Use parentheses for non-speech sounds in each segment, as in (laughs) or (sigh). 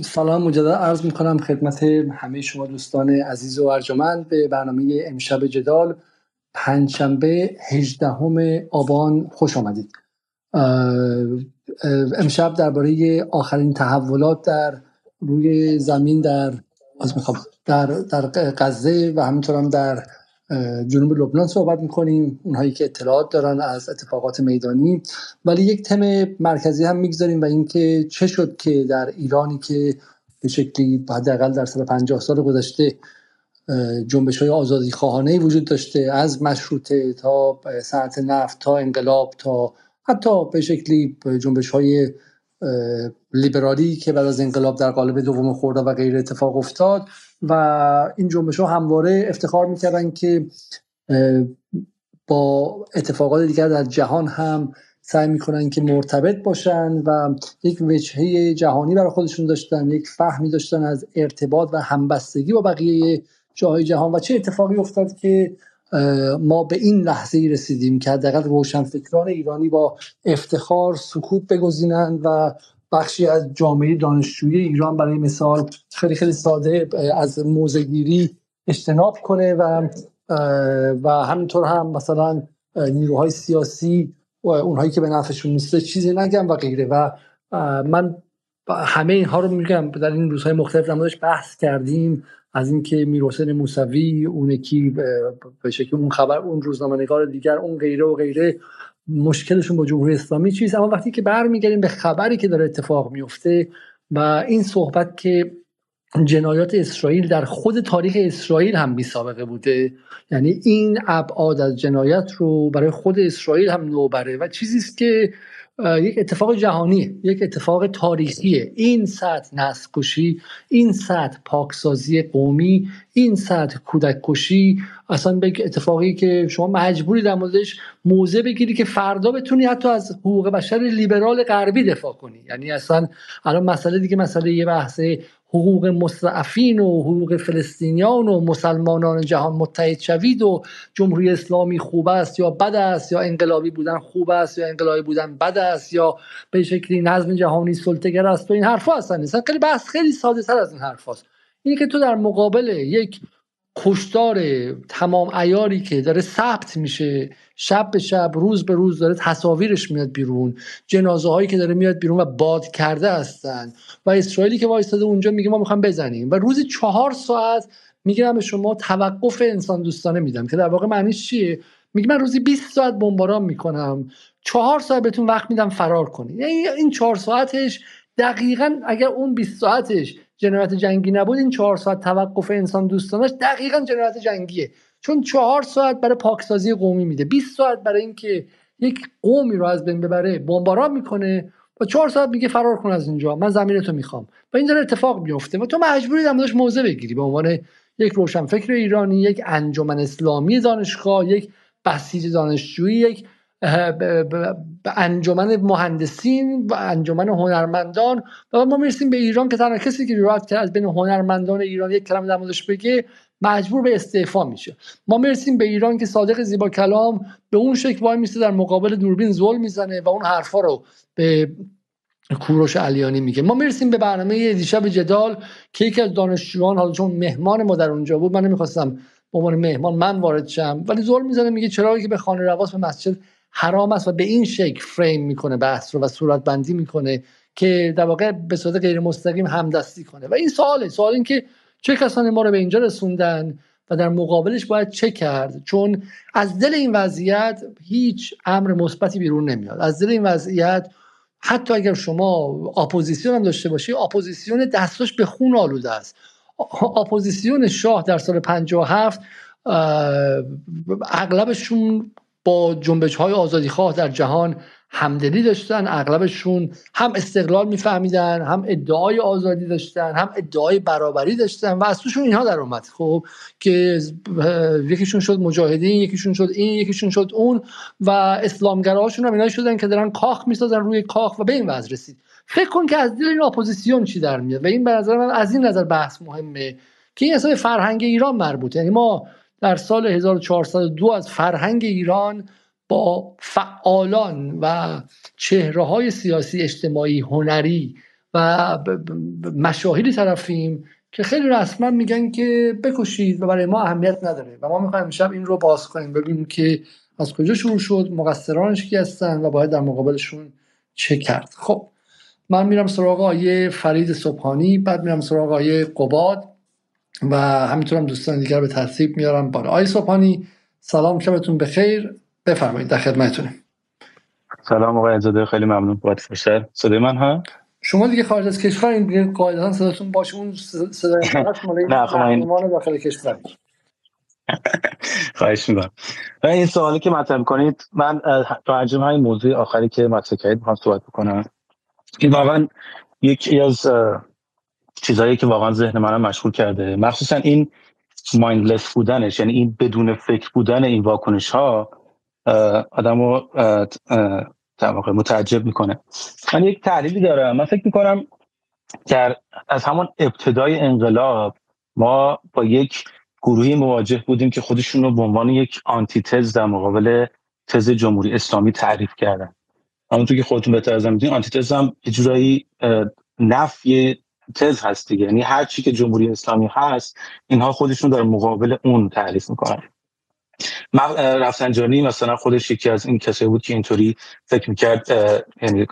سلام مجدد عرض می‌کنم خدمت همه شما دوستان عزیز و ارجمند به برنامه امشب جدال پنجشنبه 18 آبان خوش آمدید. امشب درباره آخرین تحولات در روی زمین در در در غزه و همینطور هم در جنوب لبنان صحبت می‌کنیم. اونهایی که اطلاعات دارن از اتفاقات میدانی. ولی یک تم مرکزی هم می‌گذاریم و اینکه چه شد که در ایرانی که به شکلی حداقل در سال 50 سال گذشته جنبش های آزادی خواهانه وجود داشته از مشروطه تا صنعت نفت تا انقلاب تا حتی به شکلی جنبش های لیبرالی که بعد از انقلاب در قالب دوم خورده و غیر اتفاق افتاد و این جنبش ها همواره افتخار می‌کردن که با اتفاقات دیگر در جهان هم سعی می‌کنن که مرتبط باشن و یک وجهه جهانی برای خودشون داشتن یک فهمی داشتن از ارتباط و همبستگی با بقیه جاهای جهان و چه اتفاقی افتاد که ما به این لحظه رسیدیم که حداقل روشنفکران ایرانی با افتخار سکوت بگزینند و بخشی از جامعه دانشجویی ایران برای مثال خیلی خیلی ساده از موزگیری اجتناب کنه و و همینطور هم مثلا نیروهای سیاسی و اونهایی که به نفعشون نیسته چیزی نگم و غیره. و من همه اینها رو میگم در این روزهای مختلف نمازش بحث کردیم. از اینکه میرحسین موسوی اون کی به شکل اون خبر اون روزنامه نگار دیگر اون غیره و غیره مشکلشون با جمهوری اسلامی چیست؟ اما وقتی که برمیگردیم به خبری که داره اتفاق میفته و این صحبت که جنایات اسرائیل در خود تاریخ اسرائیل هم بی سابقه بوده یعنی این ابعاد از جنایت رو برای خود اسرائیل هم نوبره و چیزی است که یک اتفاق جهانی یک اتفاق تاریخیه. این سطح نسل این سطح پاکسازی قومی این سطح کودک کشی اصلا به اتفاقی که شما مجبوری در موردش موضع بگیری که فردا بتونی حتی از حقوق بشر لیبرال غربی دفاع کنی. یعنی اصلا الان مسئله دیگه مسئله یه بحث حقوق مستعفین و حقوق فلسطینیان و مسلمانان جهان متحد شوید و جمهوری اسلامی خوب است یا بد است یا انقلابی بودن خوب است یا انقلابی بودن بد است یا به شکلی نظم جهانی سلطگر است و این حرفا هستن خیلی بحث خیلی ساده تر از این حرف هست. اینه که تو در مقابل یک کشتار تمام ایاری که داره ثبت میشه شب به شب روز به روز داره تصاویرش میاد بیرون. جنازه هایی که داره میاد بیرون و باد کرده هستن. و اسرائیلی که وایستاده اونجا میگه ما می‌خوام بزنیم. و روزی چهار ساعت میگم به شما توقف انسان دوستانه میدم. که در واقع معنیش چیه؟ میگه من روزی 20 ساعت بمباران می‌کنم. چهار ساعت بهتون وقت میدم فرار کنید یعنی این چهار ساعتش دقیقا اگر اون 20 ساعتش جنایت جنگی نبود این چهار ساعت توقف انسان دوستانش دقیقا جنایت جنگیه. چون چهار ساعت برای پاکسازی قومی میده. 20 ساعت برای اینکه یک قومی رو از بین ببره بمباران می‌کنه و چهار ساعت میگه فرار کن از اینجا من زمین تو می‌خوام. و این داره اتفاق میفته و تو مجبوری در موردش موضع بگیری. به عنوان یک روشنفکر ایرانی یک انجمن اسلامی دانشگاه یک بسیج دانشجویی یک انجمن مهندسین و انجمن هنرمندان. و ما می‌رسیم به ایران که تنها کسی که جرأت کرد از بین هنرمندان ایران یک کلمه در موردش بگه مجبور به استعفا میشه. ما می‌رسیم به ایران که صادق زیبا کلام به اون شکل وای میسته در مقابل دوربین زل می‌زنه و اون حرفا رو به کوروش علیانی میگه. ما می‌رسیم به برنامه دیشب جدال که یکی از دانشجویان حالا چون مهمان ما در اونجا بود من نمی‌خواستم به عنوان مهمان من وارد شم ولی زل می‌زنه میگه چرا که به خانه رواس به مسجد حرام است و به این شکل فریم می‌کنه بحث رو و صورت بندی می‌کنه که در واقع به صورت غیر مستقیم همدستی کنه. و این سواله سوال این که چه کسانی ما رو به اینجا رسوندن و در مقابلش باید چه کرد؟ چون از دل این وضعیت هیچ امر مثبتی بیرون نمیاد. از دل این وضعیت حتی اگر شما اپوزیسیون هم داشته باشی اپوزیسیون دستاش به خون آلوده است. اپوزیسیون شاه در سال 57 اغلبشون با جنبش های آزادی خواه در جهان همدلی داشتن اغلبشون هم استقلال میفهمیدن هم ادعای آزادی داشتن هم ادعای برابری داشتن و از توشون اینها در اومد. خب که یکیشون شد مجاهدین یکیشون شد این یکیشون شد اون و اسلامگراهاشون هم اینایی شدن که دارن کاخ می‌سازن روی کاخ و به این وضع رسید. فکر کن که از دل این اپوزیسیون چی در میاد؟ و این به نظر من از این نظر بحث مهمه که این اصلا فرهنگ ایران مربوطه. یعنی ما در سال 1402 از فرهنگ ایران با فعالان و چهره های سیاسی اجتماعی هنری و مشاهیری طرفیم که خیلی رسما میگن که بکشید و برای ما اهمیت نداره و ما می‌خوایم شب این رو باز کنیم ببینیم که از کجا شروع شد مقصرانش کی هستن و باید در مقابلشون چه کرد. خب من میرم سراغ آیه فرید صبحانی بعد میرم سراغ آیه قباد. و همینطورم دوستان دیگر به ترتیب میارم. بالا آیه صبحانی سلام شبتون بخیر. بفرمایید در خدمتتونیم سلام آقای عزاده خیلی ممنون. بابت فرصت. صدای من ها؟ شما دیگه خارج از کشور این دیگه قاعدتا صداتون باشه اون صدای نه خب این داخل کشور. (laughs) خواهش می‌کنم. و این سوالی که مطرح کنید من راجع های موضوع آخری که مطرح کردید می‌خوام صحبت بکنم. این واقعا یکی از چیزهایی که واقعا ذهن منم مشغول کرده. مخصوصا این مایندلس بودنش یعنی این بدون فکر بودن این واکنش ها آدم رو متعجب می‌کنه. من یک تحلیلی دارم. من فکر می‌کنم در از همون ابتدای انقلاب ما با یک گروهی مواجه بودیم که خودشون رو به عنوان یک آنتیتز در مقابل تز جمهوری اسلامی تعریف کردن. همونطور که خودتون بهتر از می‌دونید آنتیتز هم یه جورایی نفی تز هست دیگه. یعنی هر چی که جمهوری اسلامی هست اینها خودشون در مقابل اون تعریف می‌کنن. رفسنجانی مثلا خودش یکی از این کسایی بود که اینطوری فکر می‌کرد یعنی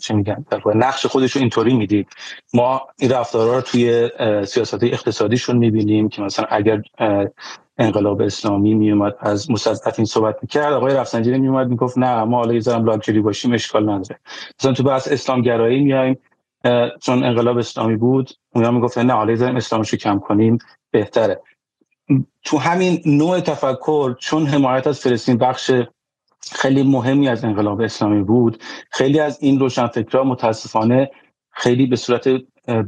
چه میگن نقش خودش رو اینطوری می‌دید. ما این رفتارها رو توی سیاست اقتصادیشون می‌بینیم که مثلا اگر انقلاب اسلامی میومد از مصدقین صحبت می‌کرد آقای رفسنجانی میومد می‌گفت نه ما حالا یه لاکچری باشیم اشکال نداره. مثلا تو بحث اسلام گرایی میایم چون انقلاب اسلامی بود اونا می‌گفت نه حالا یه اسلامشو کم کنیم بهتره. تو همین نوع تفکر چون حمایت از فلسطین بخش خیلی مهمی از انقلاب اسلامی بود خیلی از این روشنفکرها متاسفانه خیلی به صورت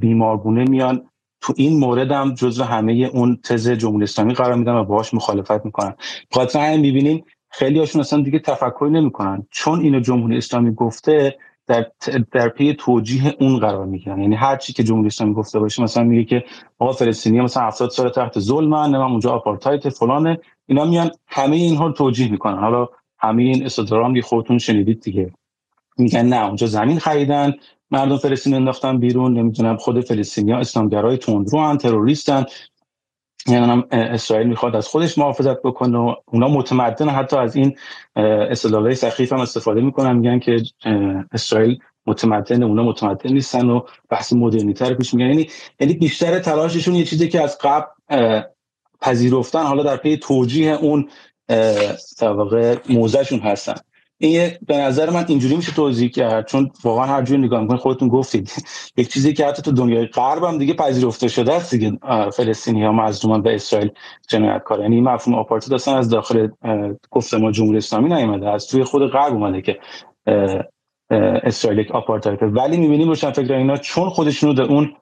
بیمارگونه میان. تو این مورد هم جزو همه اون تز جمهوری اسلامی قرار میدن و باهاش مخالفت می‌کنن. خاطر همین می‌بینیم خیلی هاشون اصلا دیگه تفکر نمی‌کنن. چون اینو جمهوری اسلامی گفته در در پی توجیه اون قرار می‌گیرن. یعنی هر چی که جمهوری اسلامی گفته باشه مثلا میگه که آقا فلسطینی مثلا 70 سال تحت ظلمن من اونجا آپارتاید فلانه. اینا میان همه اینها رو توجیه می‌کنن. حالا همه این استدلال هم خودتون شنیدید دیگه. میگن نه اونجا زمین خریدن مردم فلسطین انداختن بیرون نمی‌دونم خود فلسطینیا اسلامگرای تندرو ان تروریستن. یعنی اسرائیل می‌خواد از خودش محافظت بکنه و اونا متمدن حتی از این اصطلاحات سخیف هم استفاده می‌کنن میگن که اسرائیل متمدن اونا متمدن نیستن و بحث مدرنیتر پیش میگن یعنی یعنی بیشتر تلاششون یه چیزی که از قبل پذیرفتن حالا در پی توجیه اون در واقع موزهشون هستن. این به نظر من اینجوری میشه توضیح کرد چون واقعا هر جوری نگاه می‌کنید خودتون گفتید. (laughs) یک چیزی که حتی تو دنیای غرب هم دیگه پذیرفته شده است دیگه فلسطینی ها مظلومان به اسرائیل جنایت کار یعنی مفهوم آپارتاید اصلا از داخل ما جمهوری اسلامی نیومده از توی خود غرب اومده که اسرائیل یک آپارتاید ولی می‌بینیم روشن فکر اینا چون خودشونو در اون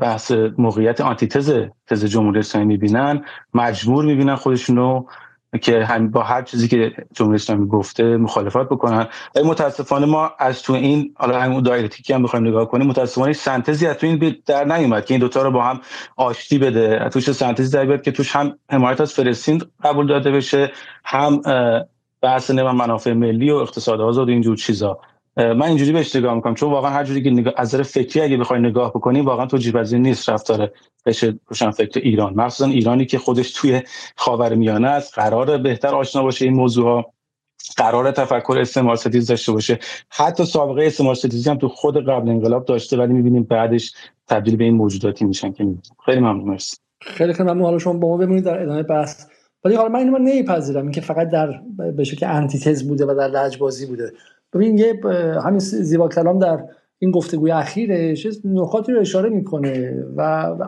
بحث موقعیت آنتیتز تز جمهوری اسلامی می‌بینن مجبور می‌بینن خودشونو که هم با هر چیزی که جمهوری اسلامی گفته مخالفت بکنن. ولی متاسفانه ما از تو این حالا همون دایرکتیکی هم بخوایم نگاه کنیم متاسفانه سنتزی از تو این در نیومد که این دوتا رو با هم آشتی بده. توش سنتزی در بیاد که توش هم حمایت از فلسطین قبول داده بشه هم بحث نه منافع ملی و اقتصاد آزاد و اینجور چیزا. من اینجوری بهش نگاه می‌کنم. چون واقعا هر جوری که نگاه از نظر فکری اگه بخوای نگاه بکنیم واقعا توجیه پذیر نیست رفتار بشه روشن فکر ایران. مخصوصا ایرانی که خودش توی خاورمیانه است قرار بهتر آشنا باشه این موضوع ها قرار تفکر استعمار ستیز داشته باشه. حتی سابقه استعمار ستیزی هم تو خود قبل انقلاب داشته ولی می‌بینیم بعدش تبدیل به این موجوداتی میشن که خیلی ممنون مرسی. خیلی خیلی ممنون. حالا شما با ما بمونید در ادامه بحث. ولی حالا من اینو نمیپذیرم. اینکه فقط در به شکل انتیتز بوده و در لجبازی بوده. ببین یه همین زیبا کلام در این گفتگوی اخیرش نکاتی رو اشاره می‌کنه و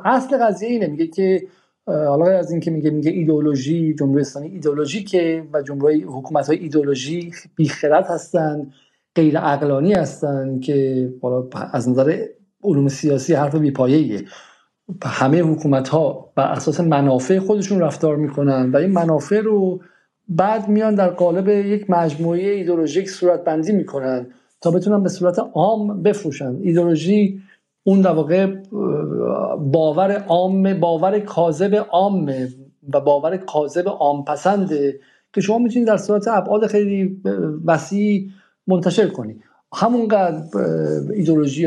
اصل قضیه اینه میگه که حالا از اینکه میگه میگه ایدئولوژی جمهوری اسلامی ایدئولوژیکه و جمهوری حکومت های ایدئولوژی بیخرد هستن غیر عقلانی هستن که بالا از نظر علوم سیاسی حرف بیپایه‌ایه. همه حکومت ها بر اساس منافع خودشون رفتار می‌کنن و این منافع رو بعد میان در قالب یک مجموعه ایدولوژیک صورت بندی می‌کنن تا بتونن به صورت عام بفروشن. ایدولوژی اون در واقع باور عام باور کاذب عامه و باور کاذب عام پسنده که شما می‌تونید در صورت ابعاد خیلی وسیع منتشر کنی. همونقدر ایدولوژی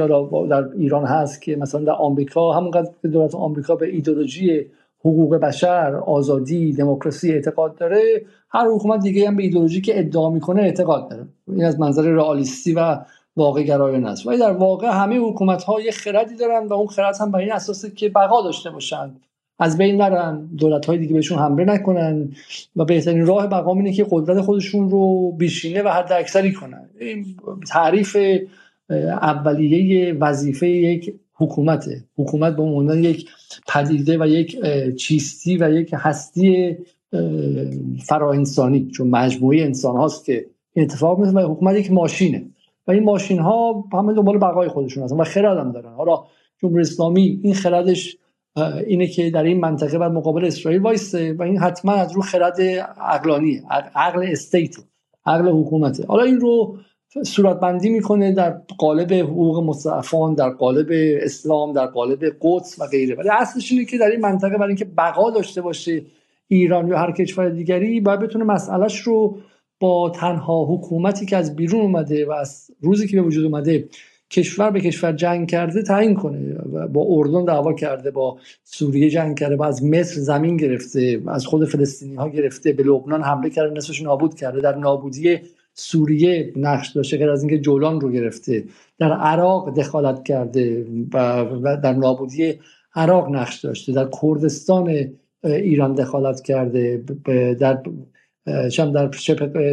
در ایران هست که مثلا در آمریکا همونقدر دولت آمریکا به ایدولوژی حقوق بشر آزادی دموکراسی اعتقاد داره. هر حکومت دیگه هم به ایدولوژی که ادعا می‌کنه اعتقاد داره. این از منظر رئالیستی و واقع گرایانه است. ولی در واقع همه حکومت ها یه خردی دارن و اون خرد هم بر این اساسه که بقا داشته باشن. از بین نرن دولت های دیگه بهشون حمله نکنن و بهترین راه بقا اینه که قدرت خودشون رو بیشینه و حد اکثری کنن. این تعریف اولیه وظیفه یک حکومته. حکومت به عنوان یک پدیده و یک چیستی و یک هستی فراانسانی چون مجموعه انسان هاست که اتفاق میفته و حکومت یک ماشینه. و این ماشین ها همه دنبال بقای خودشون هستن و خرد هم دارن. حالا جمهوری اسلامی این خردش اینه که در این منطقه بر مقابل اسرائیل وایسته و این حتما از رو خرد عقلانی عقل استیت عقل حکومته. حالا این رو صورتبندی می‌کنه در قالب حقوق مستضعفان در قالب اسلام در قالب قدس و غیره. ولی اصلش اینه که در این منطقه برای اینکه بقا داشته باشه ایران یا هر کشور دیگری باید بتونه مسئلهش رو با تنها حکومتی که از بیرون اومده و از روزی که به وجود اومده کشور به کشور جنگ کرده تعیین کنه با اردن دعوا کرده با سوریه جنگ کرده با از مصر زمین گرفته از خود فلسطینی ها گرفته به لبنان حمله کرده نصفش نابود کرده. در نابودی سوریه نقش داشته غیر از اینکه جولان رو گرفته در عراق دخالت کرده و در نابودی عراق نقش داشته در کردستان ایران دخالت کرده در شم در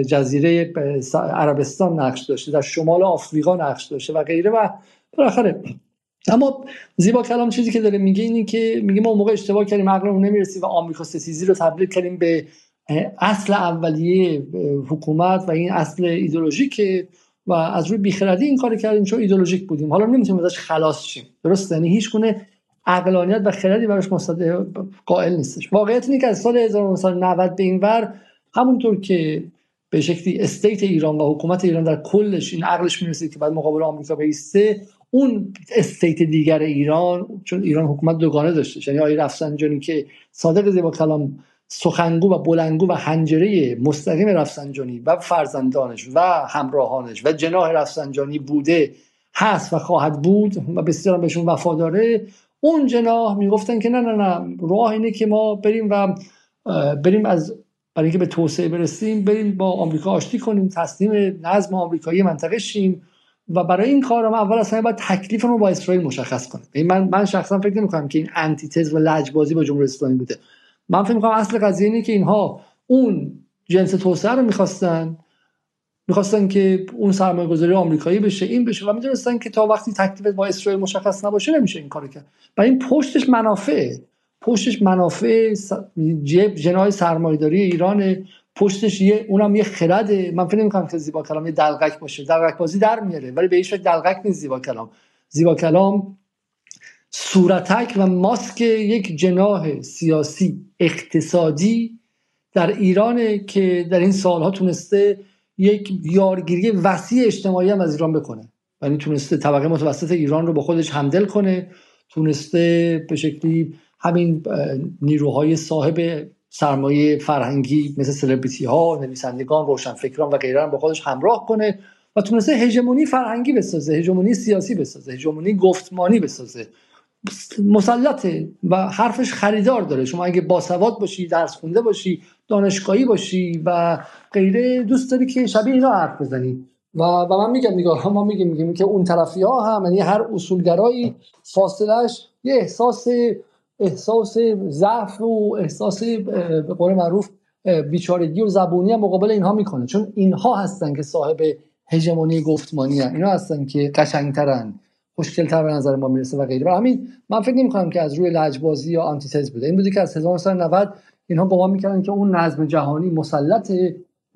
جزیره عربستان نقش داشته در شمال آفریقا نقش داشته و غیره و بالاخره (clears throat) اما زیبا کلام چیزی که داره میگه اینه که میگه ما موقع اشتباه کردیم عقلمون نمی‌رسی و آمریکا ستیزی رو تبدیل کردیم به اصل اولیه حکومت و این اصل ایدولوژیکه و از روی بیخردی این کار کردیم چون ایدولوژیک بودیم. حالا نمی‌تونیم ازش خلاص شیم. درست یعنی هیچ گونه عقلانیت و خردی براش مصدق قائل نیستش. واقعیت اینه که از سال 1990 به این ور همونطور که به شکلی استیت ایران و حکومت ایران در کلش این عقلش می‌رسید که بعد مقابل آمریکا بیسته اون استیت دیگر ایران چون ایران حکومت دوگانه داشته یعنی آقای رفسنجانی که صادق زیبا کلام سخنگو و بلنگو و حنجره مستقیم رفسنجانی و فرزندانش و همراهانش و جناح رفسنجانی بوده هست و خواهد بود و بسیار بهشون وفاداره اون جناح می‌گفتن که نه نه نه راه اینه که ما بریم و بریم از برای اینکه به توسعه برسیم بریم با آمریکا آشتی کنیم تسلیم نظم آمریکایی منطقه شیم و برای این کار ما اول اصلا باید تکلیف رو با اسرائیل مشخص کنیم. من من شخصا فکر نمی کنم که این انتیتز و لجبازی با جمهوری اسلامی بوده. من فکر می‌کنم اصل قضیه اینه که اینها اون جنس توسعه رو می‌خواستن می‌خواستن که اون سرمایه گذاری آمریکایی بشه این بشه و می‌دونستن که تا وقتی تکلیف با اسرائیل مشخص نباشه نمیشه این کارو کرد. و این پشتش منافع پشتش منافع جب جنای سرمایه‌داری ایران پشتش یه اونم یه خرده. من فکر نمی‌کنم که زیبا کلام یه دلغک باشه. دلغک بازی در میاره ولی به هیچ دلغک نیست زیبا کلام. زیبا کلام صورتک و ماسک یک جناه سیاسی اقتصادی در ایرانه که در این سالها تونسته یک یارگیری وسیع اجتماعی هم از ایران بکنه. یعنی تونسته طبقه متوسط ایران رو با خودش همدل کنه تونسته به شکلی همین نیروهای صاحب سرمایه فرهنگی مثل سلبریتی ها نویسندگان روشنفکران و غیره با خودش همراه کنه و تونسته هژمونی فرهنگی بسازه هژمونی سیاسی بسازه هژمونی گفتمانی بسازه. مسلطه و حرفش خریدار داره. شما اگه باسواد باشی درس خونده باشی دانشگاهی باشی و غیره دوست داری که شبیه اینا حرف بزنی. و, و من میگم نگاه ما میگیم میگیم که اون طرفی ها هم یعنی هر اصولگرایی فاصلش یه احساس احساس ضعف و احساس به قول معروف بیچارگی و زبونی هم مقابل اینها می‌کنه. چون اینها هستن که صاحب هژمونی گفتمانی هستن اینا هستن که قشنگترن. خوشگلتر به نظر ما می‌رسه و غیره. و همین من فکر نمی کنم که از روی لجبازی یا آنتیتز بوده. این بودی که از 1990 اینها گمان می‌کردن که اون نظم جهانی مسلط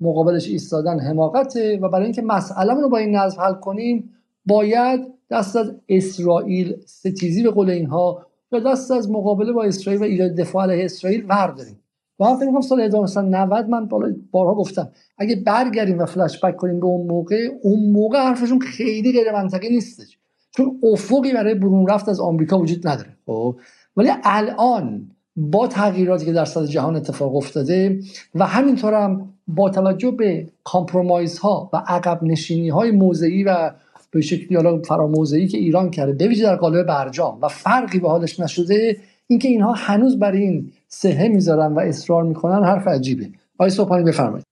مقابلش ایستادن حماقته و برای اینکه مسئله رو با این نظم حل کنیم باید دست از اسرائیل ستیزی به قول اینها یا دست از مقابله با اسرائیل و ایجاد دفاع علیه اسرائیل برداریم. و من فکر سال 1990 من بارها گفتم اگه برگردیم و فلش بک کنیم به اون موقع اون موقع حرفشون خیلی غیر منطقی نیستش. چون افقی برای برون رفت از آمریکا وجود نداره خب؟ ولی الان با تغییراتی که در سطح جهان اتفاق افتاده و همینطور هم با توجه به کامپرومایز ها و عقب نشینی های موضعی و به شکلی حالا فراموزه‌ای که ایران کرده به در قالب برجام و فرقی به حالش نشده اینکه اینها هنوز برای این سهه می‌ذارن و اصرار می‌کنن حرف عجیبه. آقای صبحانی بفرمایید.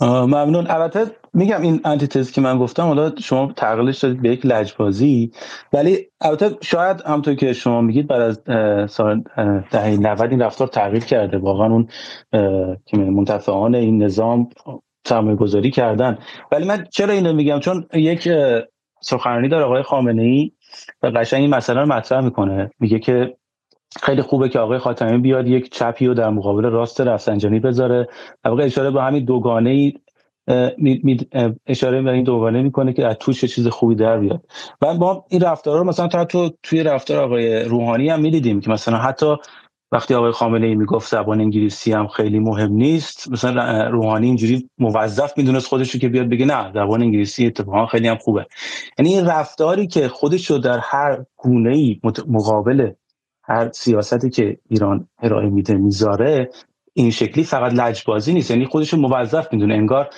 ممنون. البته میگم این انتیتز که من گفتم حالا شما تقلیلش دادید به یک لجبازی. ولی البته شاید همونطور که شما میگید بعد از سال دهه 90 این رفتار تغییر کرده. واقعا اون که منتفعان این نظام سرمایه گذاری کردن. ولی من چرا اینو میگم؟ چون یک سخنرانی داره آقای خامنه ای و قشنگ این مسئله رو مطرح می‌کنه. میگه که خیلی خوبه که آقای خاتمی بیاد یک چپی رو در مقابل راست رفسنجانی بذاره. واقع اشاره به همین دوگانه ای اشاره به این دوگانه می‌کنه که از توش چیز خوبی در بیاد. و ما این رفتارا رو مثلا تا تو توی رفتار آقای روحانی هم می‌دیدیم که مثلا حتی وقتی آقای خامنه ای می‌گفت زبان انگلیسی هم خیلی مهم نیست مثلا روحانی اینجوری موظف می‌دونست خودش که بیاد بگه نه زبان انگلیسی اتفاقا خیلی هم خوبه. یعنی این رفتاری که خودش رو در هر گونه ای مقابل هر سیاستی که ایران ارائه میده می‌ذاره این شکلی فقط لجبازی نیست. یعنی خودش موظف می‌دونه. انگار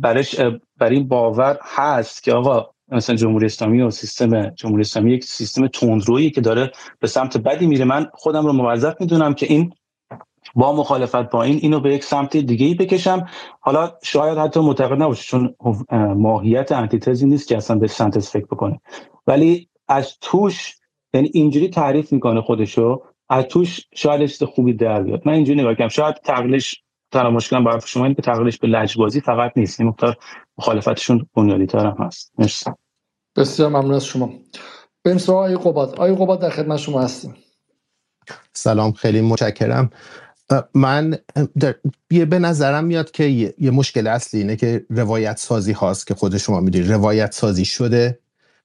برش بر این باور هست که آقا مثلا جمهوری اسلامی و سیستم جمهوری اسلامی یک سیستم تندرویی که داره به سمت بدی میره. من خودم رو موظف می‌دونم که این با مخالفت با این اینو به یک سمت دیگه ای بکشم. حالا شاید حتی معتقد نباشه چون ماهیت انتیتزی نیست که اصلا به سنتز فکر بکنه. ولی از توش یعنی اینجوری تعریف می‌کنه خودشو. از توش شاید چیز خوبی در بیاد. من اینجوری نگاه کنم شاید تقلیلش تنها مشکلم برای شما اینه که تقلیلش به لجبازی فقط نیست. این مقدار مخالفتشون بنیادی تر هم هست. مرسی. بسیار ممنون از شما. بریم سراغ آقای قباد. آقای قباد در خدمت شما هستیم. سلام خیلی متشکرم. من در... به نظرم میاد که یه مشکل اصلی اینه که روایت سازی هاست که خود شما می‌دونید. روایت سازی شده.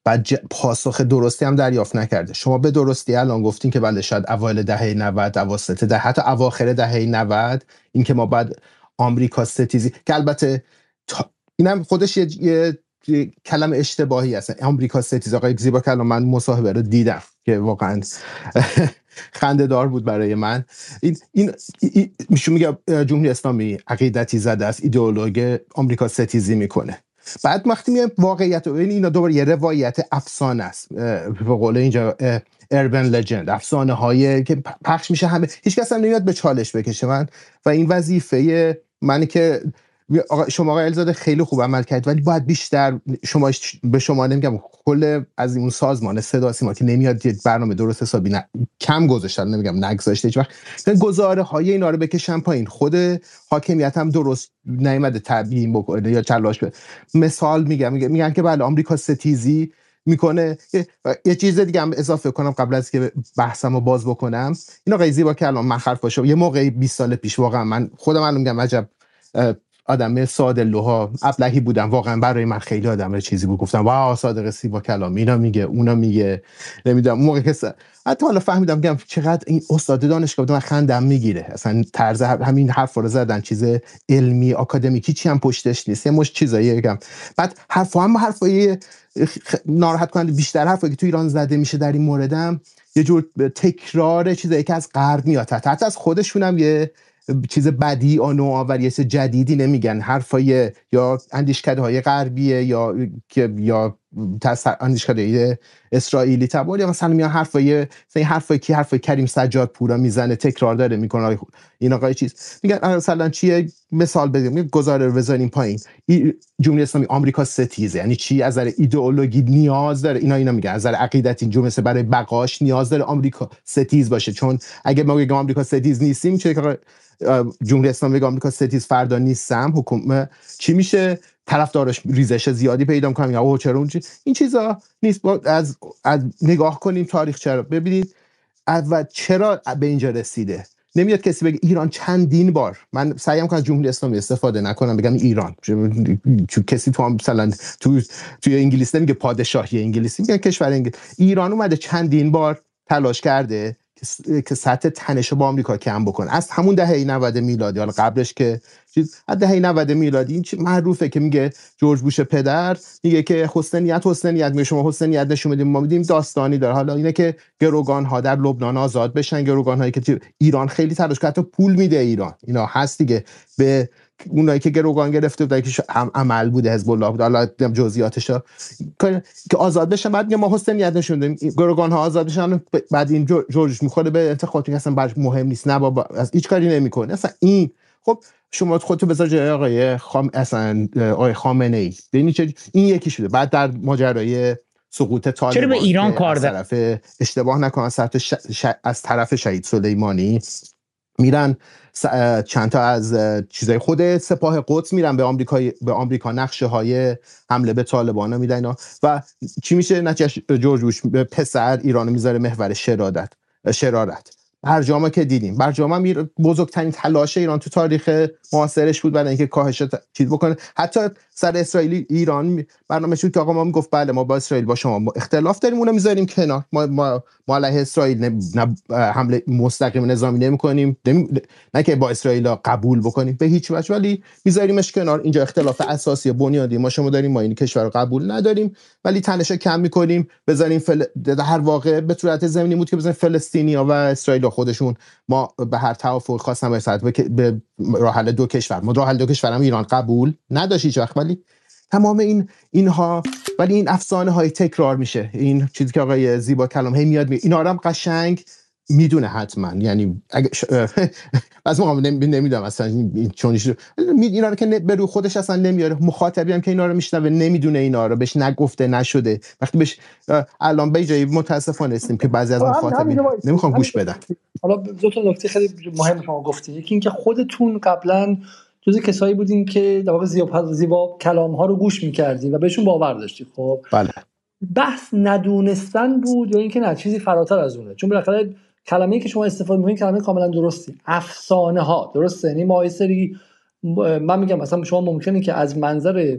بعد پاسخ درستی هم دریافت نکرده. شما به درستی الان گفتین که بله شاید اوایل دهه 90 اواسط ده حتی اواخر دهه 90 اینکه ما بعد آمریکا ستیزی که البته اینم خودش یه, یه کلمه اشتباهی هست آمریکا ستیزی آقای زیبا کلام من مصاحبه رو دیدم که واقعا (laughs) خنده دار بود برای من. این این, میگه جمهوری اسلامی عقیدتی زده است ایدئولوژی آمریکا ستیزی می‌کنه. بعد وقتی میایم واقعیت و اینا دوباره یه روایت افسانه است. به قول اینجا اربن لجند افسانه هایی که پخش میشه همه. هیچ کس هم نمیاد به چالش بکشه. من و این وظیفه منی که شما آقای الزاده خیلی خوب عمل کرد ولی باید بیشتر شما به شما نمیگم کل از اون سازمان صدا سیما که نمیاد برنامه درست حسابی نه کم گذاشتن نمیگم نگذاشته هیچ وقت. گزاره های اینا رو بکشن پایین خود حاکمیت هم درست نیومده تبیین بکنه یا چلاش به مثال میگم میگن که بله آمریکا ستیزی می‌کنه. یه چیز دیگه هم اضافه کنم قبل از که بحثم رو باز بکنم. این آقای زیبا که الان من باشه یه موقعی 20 سال پیش واقعا من خودم الان میگم عجب آدم ساده لوها ابلهی بودم واقعا برای من خیلی آدم چیزی بود. گفتم واو صادق سی با کلام. اینا میگه اونا میگه. نمی‌دونم موقع که حتی حالا فهمیدم میگم چقدر این استاد دانشگاه من خندم می‌گیره. اصلا طرز همین حرف رو زدن چیز علمی آکادمیکی چی هم پشتش نیست. یه مش چیزایی میگم بعد حرف هم حرفای ناراحت کننده بیشتر حرفایی که تو ایران زده میشه در این موردم یه جور تکرار چیزایی که از غرب میاد. حتی از خودشونم یه چیز بدی و نوآوری جدیدی نمیگن. حرفای یا اندیشکده های غربیه یا یا اندیشکده اسرائیلی تبار یا مثلا میان حرفای این حرفای کی حرفای کریم سجاد پورا می‌زنه تکرار داره می‌کنه. این آقای چیز. میگن مثلا چیه؟ مثال بدیم. گزاره بزنیم پایین. جمهوری اسلامی آمریکا ستیزه. یعنی چی؟ از نظر ایدئولوژی نیاز داره. اینا اینا میگن از نظر عقیدتی این مثل برای بقاش نیاز داره آمریکا ستیز باشه. چون اگه ما بگیم آمریکا ستیز نیستیم چه جمهوری اسلامی آمریکا ستیز فردا نیستم حکومت چی میشه؟ طرفدارش ریزش زیادی پیدا می‌کنم یا چرا این چیزا نیست. از, از نگاه کنیم تاریخ چرا. ببینید و چرا به اینجا رسیده؟ نمیاد کسی بگه ایران چندین بار من سعیم کنم از جمهوری اسلامی استفاده نکنم بگم ایران. چون کسی تو مثلا تو توی انگلیس نمیگه پادشاهی انگلیسی میگه کشور انگلیس. ایران اومده چندین بار تلاش کرده که سطح تنش با آمریکا کم بکنه از همون دهه 90 میلادی حالا قبلش که چیز از دهه 90 میلادی این معروفه که میگه جورج بوش پدر میگه که حسنیت حسنیت می شما حسنیت نشون میدیم ما میدیم داستانی داره. حالا اینه که گروگان ها در لبنان آزاد بشن گروگان هایی که ایران خیلی تلاش کرد پول میده ایران. اینا هست دیگه. به اونایی که گروگان گرفته بودن که عمل بوده حزب الله بود. حالا جزئیاتش که آزاد بشن بعد ما حسینیت نشون دادیم. گروگان ها آزاد بشن بعد این جورج می‌خوره به انتخابات که اصلا برش مهم نیست. نه بابا از هیچ کاری نمی‌کنه. اصلا این خب شما خودتو بذار جای آقای خام اصلا آقای خامنه ای این یکی شده بعد در ماجرای سقوط طالبان چرا به ایران کار طرف اشتباه نکنم از طرف, از طرف شهید سلیمانی میرن. چند تا از چیزای خود سپاه قدس میرن به آمریکا به آمریکا. نقشه های حمله به طالبان میدن و چی میشه؟ نتیجه جورج بوش پسر ایران می‌ذاره محور شرادت شرارت. برجامه که دیدیم. برجامه بزرگترین تلاش ایران تو تاریخ معاصرش بود برای اینکه کاهش چیز بکنه. حتی سر اسرائیلی ایران. برنامه شد که آقا ما می‌گفت بله ما با اسرائیل با شما. اختلاف داریم اونو می‌ذاریم کنار. ما ما, ما علیه اسرائیل حمله مستقیم نظامی نمی کنیم. نه که با اسرائیل قبول بکنیم به هیچ وجه ولی میذاریمش کنار. اینجا اختلاف اساسی بنیادی ما شما داریم ما این کشور رو قبول نداریم ولی تنش کم می‌کنیم. بذاریم فل... در هر واقع به صورت زمینی بود که بزنیم فلسطینیا و اسرائیل خودشون ما به هر توافق خواستن به راه حل دو کشور. ما راه حل دو کشور هم ایران قبول نداشت هیچ ولی تمام این اینها ولی این افسانه های تکرار میشه. این چیزی که آقای زیبا کلام هی میاد می اینا هم قشنگ می‌دونه حتما. یعنی اگه (laughs) از موقع نمی‌دونم اصلا چون اینا رو که به رو خودش اصلا نمیاره. مخاطبی هم که اینا رو میشنوه نمی‌دونه اینا رو. بهش نگفته نشده. وقتی بهش الان به جایی متاسفانه هستیم که بعضی از مخاطبین نمی‌خوام گوش بدن. حالا دو تا نکته خیلی مهم شما گفتید یکی اینکه خودتون قبلا جز کسایی بودین که در واقع زیبا, زیبا کلام ها رو گوش می‌کردین و بهشون باور داشتید خب؟ بله. بحث ندونستن بود یا اینکه نه چیزی فراتر از اونه. چون بالاخره کلمه‌ای که شما استفاده می‌کنید کلمه کاملا درستی. افسانه ها درسته؟ یعنی ما سری من میگم مثلا شما ممکنه که از منظر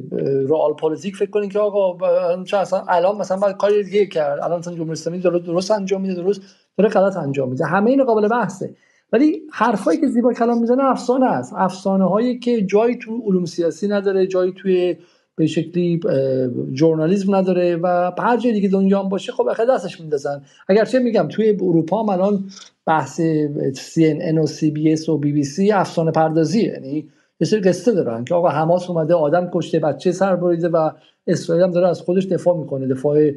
رئال پلیتیک فکر کنید که آقا چه اصلا الان مثلا باید کاری دیگه کرد. الان مثلا جمهوری اسلامی درست انجام میده درست داره غلط انجام میده. همه این قابل بحثه. ولی حرفایی که زیبا کلام می‌زنه افسانه است. افسانه هایی که جایی تو علوم سیاسی نداره جایی توی به شکلی ژورنالیسم نداره و هر جای دیگه دنیا هم باشه خب اخه دستش میندازن. اگرچه میگم توی اروپا هم الان بحث CNN و CBS و BBC افسانه پردازی یعنی یه سری قصه دارن که آقا حماس اومده آدم کشته بچه سر بریده و اسرائیل هم داره از خودش دفاع می‌کنه. دفاع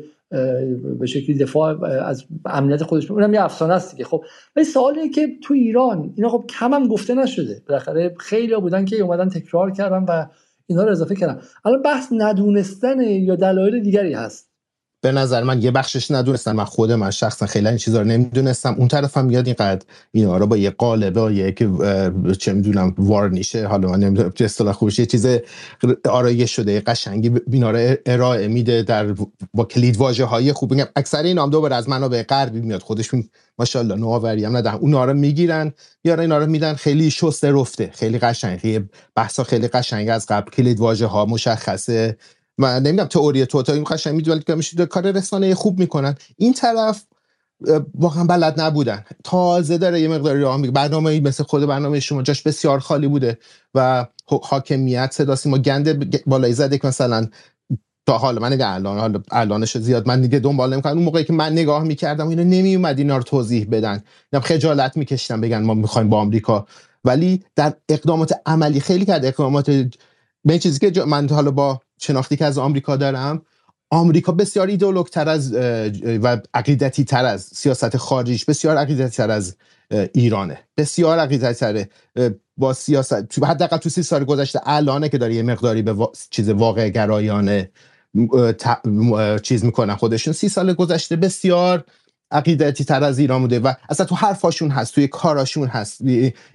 به شکلی دفاع از امنیت خودش اونم یه افسانه است دیگه. خب ولی سوالی که تو ایران اینا خب کم هم گفته نشده. بالاخره خیلی بودن که اومدن تکرار کردن و اینا رو اضافه کردم. الان بحث ندونستن یا دلایل دیگری هست. به نظر من یه بخشش ندونستم من خود من شخصا خیلی این چیزا رو نمی‌دونستم. اون طرف هم یاد اینقدر اینا رو با یه قالبه با یه که چه می‌دونم وارنیشه حالا من نمی‌دونم اصطلاح خوبش یه چیز آرایش شده قشنگی اینا رو ارائه میده در با کلید واژه های خوب. میگم اکثر این هم دوباره از منابع غربی میاد. خودشون ماشاءالله نوآوری هم ندن. اونا رو می‌گیرن میارن اینا رو میدن خیلی شسته رفته خیلی قشنگ. خیلی بحثا خیلی قشنگ از قبل. کلید واژه ها مشخصه. من نمی‌دونم تئوری تو تا این قشنگ می‌دونن که میشه کار رسانه خوب می‌کنن. این طرف واقعا بلد نبودن. تازه داره یه مقداری راه میگه برنامه مثل خود برنامه شما جاش بسیار خالی بوده و حاکمیت صدا ما گنده بالای زده که مثلا تا حالا من نگه الان حالا الانش زیاد من دیگه دنبال نمی‌کنم. اون موقعی که من نگاه می‌کردم اینا نمیومد اینا رو توضیح بدن. اینا خجالت میکشیدن بگن ما می‌خوایم با آمریکا. ولی در اقدامات عملی خیلی کرد. اقدامات به چیزی که من حالا با شناختی که از آمریکا دارم آمریکا بسیار ایدئولوگ تر از و عقیدتی تر از سیاست خارجیش بسیار عقیدتی تر از ایرانه. بسیار عقیدتی تره با سیاست. حداقل تو سی سال گذشته الانه که داره یه مقداری به چیز واقع گرایانه چیز می‌کنن خودشون. سی سال گذشته بسیار عقیدتی تر از ایران بوده و اصلا تو حرفاشون هست توی کاراشون هست.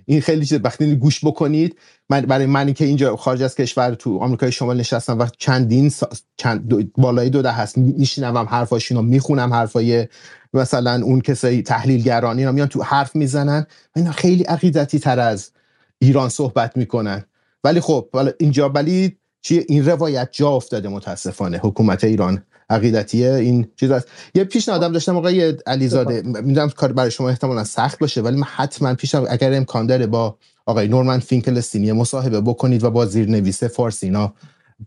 این خیلی چیز وقتی گوش بکنید من برای منی که اینجا خارج از کشور تو آمریکای شمال نشستم و چندین چند دو بالای دو ده هست میشنوم حرفاشون رو می‌خونم حرفای مثلا اون کسایی تحلیلگران اینا میان تو حرف می‌زنن اینا خیلی عقیدتی تر از ایران صحبت می‌کنن. ولی خب اینجا ولی چیه این روایت جا افتاده متاسفانه حکومت ایران. عقیدتیه این چیز است یه پیشنهادم داشتم آقای علیزاده می‌دونم کار برای شما احتمالا سخت باشه ولی من حتما پیشنهاد اگر امکان داره با آقای نورمن فینکلستینی مصاحبه بکنید و با زیرنویس فارسی اینا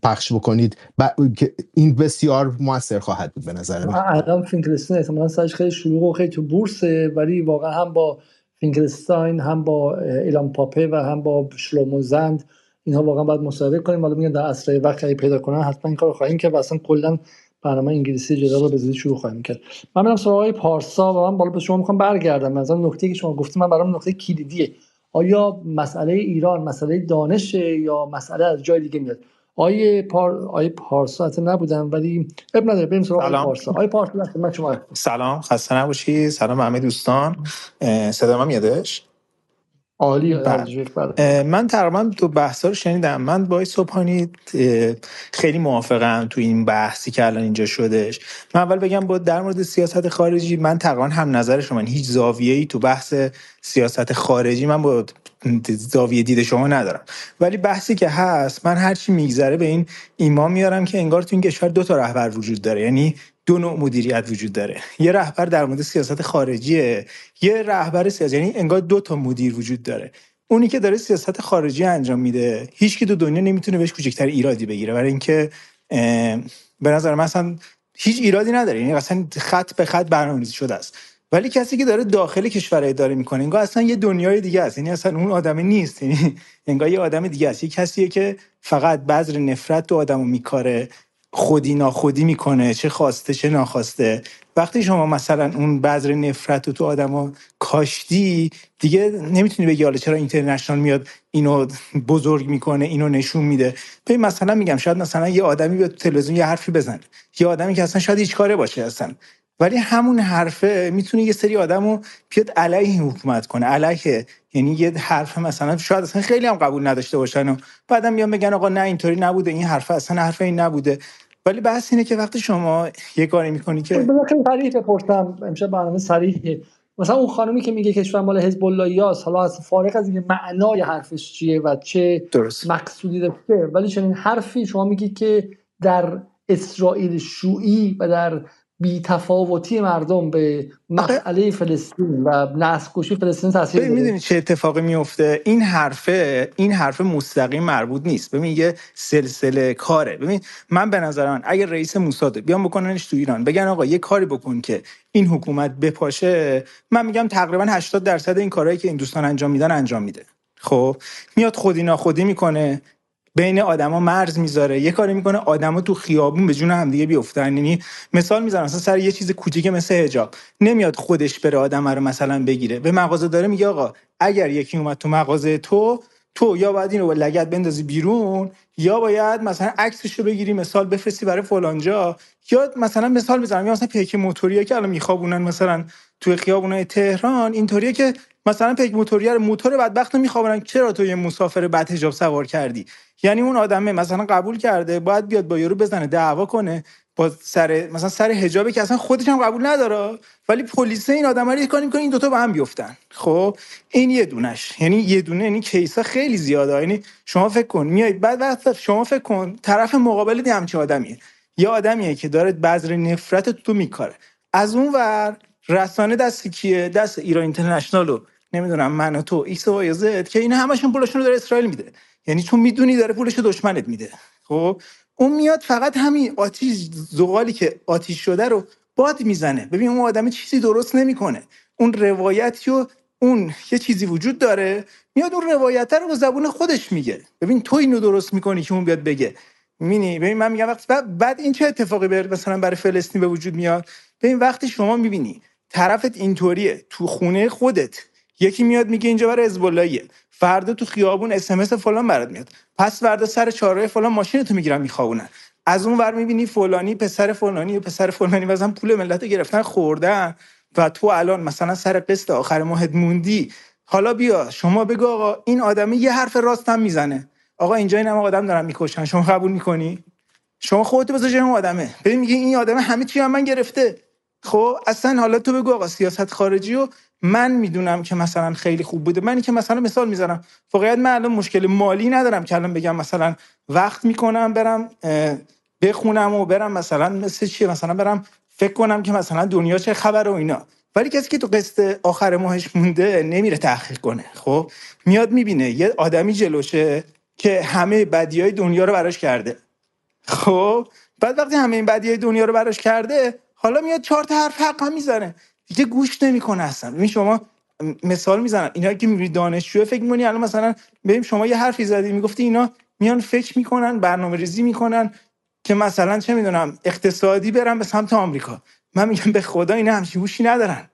پخش بکنید. این بسیار موثر خواهد بود به نظر من. الان فینکلستین احتمالاً سرش خیلی شلوغ و خیلی تو بورسه ولی واقعا هم با فینکلستاین هم با ایلان پاپه و هم با شلومو زند اینها واقعا باید مصاحبه کنیم. حالا میگن در اسرع وقت پیدا کنن حتما این کارو خواهیم و اصلا کلا برنامه انگلیسی جدا رو به زودی شروع خواهیم کرد. من میرم سراغ آقای پارسا و من بالا به شما می‌خوام برگردم. مثلا نکته که شما گفتید من برام نکته کلیدیه. آیا مسئله ایران مسئله دانش یا مسئله از جای دیگه میاد؟ آیه پار آیه پارسا حتی نبودم ولی اب نداره. بریم سراغ آیه پارسا. آیه پارسا من شما سلام. خسته نباشی. سلام همه دوستان. صدا من میادش؟ عالی. من تقریبا دو بحثا رو شنیدم من با صبحانی خیلی موافقم تو این بحثی که الان اینجا شدش من اول بگم با در مورد سیاست خارجی من تقریبا هم نظر شما هیچ زاویه ای تو بحث سیاست خارجی من با زاویه دید شما ندارم. ولی بحثی که هست من هرچی میگذره به این ایمان میارم که انگار تو این کشور دو تا رهبر وجود داره. یعنی دو نوع مدیریت وجود داره. یه رهبر در مورد سیاست خارجیه یه رهبر سیاست یعنی انگار دو تا مدیر وجود داره. اونی که داره سیاست خارجی انجام میده هیچ کی تو دنیا نمی‌تونه بهش کوچکتر ایرادی بگیره. برای اینکه به نظر من اصلا هیچ ایرادی نداره. یعنی اصلا خط به خط برنامه‌ریزی شده است. ولی کسی که داره داخل کشور اداره می‌کنه انگار اصلا یه دنیای دیگه است. یعنی اصلا اون آدم نیست. یعنی (laughs) انگار یه آدم دیگه است. یه کسیه که فقط بذر نفرت تو آدمو میکاره خودی ناخودی می‌کنه چه خواسته چه ناخواسته. وقتی شما مثلا اون بذر نفرت رو تو آدما کاشتی دیگه نمی‌تونی بگی حالا چرا اینترنشنال میاد اینو بزرگ می‌کنه اینو نشون میده. ببین مثلا میگم شاید مثلا یه آدمی بیاد تو تلویزیون یه حرفی بزنه. یه آدمی که اصلا شاید هیچ کاره باشه اصلا. ولی همون حرفه می‌تونه یه سری آدمو بیاد علیه حکومت کنه. علیه. یعنی یه حرف مثلا شاید اصلا خیلی هم قبول نداشته باشن و بعدم میان بگن آقا نه اینطوری نبوده این حرف اصلا حرف این نبوده. ولی بحث اینه که وقتی شما یه کاری می‌کنی که خیلی صریح بپرسم. امشب برنامه صریحه مثلا اون خانمی که میگه کشور مال حزب الله حالا از فارغ از اینکه معنای حرفش چیه و چه درست. مقصودی داره ولی چنین حرفی شما میگی که در اسرائیل شویی و در تفاوتی مردم به مسئله فلسطین و نسل کشی فلسطین تاثیر داره می‌دونی چه اتفاقی میفته این حرفه این حرف مستقیم مربوط نیست. ببین یه سلسله کاره. ببین من به نظر من اگر رئیس موساد بیان بکننش تو ایران بگن آقا یه کاری بکن که این حکومت بپاشه من میگم تقریبا 80 درصد این کارهایی که این دوستان انجام میدن انجام میده. خب میاد خودی ناخودی می‌کنه. بین آدما مرز می‌ذاره. یه کاری می‌کنه آدما تو خیابون به جون همدیگه بیفتن. یعنی مثال می‌زنم مثلا سر یه چیز کوچیک مثل حجاب نمیاد خودش بره آدم رو مثلا بگیره. به مغازه داره میگه آقا اگر یکی اومد تو مغازه تو تو یا باید اینو با لگت بندازی بیرون یا باید مثلا عکسش رو بگیری مثال بفرستی برای فلانجا. یا مثلا مثال می‌زنم یا مثلا پیک موتوریه که الان میخوابونن مثلا توی خیابونای تهران اینطوریه که مثلا پیک موتوریه رو موتور بدبخت رو میخوابونن. چرا تو یه مسافر بعد حجاب سوار کردی؟ یعنی اون آدمه مثلا قبول کرده باید بیاد با یارو بزنه دعوا کنه. با سر مثلا سر حجابی که اصلا خودش هم قبول نداره ولی پلیس این آدم رو کاری می‌کنه این دوتا با هم بیفتن. خب این یه دونش. یعنی یه دونه یعنی case ا خیلی زیاده. یعنی شما فکر کن میای بعد وقت شما فکر کن طرف مقابل دیگه همچین آدمیه. یه آدمیه که داره بذر نفرت توت میکاره. از اون ور رسانه دست کیه؟ دست ایران اینترنشنال نمی‌دونم من و تو ایکس و که این همشون پولشون رو داره اسرائیل میده. یعنی چون می‌دونی داره پولش دشمنت میده. خب اون میاد فقط همین آتیش زغالی که آتیش شده رو باد می‌زنه. ببین اون آدم چیزی درست نمی‌کنه. اون روایتی و اون یه چیزی وجود داره. میاد اون روایت رو با زبون خودش میگه. ببین تو اینو درست می‌کنی که اون بیاد بگه. مینی ببین من میگم وقتی بعد این چه اتفاقی بر مثلا برای فلسطین به وجود میاد؟ ببین وقتی شما می‌بینی طرفت اینطوریه. تو خونه خودت. یکی میاد میگه اینجا برای حزب فردا تو خیابون اس فلان برات میاد. پس فردا سر چهارراه فلان ماشین تو می‌گیرن میخوابونن. از اون ور می‌بینی فلانی پسر فلانی و پسر فلانی مثلا پول ملت گرفتن خوردن. و تو الان مثلا سر قسط آخر ماهت موندی. حالا بیا شما بگو آقا این آدمه یه حرف راست هم می‌زنه. آقا اینجا این هم آدم دارن می‌کشن. شما قبول می‌کنی؟ شما خودت بذار اون آدمه. ببین میگه این آدمه همه چی هم من گرفته. خب اصلا حالا تو بگو آقا سیاست خارجی و من می‌دونم که مثلا خیلی خوب بوده. منی که مثلا مثال می‌زنم. واقعیت من الان مشکل مالی ندارم که الان بگم مثلا وقت می‌کنم برم بخونم و برم مثلا مثل چیه؟ مثلا برم فکر کنم که مثلا دنیا چه خبر و اینا. ولی کسی که تو قسط آخر ماهش مونده نمیره تحقیق کنه. خب؟ میاد می‌بینه. یه آدمی جلوشه که همه بدی های دنیا رو براش کرده. خب؟ بعد وقتی همه این بدی های دنیا رو براش کرده حالا میاد چهار تا حرف حق هم می‌زنه. دیگه گوش نمی‌کنه اصلا. ببین شما مثال می‌زنم. اینا که می‌بینی دانشجو فکر می‌کنی الان مثلا بریم شما یه حرفی زدی می‌گفتی اینا میان فکر می‌کنن برنامه ریزی می‌کنن که مثلا چه می‌دونم اقتصادی برن به سمت آمریکا. من میگم به خدا اینا همچین هوشی ندارن.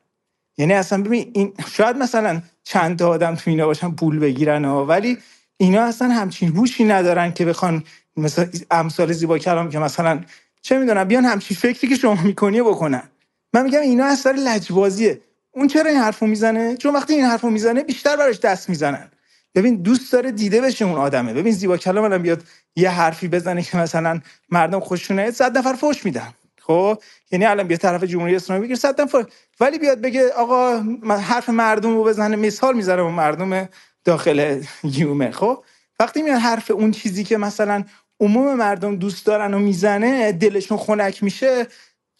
یعنی اصلا ببین این شاید مثلا چند تا آدم تو اینا باشن پول بگیرن ها ولی اینا اصلا همچین هوشی ندارن که بخوان مثلا امثال زیبا کلام که مثلا چه می‌دونم بیان همچین فکری که شما می‌کنی بکنن. من میگم اینا اثر لجبازیه. اون چرا این حرفو می‌زنه؟ چون وقتی این حرفو می‌زنه بیشتر براش دست می‌زنن. ببین دوست داره دیده بشه اون آدمه. ببین زیبا کلام الان بیاد یه حرفی بزنه که مثلا مردم خوششونه صد نفر فوش میدن. خب؟ یعنی الان بیا طرف جمهوری اسلامی بگیر صد نفر. ولی بیاد بگه آقا حرف مردم رو بزنه مثال می‌ذاره مردم داخل یومه. خب؟ وقتی میاد حرف اون چیزی که مثلا عموم مردم دوست دارن و می‌زنه دلشون خنک میشه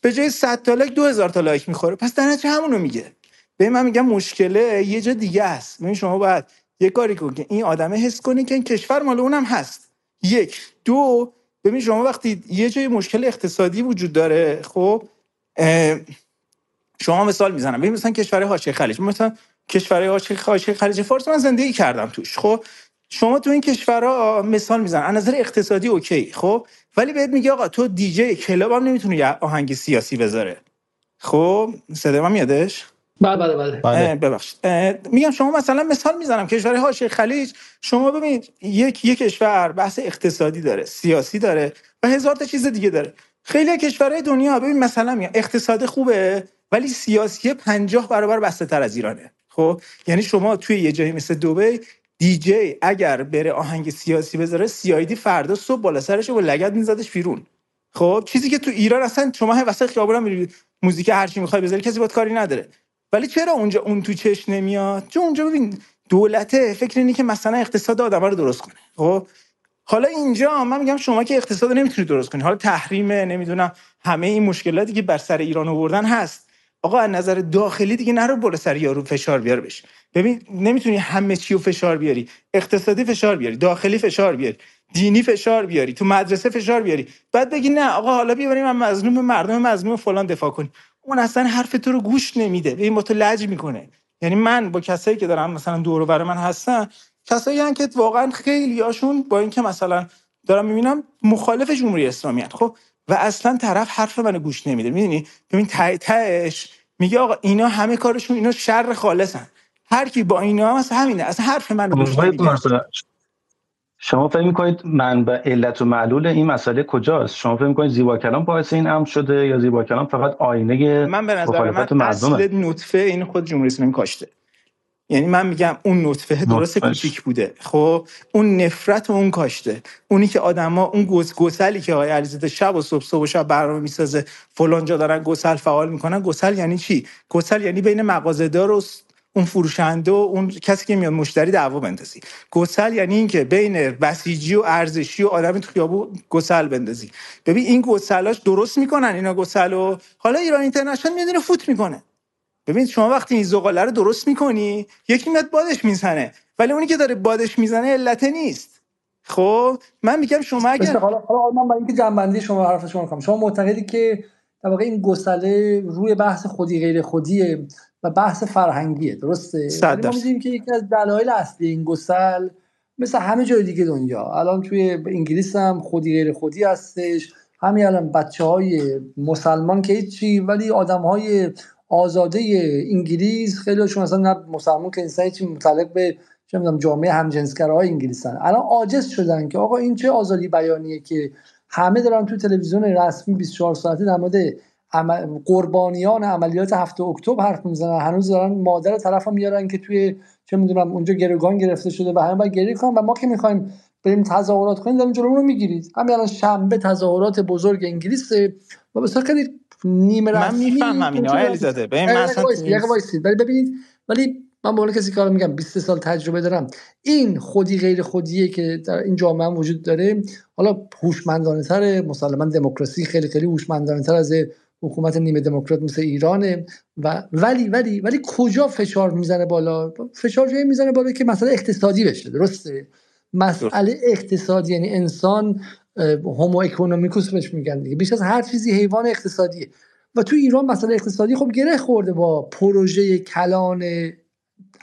به جای 100 تا لایک 2000 تا لایک می‌خوره. پس در نتیجه همونو میگه. به من میگم مشکله یه جا دیگه است ببین شما باید یه کاری کن که این آدمه حس کنی که این کشور مال اونم هست. یک. دو ببین شما وقتی یه جای مشکل اقتصادی وجود داره خب شما مثال می‌زنم. ببین مثلا کشور حاشیه خلیج. مثلا کشور حاشیه خلیج فارس من زندگی کردم توش خب. شما تو این کشورها مثال میزن از نظر اقتصادی okay خب. ولی بهت میگه آقا تو DJ club هم نمی‌تونه یه آهنگ سیاسی بذاره. خب صدا من میادش؟ بله بله بله, بله. ببخشید. میگم شما مثلا مثال می‌زنم کشور حاشیه خلیج شما ببینید یک یک کشور بحث اقتصادی داره سیاسی داره و هزار تا چیز دیگه داره. خیلی کشورهای دنیا ببین مثلا میگم اقتصاد خوبه ولی سیاسی 50 برابر بسته تر از ایرانه. خب یعنی شما توی یه جایی مثل دبی دیجی اگر بره آهنگ سیاسی بذاره سیایدی فردا صبح بالا سرش با لگد میزدش بیرون. خب چیزی که تو ایران اصلا شما هم وسط خیابون میری موزیک هر چی می‌خوای بذاری کسی باید کاری نداره. ولی چرا اونجا اون تو چش نمیاد؟ چون اونجا ببین دولته فکر اینه که مثلا اقتصاد آدم رو درست کنه. خب حالا اینجا من میگم شما که اقتصاد نمی‌تونی درست کنی. حالا تحریمه نمی‌دونم همه این مشکلاتی که بر سر ایران آوردن هست. آقا از نظر داخلی دیگه نرو بالا سر یارو فشار بیار بش ببین نمی‌تونی همه چی رو فشار بیاری. اقتصادی فشار بیاری داخلی فشار بیاری دینی فشار بیاری تو مدرسه فشار بیاری. بعد بگی نه آقا حالا بیاریم من مظلوم مردم مظلوم فلان دفاع کنی اون اصلا حرف تو رو گوش نمیده. ببین با تو لج می‌کنه. یعنی من با کسایی که دارم مثلا دور و من هستن کسایی که واقعا خیلی هاشون با اینکه مثلا دارم می‌بینم مخالف جمهوری اسلامی خب و اصلا طرف حرف منو گوش نمیده. می‌دونی؟ ببین تهش میگه آقا اینا همه کارشون اینا شر خالصن. هر کی با اینا مثلا همینه. اصلا حرف نمیده. شما فکر می‌کنید منبع علت و معلول این مسئله کجاست؟ شما فکر می‌کنید زیبا کلام باعث این امر شده یا زیبا کلام فقط آینه من به نظر من اصل نطفه این خود جمهوری اسلامی کاشته. یعنی من میگم اون نطفه درست کوچیک بوده. خب اون نفرت و اون کاشته. اونی که آدما اون گوس گسلی که آقای علیزاده شب و صبح صبح و شب برنامه می‌سازه فلان جا دارن گسل فعال می‌کنن. گسل یعنی چی؟ گسل یعنی بین مغازه‌دار و اون فروشنده و اون کسی که میاد مشتری دعوا بندازی. گسل یعنی اینکه بین بسیجی و ارزشی و آدم تو خیابون گسل بندازی. ببین این گسلاش درست می‌کنن اینا گسلو حالا ایران اینترنشنال میاد فوت می‌کنه. ببین شما وقتی این زغاله رو درست می‌کنی یکی میاد بادش می‌زنه. ولی اونی که داره بادش می‌زنه علته نیست. خب من میگم شما اگر حالا حالا من برای اینکه جنبندی شما حرف شما کنم. شما معتقدی که در واقع این گسله روی بحث خودی غیر خودیه. و بحث فرهنگیه درسته؟ ما می‌دونیم که یکی از دلایل اصلی این گسل مثل همه جای دیگه دنیا. الان توی انگلیس هم خودی غیر خودی هستش. همین الان بچه های مسلمان که هیچی ولی آدم های آزاده انگلیس خیلی هاشون اصلا نه مسلمان که انسان چی متعلق به چه می‌دونم جامعه همجنسگراهای انگلیسن. الان عاجز شدن که آقا این چه آزادی بیانیه که همه دارن تو تلویزیون رسمی 24 ساعته در مورد قربانیان عملیات هفته اکتبر حرف می‌زنن. هنوز دارن مادر طرف میارن که توی چه می‌دونم اونجا گروگان گرفته شده و همه باید گریه کنن و ما که می‌خوایم بریم تظاهرات کنیم داریم جلومون رو می‌گیرید همین الان شنبه تظاهرات بزرگ انگلیس و بسیار خیلی نیمه من می‌فهمم اینا علی زاده ببین مثلا ولی ببینید ولی من به کسی کار میگم 20 سال تجربه دارم این خودی غیر خودیه که در این جامعه وجود داره. حالا هوشمندانه تر مسلما دموکراسی خیلی خیلی هوشمندانه تر از حکومت نیمه دموکرات مثل ایرانه و ولی ولی ولی کجا فشار می‌زنه بالا؟ فشار جایی می‌زنه بالا که مسئله اقتصادی بشه درسته؟ مسئله اقتصادی یعنی انسان هومو اکونومیکوس بهش میگن دیگه بیش از هر چیزی حیوان اقتصادیه. و تو ایران مسئله اقتصادی خب گره خورده با پروژه کلان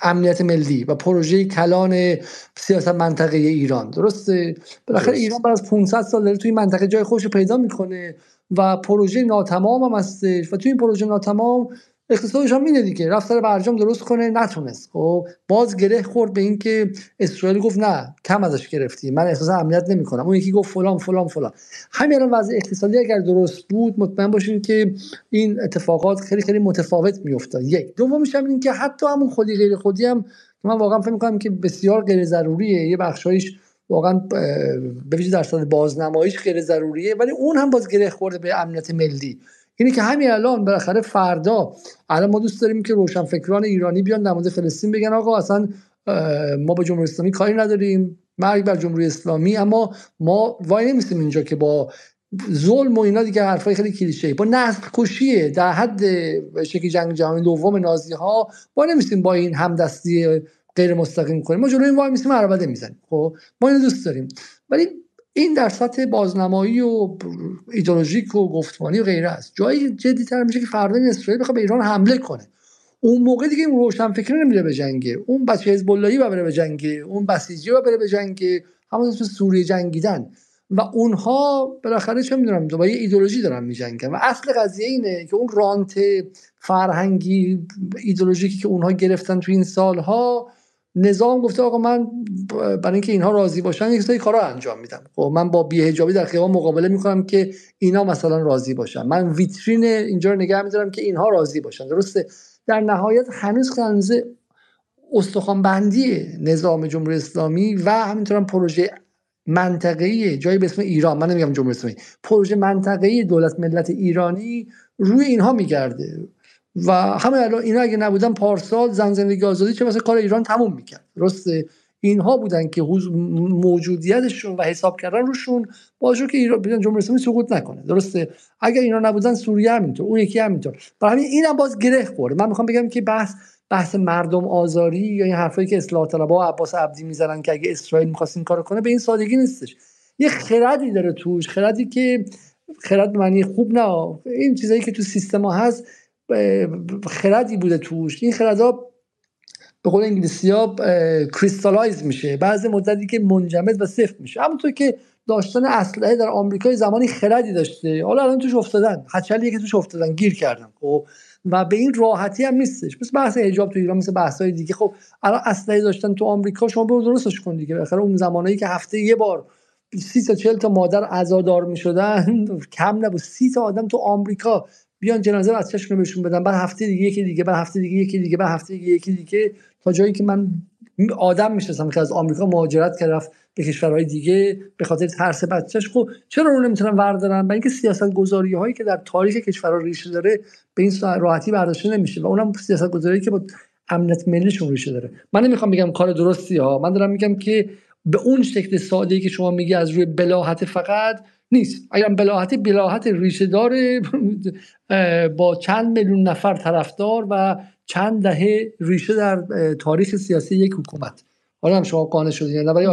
امنیت ملی و پروژه کلان سیاست منطقه ایران درسته؟ بالاخره ایران بعد از 500 سال داره توی منطقه جای خوش پیدا می‌کنه. و پروژه ناتمام هم هستش. و توی این پروژه ناتمام اقتصادش هم اینه دیگه رفت سر برجام درست کنه نتونست. خب باز گره خورد به اینکه اسرائیل گفت نه کم ازش گرفتی. من احساس امنیت نمی‌کنم. اون یکی گفت فلان فلان فلان. همین الان وضع اقتصادی اگر درست بود مطمئن باشین که این اتفاقات خیلی خیلی متفاوت میافتاد. یک. دومش هم این که حتی همون خودی غیر خودی هم من واقعا فکر می‌کنم که بسیار غیر ضروریه یه بخشایش واقعا به ویژه در صورت بازنماییش غیر ضروریه ولی اون هم باز گره خورده به امنیت ملی. اینه که همین الان بالاخره فردا الان ما دوست داریم که روشنفکران ایرانی بیان در فلسطین بگن آقا اصلا ما به جمهوری اسلامی کاری نداریم مرگ بر جمهوری اسلامی اما ما وای نمیستیم اینجا که با ظلم و اینا دیگه حرفای خیلی کلیشه با نسل کشیه در حد شکل جنگ جهانی دوم نازی ها وای نمیستیم با این همدستی غیر مستقیم کنیم. ما جلوی این وای میستیم عربده می‌زنیم. خب ما اینو دوست داریم. ولی این در سطح بازنمایی و ایدولوژیک و گفتمانی و غیره است. جایی جدی تر میشه که فردا اسرائیل بخواد به ایران حمله کنه. اون موقع دیگه اون روشن فکر نمیره به جنگه. اون بچه حزب اللهی بره به جنگه. اون بسیجی بره به جنگه. همون تو سوریه جنگیدن. و اونها بالاخره چه می‌دونم با یه ایدولوژی دارن میجنگن. و اصل قضیه اینه که اون رانت فرهنگی ایدولوژیکی که اونها گرفتن تو این سالها نظام گفته آقا من برای اینکه اینها راضی باشن یک سری کارا انجام میدم. خب من با بیهجابی در خیابان مقابله می‌کنم که اینا مثلا راضی باشن. من ویترین اینجا رو نگه میدارم که اینها راضی باشن. درسته؟ در نهایت هنوز خنز استخوان بندی نظام جمهوری اسلامی و همینطور پروژه منطقه‌ای جایی به اسم ایران. من نمیگم جمهوری اسلامی. پروژه منطقه‌ای دولت ملت ایرانی روی اینها میگرده. و همه الان اینا اگه نبودن پارسال زن زندگی آزادی چه واسه کار ایران تموم می‌کرد. درسته؟ اینها بودن که موجودیتشون و حساب کردن روشون باشه که ایران جمهوری اسلامی سقوط نکنه. درسته؟ اگر اینا نبودن سوریه همینطور اون یکی همینطور. برای همین اینم باز گره خورده. من می‌خوام بگم که بحث بحث مردم آزاری یا این حرفایی که اصلاح طلبها و عباس عبدی می‌زنن که اگه اسرائیل می‌خواست این کارو کنه به این سادگی نیستش. یه خردی داره توش. خردی که خرد معنی خوب نه. این چیزایی که تو سیستم ها هست خردی بوده توش. این خردها به قول انگلیسی ها کریستالایز میشه. بعض مدتی که منجمد و سفت میشه. همونطور که داشتن اسلحه در آمریکای زمانی خردی داشته. حالا الان توش افتادن. حچلی که توش افتادن. گیر کردن. خب و به این راحتی هم نیستش. مثل بحث حجاب تو ایران مثل بحث های دیگه. خب الان اسلحه داشتن تو آمریکا شما برو درستش کن دیگه. بالاخره اون زمانایی که هفته یه بار سی تا چل تا مادر عزادار می‌شدن کم نبود. سی تا آدم تو آمریکا بیان جنازه رو از چشم بهشون بدن. بعد هفته دیگه یکی دیگه بعد هفته دیگه یکی دیگه بعد هفته دیگه یکی دیگه تا جایی که من آدم می‌شناسم که از آمریکا مهاجرت کرد رفت به کشورهای دیگه به خاطر ترس بچهش. خب چرا رو نمی‌تونن وردارن؟ برای اینکه سیاست گذاری هایی که در تاریخ کشورها ریشه داره به این راحتی برداشته نمیشه و اونم سیاست گذاری که با امنیت ملیشون ریشه داره. من نمی‌خوام بگم کار درستی ها من دارم میگم که به اون شکل ساده که شما میگی از روی بلاحت فقط نیست. اگر بلاحت بلاحت ریشه داره با چند میلیون نفر طرفدار و چند دهه ریشه در تاریخ سیاسی یک حکومت. حالا هم شما قانع شدین ولی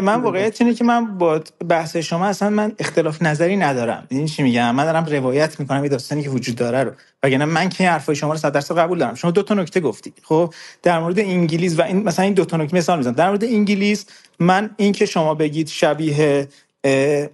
من واقعیت اینه که من با بحث شما اصلا من اختلاف نظری ندارم. این چی میگم؟ من دارم روایت می‌کنم یه داستانی که وجود داره رو. وگرنه من که حرفای شما رو 100 درصد قبول دارم. شما دو تا نکته گفتی. خب در مورد انگلیس و این مثلا این دو تا نکته مثال می‌زنم. در مورد انگلیس من این که شما بگید شبیه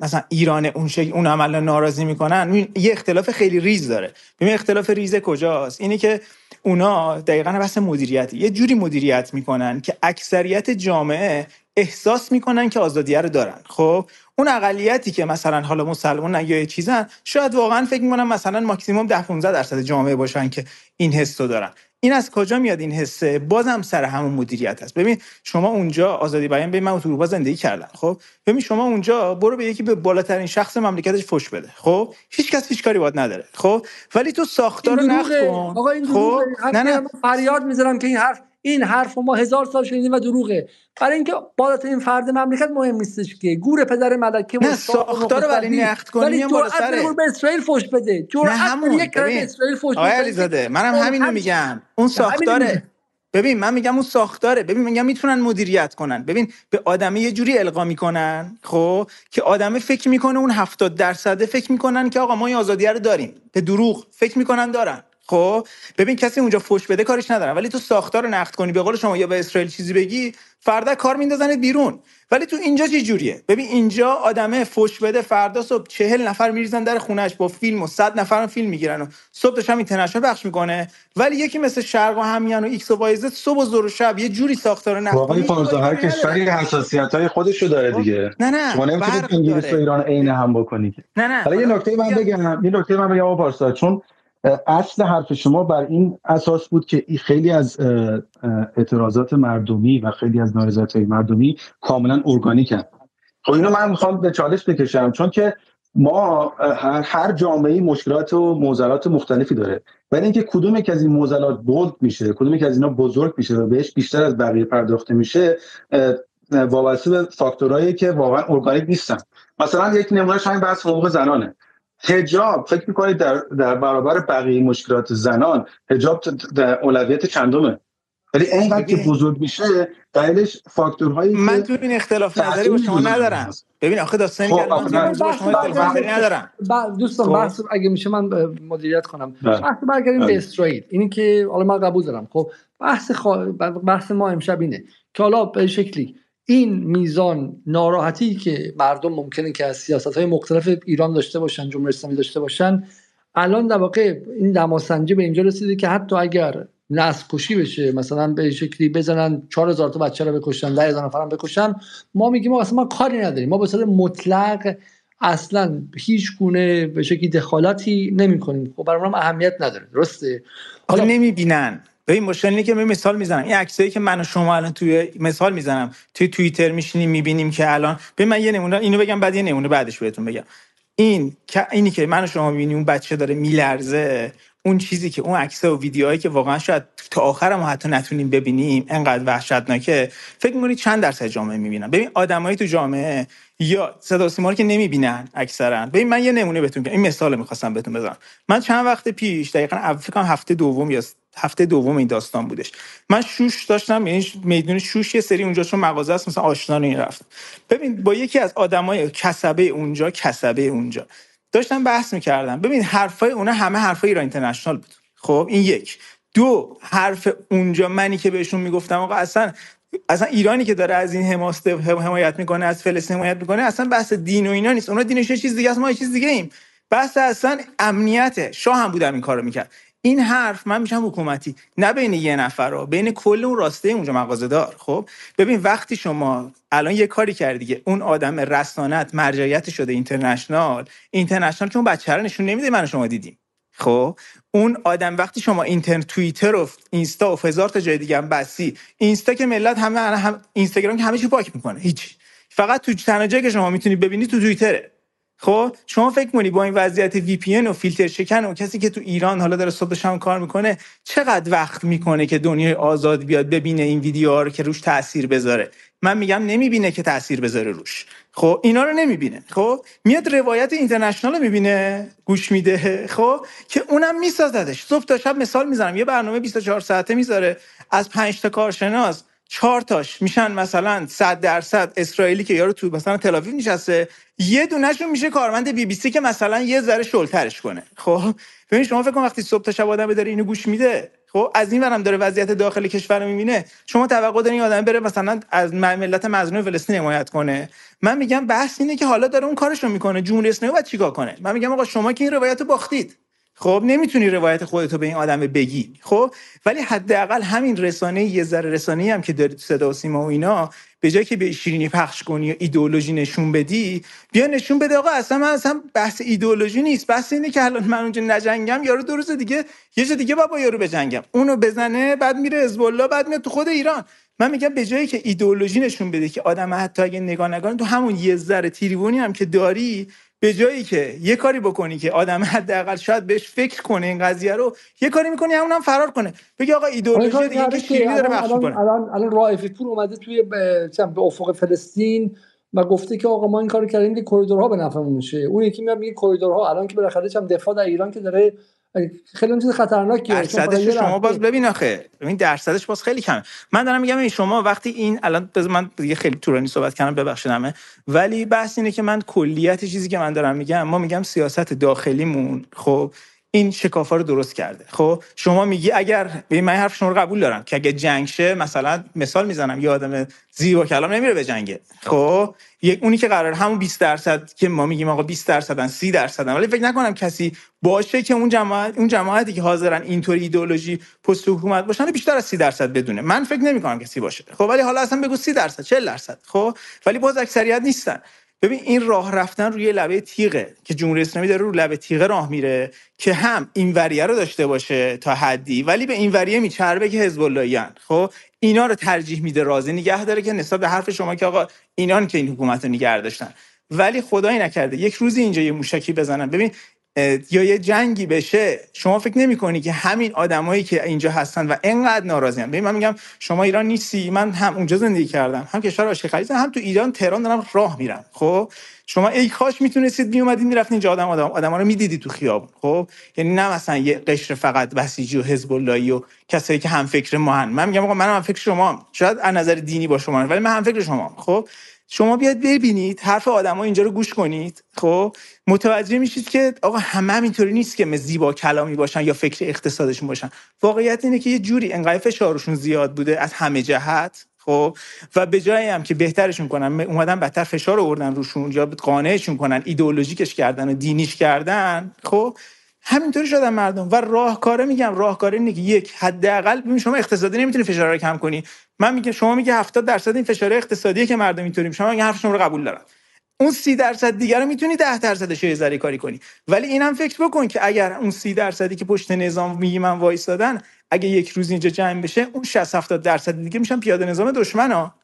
مثلا ایران اون شکل اون عمل ناراضی می‌کنن. یه اختلاف خیلی ریز داره. ببین اختلاف ریز کجاست؟ اینی که اونا دقیقا بحث مدیریتی. یه جوری مدیریت می‌کنن که اکثریت جامعه احساس می‌کنن که آزادیه رو دارن. خب اون اقلیتی که مثلا حالا مسلمان یا چیزن شاید واقعا فکر می‌کنم مثلا ماکسیموم 10 15 درصد جامعه باشن که این حس رو دارن. این از کجا میاد این حسه؟ بازم سر همون مدیریت هست ببین شما اونجا آزادی بیان به من تو اروپا زندگی کردم خب؟ ببین شما اونجا برو به یکی به بالاترین شخص مملکتش فش بده خب؟ هیچ کس هیچ کاری باید نداره خب؟ ولی تو ساختار رو کن آقا این خب؟ نه نه. فریاد می‌ذارم که این حرف این حرف ما هزار سال شنیدیم و دروغه. برای اینکه بالاترین فرد مملکت مهم نیستش که. گور پدر ملکه نه ساختار ولی نقد کنیم بالا سره به اسرائیل فوش بده. جرأت یک اسرائیل فوش بده. علیزاده منم همینو میگم. اون ساختاره. ببین من میگم اون ساختاره. ببین میگم می‌تونن مدیریت کنن. ببین به آدمه یه جوری القا می‌کنن خب که آدمه فکر می‌کنه اون هفتاد درصده فکر می‌کنن که آقا ما این آزادی رو داریم. به دروغ فکر می‌کنن دارن. خب ببین کسی اونجا فوش بده کارش ندارم. ولی تو ساختار رو نقد کنی به قول شما یا به اسرائیل چیزی بگی فردا کار میندازنت بیرون. ولی تو اینجا چه جوریه؟ ببین اینجا آدمه فوش بده فردا صبح چهل نفر میریزن در خونش با فیلم و صد نفر فیلم می‌گیرن و صبح داشتم اینترنشنال پخش می‌کنه. ولی یکی مثل شرق و هم‌میهن و X و Y Z صبح و ظهر و شب یه جوری ساختار نقد واقعا پارسا هر کشوری حساسیت های خودشو داره دیگه. نه نه شما نمی‌تونید انگلیس و ایران عین هم بکنید. نه نه حالا یه نکته من بگم یه نکته من بگم پارسا چون اصل حرف شما بر این اساس بود که خیلی از اعتراضات مردمی و خیلی از نارضایتی مردمی کاملا ارگانیک هست خب اینو من می‌خوام به چالش بکشم چون که ما هر جامعه مشکلات و معضلات مختلفی داره. ولی اینکه کدوم یک از این معضلات بولد میشه کدوم یک از اینا بزرگ میشه و بهش بیشتر از بقیه پرداخته میشه وابسته به فاکتورهایی که واقعا ارگانیک نیستن. مثلا یک نمونهش همین بحث حقوق زنانه. حجاب فکر می‌کنید در, در برابر بقیه مشکلات زنان حجاب در اولویت چندمه؟ ولی اینقدر که بزرگ میشه دلیلش فاکتورهایی من تو این اختلاف نظری با شما ندارم. ببین آخه داستانی خب، که من با شما اختلاف نظری ندارم. دوستان خب. بحث اگه میشه من مدیریت کنم. بحث برگردیم به اسرائیل اینی که حالا من قبول دارم. خب بحث خوا... بحث ما امشب اینه که حالا به شکلی این میزان ناراحتی که مردم ممکنه که از سیاست های مختلف ایران داشته باشن جمهوری اسلامی داشته باشن الان در واقع این دماسنجی به اینجا رسیده که حتی اگر نسل کشی بشه مثلا به شکلی بزنن 4000 تا بچه رو بکشن 10000 نفر بکشن ما میگیم ما اصلا ما کاری نداریم. ما به صورت مطلق اصلا هیچ گونه به شکلی دخالتی نمی کنیم خب برای اهمیت نداره. درسته؟ حالا نمی‌بینن. ببین مشکل اینه که من مثال می‌زنم. این عکسایی که من و شما الان توی مثال می‌زنم. توی توییتر میشینیم می‌بینیم که الان. به من یه نمونه اینو بگم بعد یه نمونه بعدش بهتون بگم. این اینی که من و شما می‌بینیم اون بچه داره میلرزه. اون چیزی که اون عکس و ویدیوهایی که واقعا شاید تا آخر ما حتی نتونیم ببینیم انقدر وحشتناکه. فکر می‌کنید چند درصد جامعه می‌بینن؟ ببین آدمایی تو جامعه یا صدا سیما رو که نمی‌بینن اکثرا. ببین من یه نمونه بهتون این مثال می‌خواستم بهتون بزنم. من چند وقت پیش دقیقا فکر کنم هفته دوم یا هفته دوم این داستان بودش. من شوش داشتم یعنی میدون شوش یه سری اونجا چون مغازه است مثلا آشنا این رفت ببین با یکی از آدمای کسبه اونجا کسبه اونجا. داشتم بحث می‌کردم. ببین حرفای اونا همه حرفای ایران اینترنشنال بود. خب این یک. دو حرف اونجا منی که بهشون می‌گفتم آقا اصلا اصلا ایرانی که داره از این حماست حمایت می‌کنه از فلسطین حمایت می‌کنه اصلا بحث دین و اینا نیست. اونا دینش چیز دیگه است ما چیز دیگه ایم بحث اصلا امنیته. شاه هم بودم این کارو می‌کرد. این حرف من میشم حکومتی نه بین یه نفر رو بین کل اون راسته اونجا مغازه دار خب؟ ببین وقتی شما الان یه کاری کردی دیگه اون آدم رسانت مرجعیت شده اینترنشنال اینترنشنال چون بچه رو نشون نمیده من شما دیدیم. خب؟ اون آدم وقتی شما اینترنت توییتر و اینستا و هزار تا جای دیگه هم بسی اینستا که ملت همه هم اینستاگرام که همه چی پاک می‌کنه هیچ فقط تو تنها جایی که شما می‌تونی ببینی تو توییتره. خب شما فکر کنی با این وضعیت وی پی و فیلتر شکن و کسی که تو ایران حالا داره صبح شام کار می‌کنه چقدر وقت می‌کنه که دنیای آزاد بیاد ببینه این ویدیوها رو که روش تاثیر بذاره؟ من میگم نمی‌بینه که تاثیر بذاره روش. خب اینا رو نمی‌بینه. خب میاد روایت اینترنشنال رو می‌بینه گوش میده. خب که اونم میسازدش. صبح تا شب مثال می‌زنم. یه برنامه 24 ساعته می‌ذاره. از 5 تا کارشناس چهار تاش میشن مثلا 100 درصد اسرائیلی که یارو تو مثلا تل‌آویو نشسته یه دونهشون میشه کارمند بی بی سی که مثلا یه ذره شلترش کنه. خب ببین شما فکر کن وقتی صبح تا شب آدم داره اینو گوش میده خب از این ورم داره وضعیت داخل کشور رو می‌بینه. شما توقع دارین آدم بره مثلا از ملت مظلوم فلسطین حمایت کنه؟ من میگم بحث اینه که حالا داره اون کارش می‌کنه. جمهوری اسلامی باید چیکار کنه؟ من میگم آقا شما که این روایت رو باختید. خب نمی‌تونی روایت خودتو به این آدم بگی. خب ولی حداقل همین رسانه یه ذره رسانه هم که داری صدا و سیما و اینا به جای که به شیرینی پخش کنی یا ایدئولوژی نشون بدی بیا نشون بده آقا اصلا من اصلا بحث ایدئولوژی نیست. بحث اینه که الان من اونجا نجنگم یارو دو روز دیگه یه جا دیگه بابا یارو بجنگم. اونو بزنه بعد میره حزب بعد میاد تو خود ایران. من میگم به جایی که ایدئولوژی نشون بده که آدم حتی اگه نگاه نگاه تو همون یه ذره تیریونی هم که داری به جایی که یه کاری بکنی که آدم حداقل شاید بهش فکر کنه این قضیه رو یه کاری می‌کنی همون هم فرار کنه. بگی آقا ایدئولوژی دیگه که داره بخش کنه الان الان رائفی پور اومده توی به افق فلسطین و گفته که آقا ما این کارو کردیم که کریدورها به نفعمون میشه. اون یکی میاد میگه کریدورها الان که بالاخره هم دفاع در ایران که داره خیلی چیز خطرناکیه درصدش شما باز ببین آخه. ببین درصدش باز خیلی کمه. من دارم میگم شما وقتی این الان من دیگه خیلی طولانی صحبت کردم ببخشید همه ولی بحث اینه که من کلیت چیزی که من دارم میگم ما میگم سیاست داخلیمون خب؟ این شکافا رو درست کرده. خب شما میگی اگر به من حرف شما رو قبول دارم که اگه جنگ شه مثلا مثال می‌زنم یه آدم زیبا کلام نمیره به جنگه. خب یک اونی که قرار همون 20 درصد که ما میگیم آقا 20 درصدن 30 درصدن ولی فکر نکنم کسی باشه که اون جماعت اون جماعتی که حاضرن اینطوری ایدئولوژی پست حکومت باشن بیشتر از 30 درصد بدونه. من فکر نمی کنم کسی باشه. خب ولی حالا اصلا بگو 30 درصد 40 درصد. خب ولی باز اکثریت نیستن. ببین این راه رفتن روی لبه تیغه که جمهوری اسلامی داره رو لبه تیغه راه میره که هم این وریه رو داشته باشه تا حدی ولی به این وریه میچربه که حزب اللهیان خب اینا رو ترجیح میده راضی نگه داره که نسبت به حرف شما که آقا اینان که این حکومت رو نگه داشتن. ولی خدایی نکرده یک روزی اینجا یه موشکی بزنن. ببین یا یه جنگی بشه شما فکر نمی کنی که همین آدمایی که اینجا هستن و انقدر ناراضیان ببین من میگم شما ایران نیستی من هم اونجا زندگی کردم هم کشور آشتی هم تو ایران تهران دارم راه میرم خب؟ شما ای کاش می‌تونستید می اومدید می‌رفتین اینجا آدم آدم آدما رو می‌دیدید تو خیابون خب؟ یعنی نه مثلا یه قشر فقط بسیجی و حزب اللهی و کسایی که هم فکر ما من میگم آقا منم هم فکر شما شاید از نظر دینی با شما ولی من هم فکر شما خب؟ شما بیاد ببینید حرف آدما اینجا رو گوش کنید. خب متوجه میشید که آقا همه اینطوری نیست که زیبا کلامی باشن یا فکر اقتصادشون باشن. واقعیت اینه که یه جوری انقدر فشارشون زیاد بوده از همه جهت. خب و به جایی هم که بهترشون کنن اومدن بدتر فشار آوردن روشون یا قانعشون کنن ایدئولوژیکش کردن و دینیش کردن. خب همینطوری شدن مردم. و راهکاره میگم راهکاره اینه که یک حداقل ببین شما اقتصادی نمی‌تونی فشار رو کم کنی. من میگم شما میگه 70 درصد این فشار اقتصادیه که مردم اینطوری شما میگه حرف شما رو قبول دارم. اون سی درصد دیگر رو می‌تونی ده درصدش یه ذره کاری کنی. ولی اینم فکر بکن که اگر اون سی درصدی که پشت نظام میگی من وایسادن اگه یک روز اینجا جمع بشه اون 60 70 درصد دیگه میشن پیاده نظام دشمن ها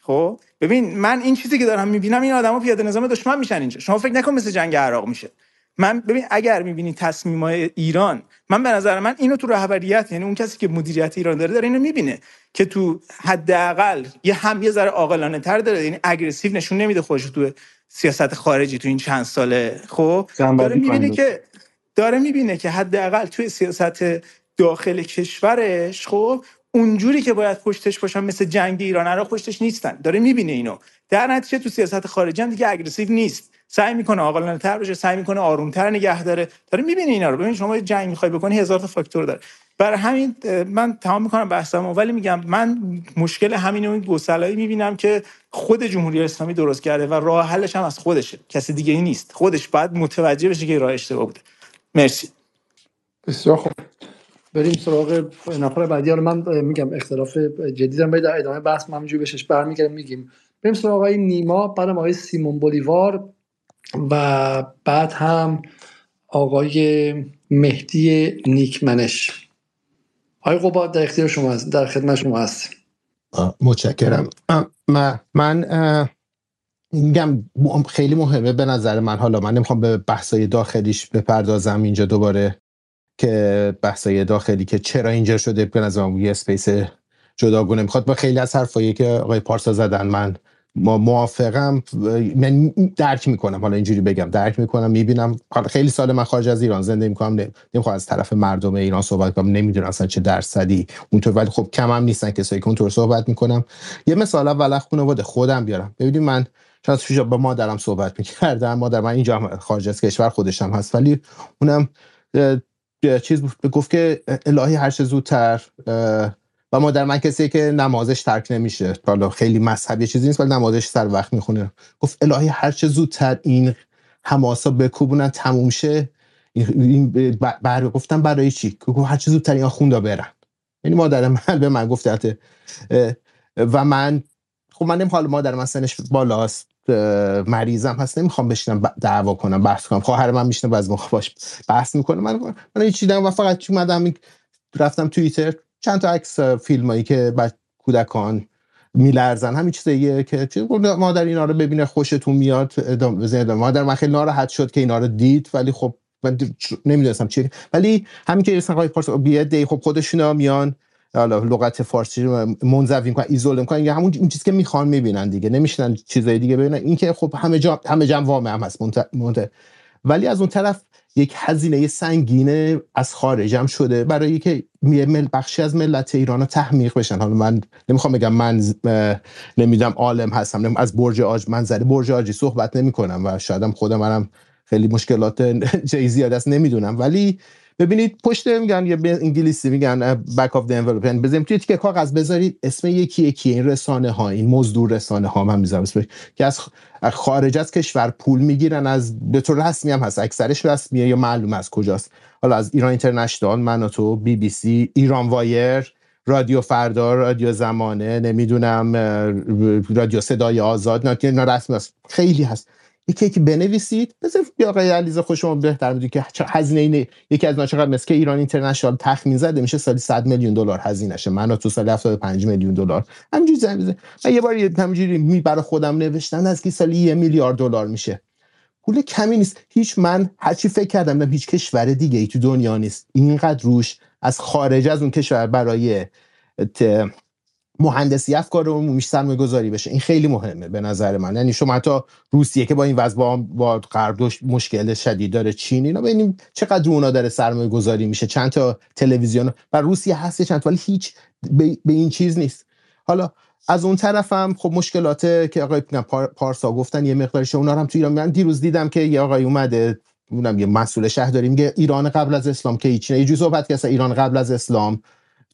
خب؟ ببین من این چیزی که دارم می‌بینم این آدما پیاده نظام دشمن میشن اینجا. شما فکر نکن مثل جنگ عراق میشه. من ببین اگر می‌بینی تصمیم های ایران من به نظر من اینو تو رهبریت یعنی اون کسی که مدیریت ایران داره داره اینو می‌بینه که تو حداقل یه هم یه ذره عاقلانه تر داره یعنی اگریسیو نشون نمیده خودش تو سیاست خارجی تو این چند ساله. خب؟ داره می‌بینه که داره می‌بینه که حداقل توی سیاست داخل کشورش خب اونجوری که باید پشتش باشن مثل جنگ ایران عراق پشتش نیستن. داره می‌بینه اینو. در نتیجه تو سیاست خارجی هم دیگه اگریسیو نیست. سعی می‌کنه عاقلانه تر بشه سعی می‌کنه آرومتر نگه داره. داره می‌بینه اینا رو. ببین شما جنگ می‌خوای بکنی هزار تا فاکتور داره. برای همین من تمام می‌کنم بحثمو ولی میگم من مشکل همین اون گسلایی می‌بینم که خود جمهوری اسلامی درست کرده و راه حلش هم از خودشه. کسی دیگه ای نیست. خودش باید متوجه بشه که راه اشتباه بوده. مرسی. بسیار خوب. بریم سراغ نفر بعدی. رو من میگم اختلاف جدی دارم در ادامه بحث ما همینجوری بهش برمیگردیم. میگیم. بریم سراغ آقای نیما بعد آقای سیمون بولیوار. و بعد هم آقای مهدی نیکمنش. آقای قباد در اختیار شما هست در خدمت شما هست. متشکرم. من, من میگم خیلی مهمه به نظر من. حالا من نمی‌خوام به بحثای داخلیش بپردازم اینجا دوباره که بحثای داخلی که چرا اینجا شده به نظرم یه اسپیس جداگونه می‌خواد. با خیلی از حرفایی که آقای پارسا زدن من ما موافقم. من درک می‌کنم. حالا اینجوری بگم. درک می‌کنم. می‌بینم. خیلی سال من خارج از ایران زندگی می‌کنم. نمی‌خوام از طرف مردم ایران صحبت کنم. نمی‌دونم اصلا چه درصدی اونطور. ولی خب کم هم نیستن کسایی که اونطور صحبت می‌کنم. یه مثال اول خانواده خودم بیارم. ببینید من شاید با مادرم صحبت می‌کردم. مادر من اینجا خارج از کشور خودشم هست. ولی اونم چیز گفت که الهی هر چه زودتر و مادر من کسی که نمازش ترک نمیشه. حالا خیلی مذهبی چیزی نیست ولی نمازش سر وقت می‌خونه. گفت الهی هر چه زودتر این حماسا بکوبونن تموم شه این بر گفتم برای چی؟ گفت هر چه زودتر اینا خوندا برن. یعنی مادر من به من گفت و من خب من نمی‌خوام مادر من سنش بالاست مریضم هست نمی‌خوام بشینم دعوا کنم بحث کنم. خواهر من میشنه باز باش بحث می‌کنه من من هیچ و فقط اومدم رفتم توییتر. چند تا عکس فیلمایی که بعد کودکان میلرزن. همین چیزیه که مادر اینا رو ببینه خوشتون میاد ادامه مادر من خیلی ناراحت شد که اینا رو دید ولی خب من نمی‌دونستم چی. ولی همین که آقای پارس بیاد خب خودشون میان حالا لغت فارسی رو منزوی می‌کنن ایزوله می‌کنن. یا همون این چیزی که می‌خوان می‌بینن دیگه. نمیشنن چیزای دیگه ببینن. این که خب همه جا همه جا وامه هم هست منت... ولی از اون طرف یک هزینه سنگینه از خارجم شده برای که بخشی از ملت ایران رو تحمیق بشن. حالا من نمی‌خوام بگم من نمی‌دونم عالم هستم از برج آج منظره برج آجی صحبت نمی کنم و شایدم خودم منم خیلی مشکلات (laughs) جای زیاد است نمی‌دونم. ولی ببینید پشت میگن یا به انگلیسی میگن بک اف دی انولوپ یعنی بزنیم توی تیکه کاغذ بذارید اسم یکی یکی این رسانه ها این مزدور رسانه ها من می‌ذارم. که از خارج از کشور پول می‌گیرن از به طور رسمی هم هست. اکثرش رسمیه یا معلوم از کجاست. حالا از ایران اینترنشنال من تو بی بی سی ایران وایر رادیو فردا رادیو زمانه نمی‌دونم رادیو صدای آزاد نه رسمی است خیلی هست. یکی که بنویسید. مثل آقای علیزه خوش شما بهتر می‌دونید که هزینه اینه. یکی از چقدر مثل که ایران اینترنشنال تخمین زده میشه سالی 100 میلیون دلار هزینهشه. من تو سال 75 میلیون دلار. همینجوری من یه بار همینجوری می برای خودم نوشتم از کی سالی یه میلیارد دلار میشه. پول کمی نیست. هیچ من هرچی فکر کردم هیچ کشور دیگه ای تو دنیا نیست. اینقدر روش از خارج از اون کشور برای مهندسی افکار عمومیش سرمایه گذاری بشه. این خیلی مهمه به نظر من. یعنی شما حتی روسیه که با این وضع با, با غرب مشکل شدید داره چین اینا ببینیم چقدر اونا داره سرمایه گذاری میشه. چند تا تلویزیون و روسیه هست چند ولی هیچ به, این چیز نیست. حالا از اون طرفم خب مشکلات که آقای پارسا گفتن یه مقدارش اونا هم تو ایران من دیروز دیدم که یه آقای اومده اونم یه مسئول شهرداری میگه ایران قبل از اسلام که هیچ نه یه صحبت که ایران قبل از اسلام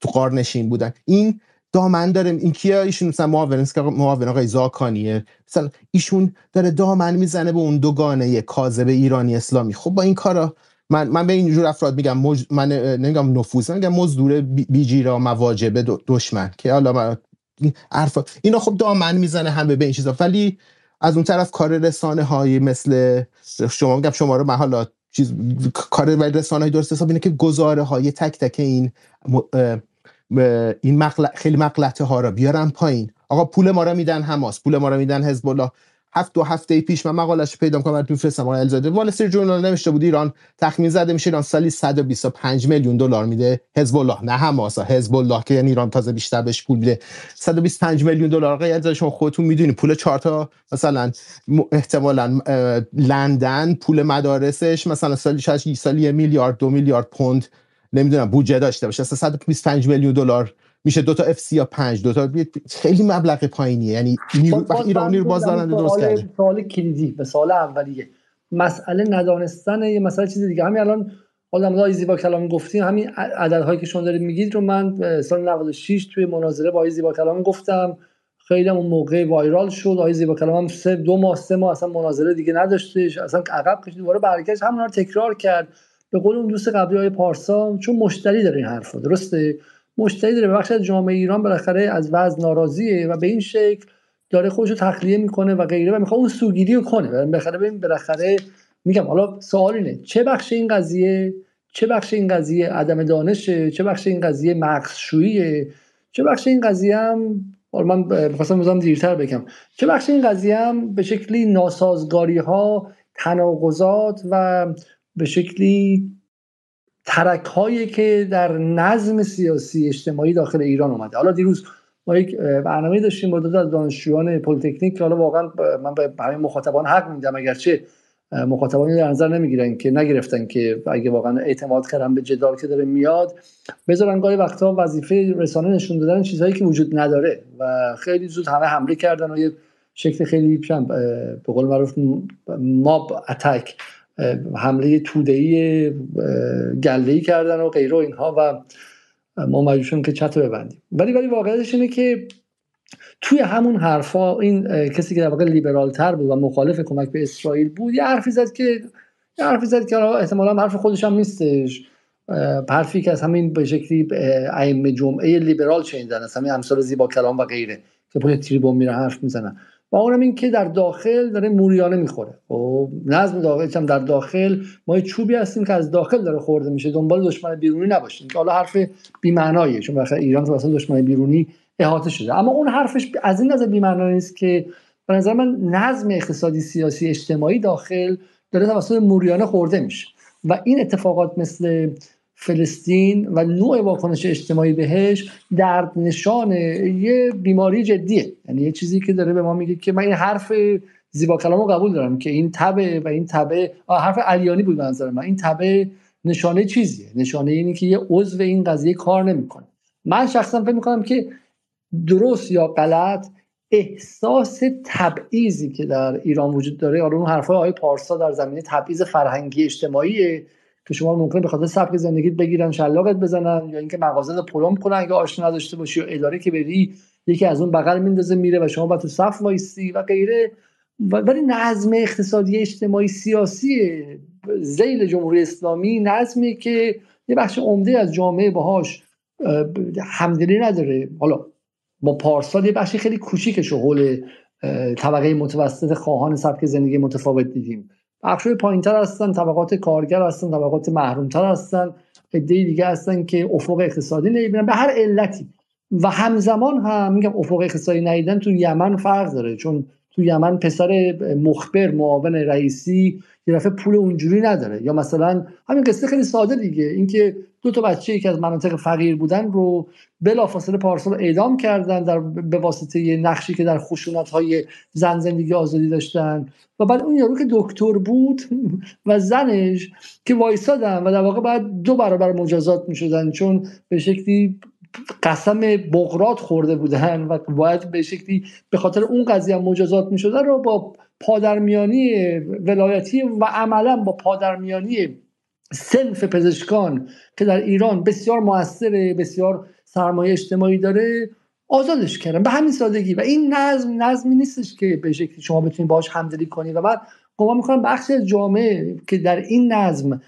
تو قارنشین بودن. این دامن داره. این کیه؟ ایشون مثلا معاون معاون آقای زاکانیه. مثلا ایشون داره دامن می‌زنه به اون دوگانه کاذب ایرانی اسلامی. خب با این کارا من من به اینجور افراد میگم مج... من نمیگم نفوذ میگم مزدور بیجیرا مواجبه دشمن که حالا من عرف اینا خب دامن می‌زنه همه به این چیزا. ولی از اون طرف کار رسانه های مثل شما میگم شما رو محالا چیز کار رسانه های درست حساب اینه که گزاره های تک تک این این مقل... خیلی مقلته ها را بیارن پایین. آقا پول ما را میدن حماس پول ما را میدن حزب الله هفت دو هفته پیش من مقالش پیدا کنم براتون فرستم آقای الزاده وال استریت جورنال نوشته بود ایران تخمین زده میشه ایران سالی 125 میلیون دلار میده حزب الله نه حماس حزب الله که یعنی ایران تازه بیشتر بهش پول میده. 125 میلیون دلار. آقای الزاده شما خودتون می‌دونید پول چهار تا مثلا احتمالاً لندن پول مدارسش مثلا سالی شاید سالی میلیارد دو میلیارد پوند نمی‌دونم بودجه داشته باشه. اصلا 125 میلیون دلار. میشه دو تا اف سی یا 5 دو تا خیلی مبلغ پایینیه. یعنی نیرو ایرانی رو بازدارنده درست کرده سوال کلیدی به سوال اولیه. مسئله ندانستن یه مسئله چیز دیگه. همین الان حالا آقای زیبا کلام گفتیم همین عددهایی که شما دارید میگید رو من سال 96 توی مناظره با زیبا کلام گفتم. خیلی اون موقع وایرال شد. آقای زیبا کلام هم سه دو ماه سه ماه اصلا مناظره دیگه نداشتش. اصلا عقب کشید. دوباره برگشت. همون رو تکرار کرد. به قول اون دوست قبلی های پارسا چون مشتری داره این حرفا درسته؟ مشتری داره بخش از جامعه ایران بالاخره از وضع ناراضیه و به این شکل داره خودش رو تخلیه می‌کنه و غیره و می‌خواد اون سوگیری رو کنه. بالاخره ببین بالاخره میگم حالا سوال اینه چه بخش این قضیه؟ چه بخش این قضیه عدم دانشه؟ چه بخش این قضیه مغزشوییه؟ چه بخش این قضیه هم من می‌خواستم بزنم دیرتر بگم. چه بخش این قضیه هم به شکلی ناسازگاری ها تناقضات و به شکلی ترک هایی که در نظم سیاسی اجتماعی داخل ایران اومده. حالا دیروز ما یک برنامه داشتیم با از دانشجویان پلیتکنیک که حالا واقعا من به همه مخاطبان حق میدم اگرچه مخاطبانی در نظر نمی‌گیرن که نگرفتن که اگه واقعا اعتماد کردن به جدال که داره میاد بذارن گاهی وقتا وظیفه رسانه نشون دادن چیزهایی که وجود نداره و خیلی زود همه حمله کردن و یه شکل خیلی به قول معروف ماب اتک حمله تودهی گلهی کردن و غیره اینها و ما مجبور که چت ببندیم. ولی ولی واقعیتش اینه که توی همون حرفا این کسی که در واقع لیبرال تر بود و مخالف کمک به اسرائیل بود یه حرفی زد که یه حرفی زد که احتمالا حرف خودش هم نیستش. حرفی که از همین به شکلی ائمه جمعه لیبرال شنیدن از همین امثال زیبا کلام و غیره که پشت تریبون میره حرف می‌زنن. و اونم این که در داخل داره موریانه می‌خوره. خب نظم داخل هم در داخل. ما یه چوبی هستیم که از داخل داره خورده میشه. دنبال دشمن بیرونی نباشیم. که حالا حرف بی‌معناییه چون بخاطر ایران توسط دشمن بیرونی احاطه شده. اما اون حرفش از این نظر بی‌معنایی نیست که به نظر من نظم اقتصادی سیاسی اجتماعی داخل داره توسط موریانه خورده میشه. و این اتفاقات مثل فلسطین و نوع واکنش اجتماعی بهش درد نشان یه بیماری جدیه. یعنی یه چیزی که داره به ما میگه که من این حرف زیبا کلامو قبول دارم که این تبه و این تبه حرف علیانی بود منظر من. این تبه نشانه چیزیه. نشانه اینی که یه عضو این قضیه کار نمی‌کنه. من شخصا فکر می‌کنم که درست یا غلط احساس تبعیضی که در ایران وجود داره حالا اون حرفای آقای پارسا در زمینه تبعیض فرهنگی اجتماعی که شما ممکنه به خاطر سبک زندگیت بگیرن شلاقت بزنن یا اینکه مغازه رو پلم کنن اگه آشنا نداشته باشی یا اداره که بری یکی از اون بغل میندازه میره و شما باید تو صف وایسی و غیره. ولی نظم اقتصادی اجتماعی سیاسی زیل جمهوری اسلامی نظمی که یه بخش عمده از جامعه باهاش همدلی نداره. حالا با پارسال یه بخشی خیلی کوچیکش حول طبقه متوسط خواهان سبک زندگی متفاوت دیدیم. بخش پایینتر هستن طبقات کارگر هستن طبقات محرومتر هستن عده دیگه هستن که افق اقتصادی نمی‌بینن. به هر علتی. و همزمان هم میگم افق اقتصادی ندیدن تو یمن فرق داره. چون تو یمن پسر مخبر معاون رئیسی یه دفعه پول اونجوری نداره. یا مثلا همین قصه خیلی ساده دیگه. اینکه دو تا بچه که از مناطق فقیر بودن رو بلافاصله پارسال اعدام کردن در به واسطه نقشی که در خشونت های زن زندگی آزادی داشتن. و بعد اون یارو که دکتر بود (laughs) و زنش که وایسادن و در واقع بعد دو برابر مجازات می‌شدن. چون به شکلی قسم بغرات خورده بودن و باید به شکلی به خاطر اون قضیه مجازات می‌شدن رو با پادرمیانی ولایتی و عملا با پادرمیانی سنف پزشکان که در ایران بسیار موثره بسیار سرمایه اجتماعی داره آزادش کردن. به همین سادگی. و این نظم نظمی نیستش که به شکلی شما بتونید باهاش همدلی کنید و من گمان می‌کنم بخشی از جامعه که در این نظم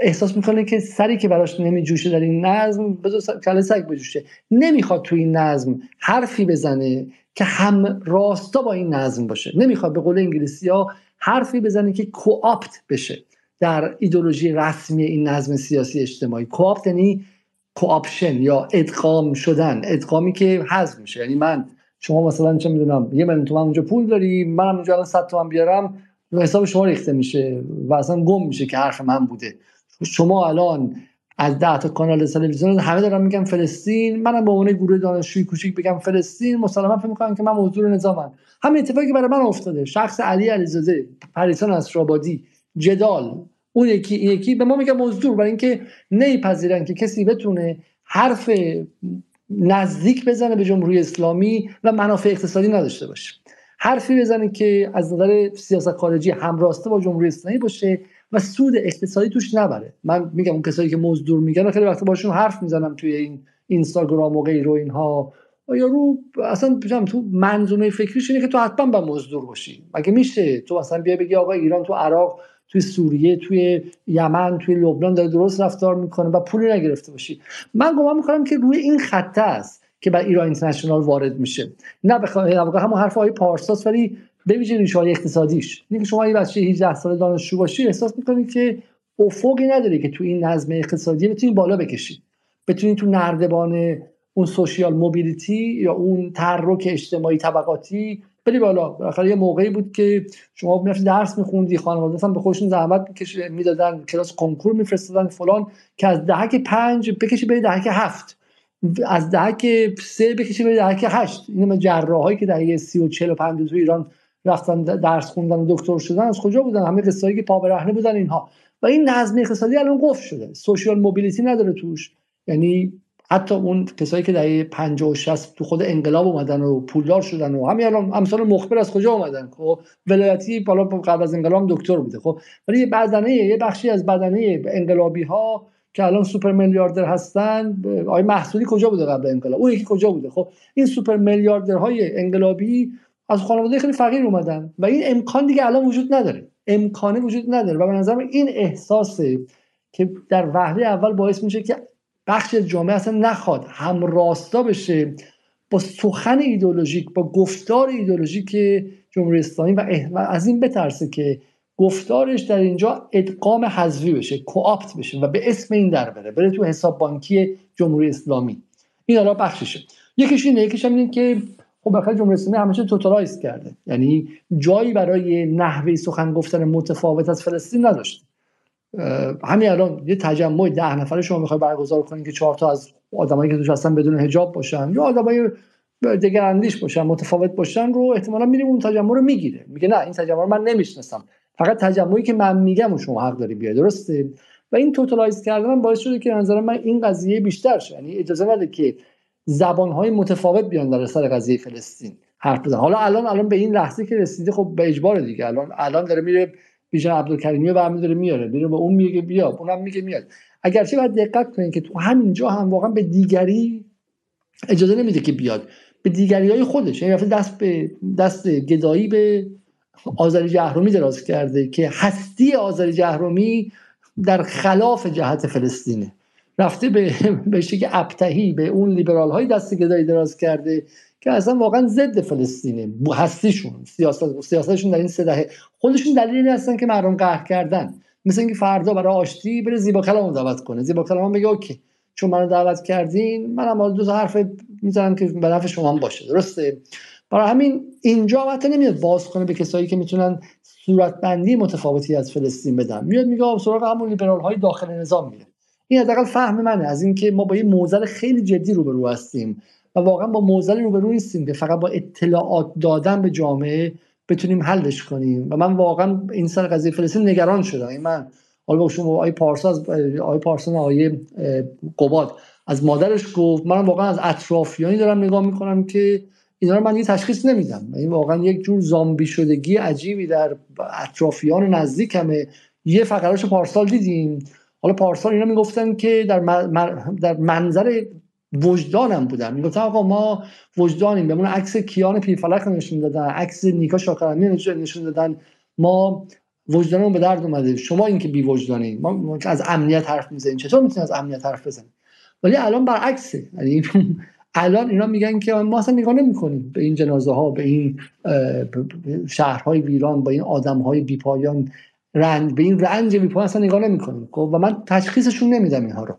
احساس می‌کنه که سری که براش نمیجوشه در این نظم بذار کله سگ بجوشه. نمی‌خواد تو این نظم حرفی بزنه که هم راستا با این نظم باشه. نمی‌خواد به قول انگلیسی ها حرفی بزنه که کوآپت بشه در ایدولوژی رسمی این نظم سیاسی اجتماعی. کوآپت یعنی کوآپشن یا ادغام شدن ادغامی که حذف میشه. یعنی من شما مثلا چه می‌دونم یه میلیون تومن اونجا پول داری منم اونجا الان 100 تومن بیارم حساب شما ریخته میشه و اصلا گم میشه که حرف من بوده. شما الان از ده تا کانال تلویزیون همه دارن میگن فلسطین منم با اون گروه دانشجوی کوچیک بگم فلسطین مسلما فکر می‌کنم که من موضوع نظامم. همین اتفاقی که برای من افتاده. شخص علی علیزاده پریسان اسرابادی جدال اون یکی یکی به ما میگه مزدور برای اینکه نمیپذیرن که کسی بتونه حرف نزدیک بزنه به جمهوری اسلامی و منافع اقتصادی نداشته باشه. حرفی بزنه که از نظر سیاست خارجی همراسته با جمهوری اسلامی باشه و سود اقتصادی توش نبره. من میگم اون کسایی که مزدور میگن خیلی وقت باشون حرف می‌زنم توی این اینستاگرام و غیر و اینها. یا رو اصلا تو منظومه فکریش اینه که تو حتما با مزدور باشی. مگه میشه؟ تو اصلا بیا بگی آقا ایران تو عراق توی سوریه توی یمن توی لبنان داره درست رفتار می‌کنه و پولی نگرفته باشی. من گمان می‌کنم که روی این خطه است که بر ایران اینترنشنال وارد میشه. نه بخوام همون حرف های پارساس ولی به ویژه ریشه های اقتصادیش. اینه که شما یه بچه 18 ساله دانشجو باشی احساس می‌کنید که افقی نداره که تو این نظم اقتصادی بتونید بالا بکشید بتونید تو نردبان اون سوشیال موبیلیتی یا اون تحرک اجتماعی طبقاتی بری بالا. بالاخره یه موقعی بود که شما می‌رفتی درس میخوندی خانواده هم به خودشون زحمت می‌دادن کلاس کنکور میفرستادن فلان. که از دهک پنج بکشی بری دهک هفت. از دهک سه بکشی بری دهک هشت. این جراحایی که دهه سی و چل و پنج تو ایران رفتن درس خوندن و دکتر شدن. از کجا بودن؟ همه قصه‌ای که پا برهنه بودن اینها. و این نظم اقتصادی الان قفل شده. سوشیال موبیلیتی نداره توش. یعنی حتی اون کسایی که دهه 50 و 60 تو خود انقلاب اومدن و پولدار شدن و همین الان امثال مخبر از کجا اومدن؟ خب ولایتی بالا قبل از انقلاب دکتر بوده. خب ولی یه بدنه یه بخشی از بدنه انقلابی ها که الان سوپر میلیاردر هستن آقای محسودی کجا بوده قبل انقلاب؟ اون یکی کجا بوده؟ خب این سوپر میلیاردرهای انقلابی از خانواده خیلی فقیر اومدن و این امکان دیگه الان وجود نداره. امکانه وجود نداره و به نظر این احساسه که در وهله اول باعث میشه که بخش جامعه اصلا نخواد هم راستا بشه با سخن ایدولوژیک با گفتار ایدولوژیک جمهوری اسلامی و, از این بترسه که گفتارش در اینجا ادغام حذفی بشه کوآپت بشه و به اسم این در بره بره تو حساب بانکی جمهوری اسلامی. این حالا بخششه. یکیش اینه یکیش هم اینه که خب بخاطر جمهوری اسلامی همیشه توتالایز کرده. یعنی جایی برای نحوه سخن گفتن متفاوت از فلسطین نداشته همین الان یه تجمع ده نفره شما می‌خوای برگزار کنید که چهار تا از آدمایی که توش هستن بدون حجاب باشن یا آدمای دیگر اندیش باشن متفاوت باشن رو احتمالا میریم اون تجمع رو می‌گیره. میگه نه این تجمع رو من نمی‌شناسم. فقط تجمعی که من میگم و شما حق داری بیای درسته؟ و این توتالایز کردن باعث شده که نظر من این قضیه بیشتر شه. یعنی اجازه نده که زبانهای متفاوت بیان در سر قضیه فلسطین حرف بزن حالا الان الان به این لحظه که رسیده خب به اجبار دیگه. الان الان داره میره بیژن عبدالکریمی رو برمیداره میاره. میره به اون میگه بیا اونم میگه میاد. اگرچه باید دقت کنید که تو همینجا هم واقعا به دیگری اجازه نمیده که بیاد. به دیگری های خودش. یعنی دست به دست گدایی به آذری جهرومی دراز کرده که هستی آذری جهرومی در خلاف جهت فلسطینه. رفته به بهش که ابتهی به اون لیبرال های دست گدایی دراز کرده که اصلا واقعا ضد فلسطینه. هستیشون سیاست سیاستشون در این سه دهه. خودشون دلیلی هستن که مردم قهر کردن. مثل اینکه فردا برای آشتی بره زیبا کلام دعوت کنه. زیبا کلام بگه اوکی. چون منو دعوت کردین منم دو تا حرف می‌ذارم که به نفع شما هم باشه. درسته؟ برای همین اینجا حتی نمیاد باز کنه به کسایی که می‌تونن صورتبندی متفاوتی از فلسطین بدن. میاد میگه سراغ همون لیبرال های داخل نظام میره. این حداقل فهم منه. از اینکه ما با یه موزل خیلی جدی روبرو هستیم و واقعا با موزل روبرو نیستیم که فقط با اطلاعات دادن به جامعه بتونیم حلش کنیم. و من واقعا این سر قضیه فلسطین نگران شدم. این من حالا با شما آی پارسا از آی پارسا آی قباد از مادرش گفت. من واقعا از اطرافیانی دارم نگاه می‌کنم که اینا رو من یه تشخیص نمیدم. این واقعا یک جور زامبی شدگی عجیبی در اطرافیان نزدیکمه. یه فقراش پارسال دیدیم. حالا پارسال اینا می‌گفتن که در, در منظر وجدانم بودن. می‌گفتن آقا ما وجدانیم. بهمون عکس کیان پیرفلک نشون دادن عکس نیکا شاکرمی نشون دادن. ما وجدانمون به درد اومده. شما اینکه بی وجدانی ما از امنیت حرف می‌زنیم. چطور می‌تونیم از امنیت حرف بزنیم؟ ولی الان برعکسه یعنی (laughs) الان اینا میگن که ما اصلا نگاه نمی‌کنیم به این جنازه ها به این شهرهای ویران با این آدم های بیپایان. رنج به این رنج بیپایان اصلا نگاه نمی‌کنیم. خب، و من تشخیصشون نمیدم اینها رو.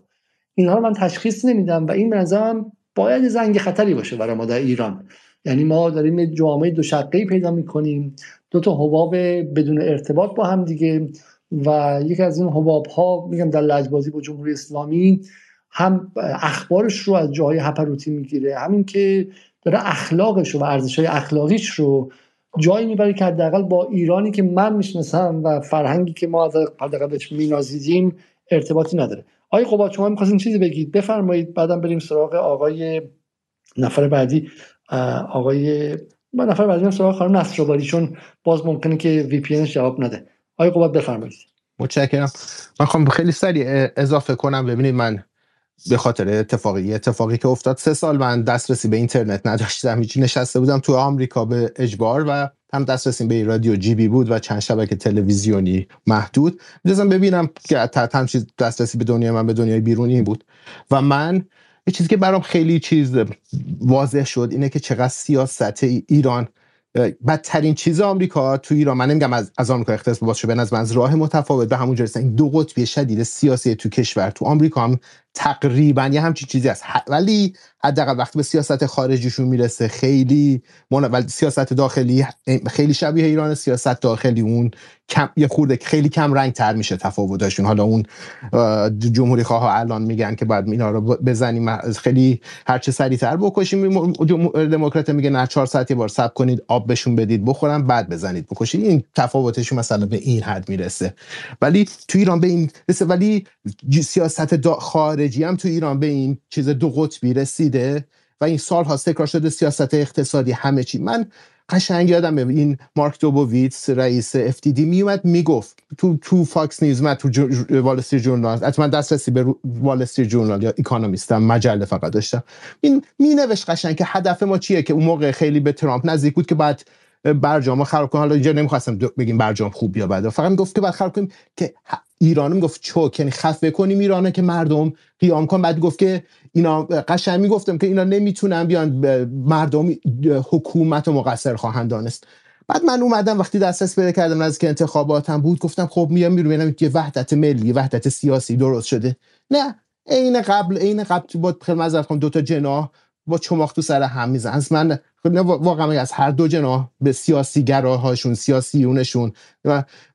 اینها رو من تشخیص نمیدم و این به باید زنگ خطری باشه برای ما در ایران. یعنی ما داریم جامعه دو شقه پیدا می‌کنیم. دو تا حباب بدون ارتباط با هم دیگه و یکی از این حباب ها میگم در لجبازی با جمهوری اسلامی هم اخبارش رو از جاهای هپروتی می‌گیره همین که داره اخلاقش رو و ارزش های اخلاقیش رو جایی می‌بره که حداقل با ایرانی که من می‌شناسم و فرهنگی که ما حداقل بهش مینازیدیم ارتباطی نداره. آقای قباد شما می‌خواستین چیزی بگید؟ بفرمایید بعدم بریم سراغ آقای نفر بعدی آقای من نفر بعدی سراغ خانم نصرآبادی چون باز ممکنه که وی پی جواب نده. آقای قباد بفرمایید. متشکرم. من خواهم خیلی سریع اضافه کنم ببینید من به خاطر اتفاقی اتفاقی که افتاد. سه سال من دسترسی به اینترنت نداشتم. هیچی نشسته بودم تو آمریکا به اجبار و هم دسترسی به رادیو جی بی بود و چند شبکه تلویزیونی محدود. می‌دونم ببینم که هم چیز دسترسی به دنیای من به دنیای بیرونی بود. و من یه چیزی که برام خیلی چیز واضح شد اینه که چقدر سیاست ایران بدترین چیز آمریکا تو ایران. من نمیگم از از آمریکا اختصاص باز شده از من از راه متفاوت. به همون این دو قطبی شدید سیاسی تو کشور تو آمریکا هم تقریبا یه همچین چیزی هست. ولی حداقل وقتی به سیاست خارجیشون می‌رسه خیلی ولی سیاست داخلی خیلی شبیه ایران سیاست داخلی اون کم یه خورده خیلی کم رنگ تر میشه تفاوتاشون. حالا اون جمهوری خواه الان میگن که باید اینا رو بزنیم خیلی هر چه سریعتر بکشیم. دموکرات میگه نه چهار ساعت یه بار صبر کنید آب بهشون بدید بخورن بعد بزنید بکشید. این تفاوتشون مثلا به این حد می‌رسه. ولی تو ایران به این ولی سیاست خارجی هم تو ایران به این چیز دو قطبی رسیده و این سال ها تکرار شده سیاست اقتصادی همه چی. من قشنگ یادم این مارک دوبوویتس رئیس FDD میومد می‌گفت تو تو Fox News من تو وال استریت جورنال حتما دسترسی به وال استریت جورنال یا اکونومیستم مجله فقط داشتم. این می نوشت قشنگ که هدف ما چیه که اون موقع خیلی به ترامپ نزدیک بود که بعد برجام خراب کنیم حالا اینجا نمی‌خواستم بگیم برجام خوب یا بده. فقط می‌گفت که بعد خراب کنیم که ایران می‌گفت چوک یعنی خفه کنیم ایرانه که مردم قیام کن. بعد گفت که اینا قشنگ می‌گفتم که اینا نمی‌تونن بیان مردم حکومت و مقصر خواهند دانست. بعد من اومدم وقتی دسترس پیدا کردم از که انتخاباتم بود گفتم خب میام میرم ببینم که وحدت ملی وحدت سیاسی درست شده. نه عین قبل عین قبل با خیلی مزرد دو تا جناح با چماق تو سر هم میزن از من واقعا از هر دو جناح به سیاسی گراهاشون سیاسیونشون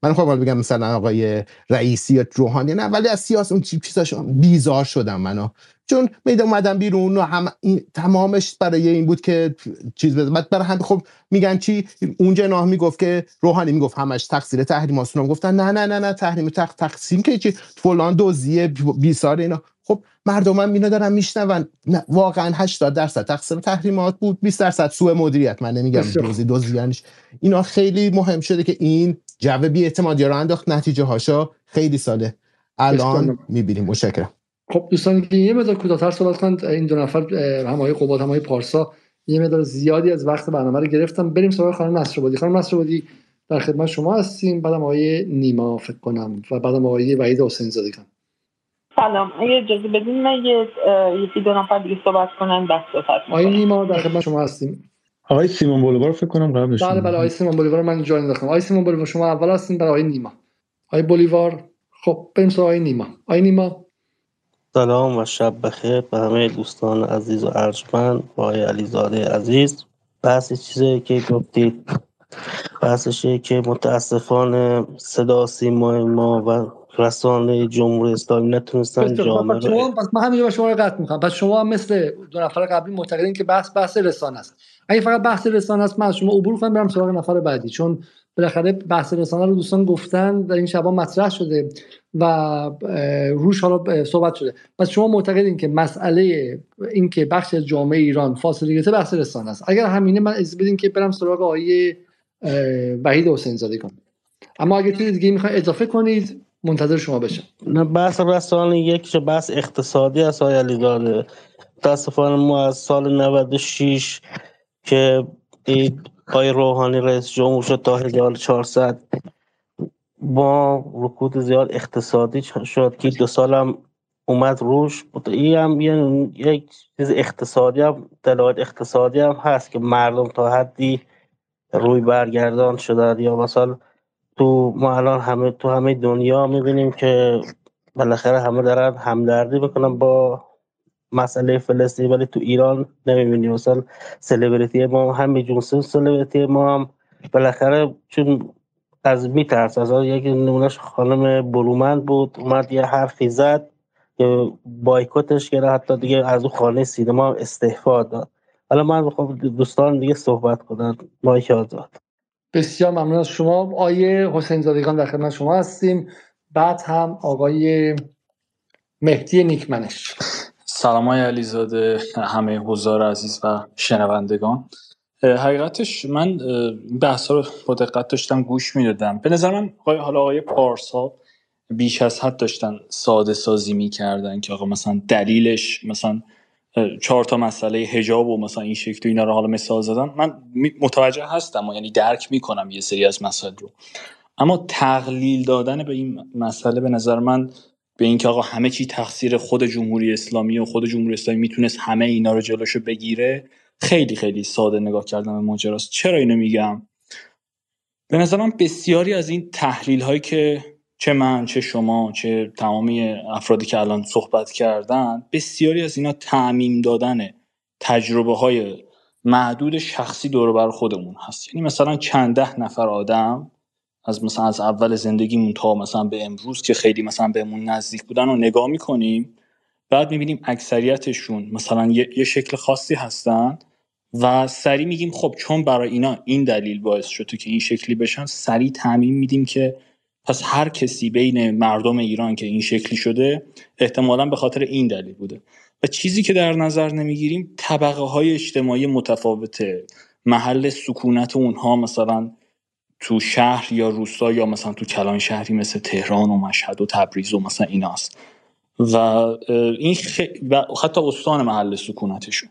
من خب بگم مثلا آقای رئیسی یا روحانی نه ولی از سیاس اون چیزاشون بیزار شدم منو. چون میده اومدم بیرون و هم تمامش برای این بود که چیز بده. بعد برای هم خب میگن چی؟ اون جناح می‌گفت که روحانی می‌گفت همش تقصیر تحریم هستون گفتن نه نه نه نه تحریم تق... تقسیم که چی؟ فلان دوزیه بیسار اینا. خب مردم هم اینا دارن میشنون. واقعا 80 درصد تقسیم تحریمات بود 20 درصد سوء مدیریت. من نمیگم دوزی دوزی یعنی اینا خیلی مهم شده که این جو بی اعتمادی رو انداخت. نتیجه هاشا خیلی ساله. الان می‌بینیم. مشکرم خب دوستان که یه مقدار کوتاه‌تر صحبت کنند این دو نفر هم آقای قباد هم پارسا یه مقدار زیادی از وقت برنامه رو گرفتم بریم سراغ خانم نصرآبادی. خانم نصرآبادی در خدمت شما هستیم. بعدم آقای نیما فکر کنم. و بعدم آقای وحید حسین زادگان سلام. اگه اجازه بدین من یه یکی دو نفر دیگه صحبت کنن بس صحبت آقای نیما در خدمت شما هستیم. آقای سیمون بولیوار فکر کنم قبلش بله بله آقای سیمون بولیوار من جای انداختم آقای سیمون بولیوار شما اول هستین برای آقای نیما. آقای بولیوار خب بریم سراغ آقای نیما. آقای نیما. سلام و شب بخیر به همه دوستان عزیز و ارجمند با آقای علیزاده عزیز. بحث چیزی که گفتید بحثشه که متاسفانه صدا سیما ما و رسانه جمهوری اسلامی نتونستن جامعه شما پس من همینجا شما رو قطع می‌کنم. پس شما مثل دو نفر قبلی معتقدین که بحث بحث رسانه است. اگه فقط بحث رسانه است من از شما عبور کنم برم سراغ نفر بعدی. چون بالاخره بحث رسانه رو دوستان گفتن در این شبا مطرح شده و روش حالا صحبت شده. پس شما معتقدین که مسئله این که بخش از جامعه ایران فاصله گرفته بحث رسانه است. اگر همینه من از بدین که برم سراغ آقای وحید حسین زاده کنم. اما اگر چیز دیگه می‌خواین اضافه کنید منتظر شما بشم. نه بحث رسانه یک بحث اقتصادی است آقای علیزاده متاسفانه ما از سال 96 که آقای روحانی رئیس جمهور شد تا 1400 با رکود زیاد اقتصادی شد که دو سال هم اومد روش. این هم یک چیز اقتصادی هم دلایل اقتصادی هم هست که مردم تا حدی روی برگردان شدن. یا مثلا تو ما الان همه تو همه دنیا می‌بینیم که بالاخره همه دارن همدردی بکنن با مسئله فلسطین ولی تو ایران نمی‌بینیم مثلا سلبریتی ما هم جونسون سلبریتی ما هم بالاخره چون از میترس از یک نمونهش خانم برومند بود اومد یه حرفی زد که بایکوتش کرد حتی دیگه از اون خانه سینما استعفا داد حالا من خب دوستان دیگه صحبت کنن مایک آزاد بسیار ممنون از شما. آیه حسین زادگان در خدمت شما هستیم. بعد هم آقای مهدی نیکمنش. سلام های علیزاده همه حضار عزیز و شنوندگان. حقیقتش من بحث رو با دقت داشتم گوش می‌دادم. به نظر من حالا آقای پارسا بیش از حد داشتن ساده سازی می‌کردن که آقا مثلا دلیلش مثلا چهار تا مسئله حجاب و مثلا این شکل اینا رو حالا مثال زدن. من متوجه هستم و یعنی درک می‌کنم یه سری از مسائل رو. اما تقلیل دادن به این مسئله به نظر من به اینکه آقا همه چی تقصیر خود جمهوری اسلامی و خود جمهوری اسلامی می‌تونست همه اینا رو جلوشو بگیره خیلی خیلی ساده نگاه کردن به ماجراست. چرا اینو میگم؟ به نظر من بسیاری از این تحلیل هایی که چه من چه شما چه تمامی افرادی که الان صحبت کردن بسیاری از اینا تعمیم دادن تجربه های محدود شخصی دور بر خودمون هست. یعنی مثلا چند ده نفر آدم از مثلا از اول زندگیمون تا مثلا به امروز که خیلی مثلا بهمون نزدیک بودن رو نگاه می‌کنیم بعد می‌بینیم اکثریتشون مثلا یه, شکل خاصی هستن و سریع میگیم خب چون برای اینا این دلیل باعث شده که این شکلی بشن سریع تعمین میدیم که پس هر کسی بین مردم ایران که این شکلی شده احتمالا به خاطر این دلیل بوده. و چیزی که در نظر نمی‌گیریم طبقه های اجتماعی متفاوته. محل سکونت اونها مثلا تو شهر یا روستا یا مثلا تو کلان شهری مثل تهران و مشهد و تبریز و مثلا ایناست. و این خ... و حتی استان محل سکونتشون.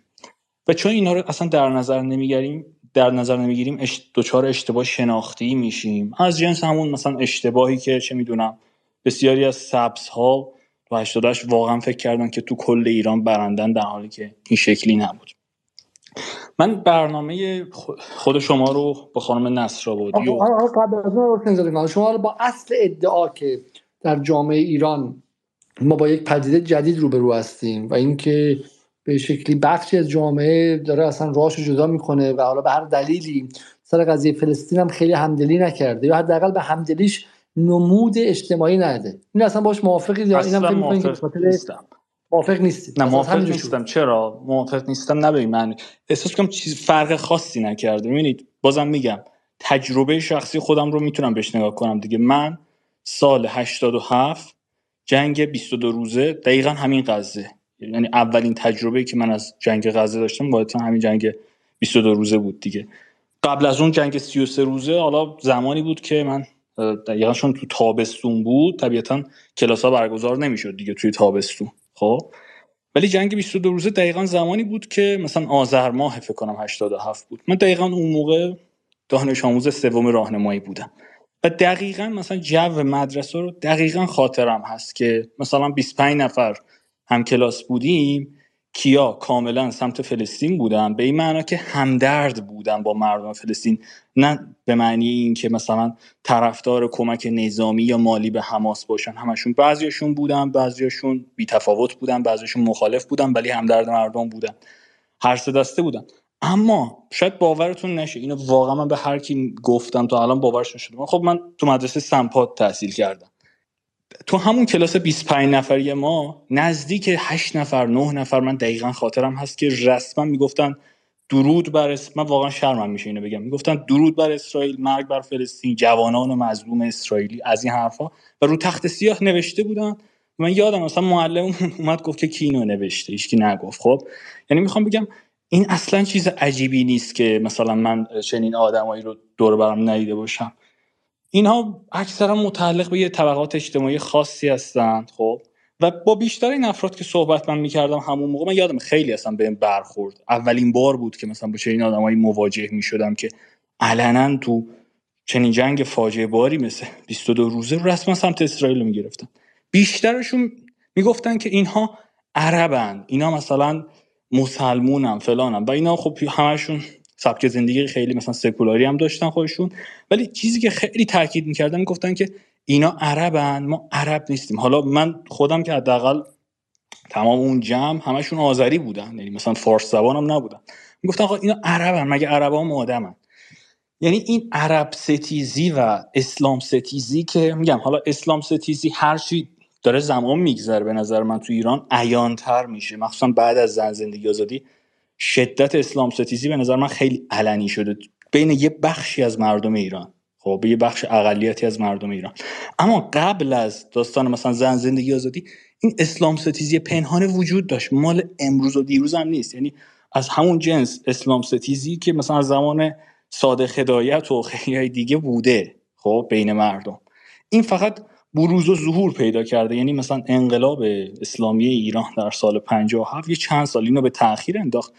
و چون اینا رو اصلا در نظر نمی‌گیریم در نظر نمی‌گیریم دچار اشتباه شناختی میشیم. از جنس همون مثلا اشتباهی که چه می‌دونم بسیاری از سبز ها و 88 واقعا فکر کردن که تو کل ایران برندن در حالی که این شکلی نبود. من برنامه خود شما رو با خانم نصر آبادی و شما با اصل ادعا که در جامعه ایران ما با یک پدیده جدید روبرو هستیم و اینکه به شکلی بخشی از جامعه داره اصلا راهش جدا می‌کنه و حالا به هر دلیلی سر قضیه فلسطین هم خیلی همدلی نکرده یا حداقل به همدلیش نمود اجتماعی نده. این اصلا باش موافقی یا اینم فکر موافق نیستی نه موافق نیستم. چرا؟ موافق نیستم نه به من احساس کنم چیز فرق خاصی نکرده. ببینید بازم میگم تجربه شخصی خودم رو می‌تونم بهش نگاه کنم دیگه. من سال 87 جنگ 22 روزه دقیقا همین قضیه. یعنی اولین تجربه که من از جنگ غزه داشتم باید همین جنگ 22 روزه بود دیگه. قبل از اون جنگ 33 روزه حالا زمانی بود که من دقیقا چون تو تابستون بود طبیعتا کلاس ها برگزار نمی‌شد دیگه توی تابستون. خب. ولی جنگ 22 روزه دقیقا زمانی بود که مثلا آذر ماه فکر کنم 87 بود. من دقیقا اون موقع دانش آموز سوم راهنمایی بودم. و دقیقا مثلا جو مدرسه رو دقیقا خاطرم هست که مثلا 25 نفر هم کلاس بودیم کیا کاملا سمت فلسطین بودن؟ به این معنا که همدرد بودن با مردم فلسطین. نه به معنی اینکه مثلا طرفدار کمک نظامی یا مالی به حماس باشن. همشون بعضیاشون بودن بعضیاشون بی تفاوت بودن بعضیاشون مخالف بودن ولی همدرد مردم بودن. هر سه دسته بودن. اما شاید باورتون نشه اینو واقعا من به هر کی گفتم تا الان باورش نشده. خب من تو مدرسه سمپات تحصیل کردم. تو همون کلاس 25 نفری ما نزدیک 8 نفر 9 نفر من دقیقا خاطرم هست که رسما می‌گفتن درود بر اس... من واقعا شرمم میشه اینو بگم. می‌گفتن درود بر اسرائیل مرگ بر فلسطین جوانان مظلوم اسرائیلی از این حرفا. و رو تخت سیاه نوشته بودن. من یادم مثلا معلم اومد گفت که کی اینو نوشته؟ هیچکی نگفت. خب یعنی می‌خوام بگم این اصلا چیز عجیبی نیست که مثلا من چنین آدمایی رو دور برم ندیده باشم. اینها اکثرا متعلق به یه طبقات اجتماعی خاصی هستند خب؟ و با بیشتر این افراد که صحبت من می‌کردم همون موقع من یادم خیلی اصلا بهم برخورد. اولین بار بود که مثلا با چنین آدمایی مواجه می‌شدم که علنا تو چنین جنگ فاجعه باری مثل (laughs) 22 روزه رسما سمت اسرائیل می‌گرفتن. بیشترشون می‌گفتن که اینها عربن اینا مثلا مسلمونم فلانم و اینا خب همشون سبک زندگی خیلی مثلا سکولاری هم داشتن خودشون. ولی چیزی که خیلی تاکید می‌کردن گفتن که اینا عربن ما عرب نیستیم. حالا من خودم که حداقل تمام اون جمع همشون آذری بودن. یعنی مثلا فارس زبان هم نبودن. می‌گفتن اینا عربن مگه عربا هم آدمن؟ یعنی این عرب ستیزی و اسلام ستیزی که میگم حالا اسلام ستیزی هر چی داره زمان میگذره به نظر من تو ایران عیانتر میشه. مخصوصا بعد از زن زندگی آزادی شدت اسلام ستیزی به نظر من خیلی علنی شده. بین یه بخشی از مردم ایران. خب یه بخش اقلیتی از مردم ایران. اما قبل از داستان مثلا زن زندگی آزادی این اسلام ستیزی پنهان وجود داشت. مال امروز و دیروز هم نیست. یعنی از همون جنس اسلام ستیزی که مثلا زمان ساده خدایت و خیلی دیگه بوده. خب بین مردم. این فقط بروز و ظهور پیدا کرده. یعنی مثلا انقلاب اسلامی ایران در سال 57 یه چند سال اینو به تاخیر انداخت.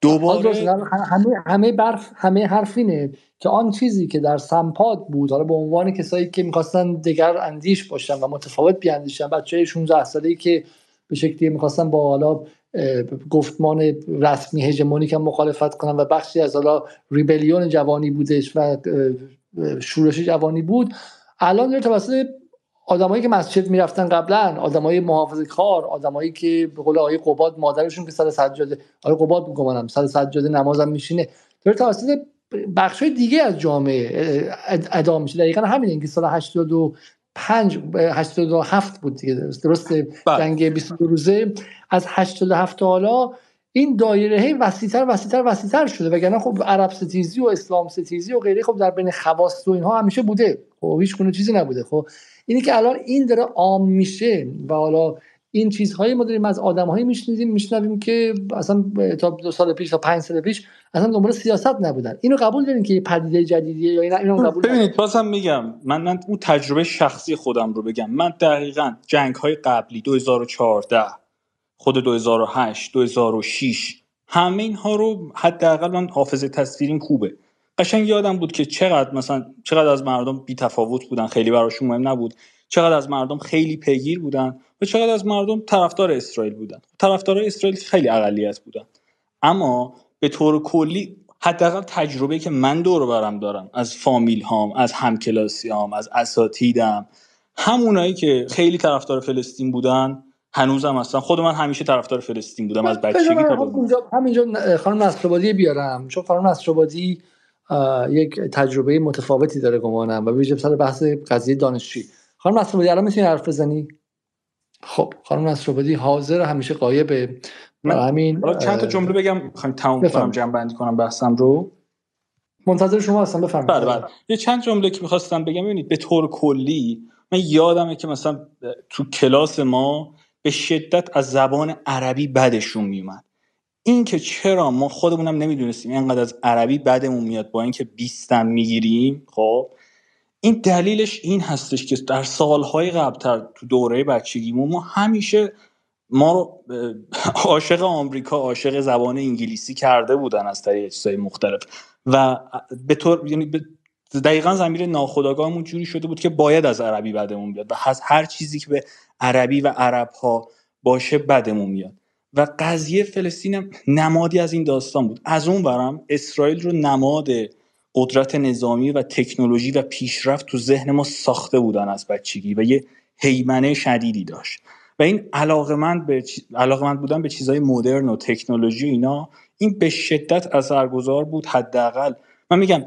دوباره همه همه برف همه حرف اینه که آن چیزی که در سمپاد بود حالا به عنوان کسایی که می‌خواستن دیگر اندیش باشن و متفاوت بیاندیشن بچه 16 ساله که به شکلی می‌خواستن با حالا گفتمان رسمی هژمونیک هم مخالفت کنن و بخشی از حالا ریبلیون جوانی بودش و شورش جوانی بود الان داره توسط آدمایی که مسجد می‌رفتن قبلا آدمای محافظه کار آدمایی که به قول آقای قباد مادرشون که سر سجاده آقای قباد میگم سر سجاده نمازم میشینه. داره توسط بخش دیگه از جامعه ادا میشه. دقیقا همین که سال 85 87 بود دیگه درست بله. جنگ 22 روزه. از 87 تا حالا این دایره هی وسیتر وسیتر وسیتر شده. وگرنه خب عرب ستیزی و اسلام ستیزی و غیره خب در بین خواص و اینها همیشه بوده. خب هیچ گونه چیزی نبوده. خب اینی که الان این داره عام میشه و حالا این چیزهایی ما داریم از آدمهایی میشنیدیم میشنویم که اصلا تا دو سال پیش تا پنج سال پیش اصلا دنبال سیاست نبودن. اینو قبول دارین که پدیده جدیدیه یا اینو قبول ببینید بازم میگم من, من اون تجربه شخصی خودم رو بگم. من دقیقا جنگ های قبلی 2014 خود 2008 2006 همه اینها رو حداقل من حافظه تصویریم خوبه. قشنگ یادم بود که چقدر مثلا چقدر از مردم بی تفاوت بودن. خیلی براشون مهم نبود. چقدر از مردم خیلی پیگیر بودن و چقدر از مردم طرفدار اسرائیل بودن. طرفدار اسرائیل خیلی اقلیت بودن. اما به طور کلی حداقل تجربه که من دور برم دارم از فامیل هام از همکلاسی هام از اساتیدم همونایی که خیلی طرفدار فلسطین بودن هنوزم هستن خود من همیشه طرفدار فلسطین بودم از بچگی تا همینجا خانم نصرآبادی بیارم. چون خانم نصرآبادی یک تجربه متفاوتی داره گمانم و ویژه سر بحث قضیه دانشجویی. خانم نصرآبادی الان می‌تونی حرف بزنی؟ خب خانم نصرآبادی حاضر همیشه قایبه من همین چند تا جمله بگم می‌خوام تموم کنم جمع بندی کنم بحثم رو. منتظر شما هستم بفرمایید. بله بله. یه چند جمله که می‌خواستم بگم ببینید به طور کلی من یادمه که مثلا تو کلاس ما به شدت از زبان عربی بدشون میومد. این که چرا ما خودمونم نمی‌دونستیم اینقدر از عربی بدمون میاد با اینکه بیستم می‌گیریم خب؟ این دلیلش این هستش که در سالهای قبلتر تو دوره بچگیمون ما همیشه ما رو (laughs) عاشق آمریکا عاشق زبان انگلیسی کرده بودن از طریق چیزهای مختلف. و به طور یعنی دقیقا زمیر ناخودآگاهمون جوری شده بود که باید از عربی بدمون بیاد و از هر چیزی که به عربی و عرب ها باشه بدمون میاد. و قضیه فلسطین نمادی از این داستان بود. از اون برم اسرائیل رو نماد قدرت نظامی و تکنولوژی و پیشرفت تو ذهن ما ساخته بودن از بچگی و یه حیمنه شدیدی داشت. و این علاقمند به علاقمند بودن به چیزهای مدرن و تکنولوژی اینا این به شدت اثرگذار بود حداقل. من میگم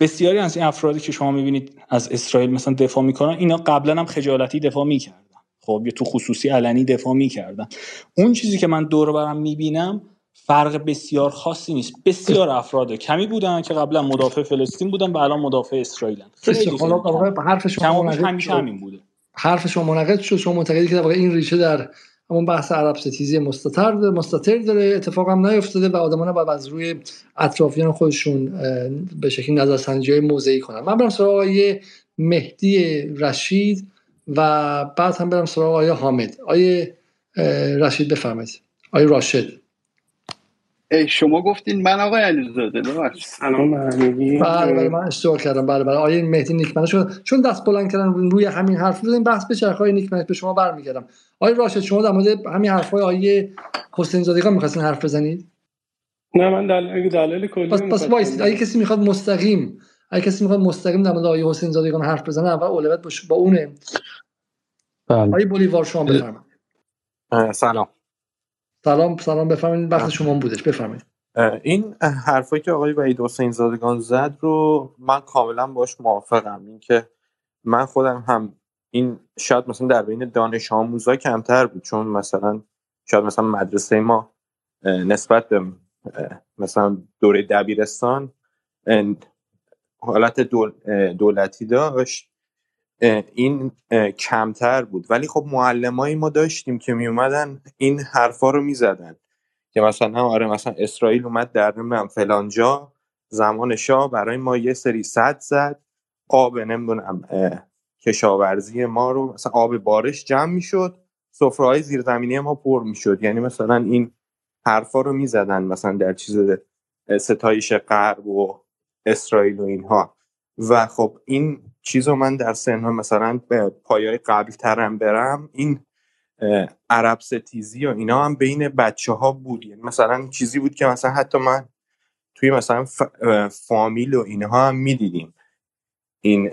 بسیاری از این افرادی که شما می‌بینید از اسرائیل مثلا دفاع می‌کنن اینا قبلا هم خجالتی دفاع می‌کردن. خب یا تو خصوصی علنی دفاع می‌کردن. اون چیزی که من دور برم می‌بینم فرق بسیار خاصی نیست. بسیار افراد کمی بودن که قبلا مدافع فلسطین بودن و الان مدافع اسرائیلن. خیلی حرف شما همیشه همین بوده. حرف شما منعقد شد. شما معتقدی که این ریشه در همون بحث عرب ستیزی مستتر مستتر داره اتفاق هم نیفتاده و آدمان باید از روی اطرافیان خودشون به شکلی نظرسنجی های موضعی کنن. من برم سراغ آقای مهدی رشید و بعد هم برم سراغ آقای حامد. آقای رشید بفرمایید. آقای راشد. شما گفتین من آقای علیزاده ببخشید سلام. بله بله من اشتباه کردم. بله بله. آیه مهدی نیکمنه شد چون دست بلند کردن روی همین حرف بزنیم بحث به چرخای نیکمنه به شما برمیگردم. آیه راشد شما در مورد همین حرفای آیه حسین زادگان می‌خواستین حرف بزنید؟ نه من دلیل دلیل کلی پس پس وایس اگه کسی می‌خواد مستقیم اگه کسی می‌خواد مستقیم در مورد آیه حسین زادگان حرف بزنه اول اولویت با اونه. بله. آیه بولیوار شما بفرمایید. سلام. سلام سلام بفرمایید. وقت شما بودش. بفرمایید. این حرفایی که آقای وحید حسین زادگان زد رو من کاملا باش موافقم. اینکه من خودم هم این شاید مثلا در بین دانش آموزا کمتر بود چون مثلا شاید مثلا مدرسه ما نسبت به مثلا دوره دبیرستان حالت دولتی داشت. این کمتر بود. ولی خب معلمایی ما داشتیم که می اومدن این حرفا رو می‌زدن. که مثلا آره مثلا اسرائیل اومد در نمی‌دونم فلان جا زمان شاه برای ما یه سری صد زد. آب نمی‌دونم کشاورزی ما رو مثلا آب بارش جمع می‌شد. سفره های زیرزمینی ما پر می‌شد. یعنی مثلا این حرفا رو می‌زدن مثلا در چیز ستایش غرب و اسرائیل و اینها. و خب این چیز رو من در سنها مثلا به پایای قبل ترم برم این عرب ستیزی و اینا هم بین بچه ها بود. یعنی مثلا چیزی بود که مثلا حتی من توی مثلا فامیل و اینها هم می‌دیدیم این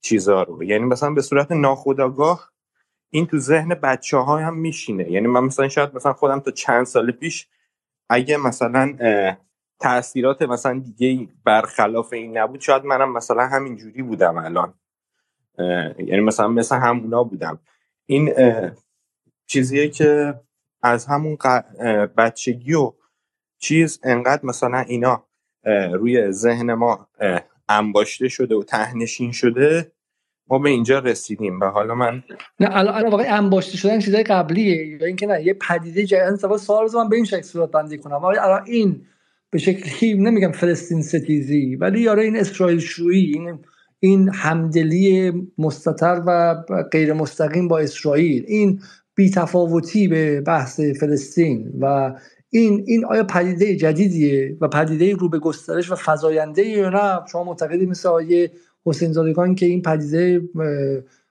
چیزها رو. یعنی مثلا به صورت ناخودآگاه این تو ذهن بچه ها هم میشینه. یعنی من مثلا شاید مثلا خودم تا چند سال پیش اگه مثلا تاثیرات مثلا دیگه برخلاف این نبود. شاید منم مثلا همین جوری بودم الان. یعنی مثلا مثل همونا بودم. این چیزیه که از همون بچگی و چیز انقدر مثلا اینا روی ذهن ما انباشته شده و تهنشین شده ما به اینجا رسیدیم. و حالا من نه الان واقعا انباشته شدن چیزای قبلیه. یا اینکه نه یه پدیده جدید. سوال من به این شکل صورت بندی کنم. الان این به شکلی نمیگم فلسطین ستیزی ولی یاره این اسرائیل شویی این این همدلی مستطر و غیر مستقیم با اسرائیل این بیتفاوتی به بحث فلسطین و این این آیا پدیده جدیدیه و پدیده رو به گسترش و فزاینده یا نه؟ شما معتقدی مثل آیه حسین زادگان که این پدیده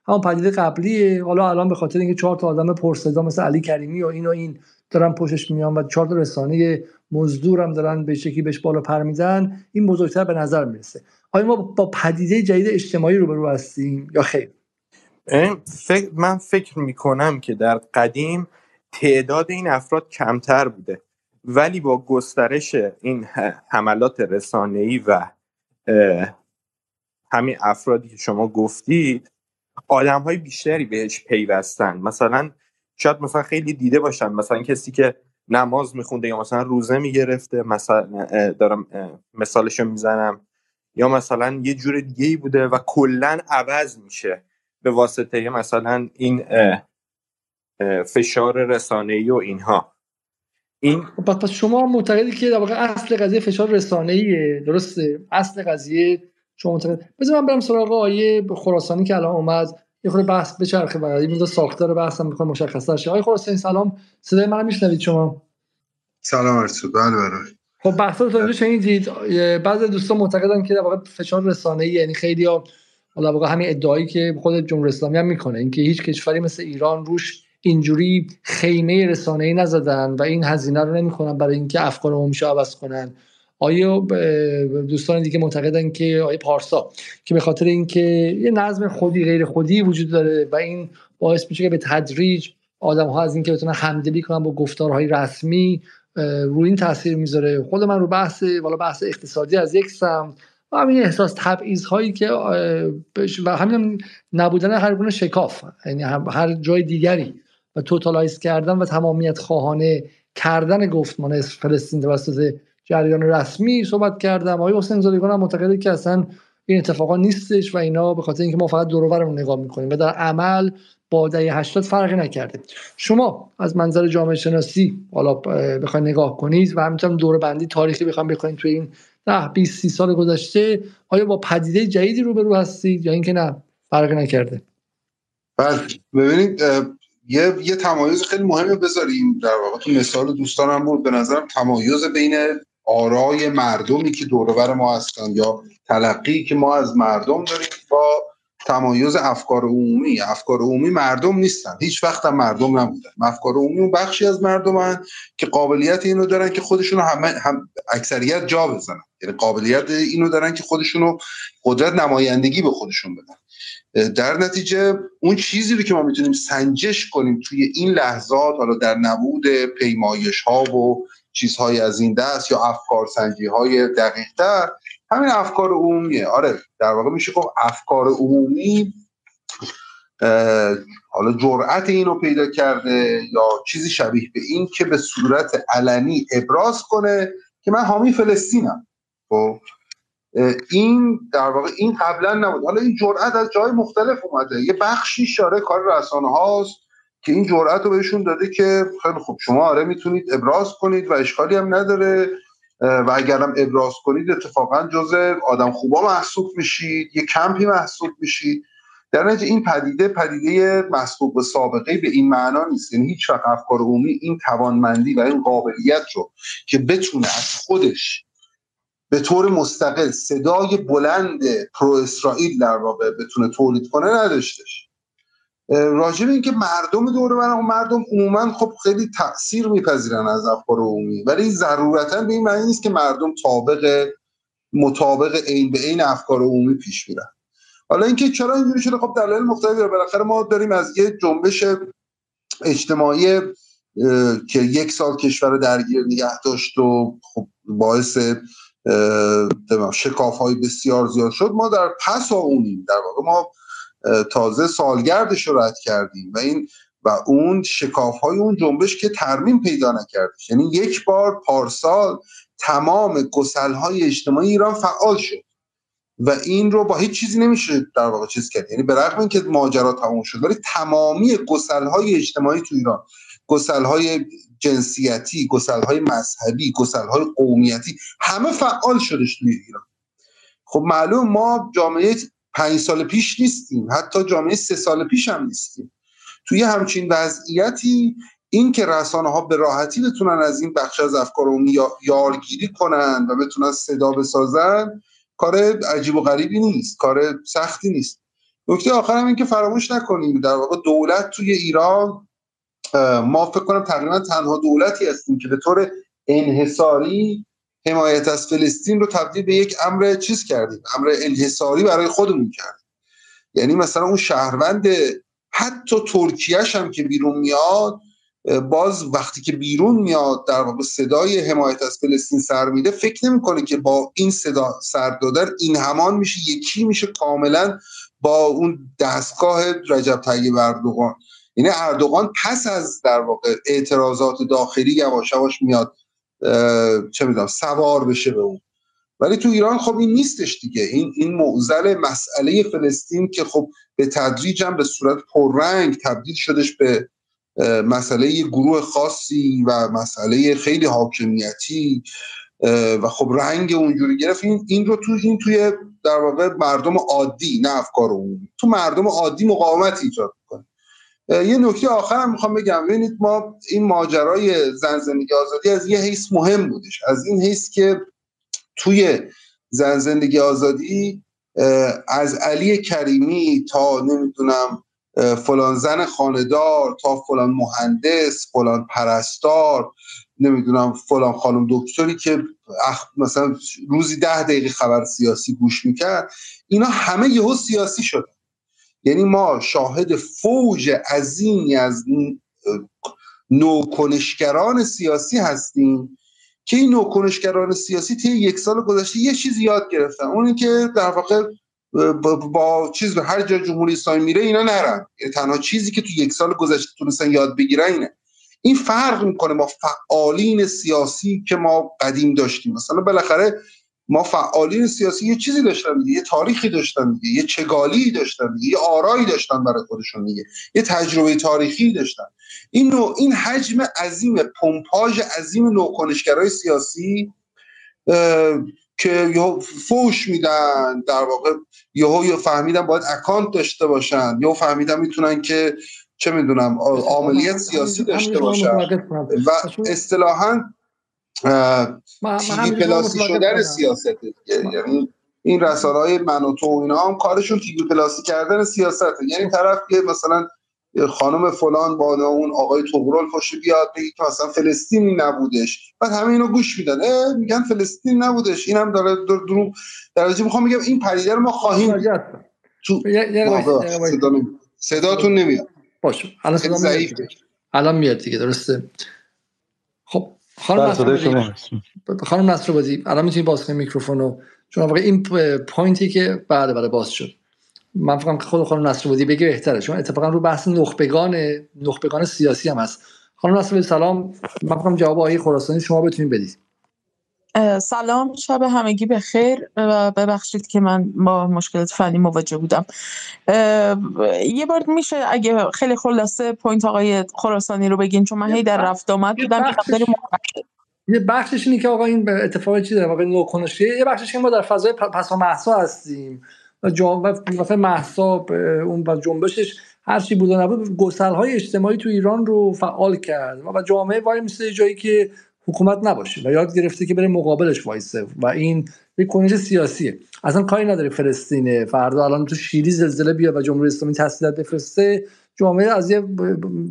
همون پدیده قبلیه. حالا الان به خاطر اینکه چهار تا آدم پرصدا مثل علی کریمی و این این دارن پشتش میان و چهار تا رسانه مزدور هم دارن به شکلی بهش بالا پر میزن این بزرگتر به نظر می‌رسه. آیا ما با پدیده جدید اجتماعی روبرو هستیم یا خیر؟ فکر من فکر می‌کنم که در قدیم تعداد این افراد کمتر بوده. ولی با گسترش این حملات رسانه‌ای و همین افرادی که شما گفتید آدم های بیشتری بهش پیوستن. مثلا شاید مثلا خیلی دیده باشن مثلا کسی که نماز میخونده یا مثلا روزه می‌گرفته مثلا دارم مثالشو می‌زنم. یا مثلا یه جور دیگه ای بوده و کلا عوض میشه به واسطه مثلا این فشار رسانه‌ای و اینها. این خب، پس شما معتقدی که در واقع اصل قضیه فشار رسانه‌ایه درسته؟ اصل قضیه شما معتقد بذار من برم سراغ آیه خراسانی که الان اومد. یه خورده بحث بچرخه و این ساختار بحثم می‌خوام مشخص شه. آقای خراسانی سلام. صدای من میشنوید شما؟ سلام ارسود بله بله. خب بحثا رو اینجا شنیدید. بعضی دوستان معتقدن که در واقع فشار رسانه‌ای یعنی خیلی ها حالا واقعا همین ادعایی که خود جمهوری اسلامی هم می‌کنه اینکه هیچ کشوری مثل ایران روش اینجوری خیمه رسانه‌ای نزدن و این هزینه رو نمی‌کنن برای اینکه افکار عمومی عوض کنن. آیا دوستان دیگه معتقدن که آیا پارسا که به خاطر اینکه یه نظم خودی غیر خودی وجود داره و این باعث میشه که به تدریج آدم ها از اینکه بتونن همدلی کنن با گفتارهای رسمی روی این تاثیر می‌ذاره. خود من رو بحث والا بحث اقتصادی از یک سمت و همین احساس تبعیض هایی که و همین نبودن هر گونه شکاف یعنی هر جای دیگری و توتالایز کردن و تمامیت خواهانه کردن گفتمان فلسطین توسط جریان رسمی صحبت کردم. آقای حسین زادگان هم معتقده که اصلا این اتفاقا نیستش و اینا به خاطر اینکه ما فقط دور نگاه می‌کنیم و در عمل با دهه 80 فرقی نکرده. شما از منظر جامعه شناسی حالا بخواید نگاه کنید و همینطور دور بندی تاریخی بخواید بکنید توی این 10 20 30 سال گذشته آیا با پدیده جدیدی روبرو هستید یا اینکه نه فرقی نکرده؟ بله. ببینید یه یه تمایز خیلی مهمه بذاریم. در واقع تو مثال دوستانم بود. به نظرم تمایز بین آرای مردمی که دورور ما هستن یا تلقی که ما از مردم داریم با تمایز افکار عمومی. افکار عمومی مردم نیستن. هیچ وقت هم مردم نبودن. افکار عمومی بخشی از مردم هن که قابلیت اینو دارن که خودشونو همه هم اکثریت جا بزنن. یعنی قابلیت اینو دارن که خودشونو قدرت نمایندگی به خودشون بدن. در نتیجه اون چیزی رو که ما می‌تونیم سنجش کنیم توی این لحظات حالا در نبود پیمایش ها و چیزهای از این دست یا افکار سنجی های دقیق تر همین افکار عمومیه. آره در واقع میشه گفت افکار عمومی حالا جرأت اینو پیدا کرده یا چیزی شبیه به این که به صورت علنی ابراز کنه که من حامی فلسطینم. خب؟ این در واقع این قبلا نبود. حالا این جرأت از جای مختلف اومده. یه بخشی شاره کار رسانه هاست که این جرأت رو بهشون داده که خیلی خوب شما آره می‌تونید ابراز کنید و اشکالی هم نداره و اگرم ابراز کنید اتفاقا جز آدم خوبا محسوب میشید یه کمپی محسوب میشید. در نتیجه این پدیده پدیده مسبوق به سابقه به این معنا نیست. یعنی هیچ وقت افکار عمومی این توانمندی و این قابلیت رو که بتونه از خودش به طور مستقل صدای بلند pro اسرائیل در واقع بتونه تولید کنه نداشتش. راجب اینکه مردم دور من مردم عموما خب خیلی تاثیر میپذیرن از افکار عمومی. ولی ضرورتا به این معنی نیست که مردم طابق مطابق عین به عین افکار عمومی پیش میرن. حالا اینکه چرا اینجوری شده؟ خب دلایل مختلفی داره. بالاخره ما داریم از یه جنبش اجتماعی که یک سال کشور رو درگیر نگه داشت و خب باعث شکاف های بسیار زیاد شد. ما در پس اونیم در واقع ما تازه سالگردش رو رد کردیم و این و اون شکاف های اون جنبش که ترمیم پیدا نکردش. یعنی یک بار پارسال تمام گسل های اجتماعی ایران فعال شد و این رو با هیچ چیزی نمیشه در واقع چیز کرد. یعنی به رغم اینکه ماجرا تمام شد ولی تمامی گسل های اجتماعی تو ایران گسل های جنسیتی گسل های مذهبی گسل های قومیتی همه فعال شدش توی ایران. خب معلوم ما جامعه پنج سال پیش نیستیم حتی جامعه سه سال پیش هم نیستیم. توی همچین وضعیتی این که رسانه ها به راحتی بتونن از این بخش از افکار عمومی یارگیری کنن و بتونن صدا بسازن کار عجیب و غریبی نیست کار سختی نیست. نکته آخر هم این که فراموش نکنیم در واقع دولت توی ایران ما فکر کنم تقریبا تنها دولتی هستیم که به طور انحصاری حمایت از فلسطین رو تبدیل به یک امر چیز کردیم؟ امر انحصاری برای خودمون کردیم. یعنی مثلا اون شهروند حتی ترکیهش هم که بیرون میاد باز وقتی که بیرون میاد در واقع صدای حمایت از فلسطین سر میده فکر نمی‌کنه که با این صدا سر دادن این همان میشه یکی میشه کاملا با اون دستگاه رجب طیب اردوغان. یعنی اردوغان پس از در واقع اعتراضات داخلی یواش یواش میاد چه می‌دونم سوار بشه به اون. ولی تو ایران خب این نیستش دیگه. این این معضل مسئله فلسطین که خب به تدریج هم به صورت پررنگ تبدیل شدش به مسئله گروه خاصی و مسئله خیلی حاکمیتی و خب رنگ اونجوری گرفت. این, این رو تو این توی در واقع مردم عادی نه افکار عمومی. تو مردم عادی مقاومت ایجاد یه نکته آخر هم می‌خوام بگم. ببینید ما این ماجرای زن زندگی آزادی از یه حیث مهم بودش. از این حیث که توی زن زندگی آزادی از علی کریمی تا نمی‌دونم فلان زن خاندار تا فلان مهندس فلان پرستار نمی‌دونم فلان خانم دکتری که مثلا روزی ده دقیقه خبر سیاسی گوش می‌کرد اینا همه یهو سیاسی شدن. یعنی ما شاهد فوج عظیمی از نوکنشگران سیاسی هستیم که این نوکنشگران سیاسی طی یک سال گذشته یه چیزی یاد گرفتن. اون که در واقع با چیز به هر جا جمهوری اسلامی میره اینا نرن. یعنی تنها چیزی که تو یک سال گذشته تونستن یاد بگیرن اینه. این فرق می‌کنه با فعالین سیاسی که ما قدیم داشتیم. مثلا بالاخره ما فعالین سیاسی یه چیزی داشتن دیگه یه تاریخی داشتن دیگه یه چگالی داشتن دیگه یه آرایی داشتن برای خودشون دیگه یه تجربه تاریخی داشتن. این نوع این حجم عظیم پمپاژ عظیم نوکنشگرای سیاسی که یهو فوش میدن در واقع یهو یا فهمیدن باید اکانت داشته باشن یا فهمیدن می‌تونن که چه می‌دونم عاملیت سیاسی داشته باشن. و اصطلاحا تیوی پلاسی شدن سیاست. یعنی این رسانه های من و تو اینا هم کارشون تیوی پلاسی کردن سیاست. یعنی طرف که مثلا خانم فلان با اون آقای توغرال پاشه بیاد بگی که مثلا فلسطینی نبودش. بعد همه اینو گوش میدن. میگن فلسطین نبودش. اینم داره دروغ در می‌خوام بگم این پدیده رو ما خواهیم تو صداتون نمیاد. باشه. الان صدا میاد الان میاد دیگه درسته. خانم نصر خانم نصر بازی الان می‌تونی باز کنی میکروفون رو. چون واقعا این پوینتی که بعد بعد باز شد. من فکرم که خود خانم نصرودی بگه بهتره. چون اتفاقا رو بحث نخبگان نخبگان سیاسی هم هست. خانم نصرودی سلام. من فکرم جواب آقای خراسانی شما بتونید بدید سلام شب همگی به خیر. و ببخشید که من با مشکلات فنی مواجه بودم. یه بار میشه اگه خیلی خلاصه پوینت آقای خراسانی رو بگین چون من هی در رفت آمد بودم یه بخشش اینه که آقا این اتفاقی چی داره؟ واقعا نوکنشیه یه بخشش این ما در فضای پسا محسا هستیم. و مثلا محسا اون و جنبشش هر چی بود و نبود گسل های اجتماعی تو ایران رو فعال کرد. و جامعه وای مثل جایی که حکومت نباشه و یاد گرفته که بره مقابلش وایسه و این یک کنش سیاسیه. اصلا کاری نداره فلسطینه. فردا الان تو شیلی زلزله بیاد و جمهوری اسلامی تسلیحات بفرسته جامعه از یه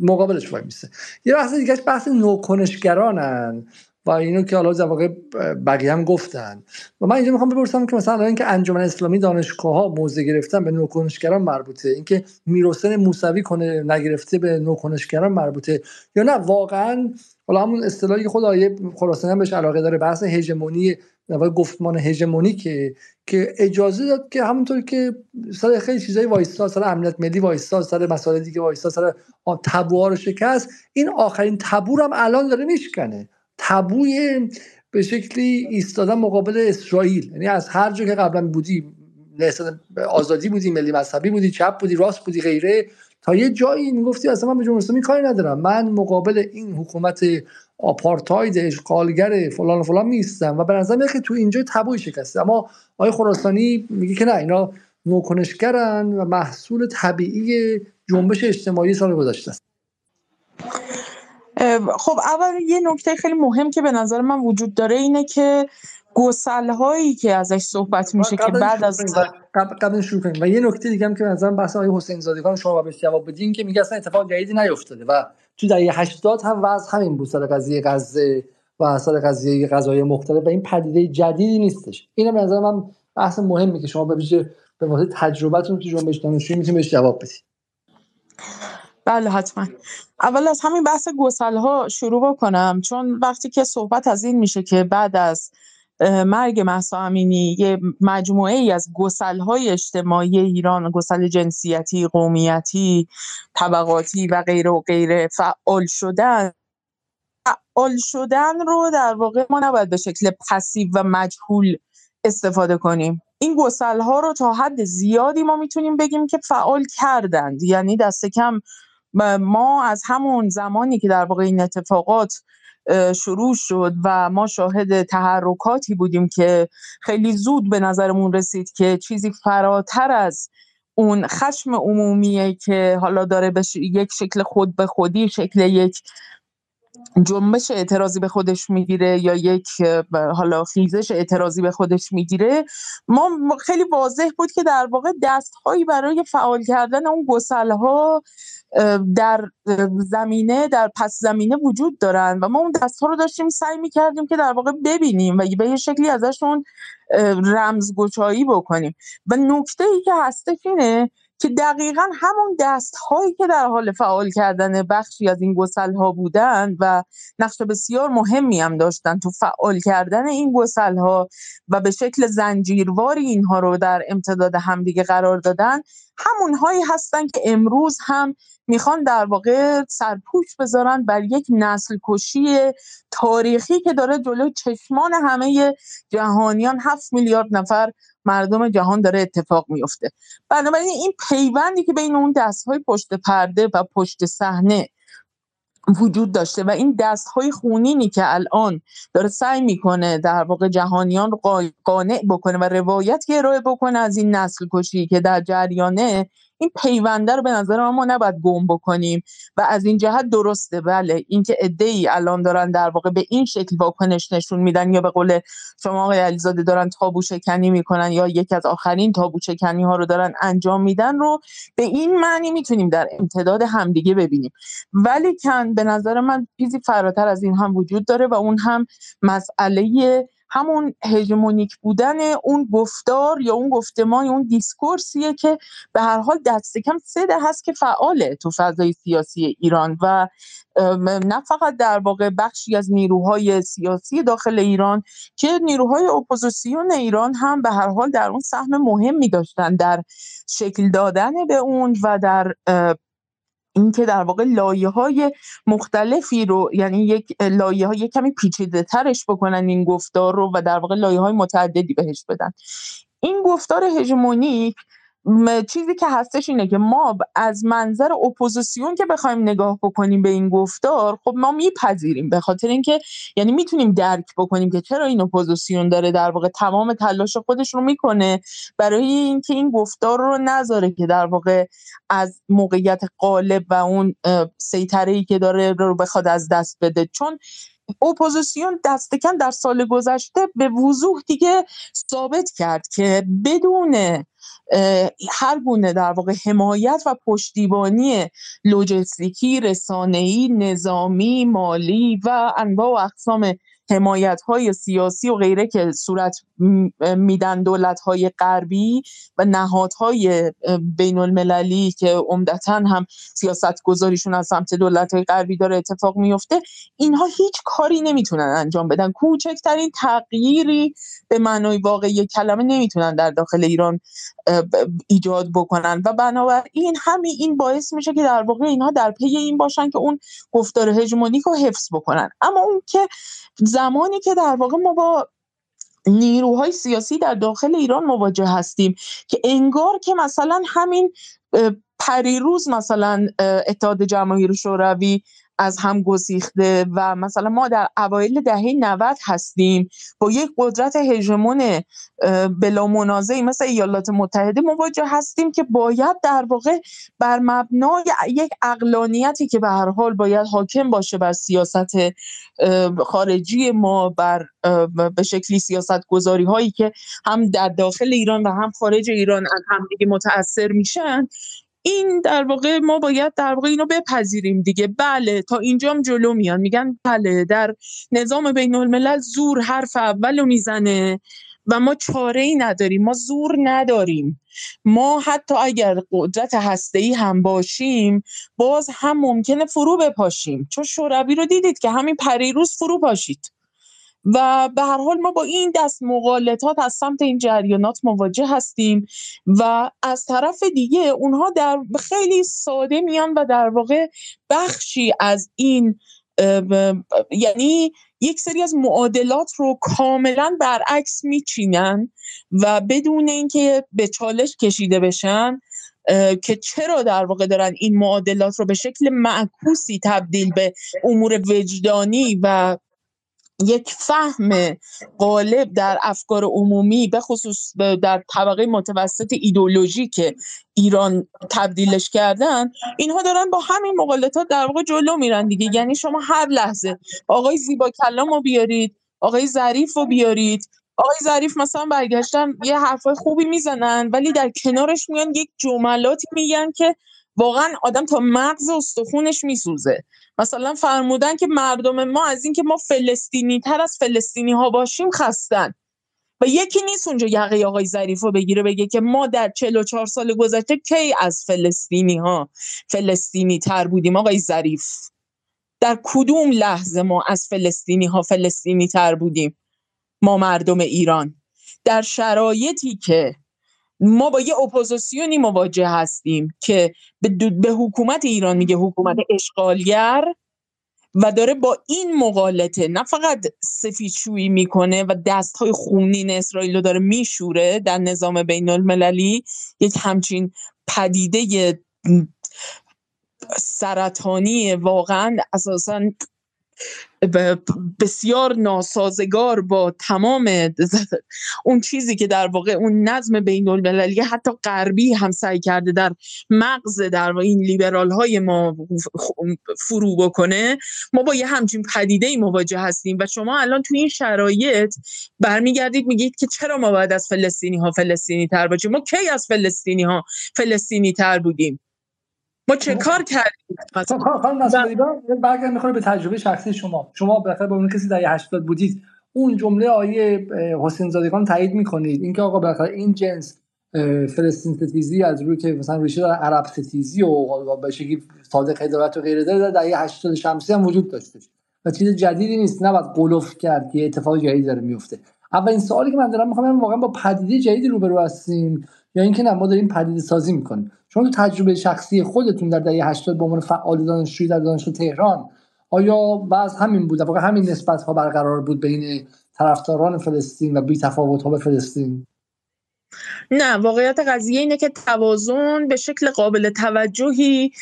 مقابلش وای میسه یه بحث دیگه بحث نوکنشگرانن و اینو که حالا در واقع بقیه هم گفتن. و من اینجا می‌خوام بپرسم که مثلا اینکه انجمن اسلامی دانشگاه ها موضع گرفتن به نوکنشگران مربوطه اینکه میروسن موسوی کنه نگرفته به نوکنشگران مربوطه یا نه؟ واقعا حالا همون اصطلاحی خود آیه خراسانی هم بهش علاقه داره بحث هژمونی گفتمان هژمونی که که اجازه داد که همونطور که سر خیلی چیزای وایستا سر امنیت ملی وایستا سر مسائل دیگه وایستا سر تابوها رو شکست این آخرین تابو هم الان داره میشکنه. تبوی به شکلی ایستادن مقابل اسرائیل. یعنی از هر جا که قبلا بودی آزادی بودی ملی مذهبی بودی چپ بودی راست بودی غیره تا یه جایی می‌گفتی اصلا من به جمهوری اسلامی کاری ندارم. من مقابل این حکومت آپارتاید اشغالگر فلان و فلان میستم و به نظر میاد که تو اینجا تبوی شکسته. اما آقای خراسانی میگه که نه اینا نوکنشگرن و محصول طبیعی جنبش اجتماعی سال گذشته است. خب اول یه نکته خیلی مهم که به نظر من وجود داره اینه که گسل هایی که ازش صحبت میشه که بعد از قبل شروع کنیم و یه نکته دیگه هم که نظر بحث آقای حسین زادگان شما بهش جواب بدین که میگه اصلا اتفاق جدیدی نیفتاده. و تو دهه 80 هم وضع همین بود سر قضیه غزه و سر قضیه غذای مختلف و این پدیده جدیدی نیستش. اینم به نظر من بحث مهمی که شما به به واسه تجربتون تو جنبش دانشجویی می‌تونید بهش جواب بدید بله حتما. اول از همین بحث گسل ها شروع بکنم چون وقتی که صحبت از این میشه که بعد از مرگ محسا امینی یه مجموعه ای از گسل های اجتماعی ایران گسل جنسیتی قومیتی طبقاتی و غیره و غیره فعال شدن. فعال شدن رو در واقع ما نباید به شکل پسیو و مجهول استفاده کنیم. این گسل ها رو تا حد زیادی ما می‌تونیم بگیم که فعال کردند. یعنی دست کم ما از همون زمانی که در واقع این اتفاقات شروع شد و ما شاهد تحرکاتی بودیم که خیلی زود به نظرمون رسید که چیزی فراتر از اون خشم عمومیه که حالا داره به یک شکل خود به خودی شکل یک جنبش اعتراضی به خودش می‌گیره یا یک حالا خیزش اعتراضی به خودش می‌گیره. ما خیلی واضح بود که در واقع دستهایی برای فعال کردن اون گسلها در زمینه در پس زمینه وجود دارن و ما اون دستها رو داشتیم سعی می‌کردیم که در واقع ببینیم و به یه شکلی ازشون رمزگشایی بکنیم. و نکته ای که هستش اینه که دقیقا همون دست هایی که در حال فعال کردن بخشی از این گسل ها بودن و نقش بسیار مهمی هم داشتن تو فعال کردن این گسل ها و به شکل زنجیرواری اینها رو در امتداد همدیگه قرار دادن همون هایی هستن که امروز هم می‌خوان در واقع سرپوش بذارن بر یک نسل کشی تاریخی که داره جلو چشمان همه جهانیان هفت میلیارد نفر مردم جهان داره اتفاق میفته. بنابراین این پیوندی که بین اون دست های پشت پرده و پشت صحنه وجود داشته و این دست های خونینی که الان داره سعی می‌کنه در واقع جهانیان رو قانع بکنه و روایت ارائه بکنه از این نسل کشی که در جریانه این پیونده رو به نظر ما نباید گم بکنیم و از این جهت درسته. بله اینکه ای الان دارن در واقع به این شکل واکنش نشون میدن یا به قول شما آقای علیزاده دارن تابو شکنی می‌کنن یا یکی از آخرین تابو شکنی ها رو دارن انجام میدن رو به این معنی می‌تونیم در امتداد همدیگه ببینیم. ولی کن به نظر من چیزی فراتر از این هم وجود داره و اون هم مسئله همون هژمونیک بودن اون گفتار یا اون گفتمان یا اون discourse یه که به هر حال دست کم سه هست که فعاله تو فضای سیاسی ایران و نه فقط در واقع بخشی از نیروهای سیاسی داخل ایران که نیروهای اپوزیسیون ایران هم به هر حال در اون سهم مهمی داشتن در شکل دادن به اون و در اینکه در واقع لایه های مختلفی رو یعنی یک لایه های کمی پیچیده ترش بکنن این گفتار رو و در واقع لایه های متعددی بهش بدن. این گفتار هژمونیک چیزی که هستش اینه که ما از منظر اپوزیسیون که بخوایم نگاه بکنیم به این گفتار خب ما میپذیریم به خاطر اینکه یعنی می‌تونیم درک بکنیم که چرا این اپوزیسیون داره در واقع تمام تلاش خودش رو می‌کنه برای اینکه این گفتار رو نذاره که در واقع از موقعیت قالب و اون سیطره ای که داره رو بخواد از دست بده. چون اپوزیسیون دستکن در سال گذشته به وضوح دیگه ثابت کرد که بدون هر گونه در واقع حمایت و پشتیبانی لوجستیکی، رسانه‌ای، نظامی، مالی و انواع و اقسام حمایت های سیاسی و غیره که صورت میدن دولت های غربی و نهادهای بین المللی که عمدتا هم سیاست گذاریشون از سمت دولت های غربی داره اتفاق میفته اینها هیچ کاری نمی‌تونن انجام بدن. کوچکترین تغییری به معنای واقعی کلمه نمی‌تونن در داخل ایران ایجاد بکنن. و بنابراین همین این باعث میشه که در واقع اینها در پی این باشن که اون گفتار هژمونیک رو حفظ بکنن. اما اون که زمانی که در واقع ما با نیروهای سیاسی در داخل ایران مواجه هستیم که انگار که مثلا همین پریروز مثلا اتحاد جماهیر شوروی از هم گسیخته و مثلا ما در اوایل دهه 90 هستیم. با یک قدرت هژمون بلا منازعی مثل ایالات متحده مواجه هستیم که باید در واقع بر مبنای یک اقلانیتی که به هر حال باید حاکم باشه بر سیاست خارجی ما بر به شکلی سیاست گذاری هایی که هم در داخل ایران و هم خارج ایران از همدیگه متاثر میشن. این در واقع ما باید در واقع اینو بپذیریم دیگه. بله تا اینجام جلو میان. میگن بله در نظام بین الملل زور حرف اول می‌زنه و ما چاره ای نداریم. ما زور نداریم. ما حتی اگر قدرت هسته ای هم باشیم باز هم ممکنه فرو بپاشیم. چون شوروی رو دیدید که همین پریروز فرو پاشید. و به هر حال ما با این دست مقالطات از سمت این جریانات مواجه هستیم و از طرف دیگه اونها در خیلی ساده میان و در واقع بخشی از این یعنی یک سری از معادلات رو کاملا برعکس میچینن و بدون اینکه به چالش کشیده بشن که چرا در واقع دارن این معادلات رو به شکل معکوسی تبدیل به امور وجدانی و یک فهم غالب در افکار عمومی به خصوص در طبقه متوسط ایدولوژی که ایران تبدیلش کردن اینها دارن با همین مقالطات در واقع جلو میرن دیگه. یعنی شما هر لحظه آقای زیبا کلام رو بیارید آقای ظریف رو بیارید. آقای ظریف مثلا برگشتن یه حرفای خوبی می‌زنن ولی در کنارش میان یک جملاتی میگن که واقعا آدم تا مغز استخونش میسوزه. مثلا فرمودن که مردم ما از اینکه ما فلسطینی تر از فلسطینی ها باشیم خستن. و یکی نیست اونجا یقه آقای ظریف رو بگیره بگه که ما در 44 سال گذشته کی از فلسطینی ها فلسطینی تر بودیم آقای ظریف؟ در کدوم لحظه ما از فلسطینی ها فلسطینی تر بودیم؟ ما مردم ایران. در شرایطی که ما با یه اپوزیسیونی مواجه هستیم که به, به حکومت ایران میگه حکومت اشغالگر و داره با این مقالطه نه فقط سفیدشویی می‌کنه و دست های خونین اسرائیل رو داره میشوره در نظام بین المللی یک همچین پدیده سرطانی واقعا اساسا بسیار ناسازگار با تمام (laughs) اون چیزی که در واقع اون نظم بین المللی حتی غربی هم سعی کرده در مغز در این لیبرال های ما فرو بکنه ما با یه همچین پدیده ای مواجه هستیم. و شما الان توی این شرایط برمیگردید میگید که چرا ما باید از فلسطینی ها فلسطینی تر باشیم؟ ما کی از فلسطینی ها فلسطینی تر بودیم؟ ما چه کار کردیم؟ خانم نصیری برگرد می‌خوره به تجربه شخصی شما. شما بالاخره با اون کسی در 80 بودید. اون جمله آیه حسین زادگان تایید می‌کنید. اینکه آقا بالاخره این جنس فلسطین ستیزی از روی که مثلا ریشه داره عرب ستیزی و به شکلی صادق هدایت و غیره داره در 80 شمسی هم وجود داشته. و چیز جدیدی نیست. نباید قلوف کرد که اتفاق جدیدی داره میفته اولین سوالی که من دارم می‌خوام واقعا با پدیده جدیدی روبرو هستیم. یا اینکه نه ما داریم پدیده سازی می‌کنیم. شما تو تجربه شخصی خودتون در دهه 80 به عنوان فعال دانشجویی در دانشگاه تهران آیا بعض همین بود واقعا همین نسبت ها برقرار بود بین طرفداران فلسطین و بی تفاوت به فلسطین؟ نه واقعیت قضیه اینه که توازن به شکل قابل توجهی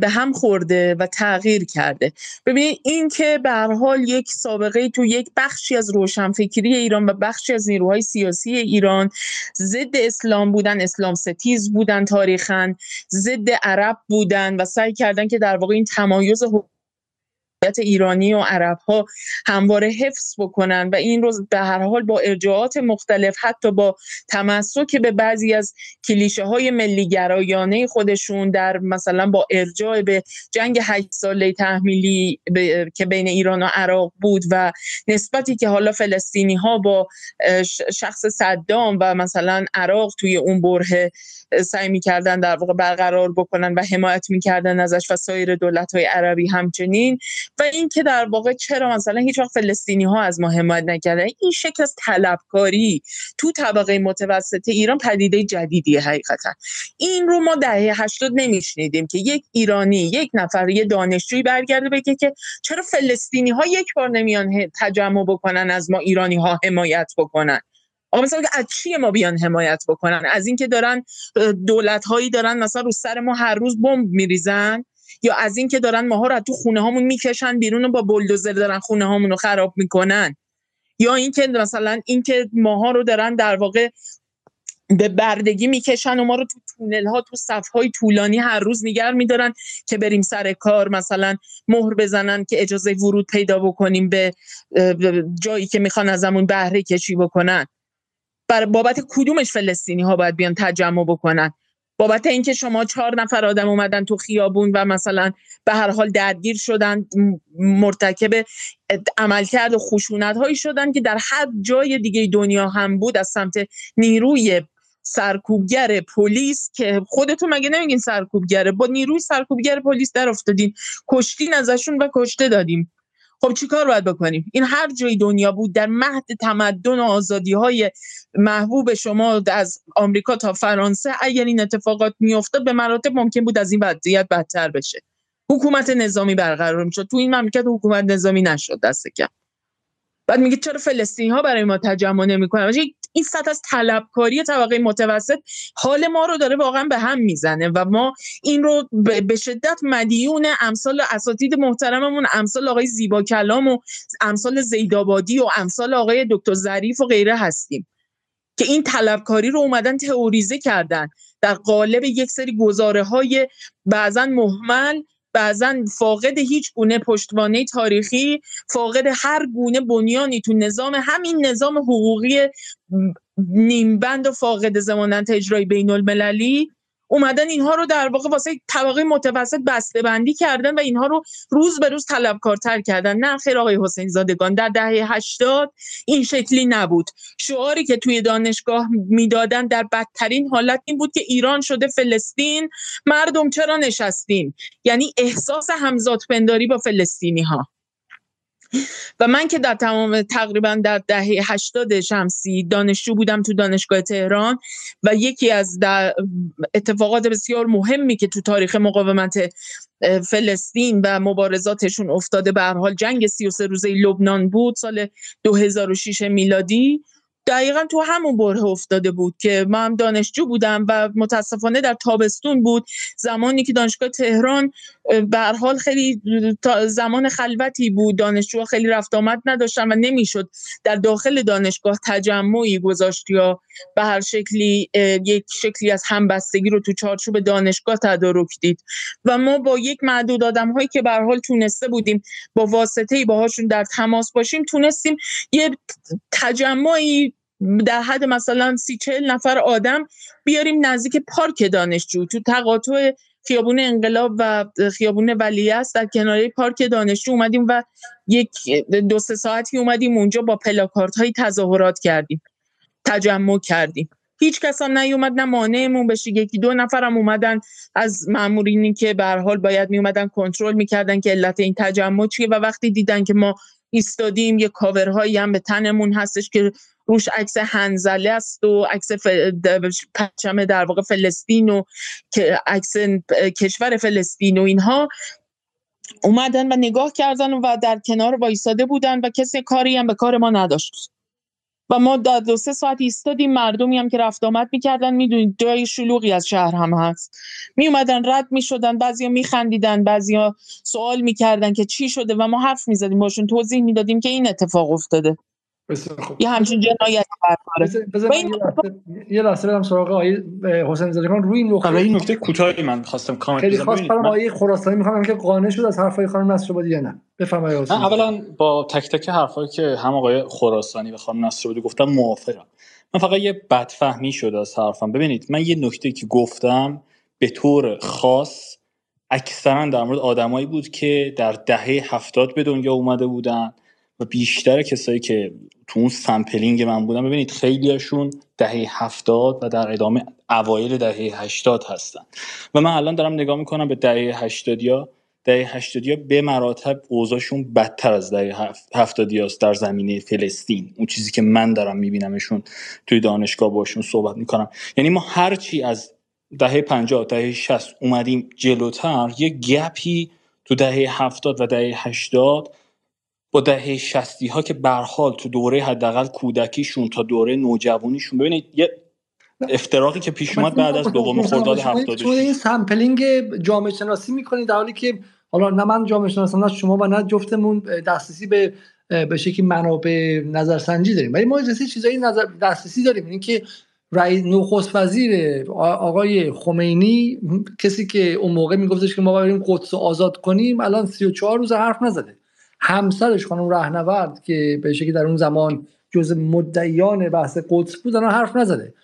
به هم خورده و تغییر کرده. ببینید این که به هر حال یک سابقه تو یک بخشی از روشنفکری ایران و بخشی از نیروهای سیاسی ایران ضد اسلام بودن اسلام ستیز بودن تاریخا ضد عرب بودن و سعی کردن که در واقع این تمایز ایرانی و عرب ها همواره حفظ بکنن و این رو به هر حال با ارجاعات مختلف حتی با تمسک به بعضی از کلیشه های ملی گرایانه خودشون در مثلا با ارجاع به جنگ هشت ساله تحمیلی که بین ایران و عراق بود و نسبتی که حالا فلسطینی ها با شخص صدام و مثلا عراق توی اون بره سعی می‌کردن در واقع برقرار بکنن و حمایت می‌کردن ازش و سایر دولت های عربی همچنین و اینکه در واقع چرا مثلا هیچ وقت فلسطینی ها از ما حمایت نکردن. این شکل از طلبکاری تو طبقه متوسط ایران پدیده جدیدی حقیقتا. این رو ما دهه 80 نمیشنیدیم که یک ایرانی یک نفر یه دانشجویی برگرده بگه که چرا فلسطینی ها یک بار نمیان تجمع بکنن از ما ایرانی ها حمایت بکنن؟ آقا مثلا از چی ما بیان حمایت بکنن؟ از اینکه دارن دولت هایی دارن مثلا رو سر ما هر روز بمب میریزن؟ یا از اینکه دارن ماها رو تو خونه هامون می‌کشن بیرون و با بلدوزر دارن خونه هامون رو خراب می‌کنن. یا اینکه مثلا اینکه ماها رو دارن در واقع به بردگی می‌کشن و ما رو تو تونل ها تو صف های طولانی هر روز نگر میدارن که بریم سر کار مثلا مهر بزنن که اجازه ورود پیدا بکنیم به جایی که می‌خوان ازمون بهره کشی بکنن. بر بابت کدومش فلسطینی ها باید بیان تجمع بکنن؟ بابت اینکه شما چهار نفر آدم اومدن تو خیابون و مثلا به هر حال درگیر شدن مرتکب عملکرد و خشونت هایی شدن که در هر جای دیگه دنیا هم بود از سمت نیروی سرکوبگر پلیس که خودتون مگه نمیگین سرکوبگره با نیروی سرکوبگر پلیس در افتادین کشتین ازشون و کشته دادیم خب چیکار باید بکنیم؟ این هر جای دنیا بود در مهد تمدن و آزادی های محبوب شما از آمریکا تا فرانسه اگر این اتفاقات میافتاد به مراتب ممکن بود از این وضعیت بدتر بشه. حکومت نظامی برقرار می‌شد. تو این مملکت حکومت نظامی نشد دست کم. بعد میگه چرا فلسطینی ها برای ما تجمع نمی‌کنن؟ این سطح از طلبکاری طبقه متوسط حال ما رو داره واقعا به هم می‌زنه و ما این رو به شدت مدیون امثال اساتید محترممون امثال آقای زیبا کلام و امثال زیدآبادی و امثال آقای دکتر ظریف و غیره هستیم که این طلبکاری رو اومدن تئوریزه کردن. در قالب یک سری گزاره های بعضا محمل بعضا فاقد هیچ گونه پشتوانه تاریخی فاقد هر گونه بنیانی تو نظام همین نظام حقوقی نیمبند و فاقد زمانت اجرایی بین المللی اومدن اینها رو در واقع واسه طبقه متوسط بسته بندی کردن و اینها رو روز به روز طلبکارتر کردن. نه خیر آقای حسین زادگان در دهه 80 این شکلی نبود. شعاری که توی دانشگاه می‌دادن در بدترین حالت این بود که ایران شده فلسطین مردم چرا نشستین؟ یعنی احساس همزاد پنداری با فلسطینی ها (laughs) و من که در تمام تقریبا در دهه 80 شمسی دانشجو بودم تو دانشگاه تهران و یکی از اتفاقات بسیار مهمی که تو تاریخ مقاومت فلسطین و مبارزاتشون افتاده به هر حال جنگ 33 روزه لبنان بود سال 2006 میلادی. دقیقا تو همون بره افتاده بود که ما هم دانشجو بودم و متاسفانه در تابستون بود. زمانی که دانشگاه تهران به حال خیلی زمان خلوتی بود. دانشجوها خیلی رفت آمد نداشتن و نمی‌شد در داخل دانشگاه تجمعی گذاشت یا به هر شکلی یک شکلی از همبستگی رو تو چارچوب دانشگاه تدارک دید. و ما با یک معدود آدم هایی که به حال تونسته بودیم با واسطه باهاشون در تماس باشیم تونستیم یه تجمعی در حد مثلا سی چهل نفر آدم بیاریم نزدیک پارک دانشجو تو تقاطع خیابون انقلاب و خیابون ولیعصر در کنار پارک دانشجو اومدیم و یک دو سه ساعتی اومدیم اونجا با پلاکارت های تظاهرات کردیم تجمع کردیم. هیچ کس هم نیومد نه مانعمون بشه. یکی دو نفرم اومدن. از مامورینی که به حال باید می اومدن کنترل می‌کردن که علت این تجمع چیه. و وقتی دیدن که ما ایستادیم یه کاورهایی هم به تنمون هستش که روش عکس هنزله است و عکس. پرچم در واقع فلسطین و عکس کشور فلسطین و اینها اومدن و نگاه کردن و در کنار وایساده بودن و کسی کاری هم به کار ما نداشت. و ما در دو سه ساعت ایستادیم مردمی هم که رفت آمد می‌کردن. می‌دونید جای شلوغی از شهر هم هست. می اومدن رد می‌شدن. بعضیا میخندیدن بعضیا سوال می‌کردن که چی شده و ما حرف می‌زدیم. باشون توضیح می‌دادیم که این اتفاق افتاده. یه همچین جنایت یه لحظه برم سراغ آقای حسین زادگان. روی این نکته این نکته کوتاهی من خواستم کامنت خیلی خواست برام آقای خراسانی می‌خوام که قانع شد از حرفای خانم نصرآبادی یا نه. بفرمایید من اولا با تک تک حرفایی که هم آقای خراسانی و خانم نصرآبادی گفتم موافقم. من فقط یه بدفهمی شده از حرفم. ببینید من یه نکته که گفتم به طور خاص اکثرا در مورد آدمایی بود که در دهه هفتاد به دنیا اومده بودن. و بیشتر کسایی که تو اون sampling من بودن ببینید خیلیاشون دهه هفتاد و در ادامه اوایل دهه هشتاد هستن. و من الان دارم نگاه می‌کنم به دهه هشتادیا. دهه هشتادیا به مراتب اوضاعشون بدتر از دهه هفتادی هست در زمینه فلسطین. اون چیزی که من دارم میبینمشون توی دانشگاه باشون صحبت می‌کنم. یعنی ما هرچی از دهه پنجاه دهه شست اومدیم جلوتر یه gap ی تو دهه هفتاد و دهه هشتاد با دهه شستی ها که برحال تو دوره حداقل کودکیشون تا دوره نوجوانیشون ببینید یه افتراقی که پیش اومد بعد از دوم خرداد 76 شما این sampling جامعه شناسی می‌کنید در حالی که حالا نه من جامعه شناسم نه شما و نه جفتمون دسترسی به به شکلی منابع نظرسنجی داریم. ولی ما جنسی چیزایی نظر دسترسی داریم. این که رئیس نخست وزیر آقای خمینی کسی که اون موقع میگفتش که ما بریم قدس آزاد کنیم الان 34 روز حرف نزده. همسرش خانم رهنورد که به شکلی در اون زمان جز مدعیان بحث قدس بود الان حرف نزده.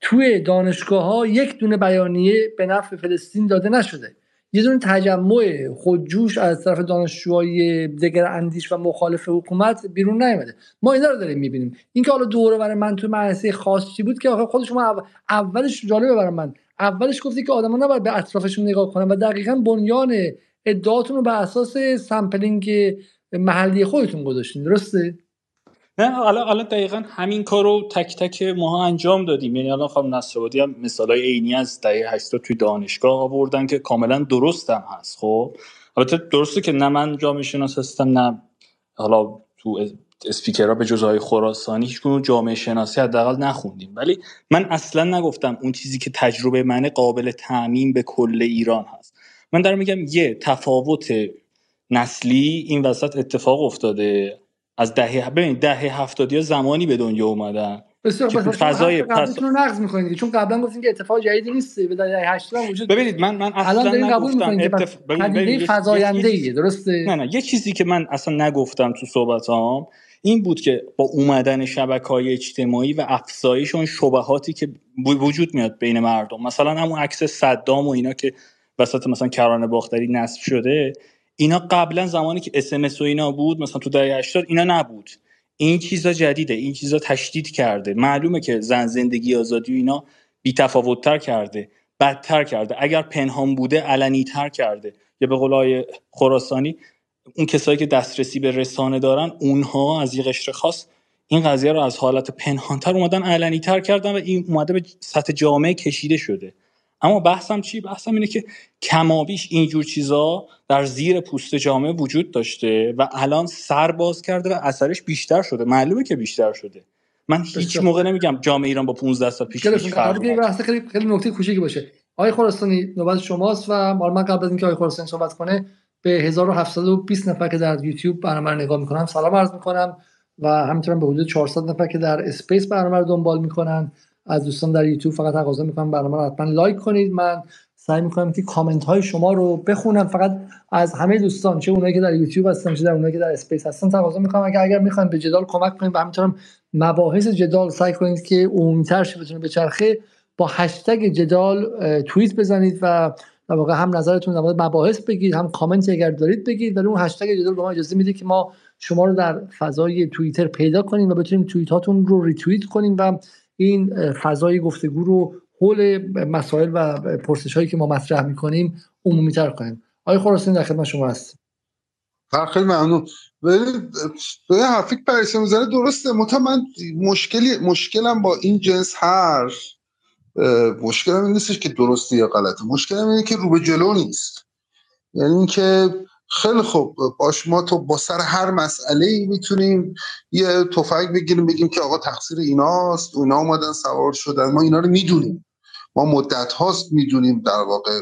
توی دانشگاه ها یک دونه بیانیه به نفع فلسطین داده نشده. یه دونه تجمع خودجوش از طرف دانشجوهای دگر اندیش و مخالف حکومت بیرون نیامده. ما اینا رو داریم می‌بینیم. اینکه حالا دوره برای من تو مدرسه خاصی بود که آخه خود شما اولش جالبه برای من. اولش گفتی که آدما نباید به اطرافشون نگاه کنن و دقیقا بنیان ادعاتون رو به اساس sampling محلی خودتون گذاشتین درسته؟ نه حالا حالا دقیقا همین کار رو تک تک ماها انجام دادیم. یعنی الان خانم نصرآبادی هم مثالای عینی از دهه 80 توی دانشگاه آوردن که کاملا درست هم هست خب؟ البته درسته که نه من جامعه شناس هستم نه حالا تو اسپیکرها به جز آقای خراسانی هیچ جامعه شناسی حداقل نخوندیم. ولی من اصلا نگفتم اون چیزی که تجربه من قابل تعمیم به کل ایران هست. من دارم میگم یه تفاوت نسلی این وسط اتفاق افتاده. از دهه ببینید دهه هفتادی ها زمانی به دنیا اومدن. فضای قبلیتون رو نقض می‌کنید. چون قبلا گفتین که اتفاق جدیدی نیست به دهه 80 هم وجود ببینید من من اصلا الان دارین قبول می‌کنید که اتف... ببین- ببین، یه- فزاینده یه- یه- ایه درسته؟ نه نه یه چیزی که من اصلا نگفتم تو صحبتام این بود که با اومدن شبکه های اجتماعی و افزایش اون شبهاتی که وجود میاد بین مردم. مثلا همون عکس صدام و اینا که وسط مثلا کرانه باختری نصب شده اینا قبلا زمانی که اس و اینا بود مثلا تو دهه 80 اینا نبود. این چیزا جدیده این چیزا تشدید کرده. معلومه که زن زندگی آزادی و اینا بی تر کرده بدتر کرده. اگر پنهان بوده علنی تر کرده. یا به قول خراسانی اون کسایی که دسترسی به رسانه دارن اونها از یه قشر خاص این قضیه رو از حالت پنهانتر اومدن علنی تر کردن و این اومده به سطح جامعه کشیده شده. اما بحثم چی؟ بحثم اینه که کمابیش اینجور چیزا در زیر پوست جامعه وجود داشته و الان سر باز کرده و اثرش بیشتر شده. معلومه که بیشتر شده. من هیچ. موقع نمیگم جامعه ایران با 15 سال پیش خیلی خیلی خیلی نکته کوچیکی باشه. آقای خراسانی نوبت شماست و مال من قبل از اینکه آقای خراسانی صحبت کنه به 1720 نفر که در یوتیوب برنامه رو نگاه می‌کنم سلام عرض می‌کنم و همینطورم به حدود 400 نفر که در Space برنامه رو دنبال می‌کنن. از دوستان در یوتیوب فقط تقاضا می‌کنم برنامه رو حتما لایک کنید. من سعی می‌کنم که کامنت های شما رو بخونم. فقط از همه دوستان چه اونایی که در یوتیوب هستن چه در اونایی که در Space هستن تقاضا می‌کنم. اگر اگر می‌خواین به جدال کمک کنید و همینطورم مباحث جدال سعی کنید که عمومی‌تر شه بتونه بچرخه با هشتگ جدال توییت بزنید و در واقع هم نظرتون در مباحث بگید هم کامنت اگر دارید بگید ولی اون هشتگ جدال به ما اجازه میده که ما شما رو در فضای توییتر پیدا کنیم و بتونیم توییت هاتون رو ریتوییت کنیم و این فضای گفتگو رو حول مسائل و پرسش هایی که ما مطرح می‌کنیم عمومی تر کنیم. آقای خراسانی در خدمت شما هست خیلی ممنون. به که پریسا می‌زنه درسته. من مشکلی مشکلم با این جنس اه، مشکلم این نیستش که درسته یا غلطه. مشکلم اینه که رو به جلو نیست. یعنی اینکه خیلی خوب. باش ما تو با سر هر مسئله ای می‌تونیم یه تفنگ بگیریم بگیم که آقا تقصیر ایناست اونا اومدن سوار شدن. ما اینا رو می‌دونیم. ما مدت هاست می‌دونیم در واقع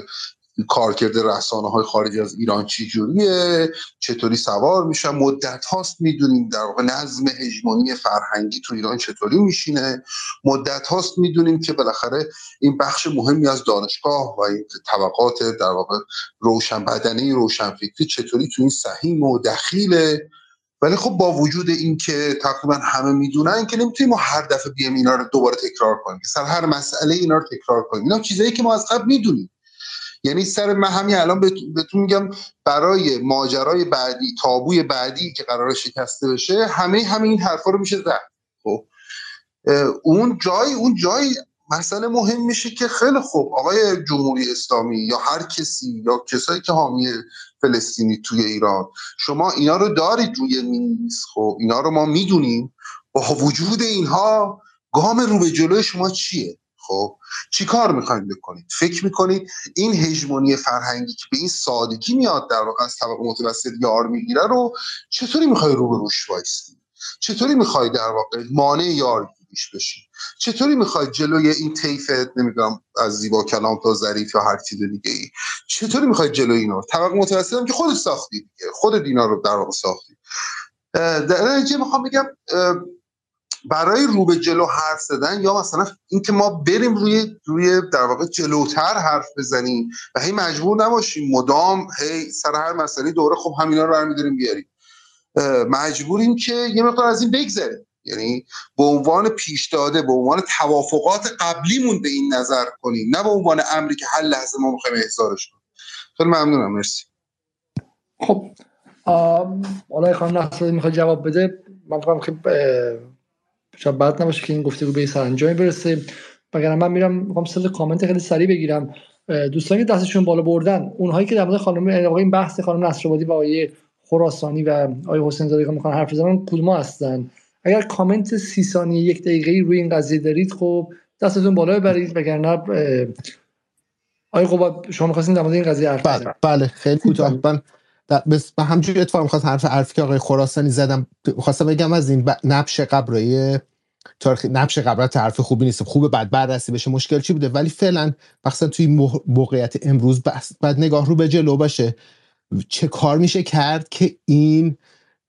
کارکرد رسانه های خارج از ایران چی جوریه؟ چطوری سوار میشن؟ مدت هاست می‌دونیم در واقع نظم هژمونی فرهنگی تو ایران چطوری میشینه؟ مدت هاست می‌دونیم که بالاخره این بخش مهمی از دانشگاه و این طبقات در واقع روشن بدنه روشن فکری چطوری تو این سهیم و دخیله؟ ولی خب با وجود این که تقریبا همه می‌دونن که نمی‌تونیم ما هر دفعه بیایم اینا رو دوباره تکرار کنیم سر هر مسئله اینا رو تکرار کنیم. اینا چیزایی که ما از قبل می‌دونیم. یعنی سر من همین الان بهت- بهتون میگم برای ماجرای بعدی تابوی بعدی که قرار شکسته بشه همه همه این حرفا رو میشه زد. خب. اون جای اون جای مسئله مهم میشه که خیلی خوب آقای جمهوری اسلامی یا هر کسی یا کسایی که حامی فلسطینی توی ایران شما اینا رو دارید روی میز. خب اینا رو ما می‌دونیم. با وجود اینها گام رو به جلوی شما چیه؟ خب؟ چی کار می‌خواید بکنید؟ فکر می‌کنید این هژمونی فرهنگی که به این سادگی میاد در واقع از طبق متوسط یار می‌گیره رو چطوری می‌خوای رو به روش وایستی؟ چطوری می‌خوای در واقع مانع یارگیریش بشی؟ چطوری می‌خوای جلوی این طیف نمی‌دونم از زیبا کلام تا ظریف یا هر چیز دیگه ای چطوری می‌خوای جلوی اینا طبق هم که خودت ساختی دیگه خودت اینا رو در واقع ساختی. در نتیجه می‌خوام بگم برای رو به جلو حرف زدن یا مثلا اینکه ما بریم روی روی در واقع جلوتر حرف بزنیم و هی مجبور نباشیم مدام هی سر هر مسئله دوره خب همینا رو برمی‌داریم بیاریم. مجبوریم که یه مقدار از این بگذریم. یعنی به عنوان پیش داده به عنوان توافقات قبلیمون به این نظر کنیم نه به عنوان امری که هر لحظه ما می‌خوایم احضارش کنیم. خیلی ممنونم مرسی. خب آم، خانم نصر می‌خواد جواب بده. من فکرم اه، شاید بد نباشه که این گفتگو به سرانجامی برسه. وگرنه من میرم می‌خوام سل کامنت خیلی سریع بگیرم. دوستانی که دستشون بالا بردن اونهایی که در مورد خانم این بحث خانم نصرآبادی و آقای خراسانی و آقای حسین زاده می‌خوان حرف بزنن کدوم هستن؟ اگر کامنت سی ثانیه یک دقیقه روی این قضیه دارید خب دستتون بالا ببرید. وگرنه آقای قباد شما می‌خواستین در مورد این قضیه حرف بله بزنید. بله خیلی کوتاه. من به همجوری اتفاق می‌خواست حرف حرفی که آقای خراسانی زدم خواستم بگم از این نبش قبرای تاریخ نبش قبرت طرف خوبی نیست. خوبه بعد بررسی بشه مشکل چی بوده؟ ولی فعلا مثلا توی موقعیت امروز بعد نگاه رو به جلو باشه. چه کار میشه کرد که این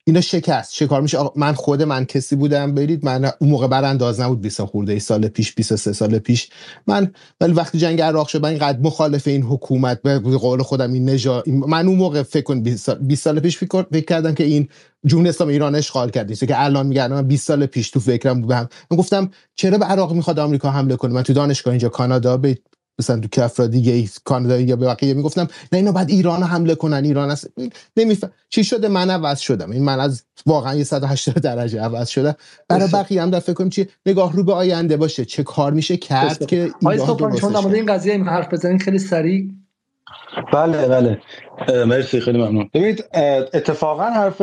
اینا شکست. چه کار میشه؟ من خود من کسی بودم برید من اون موقع برانداز نبود 20 خورده ای سال پیش 23 سال پیش. من ولی وقتی جنگ عراق شد من اینقدر مخالف این حکومت به قول خودم این نژاد من اون موقع فکر کن 20 سال, سال پیش فکر, فکر کردم که این جمهوری اسلامی ایران اشغال کرد. که الان میگن من 20 سال پیش تو فکرم بودم. من گفتم چرا به عراق می‌خواد آمریکا حمله کنه؟ من تو دانشگاه اینجا کانادا به مثلا تو کفرا دیگه ای کانادا یا به بقیه می‌گفتم نه اینا بعد ایران حمله کنن ایران است نمیف... چی شده؟ من عوض شدم. این من از واقعا 180 درجه عوض شده برای بقیه هم در فکر کنیم چی؟ نگاه رو به آینده باشه. چه کار میشه کرد که ایران چون در این قضیه حرف بزنین خیلی سریع. بله بله. مرسی خیلی ممنون. ببینید اتفاقا حرف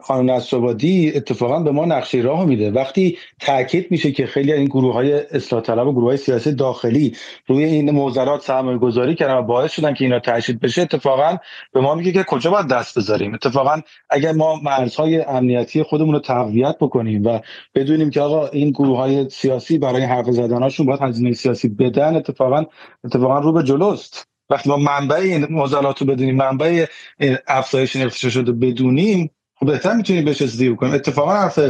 خانم نصرآبادی اتفاقا به ما نقشه راه میده. وقتی تاکید میشه که خیلی این گروه های اصلاح طلب و گروه های سیاسی داخلی روی این موزلات سرمایه گذاری کردن و باعث شدن که اینا تشدید بشه اتفاقا به ما میگه که کجا باید دست بذاریم؟ اتفاقا اگر ما مرزهای امنیتی خودمون رو تقویت بکنیم و بدونیم که آقا این گروه های سیاسی برای حرف زدنشون باید هزینه سیاسی بدن اتفاقا اتفاقا رو به جلوست. وقتی ما منبع این معضلات رو بدونیم منبع افزایش این شده بدونیم خب بهتر می‌تونیم بهش رسیدگی کنیم اتفاقا حرف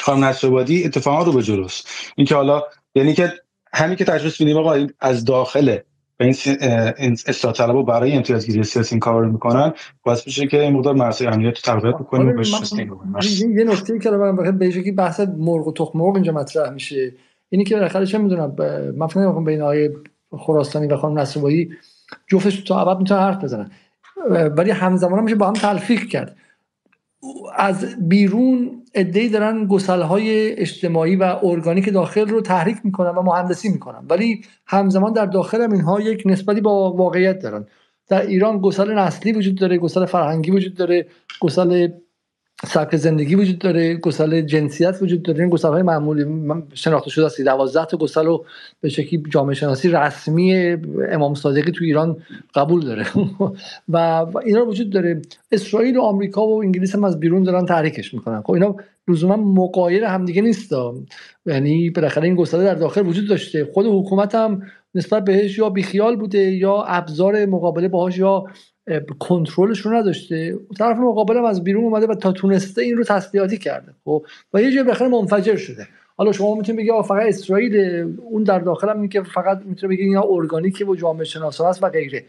خانم نصرآبادی اتفاقا رو به جلوست اینکه حالا یعنی که همین که تشخیص میدیم آقا از داخل به این اصلاح طلب برای امتیازگیری سیاسی این کار رو می‌کنن باعث میشه که این مقدار مرسای امنیت رو تقویت بکنیم و بهش یه نکته که من به که بحث مرغ و تخم مرغ اینجا مطرح میشه. اینی که بالاخره چه می‌دونم من فکر نمی‌کنم بین آقای خراسانی و خانم نصرآبادی جفتش تا ابد می‌تونن حرف بزنن. ولی همزمان میشه با هم تلفیق کرد. از بیرون ادهی دارن گسل های اجتماعی و ارگانیک داخل رو تحریک می‌کنن و مهندسی می‌کنن. ولی همزمان در داخل هم اینها یک نسبتی با واقعیت دارن. در ایران گسل نسلی وجود داره گسل فرهنگی وجود داره گسل سبک زندگی وجود داره گسل جنسیت وجود داره. این گسل های معمولی من شناخته شده است. 12 تا گسل رو به شکلی جامعه شناسی رسمی امام صادقی تو ایران قبول داره. (laughs) و اینا وجود داره. اسرائیل و آمریکا و انگلیس هم از بیرون دارن تحریکش می‌کنن. خب اینا لزوما مقایر همدیگه نیست یعنی بالاخره این گسله در داخل وجود داشته. خود حکومت هم نسبت بهش یا بیخیال بوده یا ابزار مقابله باهاش یا کنترلش رو نداشته. طرف مقابلم از بیرون اومده و تا تونسته این رو تسلیحاتی کرده. خب و یه جای بخیر منفجر شده. حالا شما می‌تونید بگید فقط اسرائیل اون در داخل هم که فقط می‌تونه بگید اینا ارگانیکه و جامعه شناسا هست و غیره.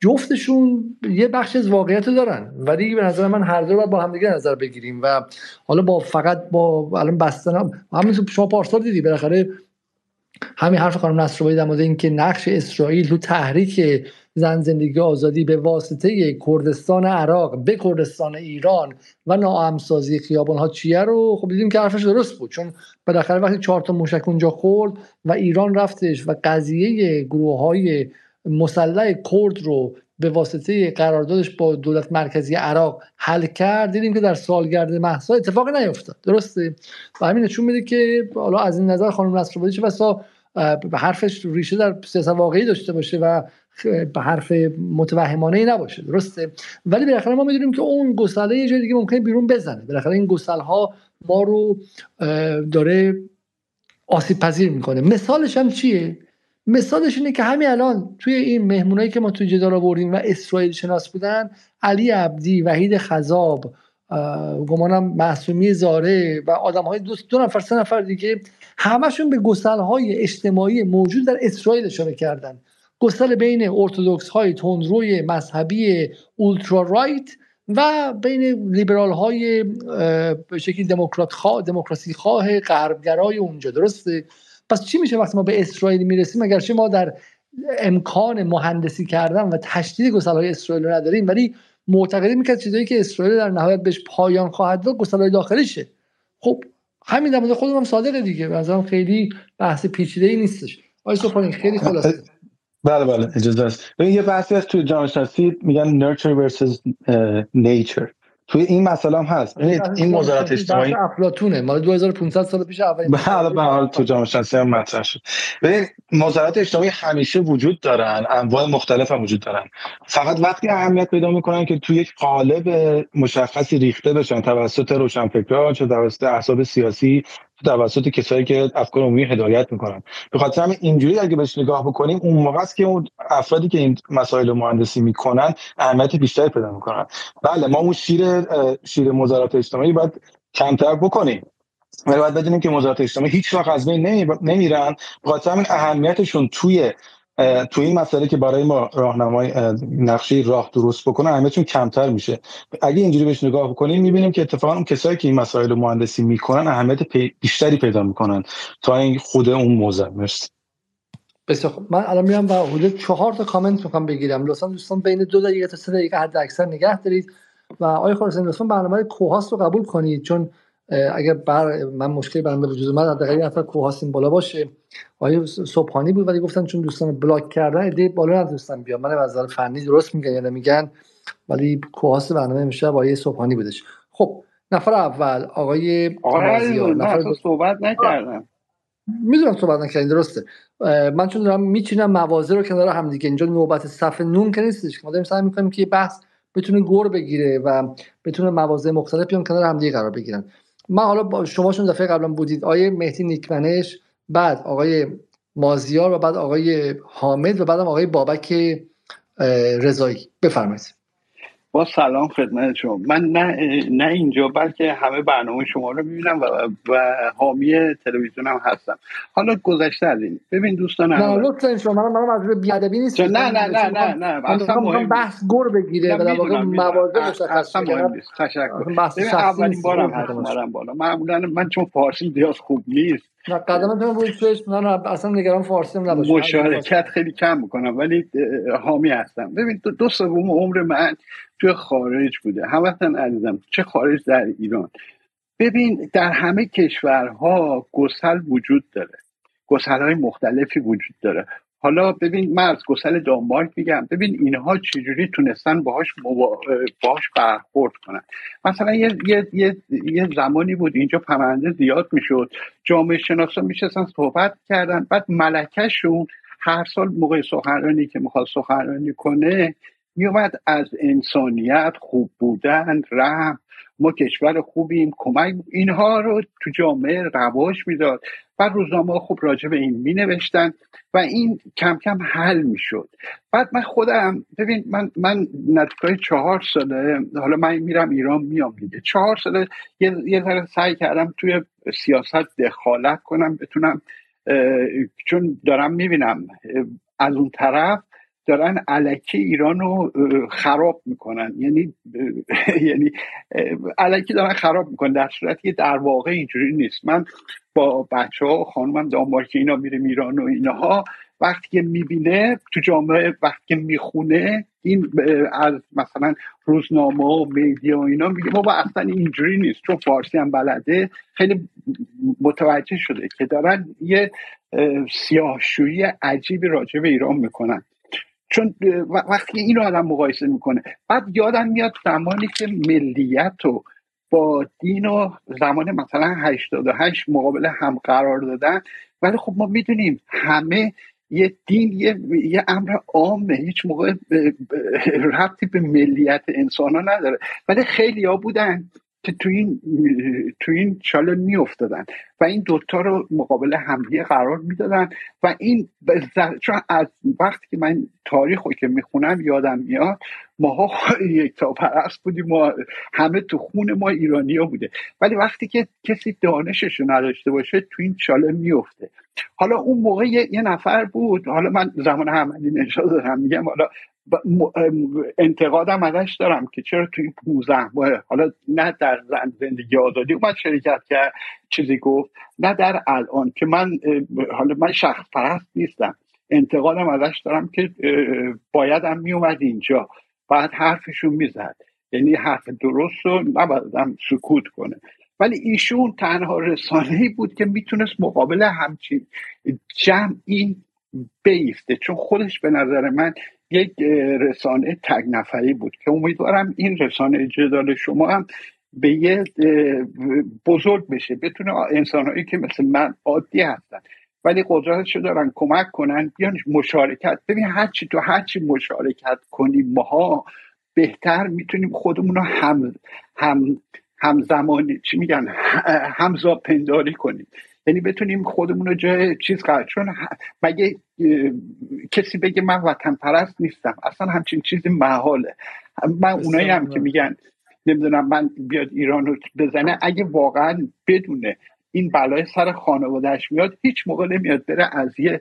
جفتشون یه بخش از واقعیت رو دارن. ولی به نظر من هر دو باید با همدیگه نظر بگیریم. و حالا با فقط با الان بستن همین شما پارسال دیدی بالاخره همین حرف خانم نصرآبادی در مورد اینکه نقش اسرائیل تو تحریک زن زندگی آزادی به واسطه کردستان عراق به کردستان ایران و ناامسازی خیابان ها چیه رو؟ خب دیدیم که حرفش درست بود چون بالاخره وقتی چهار تا موشک اونجا خورد و ایران رفتش و قضیه گروه های مسلح کرد رو به واسطه قراردادش با دولت مرکزی عراق حل کرد دیدیم که در سالگرد محسا اتفاقی نیفتاد. درسته؟ و همین نشون میده که حالا از این نظر خانم نصرآبادی چه بسا حرفش ریشه در سیاست واقعی داشته باشه و به حرف متوهمانه ای نباشه درسته؟ ولی بالاخره ما می‌دونیم که اون گسله یه جای دیگه ممکنه بیرون بزنه. بالاخره این گسل ها ما رو داره آسیب پذیر می‌کنه. مثالش هم چیه؟ مثالش اینه که همین الان توی این مهمونایی که ما توی جدال آوردیم و اسرائیل شناس بودن علی عبدی وحید خذاب گمانم معصومی زاره و آدم های دو, دو نفر سه نفر دیگه همشون به گسل های اجتماعی موجود در اسرائیل اشاره کردن. گسل بین ارتودکس های تندروی مذهبی اولترا رایت و بین لیبرال های به شکلی دموکرات خواه دموکراسی خواه غربگرای اونجا درسته؟ پس چی میشه وقتی ما به اسرائیل می‌رسیم؟ اگرچه ما در امکان مهندسی کردن و تشدید گسل های اسرائیل رو نداریم ولی معتقدیم که چیزایی که اسرائیل در نهایت بهش پایان خواهد داد گسل های داخلیشه. خب همین در مورد خودم هم صادقه دیگه. مثلا خیلی بحث پیچیده ای نیستش. آقای خیلی خلاصه. بله بله اجازه است. یه بحثی هست توی جامعه شناسی میگن nurture versus nature. توی این مسئله هم هست. ببینید این مزارات اجتماعی افلاطونه. مال 2500 سال پیش اولین بله به حال تو جامعه شناسی هم مطرح شد. ببین مزارات اجتماعی همیشه وجود دارن انواع مختلف هم وجود دارن. فقط وقتی اهمیت پیدا می‌کنن که توی یک قالب مشخصی ریخته بشن توسط روشنفکران چه توسط احزاب سیاسی توسط کسایی که افکار عمومی هدایت می‌کنن. به خاطر همین اینجوری اگه بهش نگاه بکنیم اون موقع است که اون افرادی که این مسائل رو مهندسی می‌کنن اهمیت بیشتری پیدا می‌کنن. بله ما اون شیر شیر مزارات اجتماعی باید کمتر بکنیم. ولی باید بدونیم که مزارات اجتماعی هیچ وقت از بین نمیرن. به خاطر همین اهمیتشون توی تو این مسئله که برای ما راهنمای نقشه راه درست بکنه اهمیتشون کمتر میشه. اگه اینجوری بهش نگاه بکنیم می‌بینیم که اتفاقا اون کسایی که این مسائل مهندسی می‌کنن اهمیت بیشتری پیدا می‌کنن. تا این خود اون موضوع مرسی. بسیار من الان میرم و حدود چهار تا کامنت می‌خوام بگیرم. لطفا دوستان بین دو دقیقه تا سه دقیقه حد اکثر نگه دارید. و آقای خورسین لطفا برنامه کوهاست رو قبول کنید چون اگر بر من مشکلی برام به وجود اومد حداقل یه نفر کوهاست این بالا باشه. آقای صبحانی بود ولی گفتن چون دوستان بلاک کردن ایده بالا ندوستن بیان. من از نظر فنی درست میگن یا نمیگن ولی کوهاست برنامه میشه آقای صبحانی بودش. خب نفر اول آقای آقای نفر صحبت نکردم. می‌دونم صحبت نکردین درسته. من چون دارم میچینم موازه رو کنار هم دیگه. اینجا نوبت صف نون که نیستش ما داریم سعی می‌کنیم که بحث بتونه گور بگیره و بتونه مواضع مختلف بیان کنار هم دیگه قرار بگیرن. من حالا با شماشون دفعه قبلا بودید. آقای مهدی نیکمنش بعد آقای مازیار و بعد آقای حامد و بعدم آقای بابک رضایی. بفرمایید. با سلام خدمت شما. من نه نه اینجا بلکه همه برنامه شما رو می‌بینم و, و حامی تلویزیون هم هستم. حالا گذشته از این. ببین دوستان نه لطفا شما من از بیادبی نیست نه نه نه نه نه اصلا مهم بحث گور بگیره و در واقع مواضع مشخص مهم نیست. تشکر. اولین بارم هستم بالا. معمولا من چون فارسی زیاد خوب نیست قدمتون روی توش من اصلا نگران فارسی هم نباشم. مشارکت خیلی کم می‌کنم ولی حامی هستم. ببین دو, سوم عمر من توی خارج بوده. همتون عزیزم چه خارج در ایران؟ ببین در همه کشورها گسل وجود داره. گسل های مختلفی وجود داره. حالا ببین من از گسل دانمارک میگم. ببین اینها چجوری تونستن باهاش. باهاش برخورد کنن. مثلا یه, یه, یه, یه زمانی بود اینجا پرنده زیاد می‌شد. جامعه شناسا میشستن صحبت کردن بعد ملکهشون هر سال موقع سخنرانی که می‌خواد سخنرانی کنه میومد از انسانیت خوب بودن رحم. ما کشور خوبیم کمک اینها رو تو جامعه رواج می‌داد و روزنامه خوب راجع به این می نوشتن و این کم کم حل می شد بعد من خودم ببین من من نزدیکای چهار ساله حالا من میرم ایران میام دیگه. چهار ساله یه یه ذره سعی کردم توی سیاست دخالت کنم بتونم چون دارم می‌بینم از اون طرف دارن علکی ایران رو خراب می‌کنن. یعنی (laughs) یعنی علکی دارن خراب می‌کنن. در صورتی که در واقع اینجوری نیست. من با بچه ها خانمم دانمارک اینا میره ایران و اینها وقتی که می‌بینه تو جامعه وقتی که می‌خونه این از مثلا روزنامه و میدیا و اینا میگه بابا اصلا اینجوری نیست. چون فارسی هم بلده. خیلی متوجه شده که دارن یه سیاهشویی عجیبی راجع به ایران می‌کنن. چون وقتی اینو آدم مقایسه می‌کنه بعد یادم میاد زمانی که ملیت و با دین و زمان مثلا 88 مقابل هم قرار دادن ولی خب ما می‌دونیم همه یه دین یه, یه امر عامه هیچ موقع ربطی به ملیت انسان ها نداره. ولی خیلی ها بودن. که تو این تو این چاله می افتادن و این دوتا رو مقابل همدیگه قرار می‌دادن و این چون از وقتی که من تاریخ رو که می‌خونم یادم میاد ماها یک تا پرست بودیم ما همه تو خون ما ایرانی ها بوده. ولی وقتی که کسی دانشش نداشته باشه تو این چاله میفته. حالا اون موقع یه, نفر بود حالا من زمان همدی نشاد دارم میگم حالا انتقادم ازش دارم که چرا تو این 15 ماه حالا نه در زندگی آزادی اومد شرکت کرد چیزی گفت نه در الان که من حالا من شخص پرست نیستم. انتقادم ازش دارم که بایدم میومد اینجا. بعد حرفشون می‌زد. یعنی حرف درست رو نبایدم سکوت کنه. ولی ایشون تنها رسانه بود که می‌تونست مقابل همچین جمعی بیفته. چون خودش به نظر من یک رسانه تگ نفری بود که امیدوارم این رسانه جدال شما هم به یه بزرگ بشه بتونه انسانهایی که مثل من عادی هستن. ولی قدرتشو دارن کمک کنن بیان مشارکت. ببین هرچی تو هرچی مشارکت کنیم ماها بهتر می‌تونیم خودمون رو هم هم همزمانی چی میگن همزا پنداری کنیم. یعنی بتونیم خودمون رو جای چیز قرار چون مگه کسی بگه من وطن پرست نیستم. اصلا همچین چیزی محاله. من اونایی هم که میگن نمی‌دونم من بیاد ایران رو بزنه اگه واقعا بدونه این بلای سر خانوادهش میاد هیچ موقع نمیاد بره از یه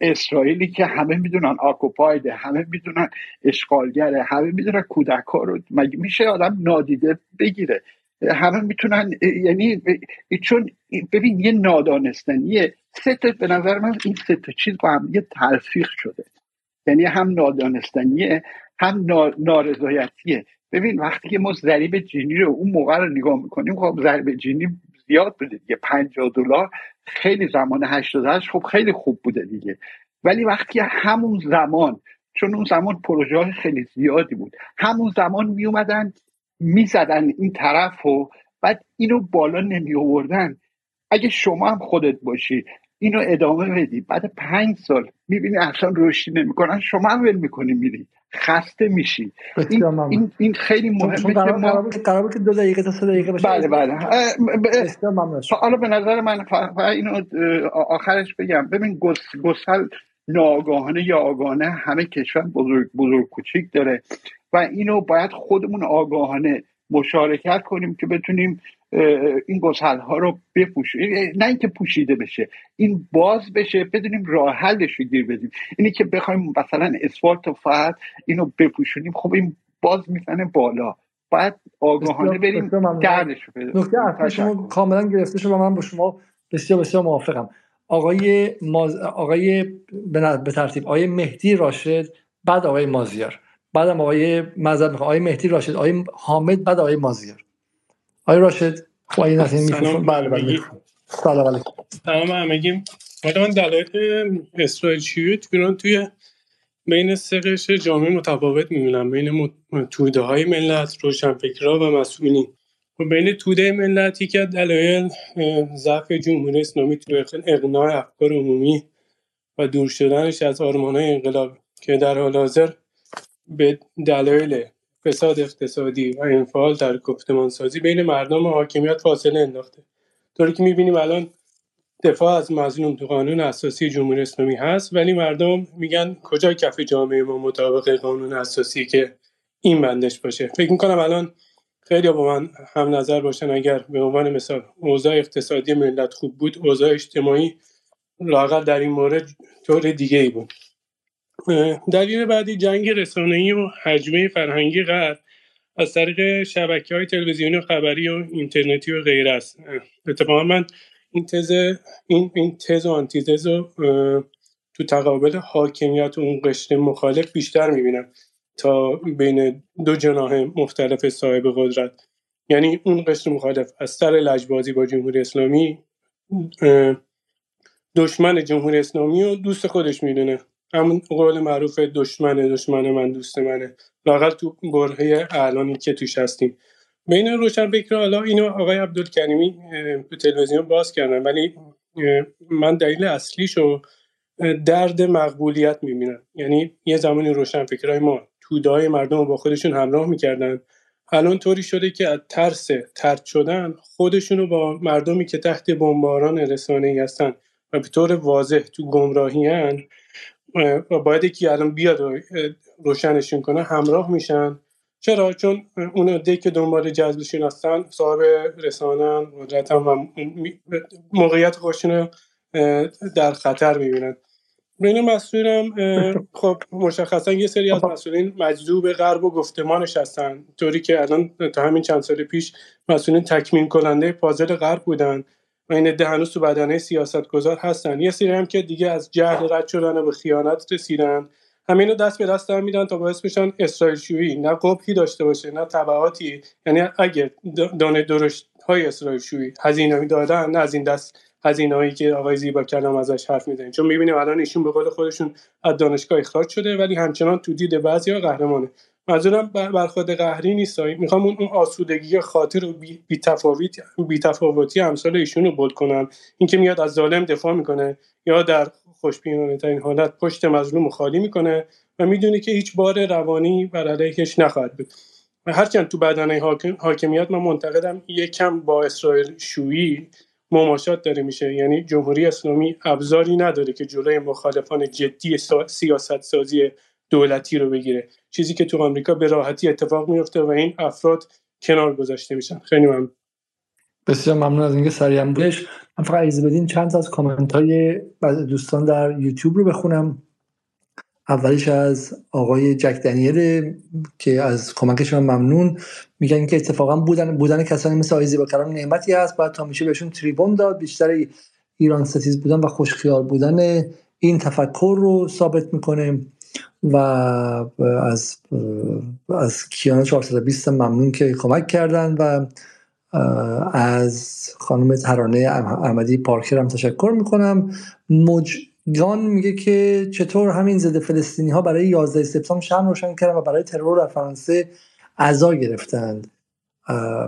اسرائیلی که همه می‌دونن آکوپایده همه می‌دونن اشغالگره همه می‌دونن کودک ها رو. مگه میشه آدم نادیده بگیره؟ همه می‌تونن یعنی چون ببین یه نادانستنیه سه تا به نظر من این سه تا چیز با هم یه تلفیق شده. یعنی هم نادانستنیه هم نارضایتیه ببین وقتی که ما ضریب جینی رو اون موقع رو نگاه می‌کنیم خب ضریب جینی زیاد بوده دیگه 50 دلار. خیلی زمان 88 خب خیلی خوب بوده دیگه. ولی وقتی همون زمان چون اون زمان پروژه خیلی زیادی بود همون زمان می اومدن می‌زدن این طرف و بعد اینو بالا نمی آوردن. اگه شما هم خودت باشی اینو ادامه بدی. بعد پنج سال می‌بینی اصلا رشدی نمی‌کنن شما هم ول می‌کنی میری. خسته میشی. این, این, این خیلی مهمه که ما قرار که دو دقیقه تا سه دقیقه بشه بله بله. حالا به نظر من اینو آخرش بگم. ببین گسل ناگاهانه یا آگاهانه همه کشور بزرگ بزرگ کوچیک داره و اینو باید خودمون آگاهانه مشارکت کنیم که بتونیم این گسل ها رو بپوشیم نه اینکه پوشیده بشه این باز بشه بدونیم راه حلش رو گیر بدیم. اینی که بخوایم مثلا اسفالت و فقط اینو بپوشونیم خب این باز می‌زنه بالا. باید آگاهانه بریم گردش رو شما کاملا گرفته شما من با شما بسیار بسیار موافقم. آقای ماز... آقای به ترتیب آقای مهدی راشد بعد آقای مازیار. بعدم آقای مذهب آقای مهدی راشد آقای حامد بعد آقای مازیار. آقای راشد خب این میکروفون بله بله سلام علیکم. سلام همگی حالا من دلایل اسرائیل شیوت بیرون توی بین سه قشر جامعه متفاوت می‌بینم. بین توده های ملت روشنفکرها و مسئولین. بین توده ملت یکی از دلایل ضعف جمهوری اسلامی تو اقناع افکار عمومی و دور شدنش از آرمان های انقلاب که در حال حاضر به دلایل فساد اقتصادی و انفعال در گفتمان سازی بین مردم و حاکمیت فاصله انداخته. طوری که می‌بینیم الان دفاع از مظلوم تو قانون اساسی جمهوری اسلامی هست ولی مردم میگن کجا کف جامعه ما مطابق قانون اساسی که این بندش باشه. فکر می‌کنم الان خیلی با من هم نظر باشن. اگر به عنوان مثال اوضاع اقتصادی ملت خوب بود اوضاع اجتماعی لاقل در این مورد طور دیگه ای بود دلیل بعدی جنگ رسانه‌ای و حجمه فرهنگی غرب از طریق شبکه های تلویزیونی و خبری و اینترنتی و غیره است. اتفاقا من این تز این این تز و آنتیتز رو تو تقابل حاکمیت و اون قشر مخالف بیشتر می‌بینم. تا بین دو جناح مختلف صاحب قدرت. یعنی اون قشر مخالف از سر لجبازی با جمهوری اسلامی دشمن جمهوری اسلامی و دوست خودش می‌دونه. همون قول معروف دشمن دشمن من دوست منه. لاقل تو برهه الانی که توش هستیم. بین روشن فکر حالا اینو آقای عبدالکریمی تو تلویزیون باز کردن ولی من دلیل اصلیشو درد مقبولیت می‌بینم. یعنی یه زمانی روشن فکرهای ما تودای مردم رو با خودشون همراه می‌کردن. الان طوری شده که از ترس ترد شدن خودشونو با مردمی که تحت بمباران رسانه هستن و به طور واضح تو گمراهی هن و باید یکی الان بیاد روشنشون کنه همراه میشن. چرا؟ چون اون عده که دنبال جذبشون هستن صاحب رسانن قدرت و موقعیت خودشون در خطر می‌بینن. بین مسئولین خب مشخصا یه سری از مسئولین مجذوب غرب و گفتمانش هستن طوری که الان تا همین چند سال پیش مسئولین تکمیل کننده پازل غرب بودن و این عده هنوز تو بدنه سیاست گذار هستن. یه سری هم که دیگه از جهل رد شدن و به خیانت رسیدن. همینو دست به دست هم میدن تا باعث بشن اسرائیل شویی نه قبحی داشته باشه نه تبعاتی یعنی اگه دانه درشت های اسرائیل شویی هزینه دادن نه از این دست از که آقای زیبا کلام ازش حرف می‌زنیم چون می‌بینیم الان ایشون به قول خودشون از دانشگاه اخراج شده ولی همچنان تو دید بعضیا قهرمانه. منظورم برخورد قهری نیست. می‌خوام اون آسودگی خاطر و بیتفاوتی بیتفاوتی امثال ایشون رو بود کنم. اینکه میاد از ظالم دفاع می‌کنه یا در خوشبینانه ترین حالت پشت مظلوم خالی می‌کنه و می‌دونه که هیچ بار روانی بر علیهش نخواهد بود. هرچند تو بدنه حاکمیت من منتقدم یکم با اسرائیل شویی مماشات داره میشه. یعنی جمهوری اسلامی ابزاری نداره که جلوی مخالفان جدی سیاست سازی دولتی رو بگیره. چیزی که تو آمریکا به راحتی اتفاق میفته و این افراد کنار گذاشته میشن. خیلی ممنون. بسیار ممنون از اینکه سریع بودش. من فقط بدین چند از کامنت های دوستان در یوتیوب رو بخونم. اولیش از آقای جک دنیل که از کمکش من ممنون. میگن که اتفاقا بودن بودن کسانی مثل آقای زیبا کلام نعمتی هست. باید تا میشه بهشون تریبون داد. بیشتر ایران ستیز بودن و خوشخیال بودن این تفکر رو ثابت می‌کنه و از از کیان 420 ممنون که کمک کردن و از خانم ترانه احمدی پارکر هم تشکر می‌کنم. مجگان میگه که چطور همین ضد فلسطینی ها برای 11 سپتامبر شم روشن کردن و برای ترور در فرانسه عزا گرفتند.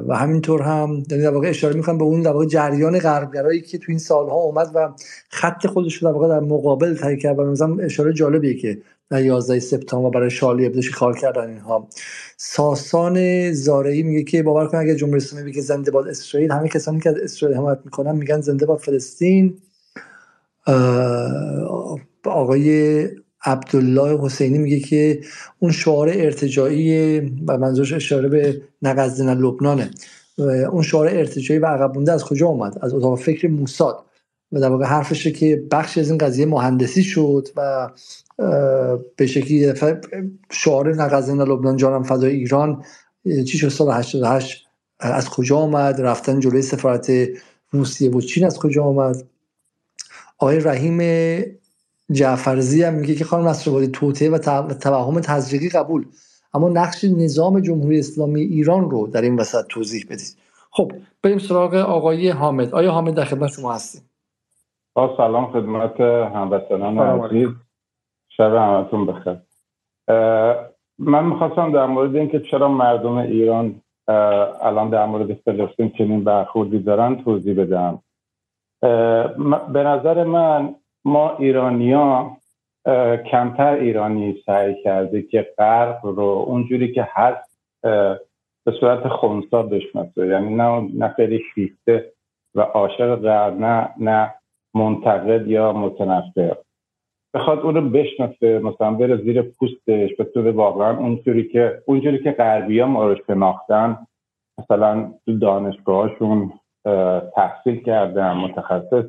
و همینطور هم یعنی در واقع اشاره می‌کنم به اون در واقع جریان غربگرایی که تو این سالها اومد و خط خودش رو در واقع در مقابل تهیه کرد. و مثلا اشاره جالبیه که در 11 سپتامبر برای شارلی ابدوش کار کردن اینها. ساسان زارعی میگه که باور کن اگر جمهوری اسلامی بگه زنده باد اسرائیل همه کسانی که از اسرائیل حمایت می‌کنن میگن زنده باد فلسطین. آقای عبدالله حسینی میگه که اون شعار ارتجاعی و منظورش اشاره به نقض لبنانه. اون شعار ارتجاعی و عقب مونده از کجا اومد؟ از اتاق فکر موساد. و در واقع حرفشه که بخشی از این قضیه مهندسی شد و به شکلی شعار نقضین لبنان جانم فدای ایران چی شد؟ سال 88 از کجا آمد رفتن جلوی سفارت روسیه و چین از کجا آمد آقای رحیم جعفرزی هم میگه که خانم نصرآبادی توطعه و توهم تزریقی قبول. اما نقش نظام جمهوری اسلامی ایران رو در این وسط توضیح بدید. خب بریم سراغ آقای حامد. آیا حامد در خدمت شما هستیم. با سلام خدمت هموطنان عزیز. شب همتون بخیر. من می‌خواستم در مورد اینکه چرا مردم ایران الان در مورد فلسطین چنین برخوردی دارن توضیح بدم. به نظر من ما ایرانیا کمتر ایرانی سعی کرده که غرب رو اونجوری که هست به صورت خونسا بشناسه. یعنی نه نه خیلی شیفته و عاشق غرب نه نه منتقد یا متنفر. بخواد اون رو بشناسه مثلا بره زیر پوستش به طور واقعا اونجوری که اونجوری که غربی ها ما رو شناختن مثلا تو دانشگاهشون تحصیل کردن متخصص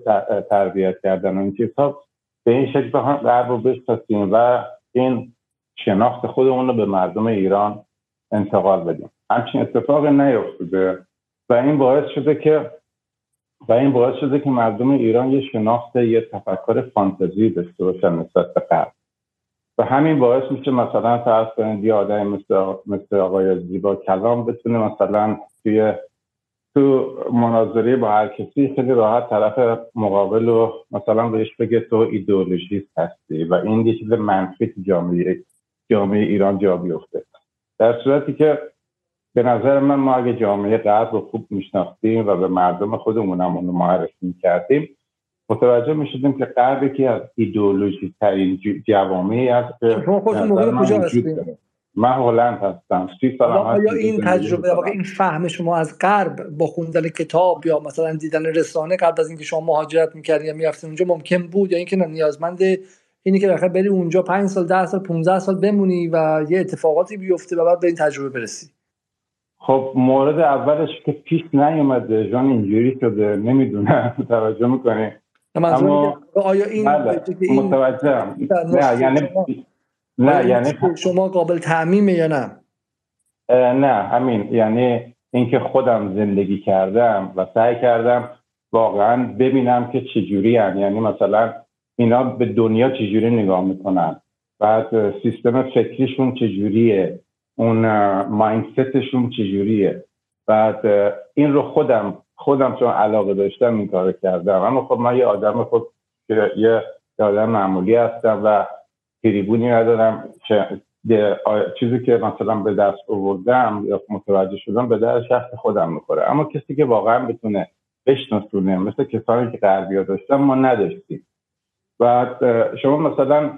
تربیت کردن این چیزها. به این شکل بخوام غرب رو بشناسیم و این شناخت خودمون رو به مردم ایران انتقال بدیم. همچین اتفاق نیفتاده و این باعث شده که و این باعث شده که مردم ایران یه شناخت یه تفکر فانتزی داشته باشن نسبت به غرب. و همین باعث میشه مثلا فرض کنید یه آدم مثل, مثل آقای زیبا کلام بتونه مثلا توی تو مناظره با هر کسی خیلی راحت طرف مقابل رو مثلا بهش بگه تو ایدئولوژیست هستی و این یه چیز منفی تو جامعه جامعه ایران جا بیفته. در صورتی که به نظر من ما اگه جامعه غرب رو خوب میشناختیم و به مردم خودمونم اون رو معرفی کردیم متوجه می‌شدیم که غرب که از ایدئولوژی ترین جوامعی است که من هلند هستم. سی سال آیا این تجربه واقع این فهم شما از غرب با خوندن کتاب یا مثلا دیدن رسانه قبل از اینکه شما مهاجرت می‌کردین یا می‌رفتین اونجا ممکن بود یا اینکه نیازمند اینی که بخیر بری اونجا 5 سال 10 سال 15 سال بمونی و یه اتفاقاتی بیفته و بعد به این تجربه برسی؟ خب مورد اولش که پیش نیومده. جان اینجوری شده. نمی‌دونم. (laughs) توجه می‌کنی؟ اما آیا این بله. متوجه نه یعنی نه یعنی شما قابل تعمیمه یا نه؟ نه همین یعنی اینکه خودم زندگی کردم و سعی کردم واقعا ببینم که چجوری هم. یعنی مثلا اینا به دنیا چجوری نگاه می‌کنن؟ بعد سیستم فکریشون چجوریه؟ اون مایندستشون چجوریه؟ بعد این رو خودم خودم چون علاقه داشتم این کار کردم. اما خب من یه آدم خود یه آدم معمولی هستم و تریبونی ندارم چیزی که مثلا به دست آوردم یا متوجه شدم به در شخص خودم می‌خوره. اما کسی که واقعا بتونه بشناسونه مثل کسانی که غربیا داشتن ما نداشتیم. و شما مثلا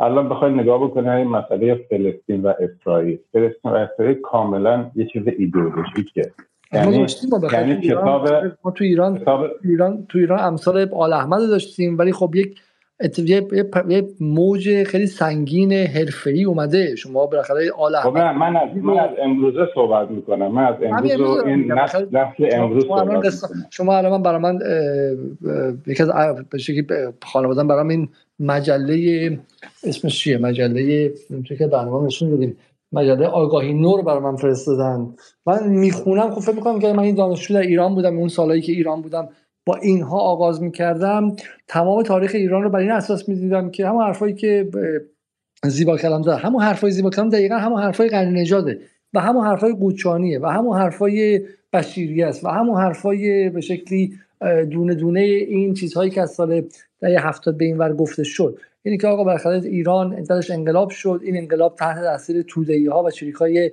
الان بخواید نگاه بکنید این مسئله فلسطین و اسرائیل. فلسطین و اسرائیل کاملا یه چیز ایدئولوژیکه یعنی یعنی کتاب ما تو ایران کتاب... ایران تو ایران امثال آل احمد داشتیم ولی خب یک یه،, یه موج خیلی سنگین حرفه‌ای اومده. شما بالاخره آل خب من من از, من از امروزه صحبت می‌کنم. من از امروز و این نسل امروز صحبت شما الان برای من یکی از خانواده‌ام برام این مجله اسمش چیه؟ مجله که برنامه نشون دادیم. مجله آگاهی نور برای من فرستادن. من می‌خونم خب فکر می‌کنم که من این دانشجو در ایران بودم اون سالایی که ایران بودم. با اینها آغاز می‌کردم. تمام تاریخ ایران رو بر این اساس می‌دیدم که همون حرفایی که زیبا کلام داره همون حرفای زیبا کلام دقیقا همون حرفای غنی نژاده و همون حرفای قوچانیه و همون حرفای بشیری است و همون حرفای به شکلی دونه دونه این چیزهایی که از سال دهه هفتاد به این ور گفته شد. اینی که آقا بالاخره ایران درش انقلاب شد این انقلاب تحت تاثیر توده‌ای ها و چریک های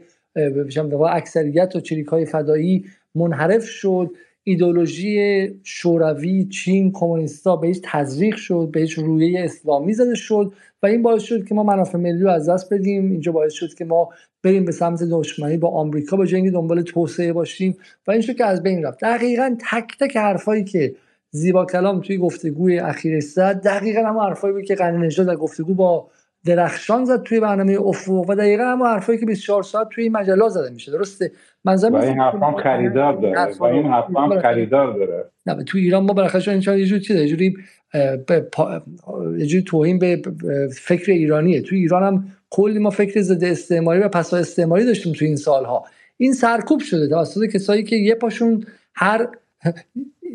اکثریت و چریک های فدایی منحرف شد. ایدولوژی شوروی چین کمونیستا بهش تزریق شد بهش رویه اسلامی زده شد و این باعث شد که ما منافع ملی رو از دست بدیم. اینجا باعث شد که ما بریم به سمت دشمنی با آمریکا به جنگ دنبال توسعه باشیم و این شد که از بین رفت. دقیقا تک تک حرفایی که زیبا کلام توی گفتگوی اخیرش زد دقیقا هم حرفایی بود که قنی نژاد در گفتگو با درخشان زد توی برنامه افق و دقیقا هم حرفایی که 24 ساعت توی مجله زده میشه. درسته؟ منظر و این حرفان خریدار داره. و این حرفان خریدار داره. نه تو ایران ما بالاخره این یه جوری چیزه جوری یه جوری توهین به فکر ایرانیه. تو ایران هم کلی ما فکر ضد استعماری و پسا استعماری داشتیم تو این سالها. این سرکوب شده توسط کسایی که یه پاشون هر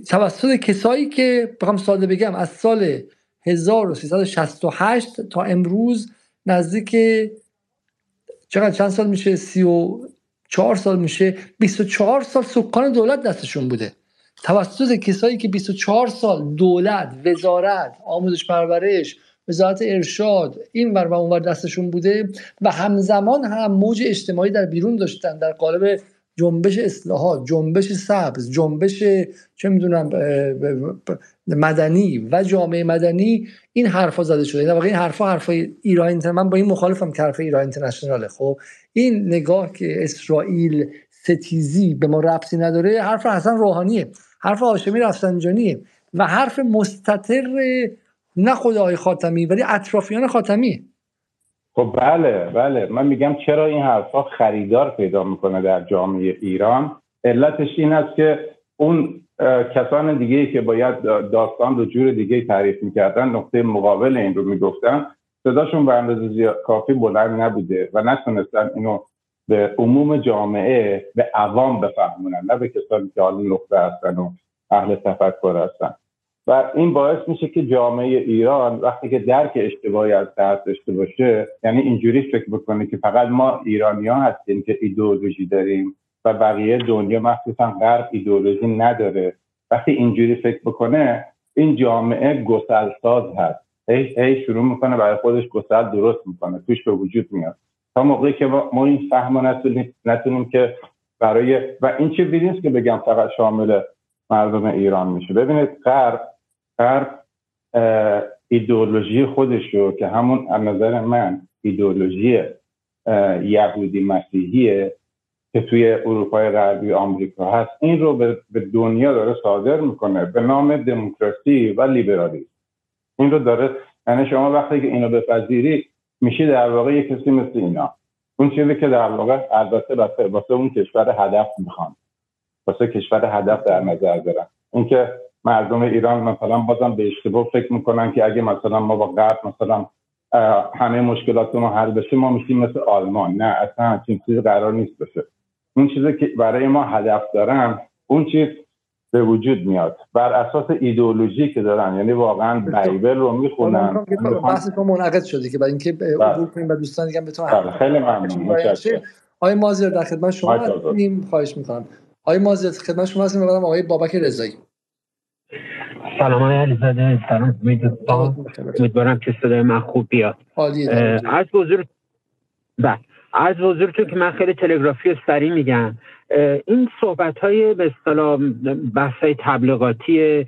توسط کسایی که بخوام ساده بگم از سال 1368 تا امروز نزدیک چقدر چند سال میشه؟ 34 سال میشه. 24 سال سکان دولت دستشون بوده. توسط کسایی که 24 سال دولت وزارت آموزش پرورش وزارت ارشاد این ور و اون دستشون بوده و همزمان هم موج اجتماعی در بیرون داشتن در قالب جنبش اصلاحات جنبش سبز جنبش چه می‌دونم مدنی و جامعه مدنی این حرفا زده شده. این این حرفا حرفای ایران من با این مخالفم که حرف ایران اینترنشناله. خب این نگاه که اسرائیل ستیزی به ما ربطی نداره حرف حسن روحانیه. حرف هاشمی رفسنجانیه و حرف مستطر نه خدای خاتمی ولی اطرافیان خاتمی. خب بله بله. من میگم چرا این حرفها خریدار پیدا می‌کنه در جامعه ایران؟ علتش این است که اون کسان دیگه که باید داستان رو جور دیگه تعریف می‌کردن نقطه مقابل این رو می‌گفتن صداشون به اندازه کافی بلند نبوده و نتونستن اینو به عموم جامعه به عوام بفهمونن نه به کسانی که حالا نقطه هستن و اهل تفکر هستن. و این باعث میشه که جامعه ایران وقتی که درک اشتباهی از دست داشته باشه یعنی اینجوری فکر بکنه که فقط ما ایرانی ها هستیم که ایدئولوژی داریم و بقیه دنیا مخصوصا غرب ایدئولوژی نداره. وقتی اینجوری فکر بکنه این جامعه گسل ساز هست. هی, شروع می‌کنه برای خودش گسل درست می‌کنه توش به وجود میاد. تا موقعی که ما این فهم نتونیم, نتونیم که برای و این چه که بگم فقط شامل مردم ایران میشه. ببینید غرب غرب ایدئولوژی خودش رو که همون از نظر من ایدئولوژی یهودی مسیحیه که توی اروپای غربی آمریکا هست این رو به دنیا داره صادر می‌کنه به نام دموکراسی و لیبرالیسم. این رو داره یعنی شما وقتی که اینو بپذیری میشه در واقع یک کسی مثل اینا. اون چیزی که در واقع البته واسه اون کشور هدف می‌خوان. واسه کشور هدف در نظر دارن. اینکه مردم ایران مثلا بازم به اشتباه فکر می‌کنن که اگه مثلا ما با غرب مثلا همه مشکلاتمون حل بشه ما میشیم مثل آلمان. نه اصلا همچین چیزی قرار نیست بشه. اون چیزی که برای ما هدف دارن اون چیز به وجود میاد. بر اساس ایدئولوژی که دارن یعنی واقعا بایبل رو می‌خونن. بحث تو منعقد شده که برای اینکه عبور کنیم و دوستان دیگه بتونن خیلی ممنون. آقای مازیار در خدمت شما هستیم. خواهش می‌کنم. آقای مازیت خدمت شما هستیم. ببرم آقای بابک رضایی. سلام های علیزاده سلام. دوستان امیدوارم که صدای من خوب بیاد. از بزرگ بله. از بزرگتون که من خیلی تلگرافی و سریع میگم. این صحبت های به اصطلاح بحث های تبلیغاتی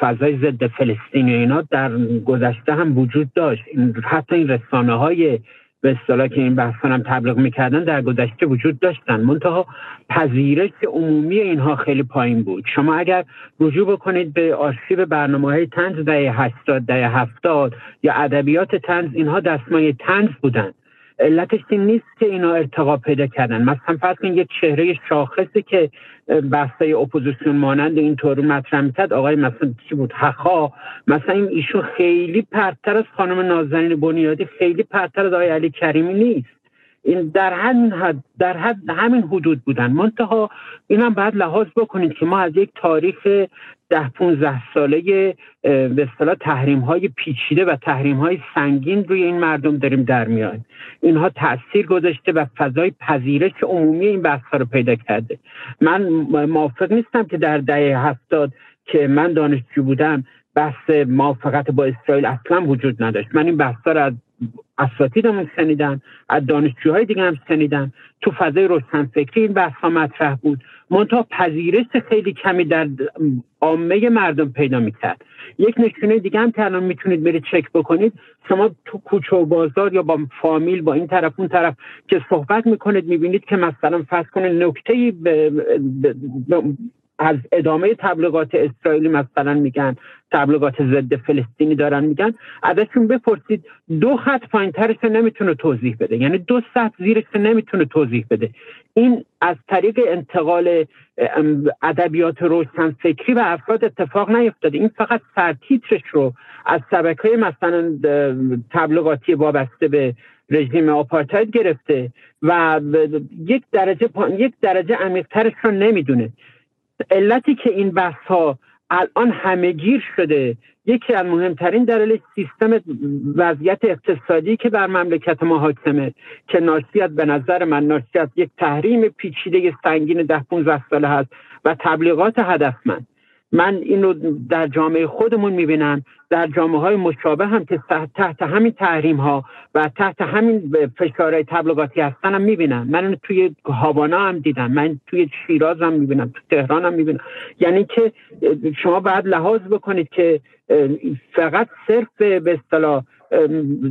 فضای ضد فلسطین و اینا در گذشته هم وجود داشت. حتی این رسانه های به اصطلاح که این بحثان هم تبلیغ می‌کردن در گذشته وجود داشتن. منتها پذیرش عمومی اینها خیلی پایین بود. شما اگر رجوع بکنید به آرشیو برنامه های تنز دهه 80 دهه 70 یا ادبیات تنز اینها دستمایه تنز بودند علتش این نیست که اینا ارتقا پیدا کردن. مثلا فرض کنید یک چهره شاخصی که بحثای اپوزیسیون مانند این طور مطرح می‌کرد آقای مثلا چی بود؟ هخا مثلا این ایشون خیلی پرتر از خانم نازنین بنیادی خیلی پرتر از آقای علی کریمی نیست. این در همین حد در حد همین حدود بودن. منتها این هم باید لحاظ بکنید که ما از یک تاریخ ده 15 ساله به اصطلاح تحریم های پیچیده و تحریم های سنگین روی این مردم داریم در میایم اینها تاثیر گذاشته و فضای پذیرش عمومی این بحث رو پیدا کرده. من موافق نیستم که در دهه هفتاد که من دانشجو بودم بحث موافقت با اسرائیل اصلا وجود نداشت. من این بحث رو از اساتیدمون شنیدم از دانشجوهای دیگه هم شنیدم تو فضای فکری این بحث ها مطرح بود. منتها پذیرش خیلی کمی در عامه مردم پیدا می‌کرد. یک نشونه دیگه هم که الان می‌تونید برید چک بکنید شما تو کوچه و بازار یا با فامیل با این طرف اون طرف که صحبت می‌کنید می‌بینید که مثلا فرض کنید نکته از ادامه تبلیغات اسرائیلی مثلا میگن تبلیغات ضد فلسطینی دارن میگن ازشون بپرسید دو خط پایینترش نمی‌تونه توضیح بده. یعنی دو سطح زیرش نمی‌تونه توضیح بده. این از طریق انتقال ادبیات روشن فکری و افراد اتفاق نیفتاده. این فقط سرتیترش رو از شبکه مثلا تبلیغاتی وابسته به رژیم آپارتاید گرفته و یک درجه یک درجه عمیقترش رو نمی‌دونه. علتی که این بحث ها الان همه گیر شده یکی از مهمترین دلیل سیستم وضعیت اقتصادی که بر مملکت ما حاکمه که ناشی به نظر من ناشی یک تحریم پیچیده سنگین ده 15 ساله هست و تبلیغات هدفمند من اینو در جامعه خودمون می‌بینم. در جامعه های مشابه هم که تحت همین تحریم ها و تحت همین فشارهای تبلیغاتی هستن هم می‌بینم. من اینو توی هاوانا هم دیدم. من توی شیراز هم می‌بینم. تو تهران هم می‌بینم. یعنی که شما باید لحاظ بکنید که فقط صرف به اصطلاح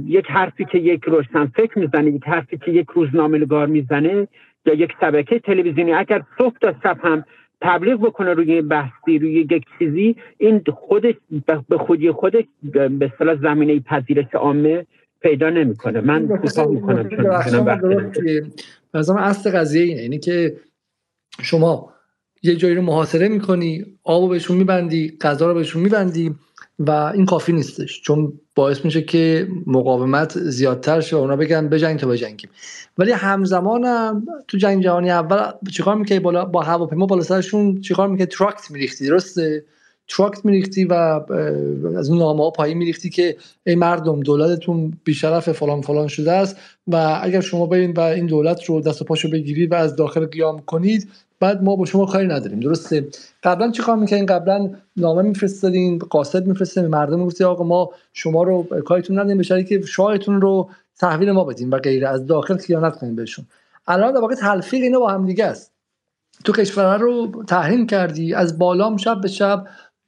یک حرفی که یک روشن فکر می‌زنه یک حرفی که یک روزنامه نگار می‌زنه یا یک شبکه تلویزیونی اگر صبح تا شب هم تبلیغ بکنه روی بحثی روی یک چیزی این خودش به خودی خودش به اصطلاح زمینه پذیرش عامه پیدا نمی‌کنه. من کوتاه می‌کنم چون اصل قضیه اینه. اینه که شما یه جایی رو محاصره می‌کنی آب بهشون میبندی غذا رو بهشون میبندی. و این کافی نیستش چون باعث میشه که مقاومت زیادتر شه اونا بگن بجنگ تا بجنگیم ولی همزمان هم تو جنگ جهانی اول چیکار می‌کنی؟ بالا با هواپیما بالا سرشون چیکار می‌کنی؟ تراکت میریختی درسته؟ تراکت میریختی و از اون نامه ها پایین میریختی که ای مردم دولتتون بیشرف فلان فلان شده است و اگر شما برین و این دولت رو دست و پاشو بگیرید و از داخل قیام کنید بعد ما با شما کاری نداریم. درسته؟ قبلا چی کار می‌کنین قبلا نامه میفرستادین قاصد میفرستین مردم می‌گفتی آقا ما شما رو کاریتون نداریم به که شاهتون رو تحویل ما بدیم و غیره. از داخل خیانت کنیم بهشون. الان در واقع تلفیق اینا با هم دیگه است. تو کشور رو تحریم کردی از بالام شب به شب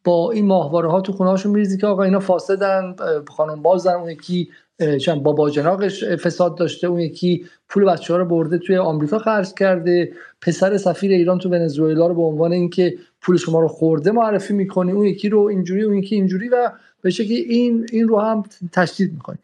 با این ماهواره ها تو خونه هاشون میریزی که آقا اینا فاسدن خانم بازن اون یکی چند بابا جناقش فساد داشته اون یکی پول بچه ها رو برده توی آمریکا خرج کرده. پسر سفیر ایران تو ونزوئلا رو به عنوان اینکه پول شما رو خورده معرفی می‌کنی. اون یکی رو اینجوری اون یکی اینجوری و به شکلی این این رو هم تشدید می‌کنی.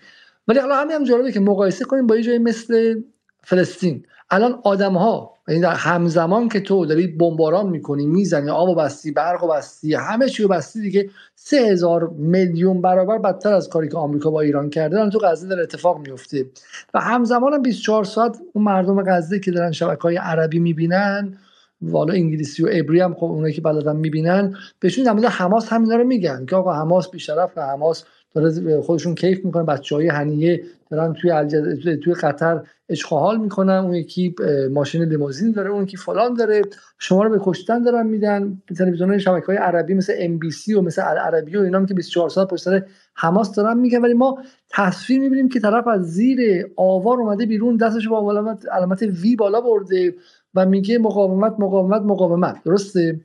ولی حالا همین هم جالبه که مقایسه کنیم با یه جایی مثل فلسطین. الان آدم ها یعنی در همزمان که تو داری بمباران می‌کنی می‌زنی آب و بستی برق و بستی همه چی و بستی دیگه سه هزار میلیون برابر بدتر از کاری که آمریکا با ایران کرده تو غزه در اتفاق میفته و همزمان هم 24 ساعت اون مردم غزه که دارن شبکه های عربی می‌بینن والا انگلیسی و عبری هم خب اونایی که بلدن می‌بینن بهشون در مورد حماس همینا رو میگن که آقا حماس بیشرف و حماس داره خودشون کیف می‌کنه. بچه های هنیه دارن توی الجز... توی قطر اشغال می‌کنن. اون یکی ماشین لیموزین داره اون یکی فلان داره. شما رو به کشتن دارن میدن. تلویزیون شبکه های عربی مثل ام بی سی و مثل العربی و اینا که 24 ساعت پشت سر حماس دارن میگن. ولی ما تصویر می‌بینیم که طرف از زیر آوار اومده بیرون دستش با علامت علامت وی بالا برده و میگه مقاومت مقاومت مقاومت. درسته؟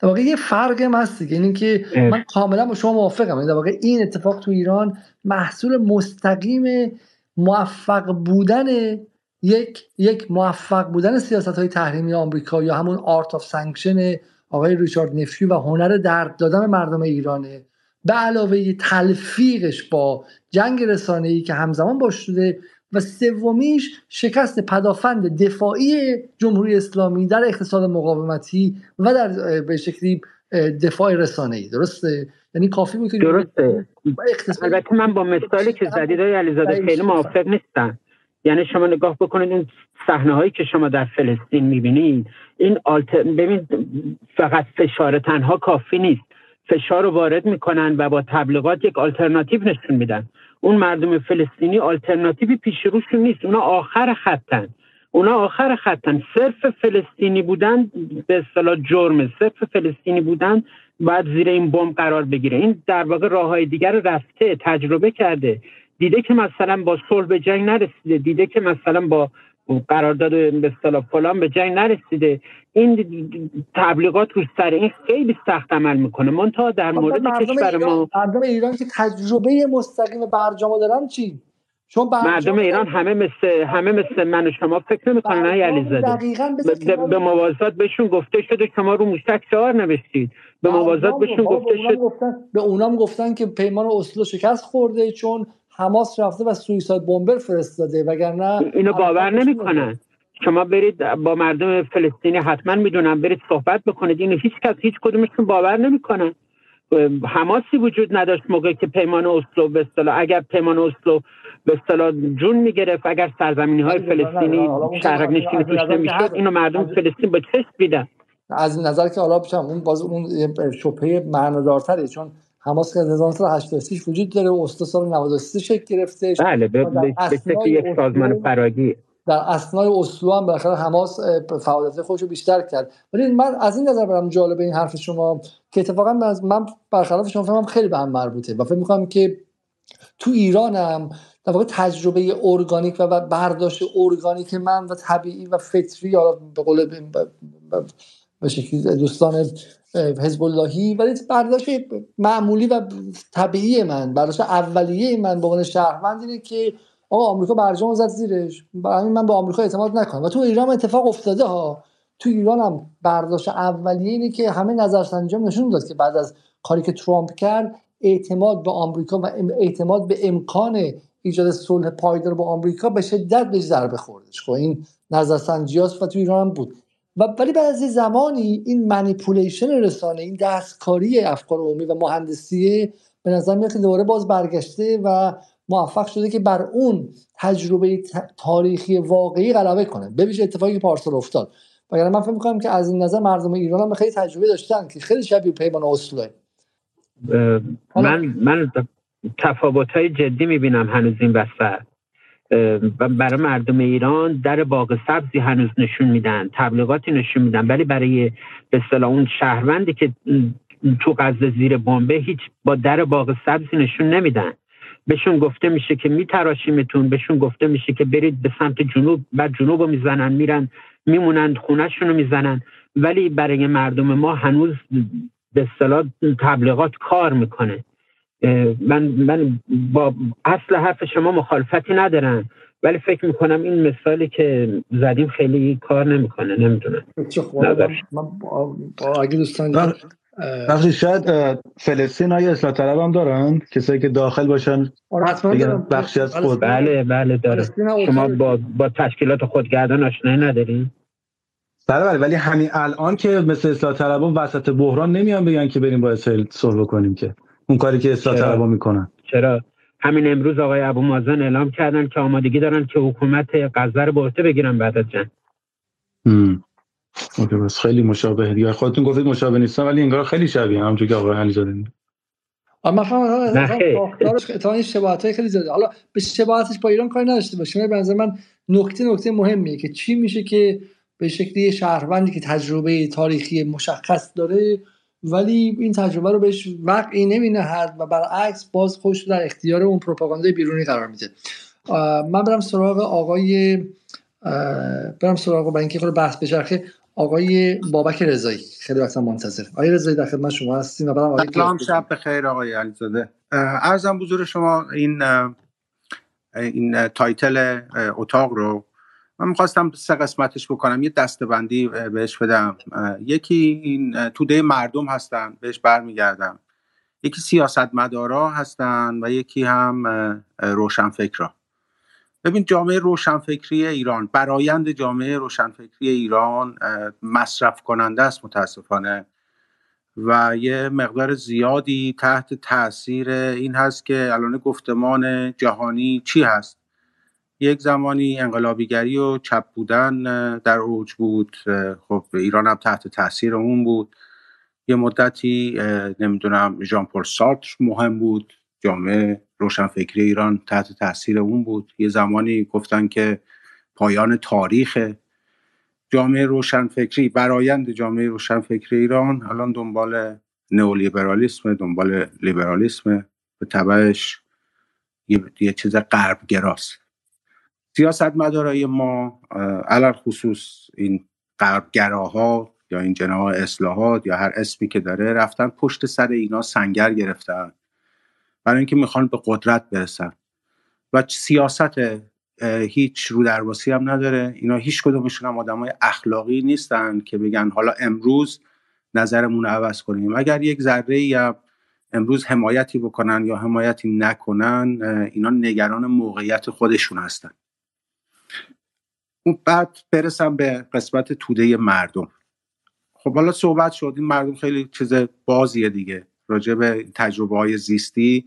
در واقع یه فرق هم هست دیگه. اینی که من کاملا با شما موافقم. یعنی در واقع این اتفاق تو ایران محصول مستقیم موفق بودن یک یک موفق بودن سیاست های تحریمی آمریکا یا همون Art of Sanction آقای ریچارد نفیو و هنر درد دادن مردم ایرانه به علاوه تلفیقش با جنگ رسانه ای که همزمان باش شده و سومیش شکست پدافند دفاعی جمهوری اسلامی در اقتصاد مقاومتی و در به شکلی دفاع رسانه ای درسته؟ یعنی کافی بود درسته. البته من با مثالی که زدید های علیزاده خیلی موافق نیستم. یعنی شما نگاه بکنید این صحنه هایی که شما در فلسطین می‌بینید این آلتر... ببین فقط فشار تنها کافی نیست. فشار رو وارد می‌کنن و با تبلیغات یک آلترناتیو نشون میدن. اون مردم فلسطینی آلترناتیوی پیش روشون نیست. اونا آخر خطن. اونا آخر خطن. صرف فلسطینی بودن به اصطلاح جرمه. صرف فلسطینی بودن باید زیر این بمب قرار بگیره. این در واقع راه های دیگر رفته تجربه کرده. دیده که مثلا با صلح به جنگ نرسیده. دیده که مثلا با قرارداد به اصطلاح فلان به جنگ نرسیده. این تبلیغات رو سر این خیلی سخت عمل می‌کنه. منتها در مورد کشور ما مردم ایران که تجربه مستقیم برجام دارن چی؟ چون مردم ایران همه مثل همه مثل من و شما فکر نمی‌کنن نه علیزاده. به موازات بهشون گفته شده شما رو موشک شعار نوشتید. به موازات بهشون گفته شد به اونام گفتن که پیمان اسلو شکست خورده چون حماس رفته و سویساید بمبر فرستاده وگرنه اینو باور نمی‌کنن شما برید با مردم فلسطینی حتما می‌دونم برید صحبت بکنید. اینو هیچ کس هیچ کدومشون باور نمی‌کنن. حماسی وجود نداشت موقعی که پیمان اسلو به اصطلاح اگر پیمان اسلو به اصطلاح جون می‌گرفت اگر سرزمینی های فلسطینی شهرک نشینی توش نمی‌شد اینو مردم فلسطین به چشم دیدن. از نظر که حالا بچم اون باز اون شبهه معنادارتره چون حماس که 1986 وجود داره اسلو سال 93 شکل گرفته بله به یک سازمان فراگی در اسنای اسلو هم بالاخره حماس فعالیت خودش رو بیشتر کرد. ولی من از این نظر برام جالبه این حرف شما که اتفاقا من برخلاف شما فهمم خیلی به هم مربوطه و فکر می‌کنم که تو ایرانم در واقع تجربه ارگانیک و برداشت ارگانیک من و طبیعی و فطری حالا به قول به شکلی دوستان حزب اللهی ولی برداشت معمولی و طبیعی من برداشت اولیه من به عنوان شهروند اینه که آقا آمریکا برجام زد زیرش. برای من به آمریکا اعتماد نکنم. و تو ایران اتفاق افتاده ها. تو ایران هم برداشت اولیه اینه که همه نظرسنجی نشون داد که بعد از کاری که ترامپ کرد اعتماد به آمریکا و اعتماد به امکان ایجاد صلح پایدار با آمریکا به شدت به ضربه خوردش خب این نظرسنجی و تو ایران هم بود. و ولی بعد از زمانی این منیپولیشن رسانه این دستکاری افکار عمومی و مهندسی به نظر میاد که دوباره باز برگشته و موفق شده که بر اون تجربه تاریخی واقعی غلبه کنه. ببینید اتفاقی که پارسال افتاد. وگرنه من فکر می‌کنم که از این نظر مردم ایران هم خیلی تجربه داشتن که خیلی شبیه پیمان اسلوه من من تفاوت های جدی می‌بینم هنوز این وسط. و برای مردم ایران در باغ سبزی هنوز نشون میدن تبلیغاتی نشون میدن. ولی برای به اصطلاح اون شهروندی که تو غزه زیر بمبه هیچ با در باغ سبزی نشون نمیدن. بهشون گفته میشه که میتراشیمتون بهشون گفته میشه که برید به سمت جنوب بعد جنوب رو می‌زنن میرن میمونن خونهشون رو می‌زنن. ولی برای مردم ما هنوز به اصطلاح تبلیغات کار می‌کنه. من من با اصل حرف شما مخالفتی ندارم. ولی فکر می‌کنم این مثالی که زدیم خیلی کار نمی‌کنه نمی‌دونم. اگه دوستان بخشی شاید فلسطین های اصلاح طلب هم دارن؟ کسایی که داخل باشن بخشی از خود. بله بله داره. شما با, با تشکیلات خودگردان آشنایی ندارین؟ بله بله ولی همین الان که مثل اصلاح طلبان وسط بحران نمیان بگن که بریم با اسرائیل صلح بکنیم که. اون کاری که اصلاح طلبا می‌کنن. چرا؟ همین امروز آقای ابو مازن اعلام کردن که آمادگی دارن که حکومت غزه رو به بگیرن بعد از جنگ. اوکی بس خیلی مشابه دیگه. خودتون گفتید مشابه نیستن ولی انگار خیلی شبیه همونجوری که آقای علیزاده من فهم شباهت خیلی زیاده حالا به شباهتش با ایران کاری نداشته باشیم به نظر من نکته نکته مهمیه که چی میشه که به شکلی شهروندی که تجربه تاریخی مشخص داره ولی این تجربه رو بهش وقعی نمینهد و برعکس باز خوش در اختیار اون پروپاگاندای بیرونی قرار میده. من برم سراغ آقای برم سراغ با اینکه خود بحث بچرخه آقای بابک رضایی. خیلی وقتا منتظر آقای رضایی در خدمت شما هستیم و برم آقای سلام شب بخیر آقای علیزاده. ارزم بزرگ شما این این تایتل اتاق رو من می‌خواستم سه قسمتش بکنم. یه دستبندی بهش بدم. یکی این توده مردم هستن بهش برمیگردم. یکی سیاست مدارا هستن و یکی هم روشنفکرا. ببین جامعه روشنفکری ایران برایند جامعه روشنفکری ایران مصرف کننده است متاسفانه. و یه مقدار زیادی تحت تاثیر این هست که الان گفتمان جهانی چی هست؟ یک زمانی انقلابیگری و چپ بودن در اوج بود. خب ایران هم تحت تاثیر اون بود. یه مدتی نمی‌دونم ژان پل سارتر مهم بود. جامعه روشنفکری ایران تحت تاثیر اون بود. یه زمانی گفتن که پایان تاریخ جامعه روشنفکری برایند جامعه روشنفکری ایران الان دنبال نئولیبرالیسم دنبال لیبرالیسم به تبعش یه, چیز غرب گراست سیاست مدارای ما علال خصوص این غربگراها یا این جناح اصلاحات یا هر اسمی که داره رفتن پشت سر اینا سنگر گرفتن. برای اینکه می‌خوان به قدرت برسن. و سیاست هیچ رو درواسی هم نداره. اینا هیچ کدومشون هم آدم های اخلاقی نیستن که بگن حالا امروز نظرمون رو عوض کنیم. اگر یک ذره یا امروز حمایتی بکنن یا حمایتی نکنن اینا نگران موقعیت خودشون هستن. بعد برسم به قسمت توده مردم. خب حالا صحبت شد این مردم خیلی چیز بازیه دیگه. راجع به تجربه های زیستی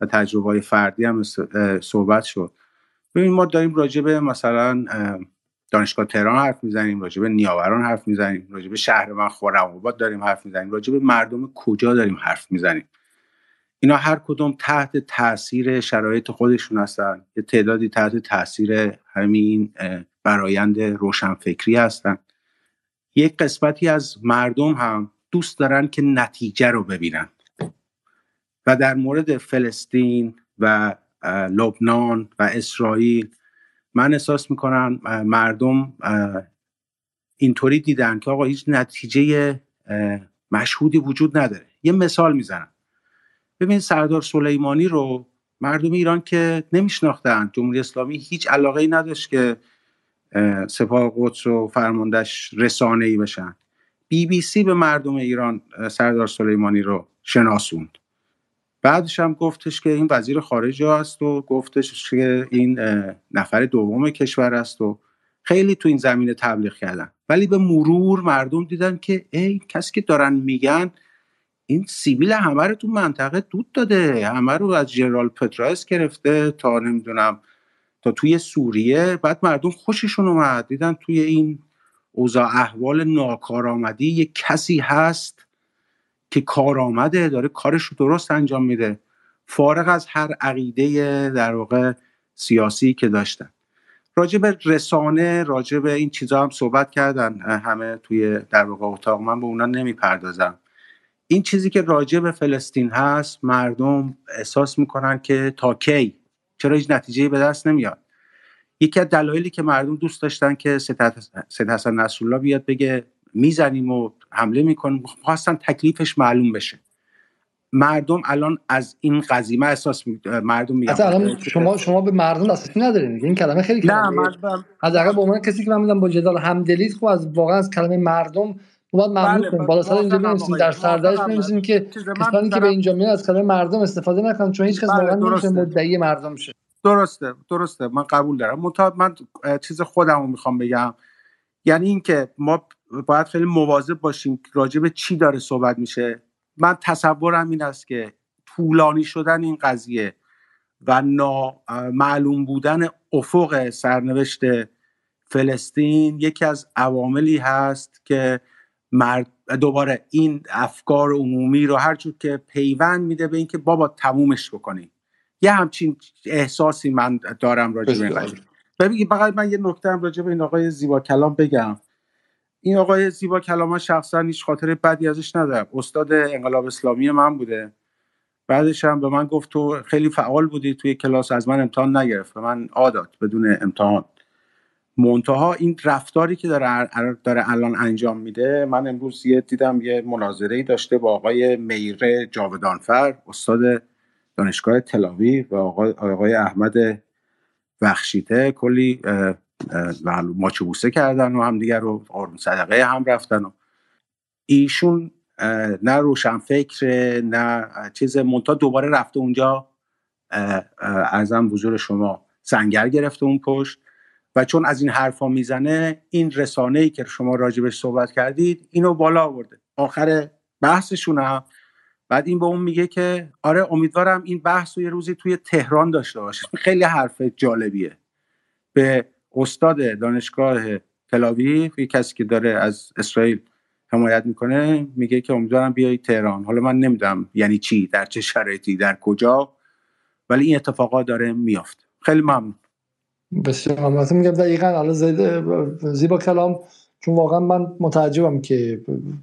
و تجربه های فردی هم صحبت شد. ببین ما داریم راجع به مثلا دانشگاه تهران حرف می‌زنیم راجع به نیاوران حرف می‌زنیم راجع به شهر من خرم داریم حرف می‌زنیم راجع به مردم کجا داریم حرف می‌زنیم؟ اینا هر کدوم تحت تاثیر شرایط خودشون هستن. یه تعدادی تحت تاثیر همین برایند روشنفکری هستن. یک قسمتی از مردم هم دوست دارن که نتیجه رو ببینن. و در مورد فلسطین و لبنان و اسرائیل من احساس می‌کنم مردم اینطوری دیدن که آقا هیچ نتیجه مشهودی وجود نداره. یه مثال می‌زنم. ببین سردار سلیمانی رو مردم ایران که نمیشناختن. جمهوری اسلامی هیچ علاقه ای نداشت که سپاه قدس و فرماندهش رسانه ای بشن. بی بی سی به مردم ایران سردار سلیمانی رو شناسوند. بعدش هم گفتش که این وزیر خارجه است و گفتش که این نفر دوم کشور است و خیلی تو این زمینه تبلیغ کردن. ولی به مرور مردم دیدن که ای کسی که دارن میگن این سیبیل همه رو تو منطقه دود داده. همه رو از جنرال پترایس گرفته تا نمی‌دونم تا توی سوریه بعد مردم خوششون اومد. دیدن توی این اوضاع احوال ناکارآمدی یک کسی هست که کارآمده داره کارش رو درست انجام میده. فارغ از هر عقیده در واقع سیاسی که داشتن. راجع به رسانه راجع به این چیزا هم صحبت کردن همه توی در واقع اتاق. من به اونا نمی‌پردازم. این چیزی که راجع به فلسطین هست مردم احساس می‌کنن که تا کی؟ چرا هیچ نتیجه به دست نمیاد. یکی از دلایلی که مردم دوست داشتن که سید حسن نصرالله بیاد بگه می‌زنیم و حمله می‌کنیم خواستن تکلیفش معلوم بشه. مردم الان از این قضیه احساس می... مردم میگن. الان شما شما به مردم دسترسی ندارین این کلمه خیلی کلمه. نه من حداقل به عنوان کسی که من میدم با جدال همدلیت خب از واقعا از کلمه مردم باید ممنون بله، کنیم. بالا سر اینجا بنویسیم. در سردرش. بنویسیم که من کسانی که به اینجا میان از کلمه مردم استفاده نکنن چون هیچ کس بله، واقعا نمیشه. مدعی مردم شه. درسته درسته. من قبول دارم. منتها من اه، چیز خودم رو می‌خوام بگم. یعنی اینکه ما باید خیلی مواظب باشیم راجع به چی داره صحبت میشه. من تصورم این است که طولانی شدن این قضیه و نامعلوم بودن افق سرنوشت فلسطین یکی از عواملی هست که مرد دوباره این افکار عمومی رو هر جور که پیوند میده به اینکه بابا تمومش بکنیم. یه همچین احساسی من دارم راجع به این ببینید فقط من یه نکته هم راجع به این آقای زیبا کلام بگم. این آقای زیبا کلام من شخصا هیچ خاطر بدی ازش ندارم. استاد انقلاب اسلامی من بوده. بعدش هم به من گفت تو خیلی فعال بودی توی کلاس از من امتحان نگرفت. من عادت بدون امتحان. منتها این رفتاری که داره, داره الان انجام میده من امروز یه دیدم یه مناظره داشته با آقای میره جاودانفر استاد دانشگاه تلاوی و آقای, آقای احمد بخشیده کلی ماچو بوسه کردن و هم دیگر رو آرون صدقه هم رفتن و ایشون نه روشن فکر نه چیز مونتا دوباره رفته اونجا ارزم حضور شما سنگر گرفته اون پشت. و چون از این حرفا می‌زنه این رسانه ای که شما راجبش صحبت کردید اینو بالا آورده. آخر بحثشون هم. بعد این به اون میگه که آره امیدوارم این بحث رو یه روزی توی تهران داشته باشه. خیلی حرف جالبیه. به استاد دانشگاه تلاویف یه کسی که داره از اسرائیل حمایت می‌کنه میگه که امیدوارم بیای تهران. حالا من نمی‌دونم یعنی چی در چه شرایطی در کجا ولی این اتفاقات داره میافت خیلی ممنون. بسیار ممنون. میگم دقیقا حالا زیبا کلام چون واقعا من متعجبم که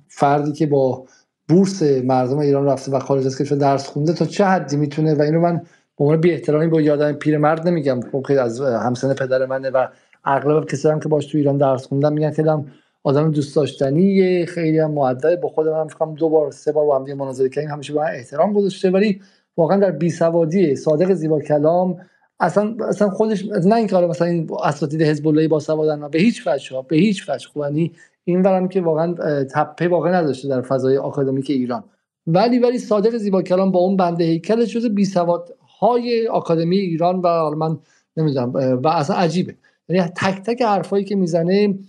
فردی که با بورس مردم ایران رفته و خارج از کشور درس خونده تا چه حدی می‌تونه؟ و اینو من به عنوان بی احترامی با یادم پیرمرد نمیگم. خب خیلی از همسن پدر منه و اغلب کسایی هم که باش تو ایران درس خوندن میگن خیلی هم آدم دوست داشتنی خیلی هم مؤدب با خود من فکر دو بار سه بار با هم مناظره کردیم همیشه با احترام گذاشته. ولی واقعا در بی سوادی صادق زیبا کلام اصلا اصلا خودش نه اینکه مثلا این اساتید حزب الله با سوادن به هیچ وجه به هیچ وجه. خوب یعنی این ورم که واقعا تپه واقعا نداشته در فضای آکادمیک ایران. ولی ولی صادق زیبا کلام با اون بنده هیکل جز بی سواد های آکادمی ایران و من نمی‌دونم و اصلا عجیبه. یعنی تک تک حرفایی که می‌زنه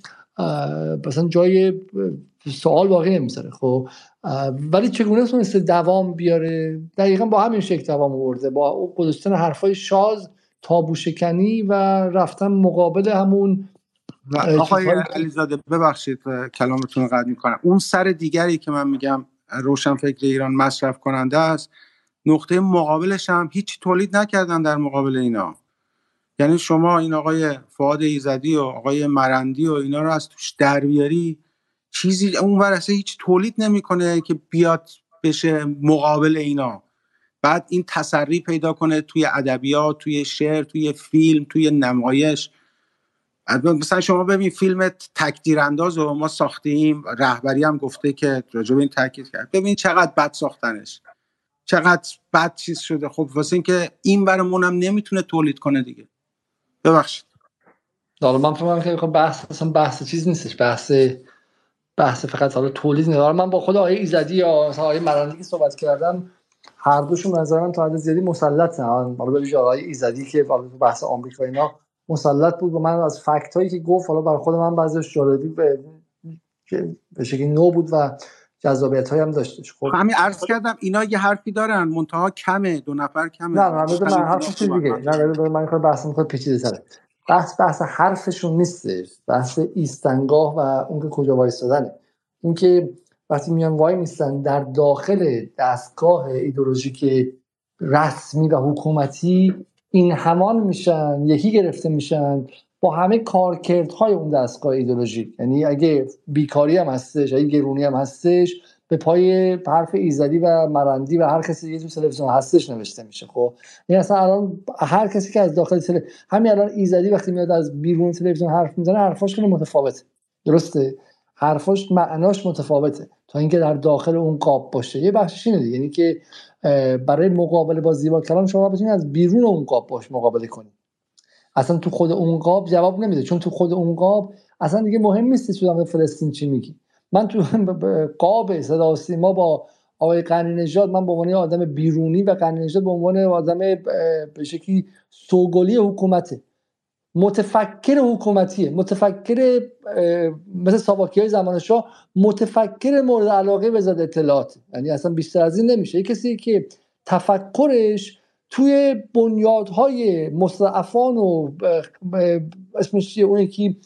مثلا جای سوال واقعی نمی‌ذاره. خب ولی چگونه تونسته دوام بیاره؟ دقیقا با همین شکل دوام آورده با گذاشتن حرفای شاز تابو شکنی و رفتن مقابل همون آقای علیزاده ببخشید کلامتون رو قطع می‌کنم. اون سر دیگری که من میگم روشن فکر ایران مصرف کننده است نقطه مقابلش هم هیچ تولید نکردن در مقابل اینا. یعنی شما این آقای فعاد ایزدی و آقای مرندی و اینا رو از توش در بیاری چیزی اون ورسه هیچ تولید نمی‌کنه که بیاد بشه مقابل اینا. بعد این تسری پیدا کنه توی ادبیات توی شعر توی فیلم توی نمایش. مثلا شما ببین فیلم تکدیر انداز و ما ساختیم. رهبری هم گفته که راجع به این تاکید کرد. ببین چقدر بد ساختنش. چقدر بد چیز شده. خب واسه اینکه این برمون هم نمی‌تونه تولید کنه دیگه. ببخشید. حالا من فهمم که خب بحث اصلا بحث چیز نیستش. بحث بحث فقط حالا تولید نیست. من با خود آقای ایزدی یا آقای مرندی صحبت کردم هر دوشون نظر من تا حد زیادی مسلط نه حالا به آقای ایزدی که بحث آمریکا اینا مسلط بود و من از فکت هایی که گفت حالا برای خود من بعضیش جالبی به به شکلی نو بود و جذابیت هم داشتش. خب. همین عرض کردم اینا یه حرفی دارن. منتها کمه دو نفر کمه. نه من من حرف چیز دیگه نه من می‌خوام بحث می‌خوام پیچیده تره. بحث بحث حرفشون نیستش. بحث ایستنگاه و اون که کجا وایستادنه. اون که وقتی میان وای میستن در داخل دستگاه ایدولوژیک رسمی و حکومتی این همان میشن یکی گرفته میشن با همه کارکردهای اون دستگاه ایدولوژیک. یعنی اگه بیکاری هم هستش اگه گرونی هم هستش به پای حرف ایزدی و مرندی و هر کسی دیگه تو تلویزیون هستش نوشته میشه. خب یعنی اصلا الان هر کسی که از داخل تل... همین الان ایزدی وقتی میاد از بیرون تلویزیون حرف می‌زنه حرفاش خیلی متفاوته. درسته؟ حرفاش معناش متفاوته. تا اینکه در داخل اون قاب باشه. یه بخشش اینه یعنی که برای مقابله با زیبا کلام شما بتونید از بیرون اون قاب باش مقابله کنید. اصلا تو خود اون قاب جواب نمیده. چون تو خود اون قاب اصلا دیگه مهم نیست تو فلسطین چی میگی من تو (laughs) قاب صدا سیما با آقای قنی نژاد من به عنوان آدم بیرونی و قنی نژاد به عنوان آدم به شکلی سوگلی حکومته. متفکر حکومتیه. متفکر مثل ساواکی های زمان شاه متفکر مورد علاقه وزارت اطلاعات. یعنی اصلا بیشتر از این نمیشه. یه کسی که تفکرش توی بنیادهای مستعفان و اسمش چیه؟ اون یکی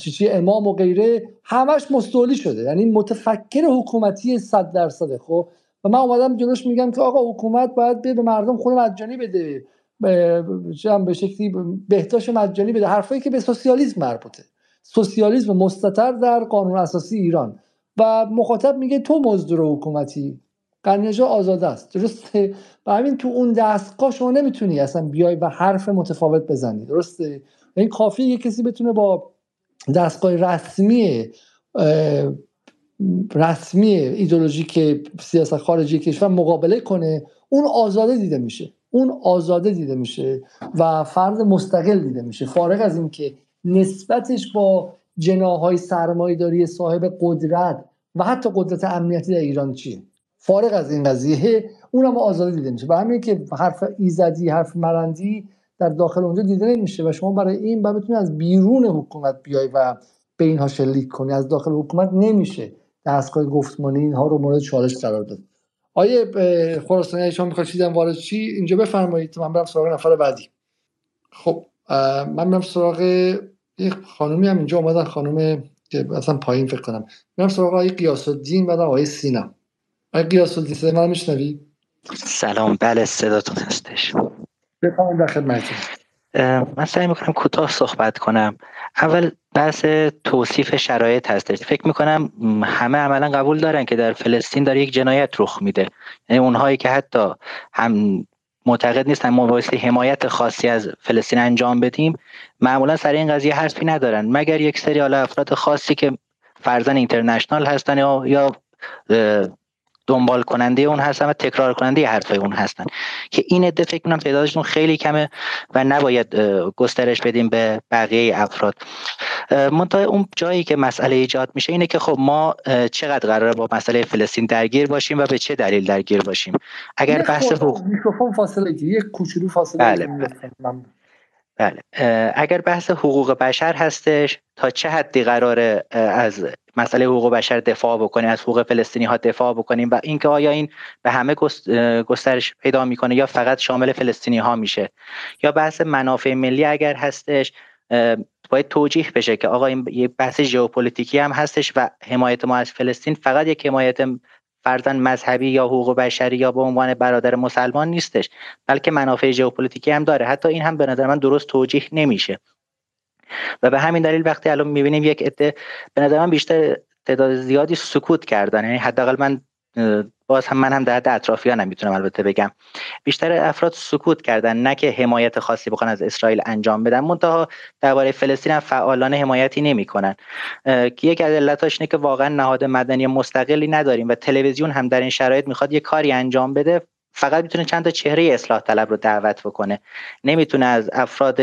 چی امام و غیره همش مستولی شده. یعنی متفکر حکومتی صد درصده. خب؟ و من اومدم جلوش میگم که آقا حکومت باید به مردم خونه مجانی بده. به شکلی بهداشت مجانی بده. حرفایی که به سوسیالیسم مربوطه. سوسیالیسم مستتر در قانون اساسی ایران. و مخاطب میگه تو مزدور حکومتی. قرنجا آزاده است. درسته؟ و همین تو اون دستگاه شما نمی‌تونی اصلا بیای و حرف متفاوت بزنی. درسته؟ این کافی یه کسی بتونه با دستگاه رسمی رسمی ایدولوژیک سیاست خارجی کشور مقابله کنه. اون آزاده دیده میشه. اون آزاده دیده میشه و فرد مستقل دیده میشه. فارغ از اینکه نسبتش با جناهای سرمایهداری صاحب قدرت و حتی قدرت امنیتی در ایران چیه؟ فارغ از این قضیه اونم آزاده دیده میشه. و همین که حرف ایزدی حرف مرندی در داخل اونجا دیده نمیشه و شما برای این باید بتونی از بیرون حکومت بیای و به اینها شلیک کنی. از داخل حکومت نمیشه دستگاه گفتمانی اینها رو مورد چالش قرار داد. آیه خراسانی شما می‌خواید چیزی وارد چی؟ اینجا بفرمایید من برم سراغ نفر بعدی. خب من برم سراغ یک خانومی هم اینجا اومدن خانم که اصلا پایین فکر کنم. برم سراغ آقای قیاس الدین بعد آقای سینا. آقای قیاس الدین صدای من میشنوی؟ سلام بله صداتون هستش. بفرمایید در خدمتتون. من سعی می‌کنم کوتاه صحبت کنم. اول بحث توصیف شرایط هستش. فکر می‌کنم همه عملا قبول دارن که در فلسطین داره یک جنایت رخ میده. یعنی اونهایی که حتی هم معتقد نیستن ما بایستی حمایت خاصی از فلسطین انجام بدیم معمولا سر این قضیه حرفی ندارن. مگر یک سری افراد خاصی که فرزن اینترنشنال هستن یا دنبال کننده اون هستن و تکرار کننده حرفای اون هستن. که این عده فکر کنم تعدادشون خیلی کمه و نباید گسترش بدیم به بقیه افراد. منتها اون جایی که مسئله ایجاد میشه اینه که خب ما چقدر قراره با مسئله فلسطین درگیر باشیم و به چه دلیل درگیر باشیم؟ اگر بحث حقوق میکروفون فاصله یک کوچولو فاصله بله. بله. اگر بحث حقوق بشر هستش تا چه حدی قراره از مسئله حقوق بشر دفاع بکنیم از حقوق فلسطینی ها دفاع بکنیم و اینکه آیا این به همه گسترش پیدا می‌کنه یا فقط شامل فلسطینی ها میشه. یا بحث منافع ملی اگر هستش باید توجیه بشه که آقا این یه بحث ژئوپلیتیکی هم هستش و حمایت ما از فلسطین فقط یک حمایت فرضا مذهبی یا حقوق بشری یا به عنوان برادر مسلمان نیستش بلکه منافع ژئوپلیتیکی هم داره. حتی این هم به نظر من درست توجیه نمیشه. و به همین دلیل وقتی الان می‌بینیم یک عده به نظر من بیشتر تعداد زیادی سکوت کردن. یعنی حداقل من باز هم من هم در حد اطرافیانم می‌تونم البته بگم. بیشتر افراد سکوت کردن نه که حمایت خاصی بخوان از اسرائیل انجام بدن. منتها درباره فلسطین هم فعالانه حمایتی نمی‌کنن. که یک از علتاش اینه که واقعا نهاد مدنی مستقلی نداریم و تلویزیون هم در این شرایط می‌خواد یه کاری انجام بده. فقط می‌تونه چند تا چهره اصلاح طلب رو دعوت بکنه. نمی‌تونه از افراد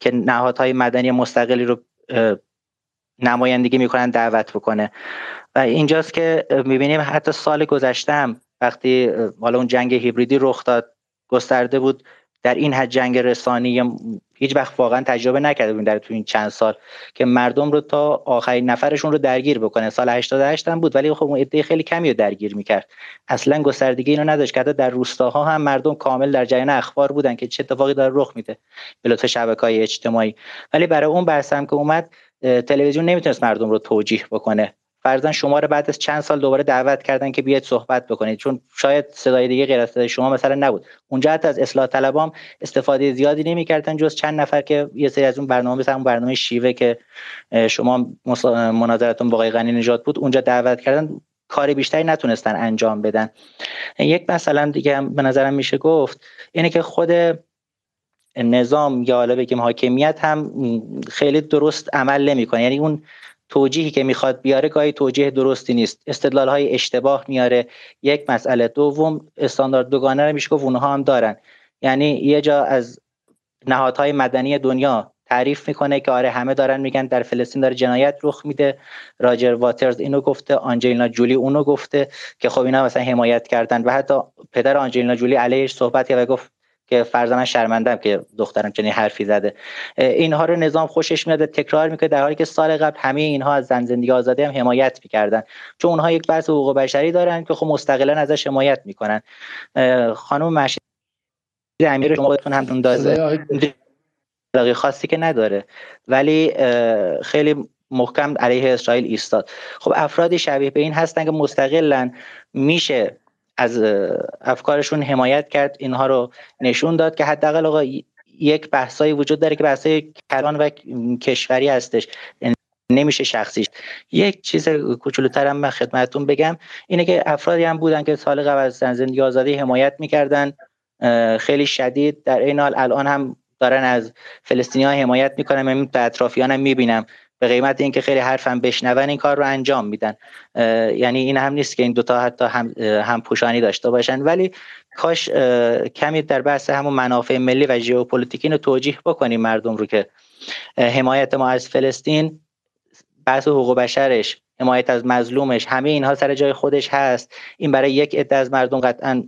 که نهادهای مدنی مستقلی رو نمایندگی می‌کنن دعوت بکنه. و اینجاست که می‌بینیم حتی سال گذشته هم وقتی حالا اون جنگ هیبریدی رخ داد گسترده بود در این حد جنگ رسانی هیچ وقت واقعا تجربه نکرده بودیم در تو این چند سال که مردم رو تا آخرین نفرشون رو درگیر بکنه. سال 88 هم بود ولی خب اون عده خیلی کمی رو درگیر می‌کرد. اصلا گستردگی اینو نداشت که در روستاها هم مردم کامل در جریان اخبار بودن که چه اتفاقی داره رخ میده به لطف شبکه‌های اجتماعی. ولی برای اون بحث هم که اومد تلویزیون نمی‌تونست مردم رو توجیه بکنه. فرضاً شما رو بعد از چند سال دوباره دعوت کردن که بیاید صحبت بکنید. چون شاید صدای دیگه غیر از شما مثلا نبود. اونجا حتی از اصلاح طلبام استفاده زیادی نمی‌کردن جز چند نفر که یه سری از اون برنامه مثلا برنامه شیوه که شما مناظرتون با آقای غنی نژاد بود اونجا دعوت کردن. کار بیشتری نتونستن انجام بدن. یک مثلا دیگه به نظرم میشه گفت اینه که خود نظام یا حالا بگیم حاکمیت هم خیلی درست عمل نمی‌کنه. یعنی اون توجیهی که می‌خواد بیاره گاهی توجیه درستی نیست. استدلال های اشتباه میاره. یک مسئله دوم استاندارد دوگانه رو میشه گفت اونها هم دارن. یعنی یه جا از نهادهای مدنی دنیا تعریف می‌کنه که آره همه دارن میگن در فلسطین داره جنایت رخ میده. راجر واترز اینو گفته آنجلینا جولی اونو گفته که خب اینا مثلا حمایت کردن. و حتی پدر آنجلینا جولی علیهش صحبت کرد و گفت که فرضا من شرمندم که دخترم چنین حرفی زده. اینها رو نظام خوشش میاد تکرار می‌کنه در حالی که سال قبل همه اینها از زن زندگی آزادی هم حمایت می‌کردن. چون اونها یک بحث حقوق بشری دارن که خب مستقلا ازش حمایت می‌کنن. خانم مشید امیر شما خودتون هم داده. خاصی که نداره. ولی خیلی محکم علیه اسرائیل ایستاد. خب افرادی شبیه به این هستن که مستقلا میشه از افکارشون حمایت کرد اینها رو نشون داد که حداقل آقا یک بحثایی وجود داره که بحثای کلان و کشوری هستش نمیشه شخصیش. یک چیز کوچولوترم من خدمتتون بگم اینه که افرادی هم بودن که سال قبل از زندگی آزادی حمایت می‌کردن خیلی شدید. در این حال الان هم دارن از فلسطینی ها حمایت می‌کنن. من به اطرافیانم می‌بینم. به قیمت اینکه خیلی حرفم بشنون این کار رو انجام میدن. یعنی این هم نیست که این دوتا حتی هم, هم پوشانی داشته باشن. ولی کاش کمی در بحث همون منافع ملی و ژئوپلیتیکی رو توجیه بکنیم مردم رو که حمایت ما از فلسطین بحث حقوق بشرش حمایت از مظلومش همه اینها سر جای خودش هست. این برای یک عده از مردم قطعا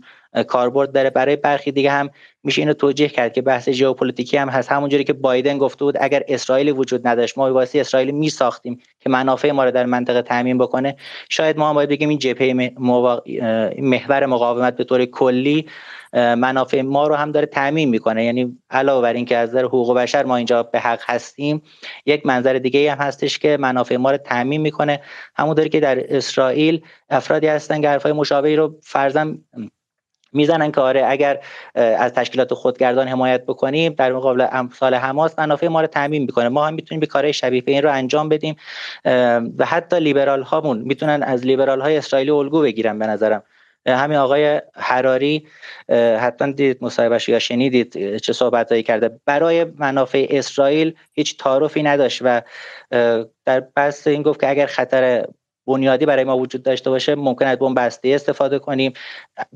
کاربرد داره. برای برخی دیگه هم میشه اینو توجیه کرد که بحث ژئوپلیتیکی هم هست. همونجوری که بایدن گفته بود اگر اسرائیل وجود نداشت ما واسه اسرائیل می ساختیم که منافع ما رو در منطقه تامین بکنه. شاید ما هم باید بگیم این جبهه محور مقاومت به طور کلی منافع ما رو هم داره تعمین می‌کنه. یعنی علاوه بر اینکه از نظر حقوق بشر ما اینجا به حق هستیم یک منظر دیگه هم هستش که منافع ما رو تعمین می‌کنه. همونطوری که در اسرائیل افرادی هستن که حرفای مشابهی رو فرضاً می‌زنن که آره اگر از تشکیلات خودگردان حمایت بکنیم در مقابل امثال حماس منافع ما رو تعمین می‌کنه. ما هم می‌تونیم به کارهای شبیه این رو انجام بدیم. و حتی لیبرال هامون می‌تونن از لیبرال های اسرائیلی الگو بگیرن به نظرم. همین آقای حراری حتما دیدید مصاحبهش یا شنیدید چه صحبتهایی کرده. برای منافع اسرائیل هیچ تعارفی نداشت و در بحث این گفت که اگر خطر بنیادی برای ما وجود داشته باشه ممکن است بمب بسته استفاده کنیم.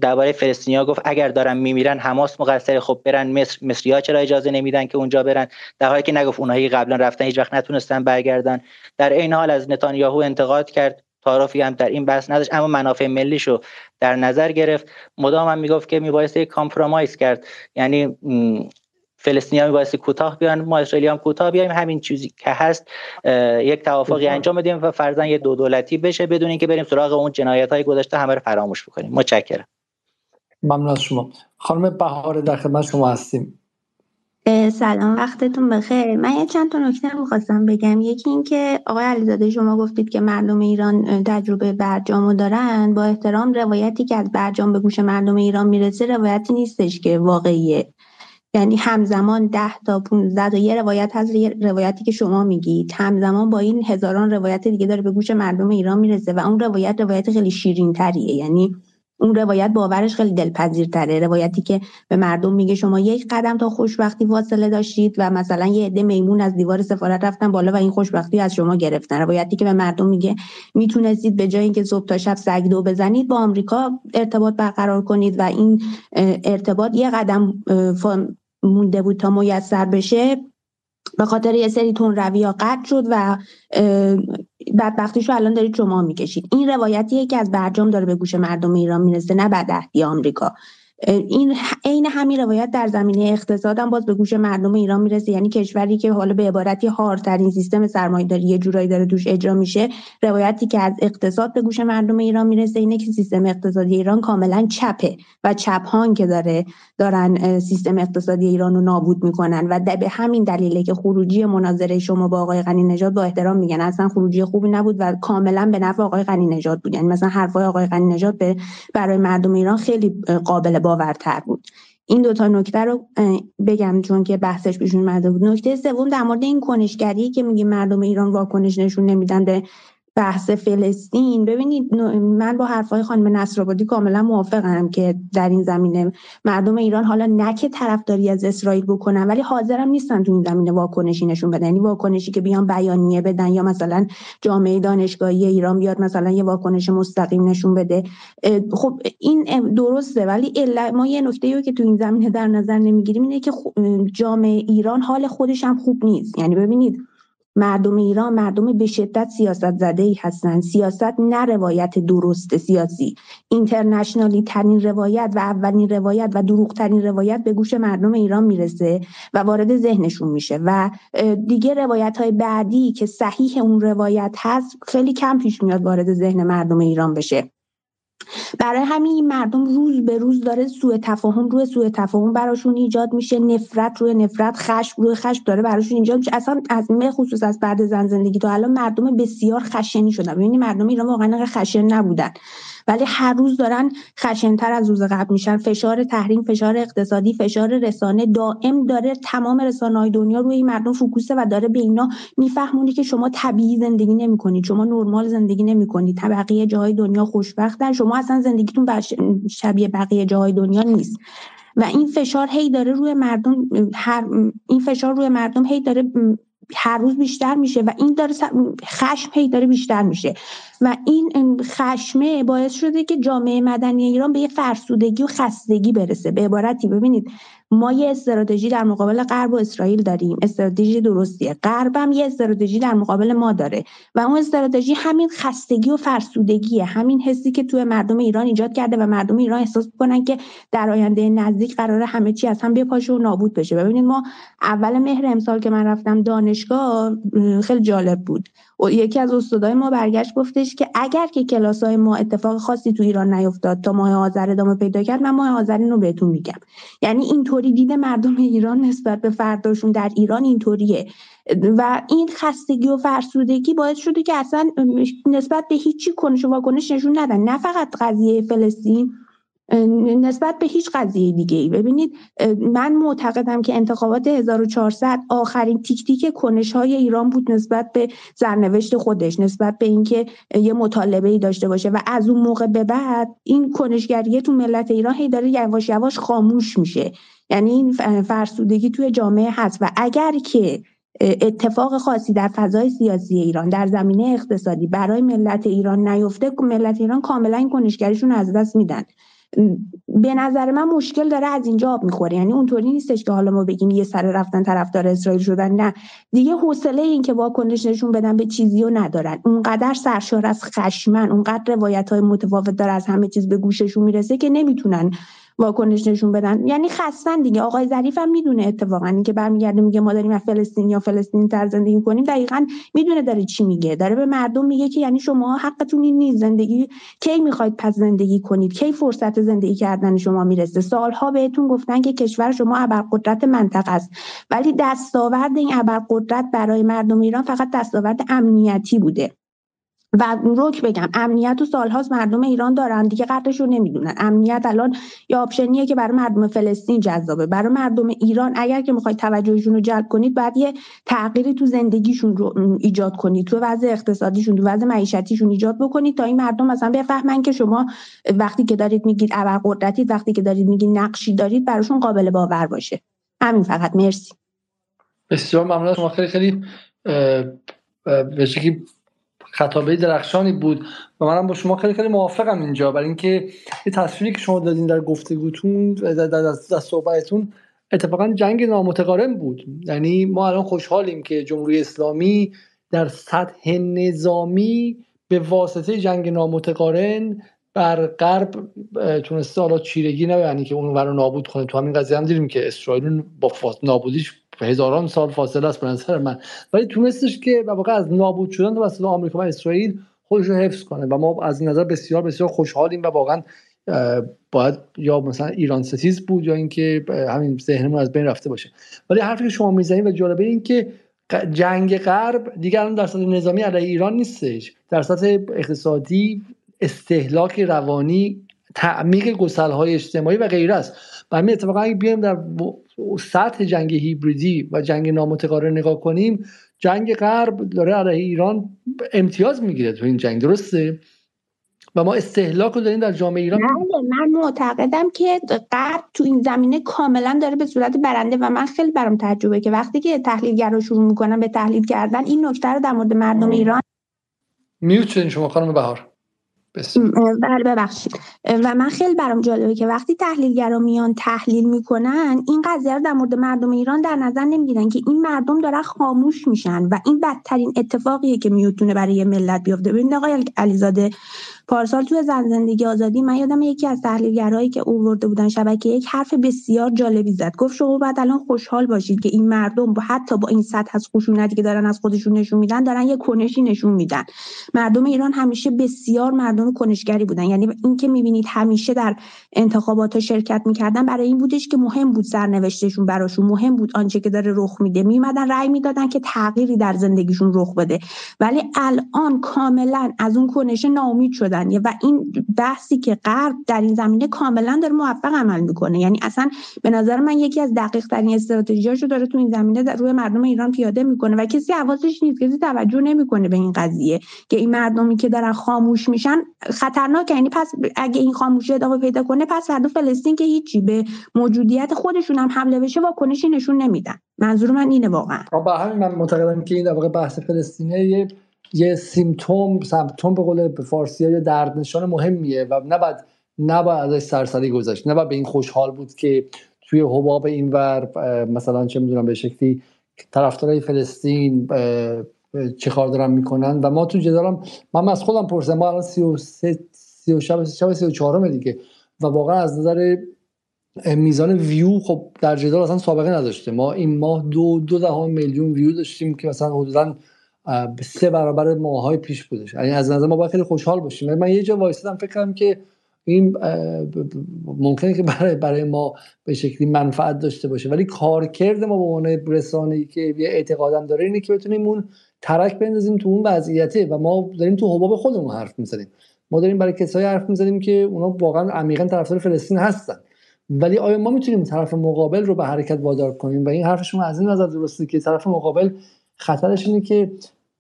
درباره فلسطینیا گفت اگر دارن میمیرن حماس مقصر خب برن. مصر مصری ها چرا اجازه نمیدن که اونجا برن؟ در حالی که نگفت اونایی قبلا رفتن هیچ وقت نتونستن برگردن. در این حال از نتانیاهو انتقاد کرد. تعارفی هم در این بحث نداشت اما منافع ملیشو در نظر گرفت. مدام هم می‌گفت که میبایسته کامپرومایز کرد. یعنی فلسطینیا میبایستی کوتاه بیان ما اسرائیلی هم کوتاه بیایم. همین چیزی که هست یک توافقی انجام بدیم و فرضاً یه دو دولتی بشه بدون اینکه بریم سراغ اون جنایت های گذشته همه رو فراموش بکنیم. متشکرم. ممنون از شما. خانم بهار در خدمت شما هستیم. سلام وقتتون بخیر. من یه چند تا نکته می‌خواستم بگم. یکی اینکه آقای علیزاده شما گفتید که مردم ایران تجربه برجامو دارن. با احترام روایتی که از برجام به گوش مردم ایران می‌رسه روایتی نیستش که واقعیه. یعنی همزمان ده تا 15 تا یه روایت هست یه روایتی که شما میگید. همزمان با این هزاران روایت دیگه داره به گوش مردم ایران می‌رسه و اون روایت روایت خیلی شیرین تریه یعنی اون روایت باورش خیلی دلپذیرتره. روایتی که به مردم میگه شما یک قدم تا خوشبختی فاصله داشتید و مثلا یه عده میمون از دیوار سفارت رفتن بالا و این خوشبختی از شما گرفتن. روایتی که به مردم میگه می‌تونستید به جای اینکه صبح تا شب سگدو بزنید با آمریکا ارتباط برقرار کنید و این ارتباط یه قدم مونده بود تا میسر بشه. به خاطر یه سری تون روی ها قطع شد و بدبختیش رو الان دارید شما می‌کشید. این روایتیه که از برجام داره به گوش مردم ایران می‌رسه نه بدهدی آمریکا. این عین همین روایت در زمینه اقتصاد هم باز به گوش مردم ایران می‌رسه. یعنی کشوری که حالا به عبارتی هارترین سیستم داری یه جورایی داره توش اجرا میشه روایتی که از اقتصاد به گوش مردم ایران می‌رسه اینه که سیستم اقتصادی ایران کاملا چپه و چپهان که داره دارن سیستم اقتصادی ایران رو نابود می‌کنن و به همین دلیله که خروجی مناظره شما با آقای غنی نژاد با احترام میگن. اصلا خروجی خوبی نبود و کاملا به نفع آقای غنی نژاد بود یعنی مثلا حرفای آقای غنی نژاد برای مردم ایران خیلی قابل باورتر بود. این دوتا نکته رو بگم چون که بحثش پیش اومده بود. نکته سوم در مورد این کنشگری که میگه مردم ایران واکنش نشون نمیدن به بحث فلسطین. ببینید من با حرفای خانم نصرآبادی کاملا موافقم که در این زمینه مردم ایران حالا نه که طرفداری از اسرائیل بکنن ولی حاضرم نیستن تو این زمینه واکنشی نشون بدن. یعنی واکنشی که بیان بیانیه بدن یا مثلا جامعه دانشگاهی ایران بیاد مثلا یه واکنش مستقیم نشون بده. خب این درسته ولی ما یه نکته که تو این زمینه در نظر نمی‌گیریم اینه که جامعه ایران حال خودش هم خوب نیست. یعنی ببینید مردم ایران مردم به شدت سیاست زده ای هستند. سیاست نه روایت درست سیاسی. اینترنشنالی ترین روایت و اولین روایت و دروغ ترین روایت به گوش مردم ایران می‌رسه و وارد ذهنشون میشه و دیگه روایت های بعدی که صحیح اون روایت هست خیلی کم پیش میاد وارد ذهن مردم ایران بشه. برای همین مردم روز به روز داره سوء تفاهم روی سوء تفاهم براشون ایجاد میشه نفرت روی نفرت خشم روی خشم داره براشون ایجاد میشه. اصلا از به خصوص از بعد زن زندگی تا الان مردم بسیار خشنی شدن. ببینید مردم ایران واقعا خشن نبودن. ولی هر روز دارن خشنتر از روز قبل میشن. فشار تحریم فشار اقتصادی فشار رسانه دائم داره تمام رسانه های دنیا روی این مردم فوکوسه و داره به اینا میفهمونی که شما طبیعی زندگی نمی‌کنید شما نرمال زندگی نمی‌کنید بقیه جاهای دنیا خوشبختن. شما اصلا زندگیتون شبیه بقیه جاهای دنیا نیست. و این فشار هی داره روی مردم هر این فشار روی مردم هی داره هر روز بیشتر میشه و این داره خشم هی داره بیشتر میشه. و این خشمه باعث شده که جامعه مدنی ایران به یه فرسودگی و خستگی برسه. به عبارتی ببینید. ما یه استراتژی در مقابل غرب و اسرائیل داریم. استراتژی درستیه. غرب هم یه استراتژی در مقابل ما داره. و اون استراتژی همین خستگی و فرسودگیه. همین حسی که توی مردم ایران ایجاد کرده و مردم ایران احساس می‌کنن که در آینده نزدیک قراره همه چی از هم بپاشه و نابود بشه. ببینید ما اول مهر امسال که من رفتم دانشگاه خیلی جالب بود. یکی از استادای ما برگشت گفتش که اگر که کلاس های ما اتفاق خاصی تو ایران نیفتاد تا ماه آذر ادامه پیدا کرد من ماه آذر رو بهتون میگم. یعنی اینطوری دیده مردم ایران نسبت به فرداشون در ایران اینطوریه. و این خستگی و فرسودگی باعث شده که اصلا نسبت به هیچی کنش و واکنش نشون ندن. نه فقط قضیه فلسطین نسبت به هیچ قضیه دیگه ای. ببینید من معتقدم که انتخابات 1400 آخرین تیک تیک کنش های ایران بود نسبت به زرنوشت خودش نسبت به اینکه یه مطالبه ای داشته باشه. و از اون موقع به بعد این کنشگریه تو ملت ایران هی داره یواش یواش خاموش میشه. یعنی این فرسودگی توی جامعه هست. و اگر که اتفاق خاصی در فضای سیاسی ایران در زمینه اقتصادی برای ملت ایران نیفته ملت ایران کاملا این کنشگریشون از دست میدن. به نظر من مشکل داره از اینجا آب می‌خوره. یعنی اونطوری نیستش که حالا ما بگیم یه سر رفتن طرفدار اسرائیل شدن. نه. دیگه حوصله این که واکنش نشون بدن به چیزی رو ندارن. اونقدر سرشار از خشمن اونقدر روایت های متفاوت داره از همه چیز به گوششون می‌رسه که نمی‌تونن واکنش نشون بدن. یعنی خستن دیگه. آقای ظریف هم می‌دونه اتفاقا. اینکه برمیگرده میگه ما داریم از فلسطین یا فلسطین تر زندگی کنیم دقیقا می‌دونه داره چی میگه. داره به مردم میگه که یعنی شما حقتون این نیست. زندگی کی می‌خواید پس زندگی کنید؟ کی فرصت زندگی کردن شما می‌رسه؟ سالها بهتون گفتن که کشور شما ابرقدرت منطقه است. ولی دستاورد این ابرقدرت برای مردم ایران فقط دستاورد امنیتی بوده. و روک بگم امنیت و سالهاست مردم ایران دارن دیگه قدرش رو نمی‌دونن. امنیت الان یه آپشنیه که برای مردم فلسطین جذابه. برای مردم ایران اگر که می‌خواید توجهشون رو جلب کنید بعد یه تغییری تو زندگیشون رو ایجاد کنید تو وضع اقتصادیشون تو وضع معیشتیشون ایجاد بکنید تا این مردم مثلا بفهمن که شما وقتی که دارید میگید ابرقدرتید وقتی که دارید میگید نقشی دارید براشون قابل باور باشه. همین فقط. مرسی. بسیار ممنون. شما خیلی خیلی خطابه درخشانی بود و منم با شما خیلی خیلی موافقم اینجا. برای اینکه یه تصویری که شما دادین در گفتگوتون در, در, در صحبتتون اتفاقا جنگ نامتقارن بود. یعنی ما الان خوشحالیم که جمهوری اسلامی در سطح نظامی به واسطه جنگ نامتقارن بر غرب تونسته حالا چیرگی نه یعنی که اون رو نابود کنه. تو همین قضیه هم دیدیم که اسرائیل با نابودیش هزاران سال فاصله است به نظر من. ولی تونستش که واقع از نابود شدن توسط آمریکا و اسرائیل خودش رو حفظ کنه. و ما از نظر بسیار بسیار خوشحالیم و واقعا باید یا مثلا ایران ستیز بود یا اینکه همین ذهنمون از بین رفته باشه. ولی حرفی که شما می‌زنید و جالبه این که جنگ غرب الان در سطح نظامی علیه ایران نیستش. در سطح اقتصادی استهلاک روانی تعمیق گسلهای اجتماعی و غیره است. و همین اتفاقا اگه بیایم در سطح جنگ هیبریدی و جنگ نامتقارن نگاه کنیم جنگ غرب داره علیه ایران امتیاز می‌گیره تو این جنگ درسته؟ و ما استهلاک رو داریم در جامعه ایران. من معتقدم که غرب تو این زمینه کاملا داره به صورت برنده و من خیلی برام تجربه که وقتی که تحلیلگرا شروع می‌کنن به تحلیل کردن این نکته رو در مورد مردم ایران میوت شما خانم بهار؟ بله ببخشید. و من خیلی برام جالبه که وقتی تحلیلگرا میان تحلیل می‌کنن این قضیه رو در مورد مردم ایران در نظر نمی‌گیرن که این مردم دارن خاموش میشن. و این بدترین اتفاقیه که می‌تونه برای ملت بیفته. ببینید آقای علیزاده پارسال توی زن زندگی آزادی من یادم یکی از تحلیلگرایی که اوورده بودن شبکه یک حرف بسیار جالبی زد. گفت شما بعد الان خوشحال باشید که این مردم با حتی با این سطح از خشونتی که دارن از خودشون نشون میدن دارن یه کنشی نشون میدن. مردم ایران همیشه بسیار مردم کنشگری بودن. یعنی اینکه می‌بینید همیشه در انتخابات شرکت می‌کردن برای این بودش که مهم بود سرنوشتشون براشون. مهم بود آنچه که داره رخ میده. میمدن رأی می‌دادن که تغییری در زندگیشون رخ بده. ولی الان کاملا از اون کنشه ناامید شدن و این بحثی که غرب در این زمینه کاملا داره موفق عمل می‌کنه. یعنی اصلا به نظر من یکی از دقیق ترین استراتژیاشو داره تو این زمینه روی مردم ایران پیاده می‌کنه و کسی حواسش نیست کسی توجه نمی‌کنه به این قضیه که این مردمی که دارن خاموش میشن خطرناک یعنی پس اگه این خاموشی ادامه پیدا کنه پس فردا فلسطین که هیچی به موجودیت خودشون هم حمله بشه واکنشی نشون نمیدن. منظور من اینه واقعا. به همین من معتقدم که این در واقع بحث فلسطینه یه سیمتوم سیمتوم به قول فارسی یه درد نشان مهمیه و نباید نباید ازش سرسری گذشت. نباید به این خوشحال بود که توی حباب اینور مثلا چه می‌دونم به شکلی طرفدارای فلسطین چه کار دارن می‌کنن و ما تو جدالم من از خودم پرسیدم. ما الان 33 سی شب شب 34 دیگه و واقعا از نظر میزان ویو خب در جدال اصلا سابقه نداشته. ما این ماه دو دو دهم میلیون ویو داشتیم که مثلا حدودا سه برابر ماهای پیش بودش. یعنی از نظر ما باید خیلی خوشحال باشیم. من یه جا وایسادم فکر کنم که این ممکنه که برای برای ما به شکلی منفعت داشته باشه. ولی کارکرد ما به عنوان رسانه‌ای که یه اعتقادم داره اینه که بتونیم اون ترک بندازیم تو اون وضعیته و ما داریم تو حباب خودمون حرف می‌زنیم. ما داریم برای کسایی حرف می‌زنیم که اونا واقعا عمیقا طرفدار فلسطین هستن. ولی آیا ما می‌تونیم طرف مقابل رو به حرکت وادار کنیم؟ و این حرفشون از این نظر درسته که طرف مقابل خطرش اینه که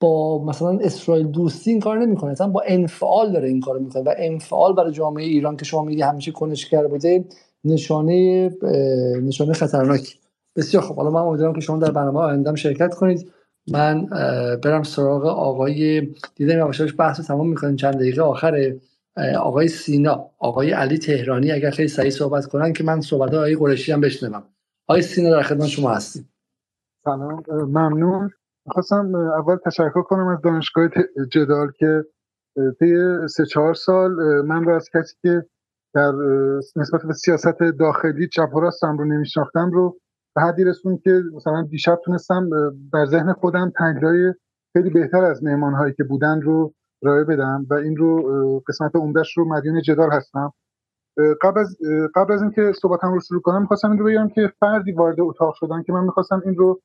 با مثلا اسرائیل دوستی این کار نمی‌کنه. مثلا با انفعال داره این کارو می‌کنه و انفعال برای جامعه ایران که شما میگی همیشه کنشگر بوده نشانه نشانه خطرناک بسیار خب حالا من امیدوارم که شما در برنامه آیندهم شرکت کنید. من برم سراغ آقای دیدم یواشاش بحث تمام می‌کنیم. چند دقیقه آخر آقای سینا آقای علی تهرانی اگر خیلی سریع صحبت کنن که من صحبت های قرشی هم بشنوم. آقای سینا در خدمت شما هستیم. سلام. ممنون. خواستم اول تشکر کنم از دانشگاه جدال که طی سه چهار سال من رو از کسی که در نسبت به سیاست داخلی چپ و راستم رو نمیشناختم رو به حدی رسون که مثلا دیشب تونستم در ذهن خودم تگلای خیلی بهتر از مهمان هایی که بودن رو ارائه بدم و این رو قسمت عمدهش رو مدیون جدال هستم. قبل از قبل از اینکه صحبتم رو شروع کنم می‌خواستم این رو بگم که فردی وارد اتاق شدن که من می‌خواستم این رو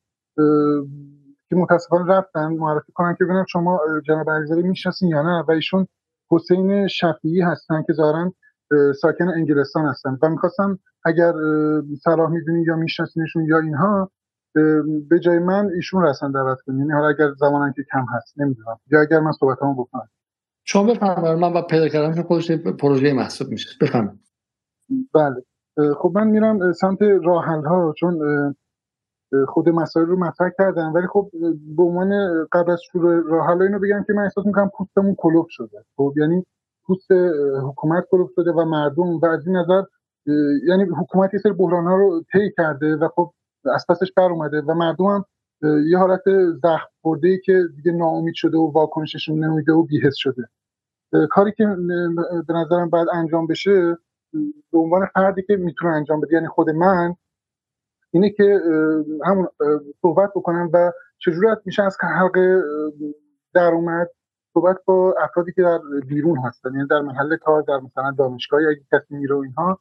که متاسفانه رفتن معرفی کنن که ببینم شما جناب علیزاده می‌شناسین یا نه و ایشون حسین شفیعی هستن که ظاهرا ساکن انگلستان هستن. و می‌خواستم اگر صلاح می‌دونین یا میشناسینشون یا اینها به جای من ایشون رسن دعوت کنین. یعنی حالا اگر زمانم که کم هست نمی‌دونم. یا اگر من صحبتمو بکنم. شما بفرمایید من با پیدا کردم خودش پروژه محسوب میشه. بفرمایید. بله. خب من میرم سمت راه ها چون خود مسائل رو مطرح کردم ولی خب به عنوان قبل از شروع راه اینو بگم که من احساس می‌کنم پوستمون کلوف شده. خب یعنی پوست حکومت کلوف شده و مردم و از این نظر یعنی حکومت یه سری بحران ها رو طی کرده و خب از پسش بر اومده و مردم هم یه حالت زخم خورده ای که دیگه ناامید شده و واکنششون نمیده و بیهس شده. کاری که به نظرم باید انجام بشه به عنوان فردی که می‌تونه انجام بده یعنی خود من اینه که همون صحبت بکنم و چجوری میشه از حلقه در اومد صحبت با افرادی که در بیرون هستن یعنی در محل کار در مثلا دانشگاه اگه کسی میره و اینها.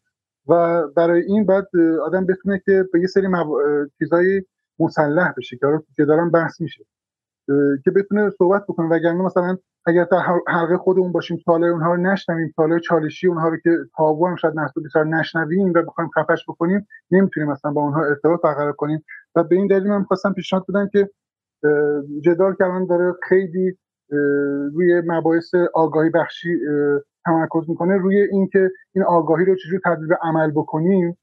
و برای این بعد آدم بتونه که به یه سری مو... چیزایی مسلح بشه که دارن بحث میشه. که بتونه صحبت بکنه. وگرنه مثلا اگر در حلقه خودمون باشیم سوالای اونها رو نشنویم سوالای چالشی اونها رو که تابو هم شاید نسل بسیار نشنویم و بخوایم خفش بکنیم نمی‌تونیم مثلا با اونها ارتباط برقرار کنیم. و به این دلیل من خواستم پیشنهاد بدم که جدال که الان داره خیلی روی مباحث آگاهی بخشی تمرکز می‌کنه روی اینکه این آگاهی رو چجور تبدیل به عمل بکنیم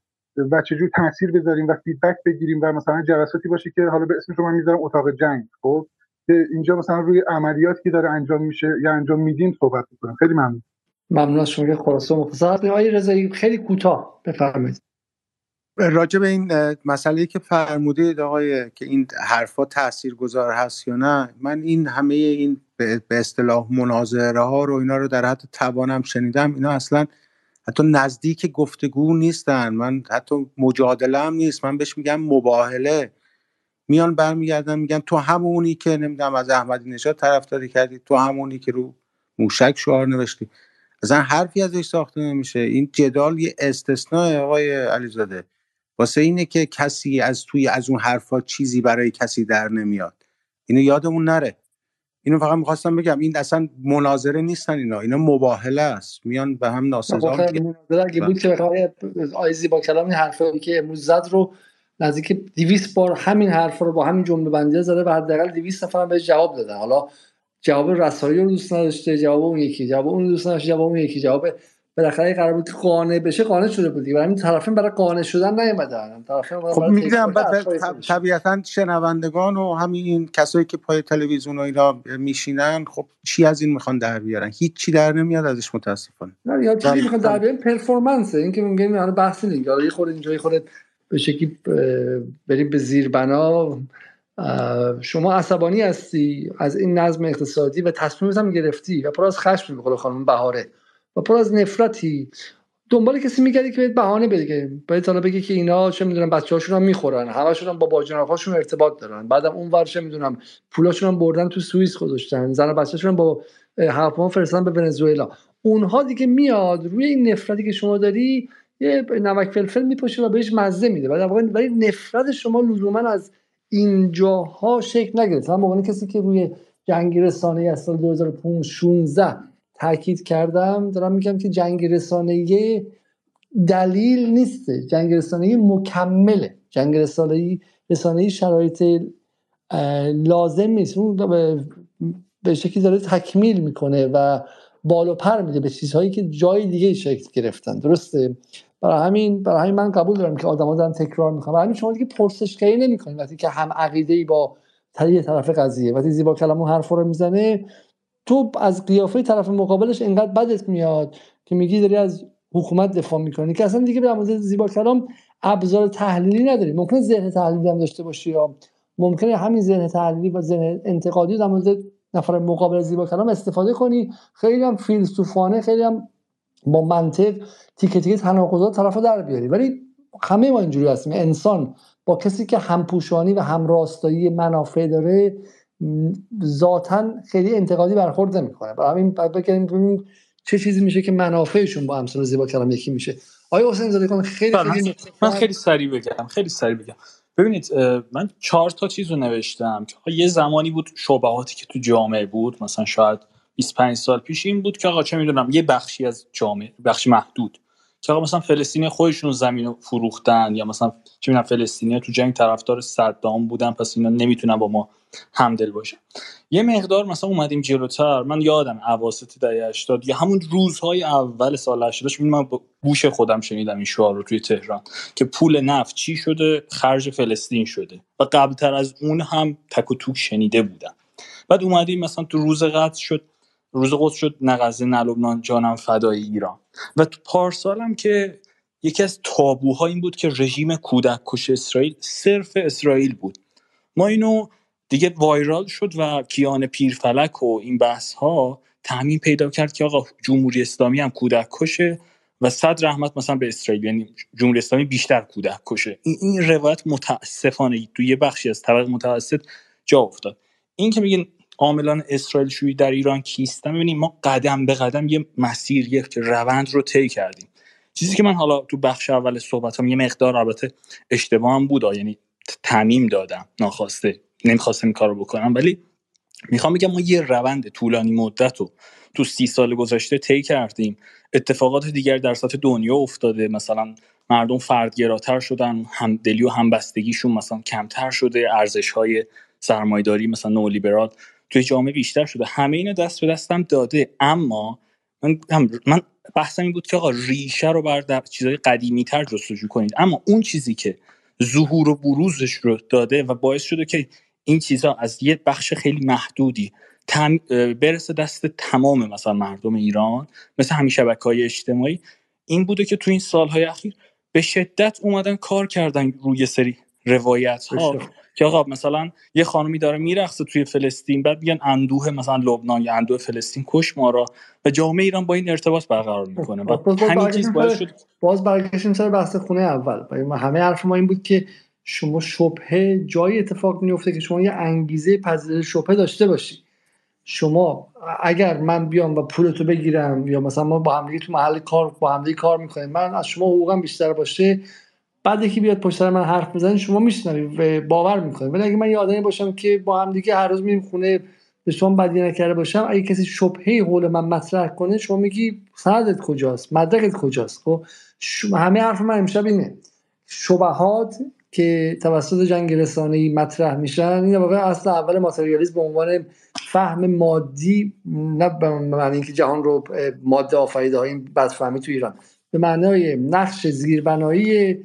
و چجور تاثیر بذاریم و فیدبک بگیریم و مثلا جلساتی باشه که حالا به اسمش رو من می‌ذارم اتاق جنگ خب؟ که اینجا مثلا روی عملیاتی که داره انجام میشه یا انجام میدیم صحبت می‌کنم. خیلی ممنون. ممنون از شما که خلاصه مختصر. آقای رضایی خیلی کوتاه بفرمایید. راجع به این مسئله که فرمودید آقای که این حرفا تاثیرگذار هست یا نه من این همه این به اصطلاح مناظره ها رو اینا رو در حد توانم شنیدم. اینا اصلا حتی نزدیک گفتگو نیستن. من حتی مجادله هم نیست. من بهش میگم مباهله. میان برمیگردن میگن تو همونی که نمی‌دونم از احمدی نژاد طرفداری کردی تو همونی که رو موشک شعار نوشتی. مثلا حرفی ازش ساخته نمیشه. این جدال یه استثناء آقای علیزاده. واسه اینه که کسی از توی از اون حرفا چیزی برای کسی در نمیاد. اینو یادمون نره. اینو فقط می‌خواستم بگم این اصلا مناظره نیستن اینا. اینا مباهله است. میان به هم ناسزا اگه بود که آیزی با کلام این حرفایی که امروز زد رو نزدیک 200 بار همین حرف رو با همین جمله بندی زده و حداقل 200 نفر بهش جواب دادن حالا جواب رسایی رو دوست نداشته جواب اون یکی جواب اون دوست نداشته جواب اون یکی. جواب بالاخره قرار بود قانع بشه قانع شده بود برای همین طرفین برای قانع شدن نیومدن طرفین خب میگم طبیعتا شنوندگان و همین کسایی که پای تلویزیون و اینا میشینن خب چی از این می‌خوان در بیارن؟ هیچ چی در نمیاد ازش متاسفانه. نه یا چیزی می‌خوان در بیارن؟ پرفورمنس این که میگیم حالا بحث نیست حالا یه خورده اینجا خورده به شکلی بریم به زیر بنا شما عصبانی هستی؟ از این نظم اقتصادی و تصمیمت هم گرفتی و پر از خشم به خانم بهاره و پر از نفرتی. دنبال کسی میگردی که بهت بهانه بده باید حالا بگی که اینا چه می‌دونم بچه‌هاشون هم می‌خورن همشون هم با باجناقاشون ارتباط دارن. بعدم اون ور چه می‌دونم پولاشون هم بردن تو سوئیس گذاشتن. زن و بچه‌شون با هواپیما فرستادن به ونزوئلا. اونها دیگه میاد روی این نفرتی که شما داری یه نمک فلفل میپوشه و بهش مزه میده. ولی نفرت شما لزوما از اینجاها شکل نگرفت. هم کسی که روی جنگ رسانه از سال 2016 تاکید کردم دارم میگم که جنگ رسانه دلیل نیسته جنگ رسانه مکمله. جنگ رسانه رسانه شرایط لازم نیست. اون به شکلی داره تکمیل می‌کنه و بالو پر میده به چیزهایی که جای دیگه شکل گرفتن. درسته؟ برای همین برای همین من قبول دارم که آدما دارن تکرار می‌کنن. برای همین شما دیگه پرسشگری نمی‌کنید. وقتی که هم عقیده ای با یه طرف قضیه وقتی زیبا کلام اون حرف رو می‌زنه تو از قیافه طرف مقابلش انقدر بدت میاد که میگی داری از حکومت دفاع می‌کنی که اصلا دیگه به مورد زیبا کلام ابزار تحلیلی نداری. ممکن ذهن تحلیلی هم داشته باشی یا ممکنه همین ذهن تحلیلی و ذهن انتقادی در مورد نفر مقابل زیبا کلام استفاده کنی. خیلی هم فیلسوفانه خیلی هم با منطق تیکه تیکه تناقضات طرفو در بیاری. ولی همه ما اینجوری هستیم. انسان با کسی که همپوشانی و همراستایی منافع داره ذاتا خیلی انتقادی برخورد نمی‌کنه. برای همین بعد بگیم چه چیزی میشه که منافعشون با امثال زیبا کلام یکی میشه. آیا حسین زاده خیلی بله، خیلی من خیلی سریع بگم خیلی سریع بگم. ببینید من چهار تا چیز رو نوشتم. که یه زمانی بود شبهاتی که تو جامعه بود مثلا شاید 25 سال پیش این بود که آقا چه می‌دونم یه بخشی از جامعه بخشی محدود. آقا مثلا فلسطینی خودشون زمین رو فروختن؟ یا مثلا چه می‌دونم فلسطینی تو جنگ طرفدار صدام بودن پس اینا نمی‌تونن با ما همدل باشن. یه مقدار مثلا اومدیم جلوتر من یادم اواسط دهه 80 یا همون روزهای اول سال 80 من با گوش خودم شنیدم این شعار رو توی تهران که پول نفت چی شده؟ خرج فلسطین شده. و قبلتر از اون هم تک و توک شنیده بودم. بعد اومدیم مثلا تو روز قدس شد. روز قدس شد نغزه نلبنان جانم فدای ایران. و تو هم که یکی از تابوها این بود که رژیم کودک کش اسرائیل صرف اسرائیل بود. ما اینو دیگه وایرال شد و کیان پیرفلک و این بحث ها تعمین پیدا کرد که آقا جمهوری اسلامی هم کودک کشه و صد رحمت مثلا به اسرائیل یعنی جمهوری اسلامی بیشتر کودک کشه. این, این روایت متاسفانه تو یه بخشی از طبق متوسط جا افتاد. این که میگن عاملان اسرائیل شویی در ایران کیستن ببینیم ما قدم به قدم یه مسیر یه روند رو طی کردیم. چیزی که من حالا تو بخش اول صحبتام یه مقدار البته اشتباه هم بود یعنی تعمیم دادم ناخواسته نمی‌خواستم کار رو بکنم ولی می‌خوام بگم ما یه روند طولانی مدت رو تو سی سال گذشته طی کردیم. اتفاقات دیگر در سطح دنیا افتاده مثلا مردم فردگراتر شدن همدلی و همبستگیشون مثلا کمتر شده ارزش های سرمایداری مثلا نولیبرال توی جامعه بیشتر شده. همه اینا دست به دستم داده. اما من من بحثم این بود که آقا ریشه رو بر در چیزهای قدیمی تر جستجو کنید. اما اون چیزی که ظهور و بروزش رو داده و باعث شده که این چیزها از یه بخش خیلی محدودی تم... برسه دست تمام مثلا مردم ایران مثل همین شبکه های اجتماعی این بوده که تو این سالهای اخیر به شدت اومدن کار کردن روی سری روایت ها که آقا مثلا یه خانمی داره میرقصه توی فلسطین بعد میگن اندوه مثلا لبنان یا اندوه فلسطین کش ما را. و جامعه ایران با این ارتباط برقرار می‌کنه و همین چیز باعث شد باز برگشتیم سر بحث خونه اول. همه حرف ما این بود که شما شبهه جای اتفاق میفته که شما یه انگیزه پذیرش شبهه داشته باشی. شما اگر من بیام و پولتو بگیرم یا مثلا ما با هم تو محل کار با هم کار می‌کنیم من از شما حقوقم بیشتر باشه بعد یکی بیاد پشت سر من حرف بزنه شما میشنوید و باور می‌کنید ولی اگه من یه آدمی باشم که با هم دیگه هر روز میریم خونه به شما بدی نکرده باشم اگه کسی شبهه حول من مطرح کنه شما میگی سندت کجاست؟ مدرکت کجاست؟ خب همه حرف من امشب اینه. شبهات که توسط جنگ رسانه‌ای مطرح میشن این واقعا اصل اول ماتریالیسم به عنوان فهم مادی نه به معنی اینکه جهان رو ماده آفریده های بدفهمی تو ایران. به معنای نقش زیربنایی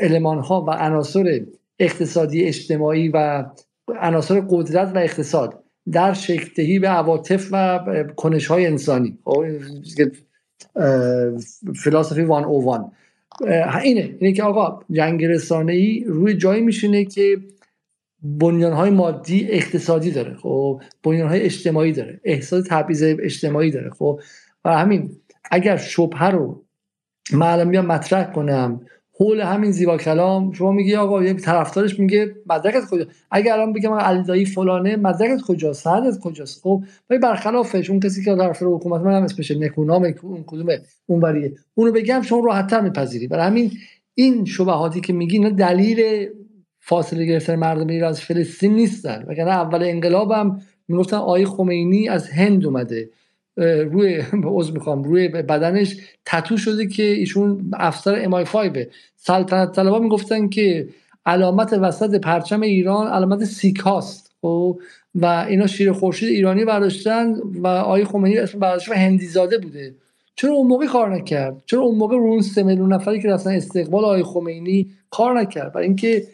علمان ها و عناصر اقتصادی اجتماعی و عناصر قدرت و اقتصاد در شکلدهی به عواطف و کنش های انسانی فلسفی وان اووان اینه اینه که آقا جنگ رسانه ای روی جایی میشینه که بنیان های مادی اقتصادی داره. خب بنیان های اجتماعی داره. احساس تبعیض اجتماعی داره. خب و همین اگر شبهه رو بیام مطرح کنم حول همین زیبا کلام شما میگی آقا یک طرفدارش میگه مدرکت کجا؟ اگر الان بگم علی دایی فلانه مدرکت کجاست سندت کجاست؟ خب ولی برخلافش اون کسی که طرفدار حکومت من هم اسمش نکونام اون کدومه اون بریه اونو بگم شما راحت‌تر میپذیری. برای همین این شبهاتی که میگی اینا دلیل فاصله گرفتن مردم ایران از فلسطین نیستن. وگرنه اول انقلابم می‌گفتن آقای خمینی از هند اومده. روی (laughs) عضو می‌خوام روی بدنش تتو شده که ایشون افسر امای 5 سلطنت طلبا می‌گفتن که علامت وسط پرچم ایران علامت سیکاست. خب؟ و اینا شیر خورشید ایرانی برداشتن و آقای خمینی اسم برداشت هندی زاده بوده. چرا اون موقع کار نکرد؟ چرا اون موقع رون سه میلیون نفری که رفتن استقبال آقای خمینی کار نکرد؟ برای اینکه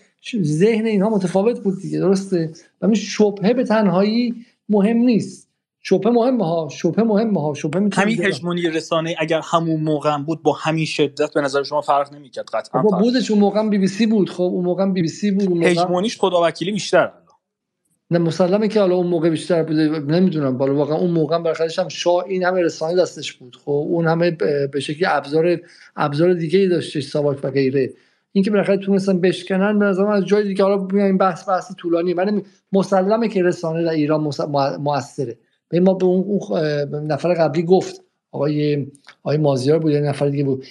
ذهن اینها متفاوت بود دیگه درسته؟ و شبهه به تنهایی مهم نیست. شبه مهم ها شبه مهم ها شبه همین هژمونی رسانه اگر همون موقع بود با همین شدت به نظر شما فرق نمی‌کرد؟ قطعا با بودش اون موقع بی بی سی بود خب اون موقع بی بی سی بود موقع... هژمونیش خداوکیلی بیشتر نه مسلمه که حالا اون موقع بیشتر بوده نمی‌دونم. بالا واقعا اون موقع برخلاف هم شاه این همه رسانه دستش بود. خب اون همه به شکلی ابزار ابزار دیگه ای داشتش ساواک و غیره. اینکه بالاخره تونستن بشکنن به نظر از جای دیگه حالا این بحث بحث طولانی. من مسلمه که رسانه در ایران موثره ما به اون نفر قبلی گفت. آقای آقای مازیار بود یا نفر دیگه بود.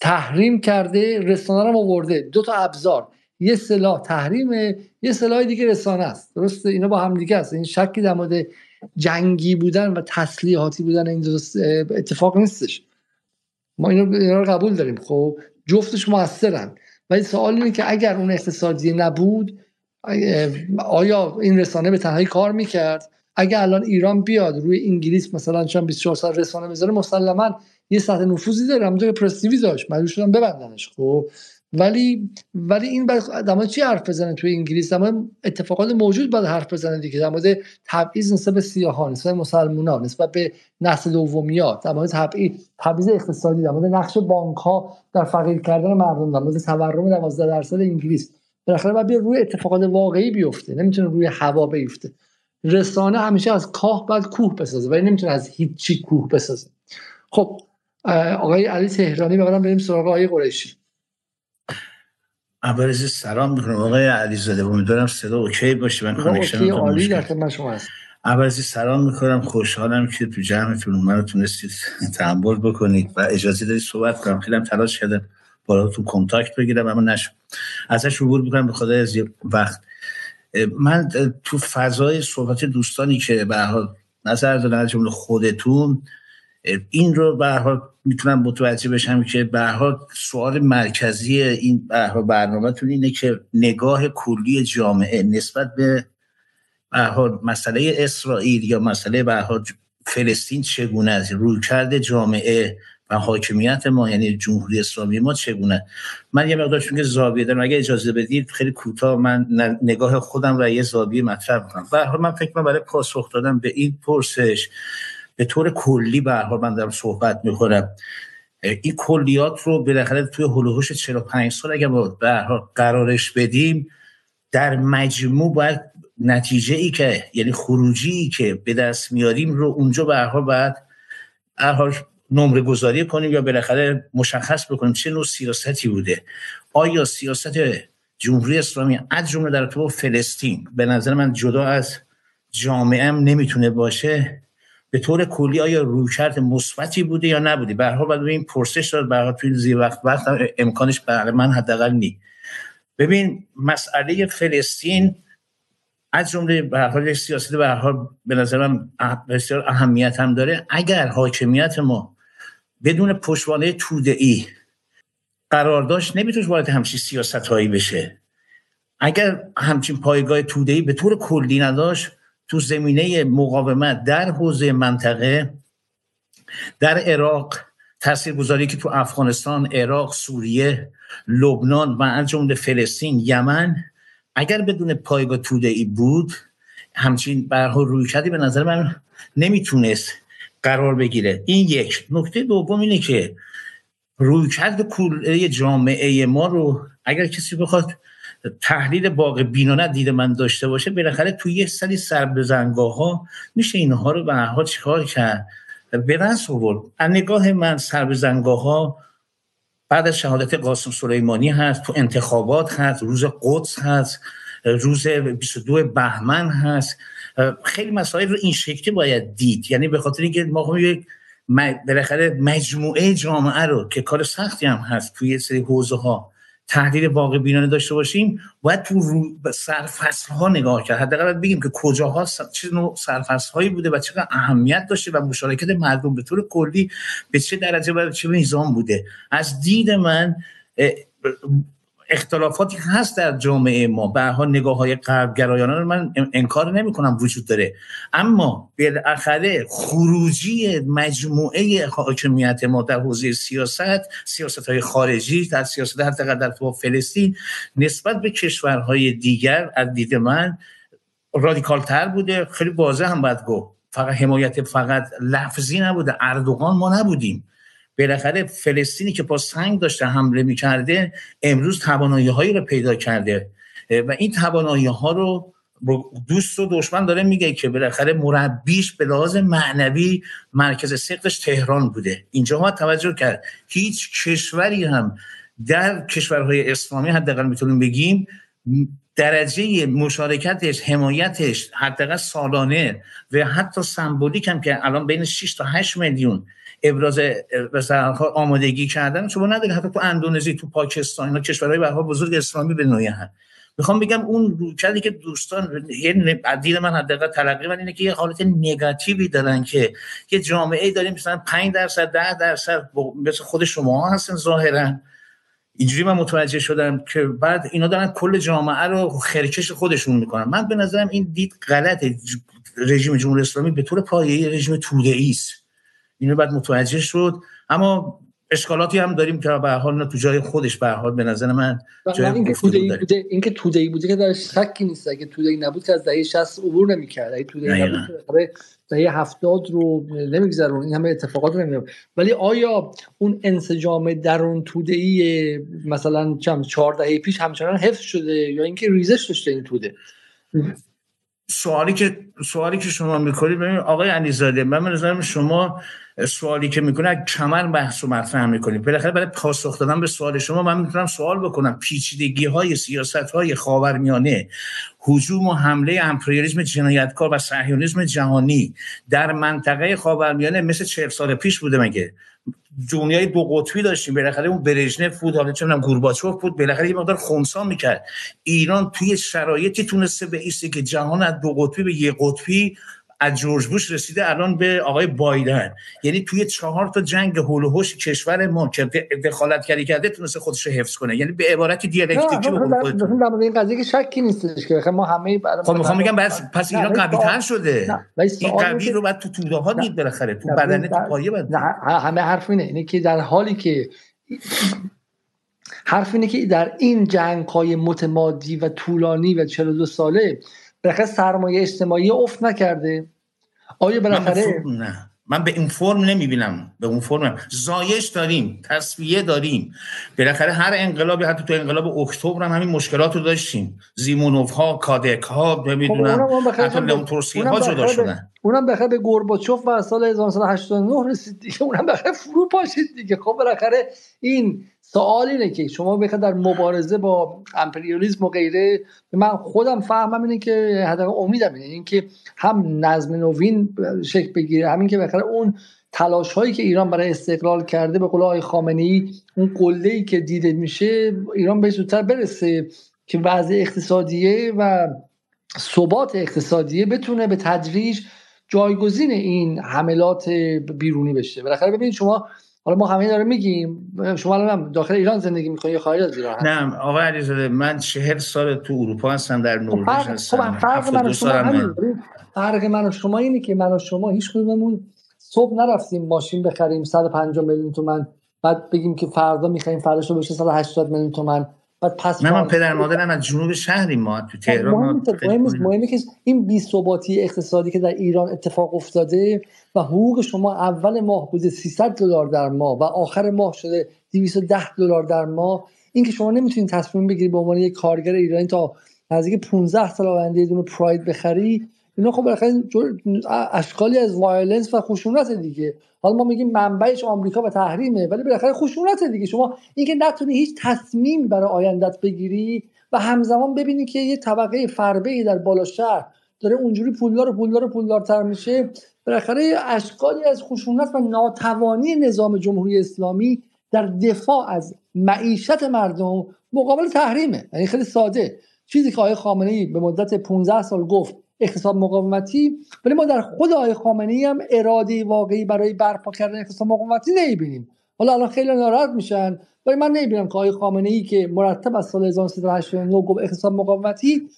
تحریم کرده رسانه رو آورده. دو تا ابزار. یه سلاح. تحریمه یه سلاح دیگه رسانه است. درسته؟ اینا با هم دیگه است. این شکی در مورد جنگی بودن و تسلیحاتی بودن این اتفاق نیستش. ما اینا رو قبول داریم. خب جفتش موثرن. ولی سوال اینه که اگر اون اقتصادی نبود آیا این رسانه به تنهایی کار می‌کرد؟ اگه الان ایران بیاد روی انگلیس مثلا چون 24 سال رسانه بذاره مسلما یه سطح نفوذی داره همونطور پرستیوی داشت. مجبور شدن ببندنش خب؟ ولی ولی این در چی حرف بزنه توی انگلیس؟ در اتفاقات موجود باید حرف بزنه دیگه. در مورد تبعیض نسبت به سیاهان نسبت به مسلمانان نسبت به نسل دومیات. در مورد تبعیض اقتصادی در مورد نقش بانک ها در فقیر کردن مردم در مورد تورم 12 درصد انگلیس. بالاخره باید روی اتفاقات واقعی بیفته نمی‌تونه روی هوا بیفته. رسانه همیشه از کاه باید کوه بسازه ولی نمی‌تونه از هیچی کوه بسازه. خب آقای علی تهرانی بقیدم بریم سراغ آقای قریشی. اول از سلام می‌کنم. آقای علیزاده امیدوارم صدا OK باشه. من connection عالی در خدمت شما هست اول از سلام می‌کنم. خوشحالم که تو جمعتون منو تونستید تحمل بکنید و اجازه دارید صحبت کنم. خیلی تلاش کردم بالا تو کنتاکت بگیرم اما نشد. ازش عبور می‌کنم. به خدا از وقت من تو فضای صحبت دوستانی که به حال نظر دارن از جمله خودتون این رو به حال می‌تونم متوجه بشم که به حال سوال مرکزی این به حال برنامهتون اینه که نگاه کلی جامعه نسبت به به حال مسئله اسرائیل یا مسئله به حال فلسطین چگونه است؟ رویکرد جامعه و حاکمیت ما یعنی جمهوری اسلامی ما چگونه؟ من یه مقدار چون که زاویه دارم اگه اجازه بدید خیلی کوتاه من نگاه خودم را یه زاویه مطرح کنم. به من فکر کنم برای پاسخ دادم به این پرسش به طور کلی به من دارم صحبت می‌کنم. این کلیات رو بالاخره توی هلوهوش 45 سال ما به قرارش بدیم در مجموع باید نتیجه ای که یعنی خروجی ای که به دست میاریم رو اونجا به باید نمره گذاری کنیم یا بالاخره مشخص بکنیم چه نوع سیاستی بوده. آیا سیاست جمهوری اسلامی از جمله در تو فلسطین به نظر من جدا از جامعه نمی‌تونه باشه؟ به طور کلی آیا رویکرد مثبتی بوده یا نبوده؟ به هر حال این پرسش داد به توی زیر وقت وقت امکانش برای من حداقل نی ببین مسئله فلسطین از جمله به هر حال سیاست به هر حال به نظر من بسیار اهمیت هم داره. اگر حاکمیت ما بدون پشتوانه توده ای قرار داشت نمی‌تونست وارد همچین سیاست هایی بشه. اگر همچین پایگاه توده ای به طور کلی نداشت تو زمینه مقاومت در حوزه منطقه در عراق تاثیرگذاری که تو افغانستان، عراق، سوریه، لبنان و از جمله فلسطین، یمن اگر بدون پایگاه توده ای بود همچین برها روی کردی به نظر من نمی‌تونست قرار بگیره. این یک. نکته دوم اینه که رویکرد کل جامعه ما رو اگر کسی بخواد تحلیل باقی بینانه دید من داشته باشه بالاخره توی یه سری سربزنگاه ها میشه اینها رو به هر چیکار کرد؟ به دست آورد. از نگاه من سربزنگاه ها بعد از شهادت قاسم سلیمانی هست تو انتخابات هست روز قدس هست روز 22 بهمن هست. خیلی مسائل رو این شکلی باید دید. یعنی به خاطر اینکه ما یک بالاخره مجموعه جامعه رو که کار سختی هم هست توی سری حوزه ها تحلیل واقع بینانه داشته باشیم باید تو رو سرفصل ها نگاه کرد. حداقل بگیم که کجاها چه نوع سرفصل هایی بوده و چقدر اهمیت داشته و مشارکت مردم به طور کلی به چه درجه و چه نظام بوده. از دید من اختلافاتی هست در جامعه ما. به حال نگاه های رو من انکار نمی کنم وجود داره. اما بالاخره خروجی مجموعه حاکمیت ما در حوزه سیاست سیاست های خارجی در سیاست هر در فلسطین نسبت به کشورهای دیگر از دید من رادیکال تر بوده. خیلی واضح هم باید گفت. فقط حمایت فقط لفظی نبوده. اردوغان ما نبودیم. بالاخره فلسطینی که با سنگ داشته حمله می‌کرده امروز توانایی هایی رو پیدا کرده. و این توانایی ها رو دوست و دشمن داره میگه که بالاخره مربیش به لحاظ معنوی مرکز سقفش تهران بوده. اینجا ما توجه کرد. هیچ کشوری هم در کشورهای اسلامی حداقل می‌تونیم بگیم درجه مشارکتش حمایتش حداقل سالانه و حتی سمبولیک هم که الان بین 6 تا 8 میلیون ابراز آمادگی کردن. شما نداری حتی تو اندونزی تو پاکستان اینا کشورهای به بزرگ اسلامی به نوعی هست می‌خوام بگم اون روکردی که دوستان یه دید من حداقل تلقی من اینه که یه حالت نگاتیوی دارن که یه جامعه ای داریم مثلا 5 درصد 10 درصد مثل خود شما هستن ظاهرا. اینجوری من متوجه شدم که بعد اینا دارن کل جامعه رو خرکش خودشون می‌کنن. من به نظرم این دید غلطه. رژیم جمهوری اسلامی به طور پایه‌ای رژیم توده است. اینو بعد متوجه شد. اما اشکالاتی هم داریم که به حال تو جای خودش به حال به نظر من جای اینکه توده ای بوده اینکه توده ای بوده که در شکی نیست. اگه توده ای نبود که از دهه 60 عبور نمی‌کرد. اگه توده ای نبود دهه 70 رو نمیگذرون. این همه اتفاقات رو نمیاد ولی آیا اون انسجام درون توده ای مثلا چند 4 دهه پیش همچنان حفظ شده یا اینکه ریزش داشته این توده سوالی که سوالی که شما می‌کنید ببین آقای علیزاده من نظرم شما سوالی که می‌کنه کمر بحث و مطرح می‌کنید بالاخره برای پاسخ دادن به سوال شما من می‌تونم سوال بکنم. پیچیدگی های سیاست های خاورمیانه هجوم و حمله امپریالیسم جنایتکار و صهیونیسم جهانی در منطقه خاورمیانه مثل چهل سال پیش بوده مگه؟ دنیای دو قطبی داشتیم. بالاخره اون برژنف بود حالا چه گورباچوف بود. بالاخره یه مقدار خونسا می‌کرد. ایران توی شرایطی تونسته به ایستی که جهان از دو قطبی به یک قطبی از جورج بوش رسیده الان به آقای بایدن. یعنی توی چهار تا جنگ هول و کشور ما که دخالت کردی کرده تونسته خودش رو حفظ کنه. یعنی به عبارت دیالکتیکی به قول این قضیه که شکی نیستش که. ما همه خب می‌خوام بگم بس پس اینا قوی تر شده. این قوی رو بعد تو توده ها دید بالاخره. تو بدن تو پایه بعد همه حرف اینه. اینه که در حالی که حرف اینه که در این جنگ های متمادی و طولانی و 42 ساله بالاخره سرمایه اجتماعی افت نکرده. آیا بالاخره نه. من به این فرم نمی‌بینم. به اون فرم زایش داریم. تصویه داریم. بالاخره هر انقلابی حتی تو انقلاب اکتبر هم همین مشکلات رو داشتیم. زیمونوف ها کادک ها نمی‌دونم خب حتی لئون تورسی ها جدا شدن. اونم بخیر به گورباچوف و سال 1989 رسید دیگه. اونم بخیر فرو پاشید دیگه. خب بالاخره این سوال اینه که شما بخواد در مبارزه با امپریالیسم و غیره من خودم فهمم اینه که حداقل امیدم اینه. اینکه هم نظم نوین شکل بگیره همین که بخره اون تلاش هایی که ایران برای استقلال کرده به قول آقای خامنه ای اون قله ای که دیده میشه ایران به زودتر برسه که وضع اقتصادیه و ثبات اقتصادیه بتونه به تدریج جایگزین این حملات بیرونی بشه. بالاخره ببینید شما حالا ما همه داره میگیم. شما الان داخل ایران زندگی می‌کنید یا خارج از ایران نه آقا علیزاده من چهل سال تو اروپا هستم در نروژ خب هستم. فرق من شما فرق من و شما اینه که من و شما هیچ کدوممون صبح نرفتیم ماشین بخریم 150 میلیون تومن بعد بگیم که فردا می‌خوایم فردا بشه 180 میلیون تومن پس من, من پدر مادرم از جنوب شهری ما تو تهران مهم مهمه که این بی ثباتی اقتصادی که در ایران اتفاق افتاده و حقوق شما اول ماه بوده 300 دلار در ماه و آخر ماه شده 210 دلار در ماه. این که شما نمی‌تونید تصمیم بگیرید به عنوان یک کارگر ایرانی تا نزدیک 15 سال آینده یه دونه پراید بخری اینا خب بالاخره اشکالی از violence و خشونت دیگه. حالا ما میگیم منبعش آمریکا و تحریمه ولی بالاخره خشونت دیگه. شما اینکه نتونی هیچ تصمیم برای آیندت بگیری و همزمان ببینی که یه طبقه فربه ای در بالا شهر داره اونجوری پولدار و پولدار و پولدارتر میشه بالاخره اشکالی از خشونت و ناتوانی نظام جمهوری اسلامی در دفاع از معیشت مردم مقابل تحریمه. یعنی خیلی ساده. چیزی که آقای خامنه ای به مدت 15 سال گفت اقتصاد مقاومتی ولی ما در خود آقای خامنه ای هم اراده واقعی برای برپا کردن اقتصاد مقاومتی نمی‌بینیم. حالا الان خیلی ناراحت میشن ولی من نمی‌بینم که آقای خامنه ای که مرتب از سال 1389 گفت اقتصاد مقاومتی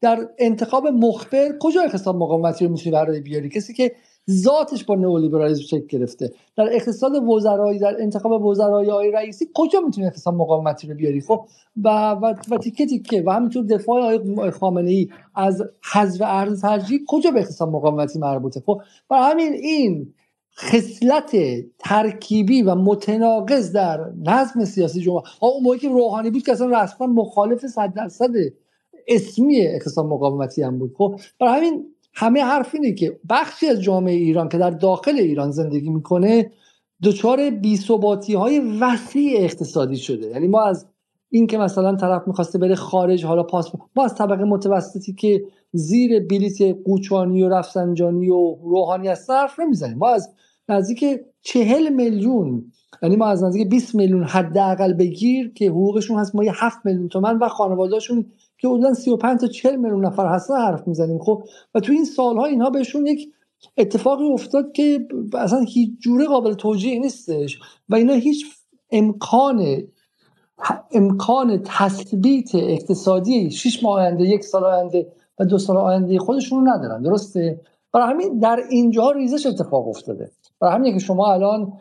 در انتخاب مخبر کجا اقتصاد مقاومتی رو می‌تونی برای بیاری؟ کسی که ذاتش با نئولیبرالیسم شکل گرفته. در اقتصاد وزرایی در انتخاب وزرای آقای رئیسی کجا می‌تونی اقتصاد مقاومتی رو بیاری؟ خب و و, و تیکه تیکه. و همینطور دفاع آقای خامنه ای از حذف ارز ترجیح کجا به اقتصاد مقاومتی مربوطه؟ خب برای همین این خصلت ترکیبی و متناقض در نظم سیاسی جمهوری اون موقعی که روحانی بود که اصلا رسما مخالف صد درصد اسمی اقتصاد مقاومتی هم بود. خب برای همین همه حرف اینه که بخشی از جامعه ایران که در داخل ایران زندگی می‌کنه دچار بیثباتی های وسیع اقتصادی شده. یعنی ما از این که مثلا طرف می‌خواسته بره خارج حالا پاس ما از طبقه متوسطی که زیر بلیت قوچانی و رفسنجانی و روحانی از حرف نمی‌زنیم. ما از نزدیک چهل میلیون یعنی ما از نزدیک 20 میلیون حداقل بگیر که حقوقشون هست ما یه 7 میلیون تومن و خانوادهشون که حدودا 35 تا 40 میلیون نفر هستن حرف می‌زنیم خب؟ و تو این سالها اینها بهشون یک اتفاقی افتاد که اصلا هیچ جوره قابل توجیه نیستش و اینا هیچ امکان امکان تثبیت اقتصادی 6 ماه آینده یک سال آینده و دو سال آینده خودشون رو ندارن درسته؟ برای همین در اینجا ریزش اتفاق افتاده. برای همین که شما الان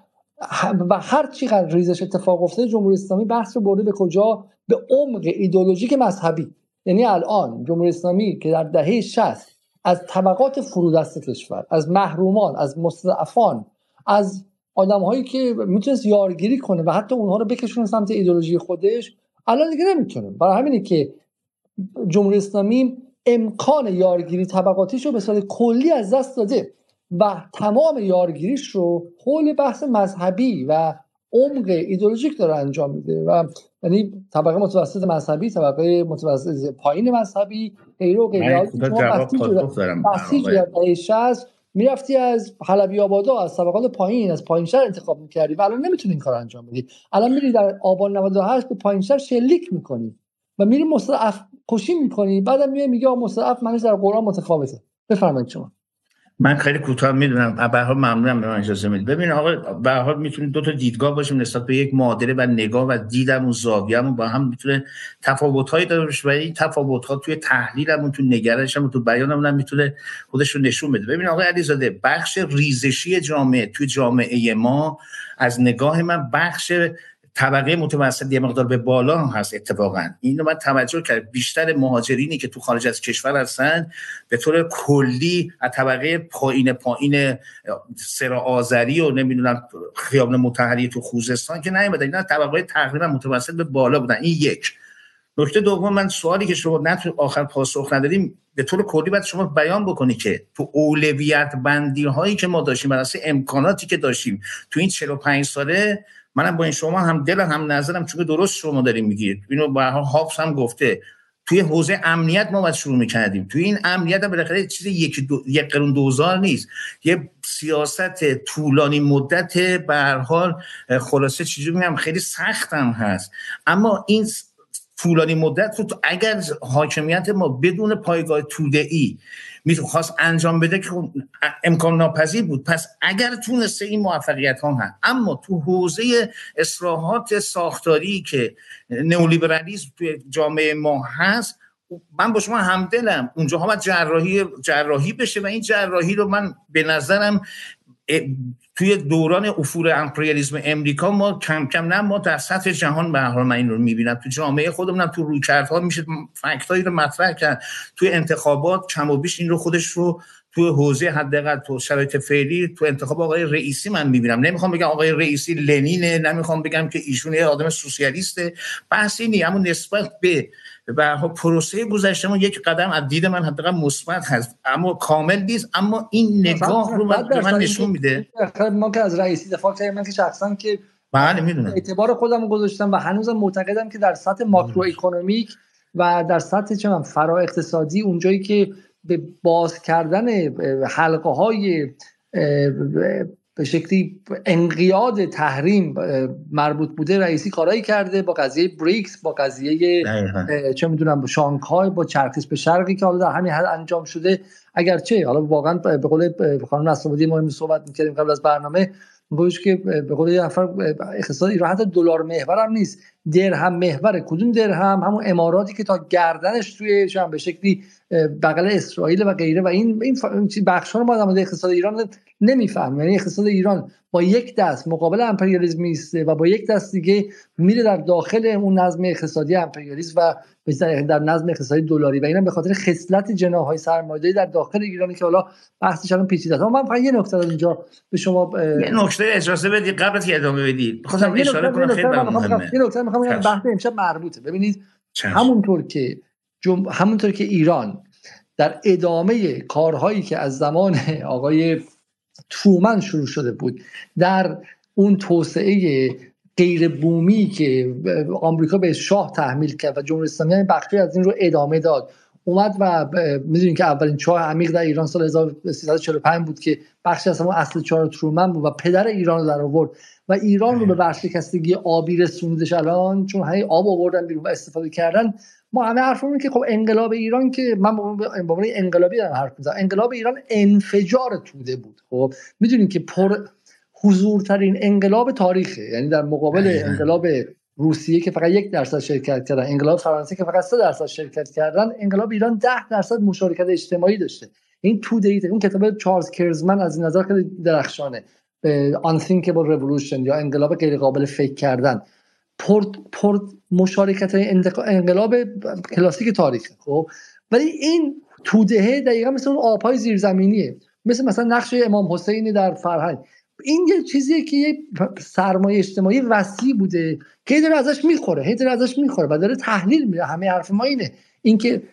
و هر چقدر ریزش اتفاق افتاده جمهوری اسلامی بحث رو برده به کجا؟ به عمق ایدولوژیک مذهبی. یعنی الان جمهوری اسلامی که در دهه 60 از طبقات فرودست کشور از محرومان از مستضعفان از آدم هایی که می‌تونست یارگیری کنه و حتی اونها رو بکشونه سمت ایدولوژی خودش الان دیگه نمی‌تونه. برای همینه که جمهوری اسلامی امکان یارگیری طبقاتیش رو به صورت کلی از دست داده. و تمام یارگیریش رو حول بحث مذهبی و عمق ایدولوژیک داره انجام میده و یعنی طبقه متوسط مذهبی طبقه متوسط پایین مذهبی غیر و غیر. از می‌رفتی از حلبی آبادا از طبقات پایین از پایین شهر انتخاب می‌کردی و الان نمی‌تونی این کار انجام بدی. الان میری در آبان 98 به پایین شهر شلیک می‌کنی و میری مستضعف کشی می‌کنی. بعدم میای میگه مستضعف منش در قرآن متفاوته. بفرمایید شما. من خیلی کوتاه می‌دونم. به حال ممنونم به من اجازه می‌دید ببین آقا به حال می‌تونید دو تا دیدگاه باشیم نسبت به یک معادله و نگاه و دیدم و زاویه‌مون با هم می‌تونه تفاوت‌هایی داره باشه و این تفاوت‌ها توی تحلیلمون تو نگرشمون تو بیانمون هم می‌تونه خودش رو نشون بده. ببین آقای علیزاده بخش ریزشی جامعه توی جامعه ما از نگاه من بخش طبقه متوسط یه مقدار به بالا هست اتفاقا. اینو من توجه کرد بیشتر مهاجرینی که تو خارج از کشور هستن به طور کلی از طبقه پایین پایین سرا آذری و نمی‌دونم خیابان متحری تو خوزستان که نیومدن. اینا طبقه تقریبا متوسط به بالا بودن. این یک. نکته دوم من سوالی که شما نه تو آخر پاسخ ندادیم به طور کلی باید شما بیان بکنی که تو اولویت بندی هایی که ما داشتیم بر امکاناتی که داشتیم تو این 45 ساله منم با این شما هم دل هم نظرم چون درست شما داریم میگید. اینو به حافظ هم گفته. توی حوزه امنیت ما باید شروع می‌کردیم. توی این امنیت هم بالاخره چیز یک, دو، یک قرون دوزار نیست. یه سیاست طولانی مدت به حال خلاصه چیزی میگم خیلی سختم هست. اما این طولانی مدت رو اگر حاکمیت ما بدون پایگاه توده ای می‌خواست انجام بده که امکان ناپذیر بود. پس اگر تونسته این موفقیت ها هست اما تو حوزه اصلاحات ساختاری که نئولیبرالیسم توی جامعه ما هست من با شما همدلم. اونجا باید جراحی جراحی بشه و این جراحی رو من به نظرم توی دوران افول امپریالیسم امریکا ما کم کم نه ما در سطح جهان به حال من این رو می‌بینم. تو جامعه خودمون تو رویکردها میشه فکتایی رو مطرح کرد. توی انتخابات کم و بیش این رو خودش رو تو حوزه حداقل تو شرایط فعلی تو انتخاب آقای رئیسی من می‌بینم. نمی‌خوام بگم آقای رئیسی لنینه نمی‌خوام بگم که ایشون یه آدم سوسیالیسته. بحثی نی اما نسبت به به پروسه گذشته ما یک قدم از دید من حداقل مثبت هست. اما کامل نیست. اما این نگاه رو من نشون میده. ما که از رئیسی دفاع کردیم من که شخصا که بله می‌دونم. اعتبار خودم گذاشتم و هنوزم معتقدم که در سطح ماکرو اکونومیک و در سطح چه من فرا اقتصادی اونجایی که به باز کردن حلقه های به شکلی انقیاد تحریم مربوط بوده رئیسی کارایی کرده با قضیه بریکس با قضیه چه می‌دونم شانگهای با چرخش به شرقی که حالا در همین حد انجام شده. اگرچه حالا واقعا به قول خانم نصرالدین ما صحبت می‌کردیم قبل از برنامه گوش که به قول یه نفر اقتصاد ایران حتی دلار محور هم نیست. درهم محور کدوم درهم؟ همون اماراتی که تا گردنش توی شما به شکلی بغل اسرائیل و غیره و این این بخش ها رو ما در اقتصاد ایران نمیفهم یعنی اقتصاد ایران با یک دست مقابل امپریالیسم میسته و با یک دست دیگه میره در داخل اون نظم اقتصادی امپریالیسم و در نظم اقتصادی دلاری و اینا به خاطر خصلت جناهای سرمایه‌داری در داخل ایرانی که حالا بحثش الان پیچیده است. من فقط یه نکته اینجا به شما یه نکته اجازه بدید قبل از ادامه بدید می‌خواستم اشاره کنم خیلی مهمه. یه نکته می‌خوام بحث امشب مربوطه. ببینید همونطور که جم... همونطور که ایران در ادامه کارهایی که از زمان آقای ترومن شروع شده بود در اون توسعه غیر بومی که آمریکا به شاه تحمیل کرد و جمهوری اسلامی هم بخشی از این رو ادامه داد اومد و می‌دونیم که اولین چاه عمیق در ایران سال 1345 بود که بخشی از همون اصل چاه ترومن بود و پدر ایران رو در آورد و ایران رو به ورشکستگی آبی رسوندش الان چون هی آب آوردن بیرون و استفاده کردن ما همه حرف که خب انقلاب ایران که من به عنوان انقلابی دارم حرف می‌زنم. انقلاب ایران انفجار توده بود. خب می‌دونیم که پر حضورترین انقلاب تاریخه. یعنی در مقابل انقلاب روسیه که فقط یک درصد شرکت کردن انقلاب فرانسه که فقط سه درصد شرکت کردن انقلاب ایران ده درصد مشارکت اجتماعی داشته. این تو دیت اون کتاب چارلز کرزمن از این نظر خیلی درخشانه. unthinkable revolution یا انقلاب غیر قابل فکر کردن. پر, پر مشارکت انقلاب کلاسیک تاریخ خب؟ ولی این تودهه دقیقا مثل اون آبهای زیرزمینیه. مثل مثلا نقش امام حسینی در فرهنگ. این یه چیزیه که یه سرمایه اجتماعی وسیع بوده که داره ازش می‌خوره هی داره ازش می‌خوره و داره تحلیل میره همه حرف ما اینه. اینکه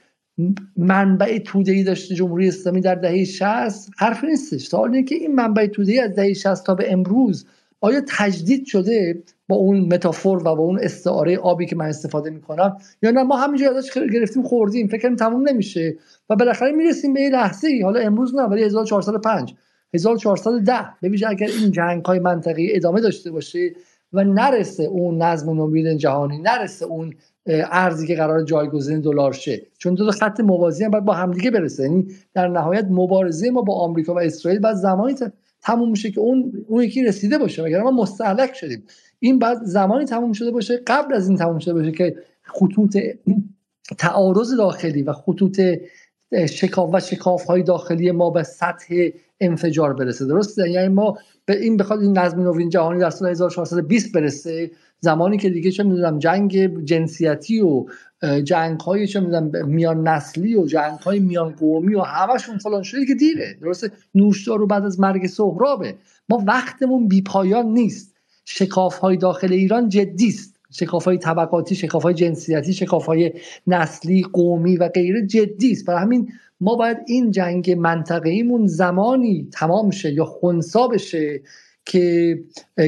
منبع ای داشته جمهوری اسلامی در دهه 60 حرف نیستش. سوال اینه که این منبع ای از دهه 60 تا به امروز آیا تجدید شده با اون متافور و با اون استعاره آبی که من استفاده می‌کنم؟ یا نه ما همینجوری ازش گرفتیم خوردیم فکر کنیم تموم نمیشه و بالاخره می‌رسیم به یه لحظه حالا امروز نه ولی 1405 1410 ببینید اگر این جنگ های منطقی ادامه داشته باشه و نرسه اون نظم نوین جهانی نرسه اون ارزی که قرار جایگزین دلار شه. چون دو خط موازی هم باید با همدیگه برسه. یعنی در نهایت مبارزه ما با آمریکا و اسرائیل بعد زمانی تموم میشه که اون اون یکی رسیده باشه. مگر ما مستهلک شدیم. این بعد زمانی تموم شده باشه قبل از این تموم شده باشه که خطوط تعارض داخلی و خطوط شکاف و شکاف های داخلی ما به سطح انفجار برسه. درسته؟ یعنی ما به این بخواد این نظم نوین جهانی در سال 1420 برسه. زمانی که دیگه چه می‌دونم جنگ جنسیتی و جنگ های چه می‌دونم میان نسلی و جنگ های میان قومی و همشون فلان شده که دیره. درسته؟ نوشدار رو بعد از مرگ سهرابه. ما وقتمون بی پایان نیست. شکاف های داخل ایران جدی است. شکاف های طبقاتی شکاف های جنسیتی شکاف های نسلی قومی و غیره جدی است. برای همین ما باید این جنگ منطقه ایمون زمانی تمام شه یا خونسا بشه که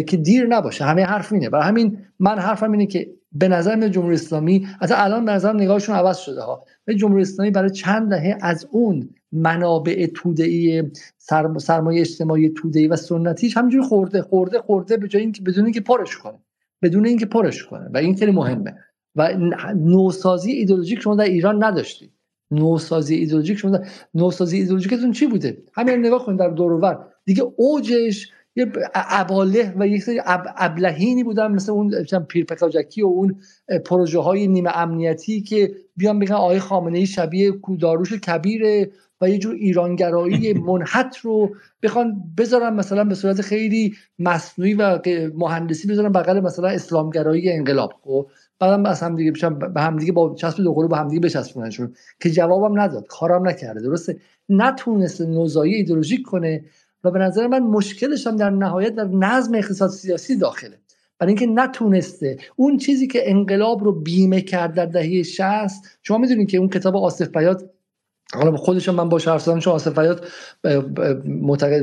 که دیر نباشه. همه حرف اینه. برای همین من حرفم اینه که به نظر میاد جمهوری اسلامی از الان به نظر نگاهشون عوض شده ها. جمهوری اسلامی برای چند دهه از اون منابع توده‌ای سرم... سرمایه اجتماعی توده‌ای و سنتیش همینجوری خورده خورده خورده به جای اینکه بدون اینکه پرش کنه. بدون اینکه پرش کنه. و این خیلی مهمه. و نوسازی ایدئولوژیک شما در ایران نداشتید. نوسازی ایدئولوژیک شما نوسازی ایدئولوژیکتون چی بوده؟ همین نگاه کنید در دور دیگه اوجش یه اباله و یک سری ابلهینی بودن مثل اون پیرپکاجکی و اون پروژه های نیمه امنیتی که بیان بگن آقای خامنه ای شبیه کوداروش کبیر و یه جور ایرانگرایی (laughs) منحت رو بخوان بذارن مثلا به صورت خیلی مصنوعی و مهندسی بذارن بغل مثلا اسلامگرایی انقلاب. خب بعدم از هم دیگه به هم دیگه با چسب دو با هم دیگه بچسبوننشون که جوابم نداد کارم نکرده درسته؟ نتونست نوزایی ایدولوژیک کنه و به نظر من مشکلش هم در نهایت در نظم اقتصاد سیاسی داخله. برای اینکه نتونسته اون چیزی که انقلاب رو بیمه کرد در دهه 60 شما می‌دونید که اون کتاب آصف بیات حالا خودشم من با حرف زدم چون آصف بیات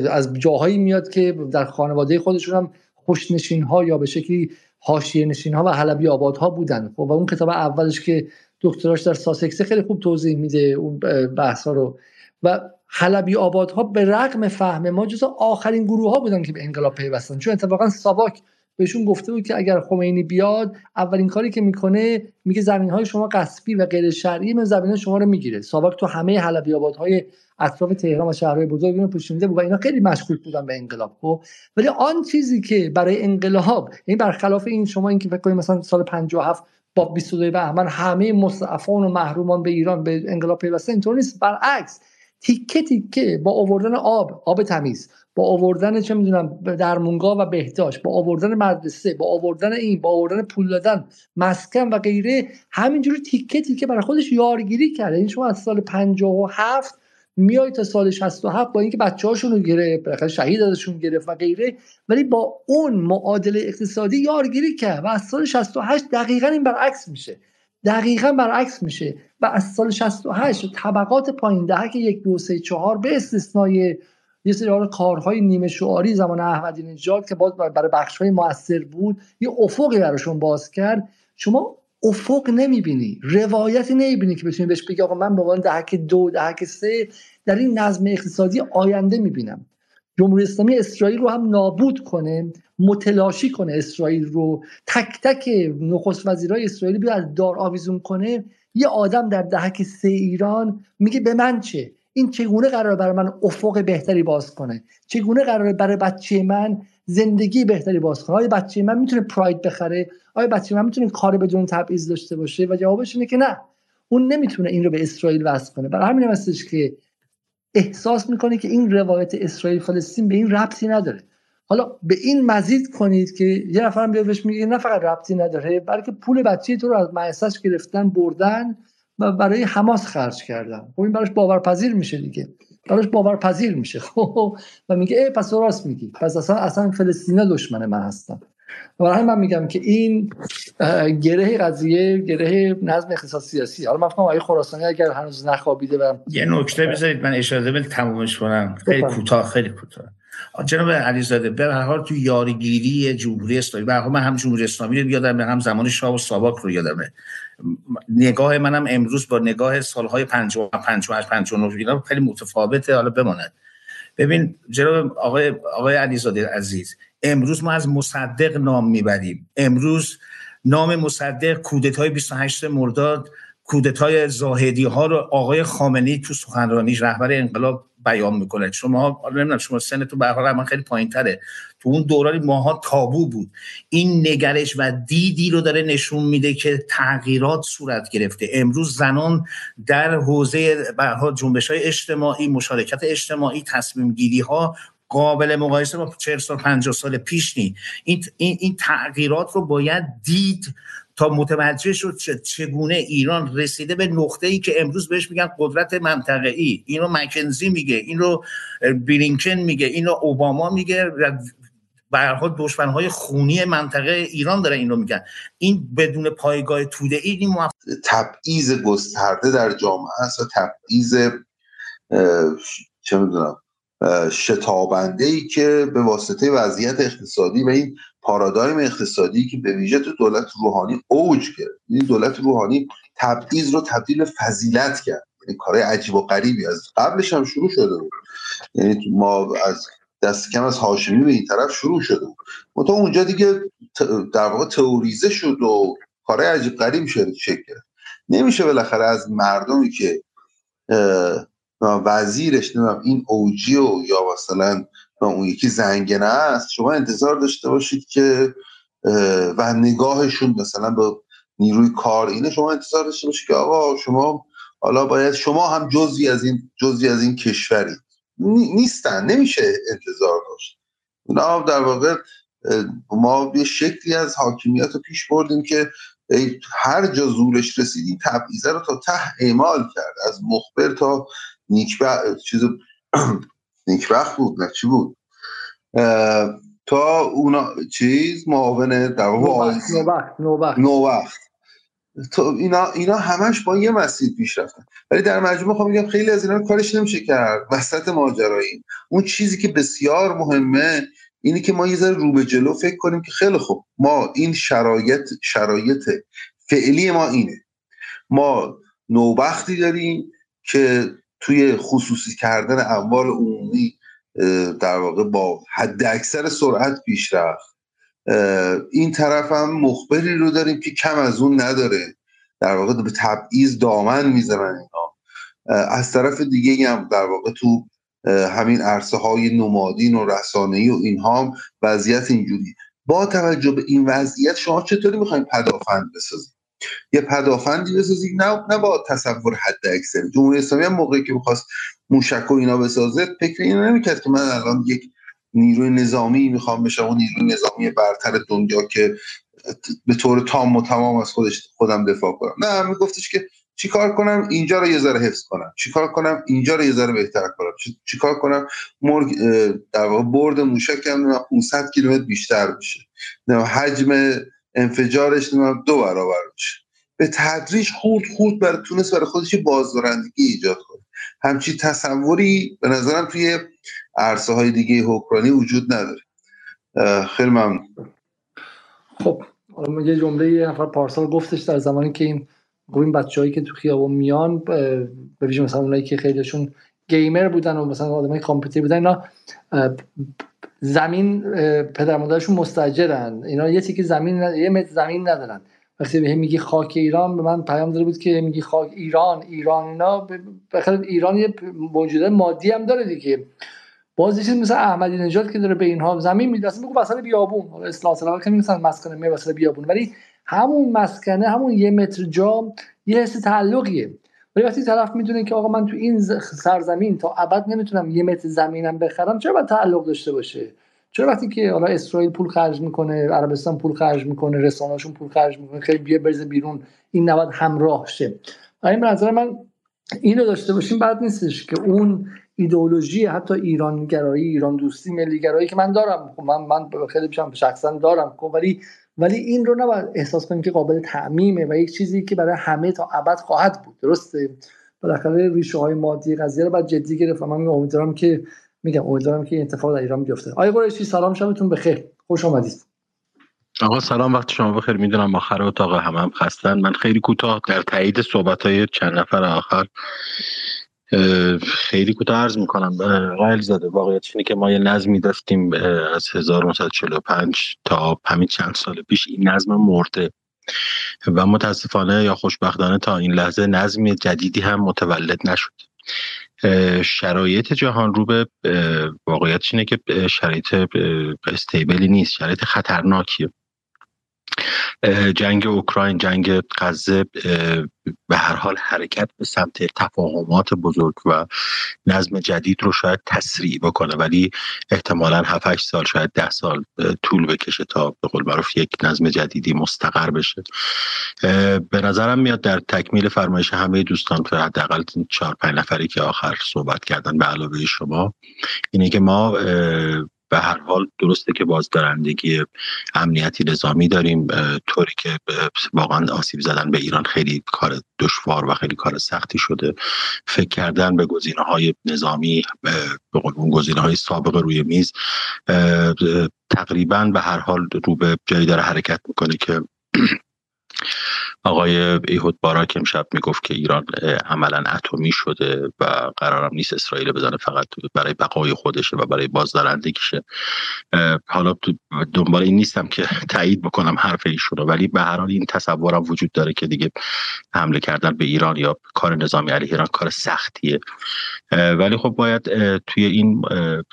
از جاهایی میاد که در خانواده خودشون هم خوشنشین ها یا به شکلی حاشیه نشین ها و حلبی آباد ها بودن. خب و اون کتاب اولش که دکتراش در ساسکسه خیلی خوب توضیح میده اون بحث ها رو. و حلبی آبادها به رغم فهم ما جزو آخرین گروه ها بودن که به انقلاب پیوستن. چون اتفاقا ساواک بهشون گفته بود که اگر خمینی بیاد اولین کاری که می‌کنه میگه زمین های شما قصبی و غیر شرعی من زمین شما رو می‌گیره. ساواک تو همه حلبی های اطراف تهران و شهرهای بزرگ اینو پوشونده بود و اینا خیلی مشکوک بودن به انقلاب خب؟ ولی آن چیزی که برای انقلاب این برخلاف این شما اینکه فکر کنید مثلا سال 57 با 22 بهمن همه مستعفان و محرومان به ایران به انقلاب پیوسته اینطور نیست. برعکس تیکه تیکه با آوردن آب آب تمیز با آوردن چه می‌دونم درمونگا و بهداشت با آوردن مدرسه با آوردن این با آوردن پول دادن مسکن و غیره همینجوری تیکه تیکه برای خودش یارگیری کرده. این یعنی شما از سال 57 میای تا سال 67 با اینکه بچه هاشون رو گرفت شهید ازشون گرفت و غیره ولی با اون معادله اقتصادی یارگیری کرد و از سال 68 دقیقا این برعکس میشه. دقیقا برعکس میشه. و از سال 68 طبقات پایین دهه که یک دو سه چهار به استثنای یه سری کارهای نیمه شعاری زمان احمدی نژاد که باز برای بخش های موثر بود یه افقی براشون باز کرد. شما افق نمی‌بینی روایتی نمی‌بینی که بتونی بهش بگی آقا من به عنوان دهک دو دهک سه در این نظم اقتصادی آینده می‌بینم. جمهوری اسلامی اسرائیل رو هم نابود کنه متلاشی کنه اسرائیل رو. تک تک نخست وزیرای اسرائیلی بیا از دار آویزون کنه. یه آدم در دهک سه ایران میگه به من چه؟ این چگونه قرار برای من افق بهتری باز کنه؟ چگونه قرار برای بچه من زندگی بهتری باز کنه؟ آیا بچه من می‌تونه پراید بخره؟ آیا بچه من می‌تونه کار بدون تبعیض داشته باشه؟ و جوابش اینه که نه. اون نمی‌تونه این رو به اسرائیل وصل کنه. برای همین هستش که احساس می‌کنه که این روایت اسرائیل فلسطین به این ربطی نداره. حالا به این مزید کنید که یه نفرم بیاد بهش میگه نه فقط ربطی نداره بلکه پول بچه تو رو از مؤسسش گرفتن بردن و برای حماس خرج کردن. خب این براش باورپذیر میشه دیگه. براش باورپذیر میشه. (laughs) خب و میگه ای پس راست میگی. پس اصلا اصلا فلسطین دشمن من هستم برای من میگم که این گره قضیه گره نظم اقتصاد سیاسی. حالا من فکر کنم خراسانی اگر هنوز نخوابیده و یه نکته بذارید من اشاره به تمومش کنم. خیلی کوتاه خیلی کوتاه. جناب علیزاده به هر حال تو یارگیری جمهوری اسلامی به من هم جمهوری اسلامی رو یادم هم زمان شاه و ساواک رو یادمه. نگاه منم امروز با نگاه سالهای 50 58 59 اینا خیلی متفاوته حالا بماند. ببین جناب آقای آقای علیزاده عزیز امروز ما از مصدق نام می‌بریم. امروز نام مصدق کودتای 28 مرداد کودتای زاهدی ها رو آقای خامنی تو سخنرانی رهبر انقلاب بیان می‌کنه. شما نمی‌دونم شما سنتون به حال من خیلی پایین تره تو اون دورانی ماها تابو بود. این نگرش و دیدی رو داره نشون میده که تغییرات صورت گرفته. امروز زنان در حوزه به جنبش های اجتماعی مشارکت اجتماعی تصمیم گیری ها قابل مقایسه با 40 سال 50 سال پیش نی این, این تغییرات رو باید دید تا متوجه شد چگونه ایران رسیده به نقطه ای که امروز بهش میگن قدرت منطقه ای اینو مکنزی میگه این رو بلینکن میگه اینو اوباما میگه به هر حال دشمنهای خونی منطقه ایران داره این رو میگن. این بدون پایگاه توده ای این موف... تبعیض گسترده در جامعه است و تبعیض چه می‌دونم شتابنده ای که به واسطه وضعیت اقتصادی و این پارادایم اقتصادی که به ویژه تو دولت روحانی اوج کرد این دولت روحانی تبعیض رو تبدیل فضیلت کرد. یعنی کارهای عجیب و غریبی از قبلش هم شروع شده بود. یعنی ما از دست کم از هاشمی به این طرف شروع شده بود. تا اونجا دیگه در واقع تئوریزه شد و کارهای عجیب غریبی شد شکل نمیشه بالاخره از مردمی که وزیرش نمیم این اوجی و یا مثلا اون یکی زنگنه است. شما انتظار داشته باشید که و نگاهشون مثلا به نیروی کار اینه. شما انتظار داشته باشید که آقا شما حالا باید شما هم جزوی از این جزوی از این کشورید نیستن. نمیشه انتظار داشت. اونا در واقع ما یه شکلی از حاکمیت رو پیش بردیم که هر جا زورش رسیدیم تبعیضه رو تا ته اعمال کرد. از مخبر تا نیکبخت چیز نیکبخت بود نه چی بود؟ تا اونا چیز معاون در نوبخت نوبخت نوبخت. تو اینا اینا همش با یه مسیر پیش رفتن. ولی در مجموع خب میگم خیلی از اینا کارش نمیشه کرد. وسط ماجرایی. اون چیزی که بسیار مهمه اینه که ما یه ذره رو به جلو فکر کنیم که خیلی خوب ما این شرایط شرایط فعلی ما اینه. ما نوبختی داریم که توی خصوصی کردن اموال عمومی در واقع با حد اکثر سرعت پیش رفت. این طرف هم مخبری رو داریم که کم از اون نداره. در واقع به تبعیض دامن می‌زنن اینا. از طرف دیگه هم در واقع تو همین عرصه های نمادین و رسانه‌ای و اینها هم وضعیت اینجوری. با توجه به این وضعیت شما چطوری می‌خواین پدافند بسازید؟ یه پدافندی بسازید نه نه با تصور حد اکثری. جمهوری اسلامی هم موقعی که می‌خواست موشک و اینا بسازه فکر اینو نمی‌کرد که من الان یک نیروی نظامی می‌خوام بشم اون نیروی نظامی برتر دنیا که به طور تام و تمام از خودش خودم دفاع کنم. نه میگفتش که چیکار کنم؟ اینجا رو یه ذره حفظ کنم. چیکار کنم؟ اینجا رو یه ذره بهتر کنم. چیکار کنم؟ مرگ در واقع برد موشک هم 500 کیلومتر بیشتر بشه حجم انفجارش دو برابر بشه به تدریج خورد خورد برای تونست برای خودش بازدارندگی ایجاد کنه. همچی تصوری به نظرم توی عرصه های دیگه حکرانی وجود نداره. خیلی ممنون. خب یه جمله یه نفر پارسال گفتش در زمانی که این این بچه‌هایی که تو خیابون میان به ویژه مثلا اونایی که خیلیشون گیمر بودن و مثلا آدمای کامپیوتر بودن اینا زمین پدر مادرشون مستاجرن. اینا یه تیکه زمین یه متر زمین ندارن. وقتی به میگی خاک ایران به من پیام داده بود که میگی خاک ایران ایران اینا. بخاطر ایران یه موجودات مادی هم داره دیگه. باز چیز مثل احمدی نژاد که داره به اینها زمین میده. اصلا میگه وسط بیابون. حالا اصلاح طلبها که مثلا مسکن می وسط بیابون. ولی همون مسکنه همون یه متر جا یه حس تعلقیه. ولی وقتی طرف می‌دونه که آقا من تو این سرزمین تا ابد نمی‌تونم یه متر زمینم بخرم چرا باید تعلق داشته باشه؟ چرا وقتی که حالا اسرائیل پول خرج می‌کنه عربستان پول خرج می‌کنه رسانه‌شون پول خرج می‌کنه خیلی بیا برزه بیرون این نباید همراه شه این به نظر من اینو داشته باشیم بعد نیستش که اون ایدئولوژی حتی ایران گرایی ایران دوستی ملی گرایی که من دارم خب من من خیلی شخصا دارم خب ولی ولی این رو نباید احساس کنیم که قابل تعمیمه و یک چیزی که برای همه تا ابد خواهد بود. درسته؟ بالاخره ریشه های مادی قضیه رو باید جدی گرفت و من امیدوارم که میگم امیدوارم که این اتفاق در ایران بیفته. آقای قریشی سلام شبتون بخیر. خوش آمدید. آقا سلام وقت شما بخیر. می‌دونم آخر اتاق همه هم خستن. من خیلی کوتاه در تایید صحبت های چند نفر آخر. خیلی کوتاه عرض می‌کنم. قائل زده واقعیت اینه که ما یه نظمی داشتیم از 1945 تا همین چند سال پیش این نظم مرده. و متاسفانه یا خوشبختانه تا این لحظه نظم جدیدی هم متولد نشد. شرایط جهان رو به واقعیت اینه که شرایط استیبلی نیست شرایط خطرناکیه. جنگ اوکراین جنگ غزه به هر حال حرکت به سمت تفاهمات بزرگ و نظم جدید رو شاید تسریع بکنه. ولی احتمالا 7 سال شاید 10 سال طول بکشه تا به قول معروف یک نظم جدیدی مستقر بشه. به نظرم میاد در تکمیل فرمایش همه دوستان تو حداقل 4 5 نفری که آخر صحبت کردن به علاوه شما اینه که ما به هر حال درسته که بازدارندگی امنیتی نظامی داریم طوری که واقعا آسیب زدن به ایران خیلی کار دشوار و خیلی کار سختی شده. فکر کردن به گزینه های نظامی به قول گزینه های سابق روی میز تقریبا به هر حال رو به جایی داره حرکت می‌کنه که (clears throat) آقای ایهود باراک امشب می‌گفت که ایران عملا اتمی شده و قرارم نیست اسرائیل بزنه فقط برای بقای خودشه و برای بازدارندگیشه. حالا دنبال این نیستم که (laughs) تایید بکنم حرف ایشون ولی به هر حال این تصورم وجود داره که دیگه حمله کردن به ایران یا کار نظامی علیه ایران کار سختیه. ولی خب باید توی این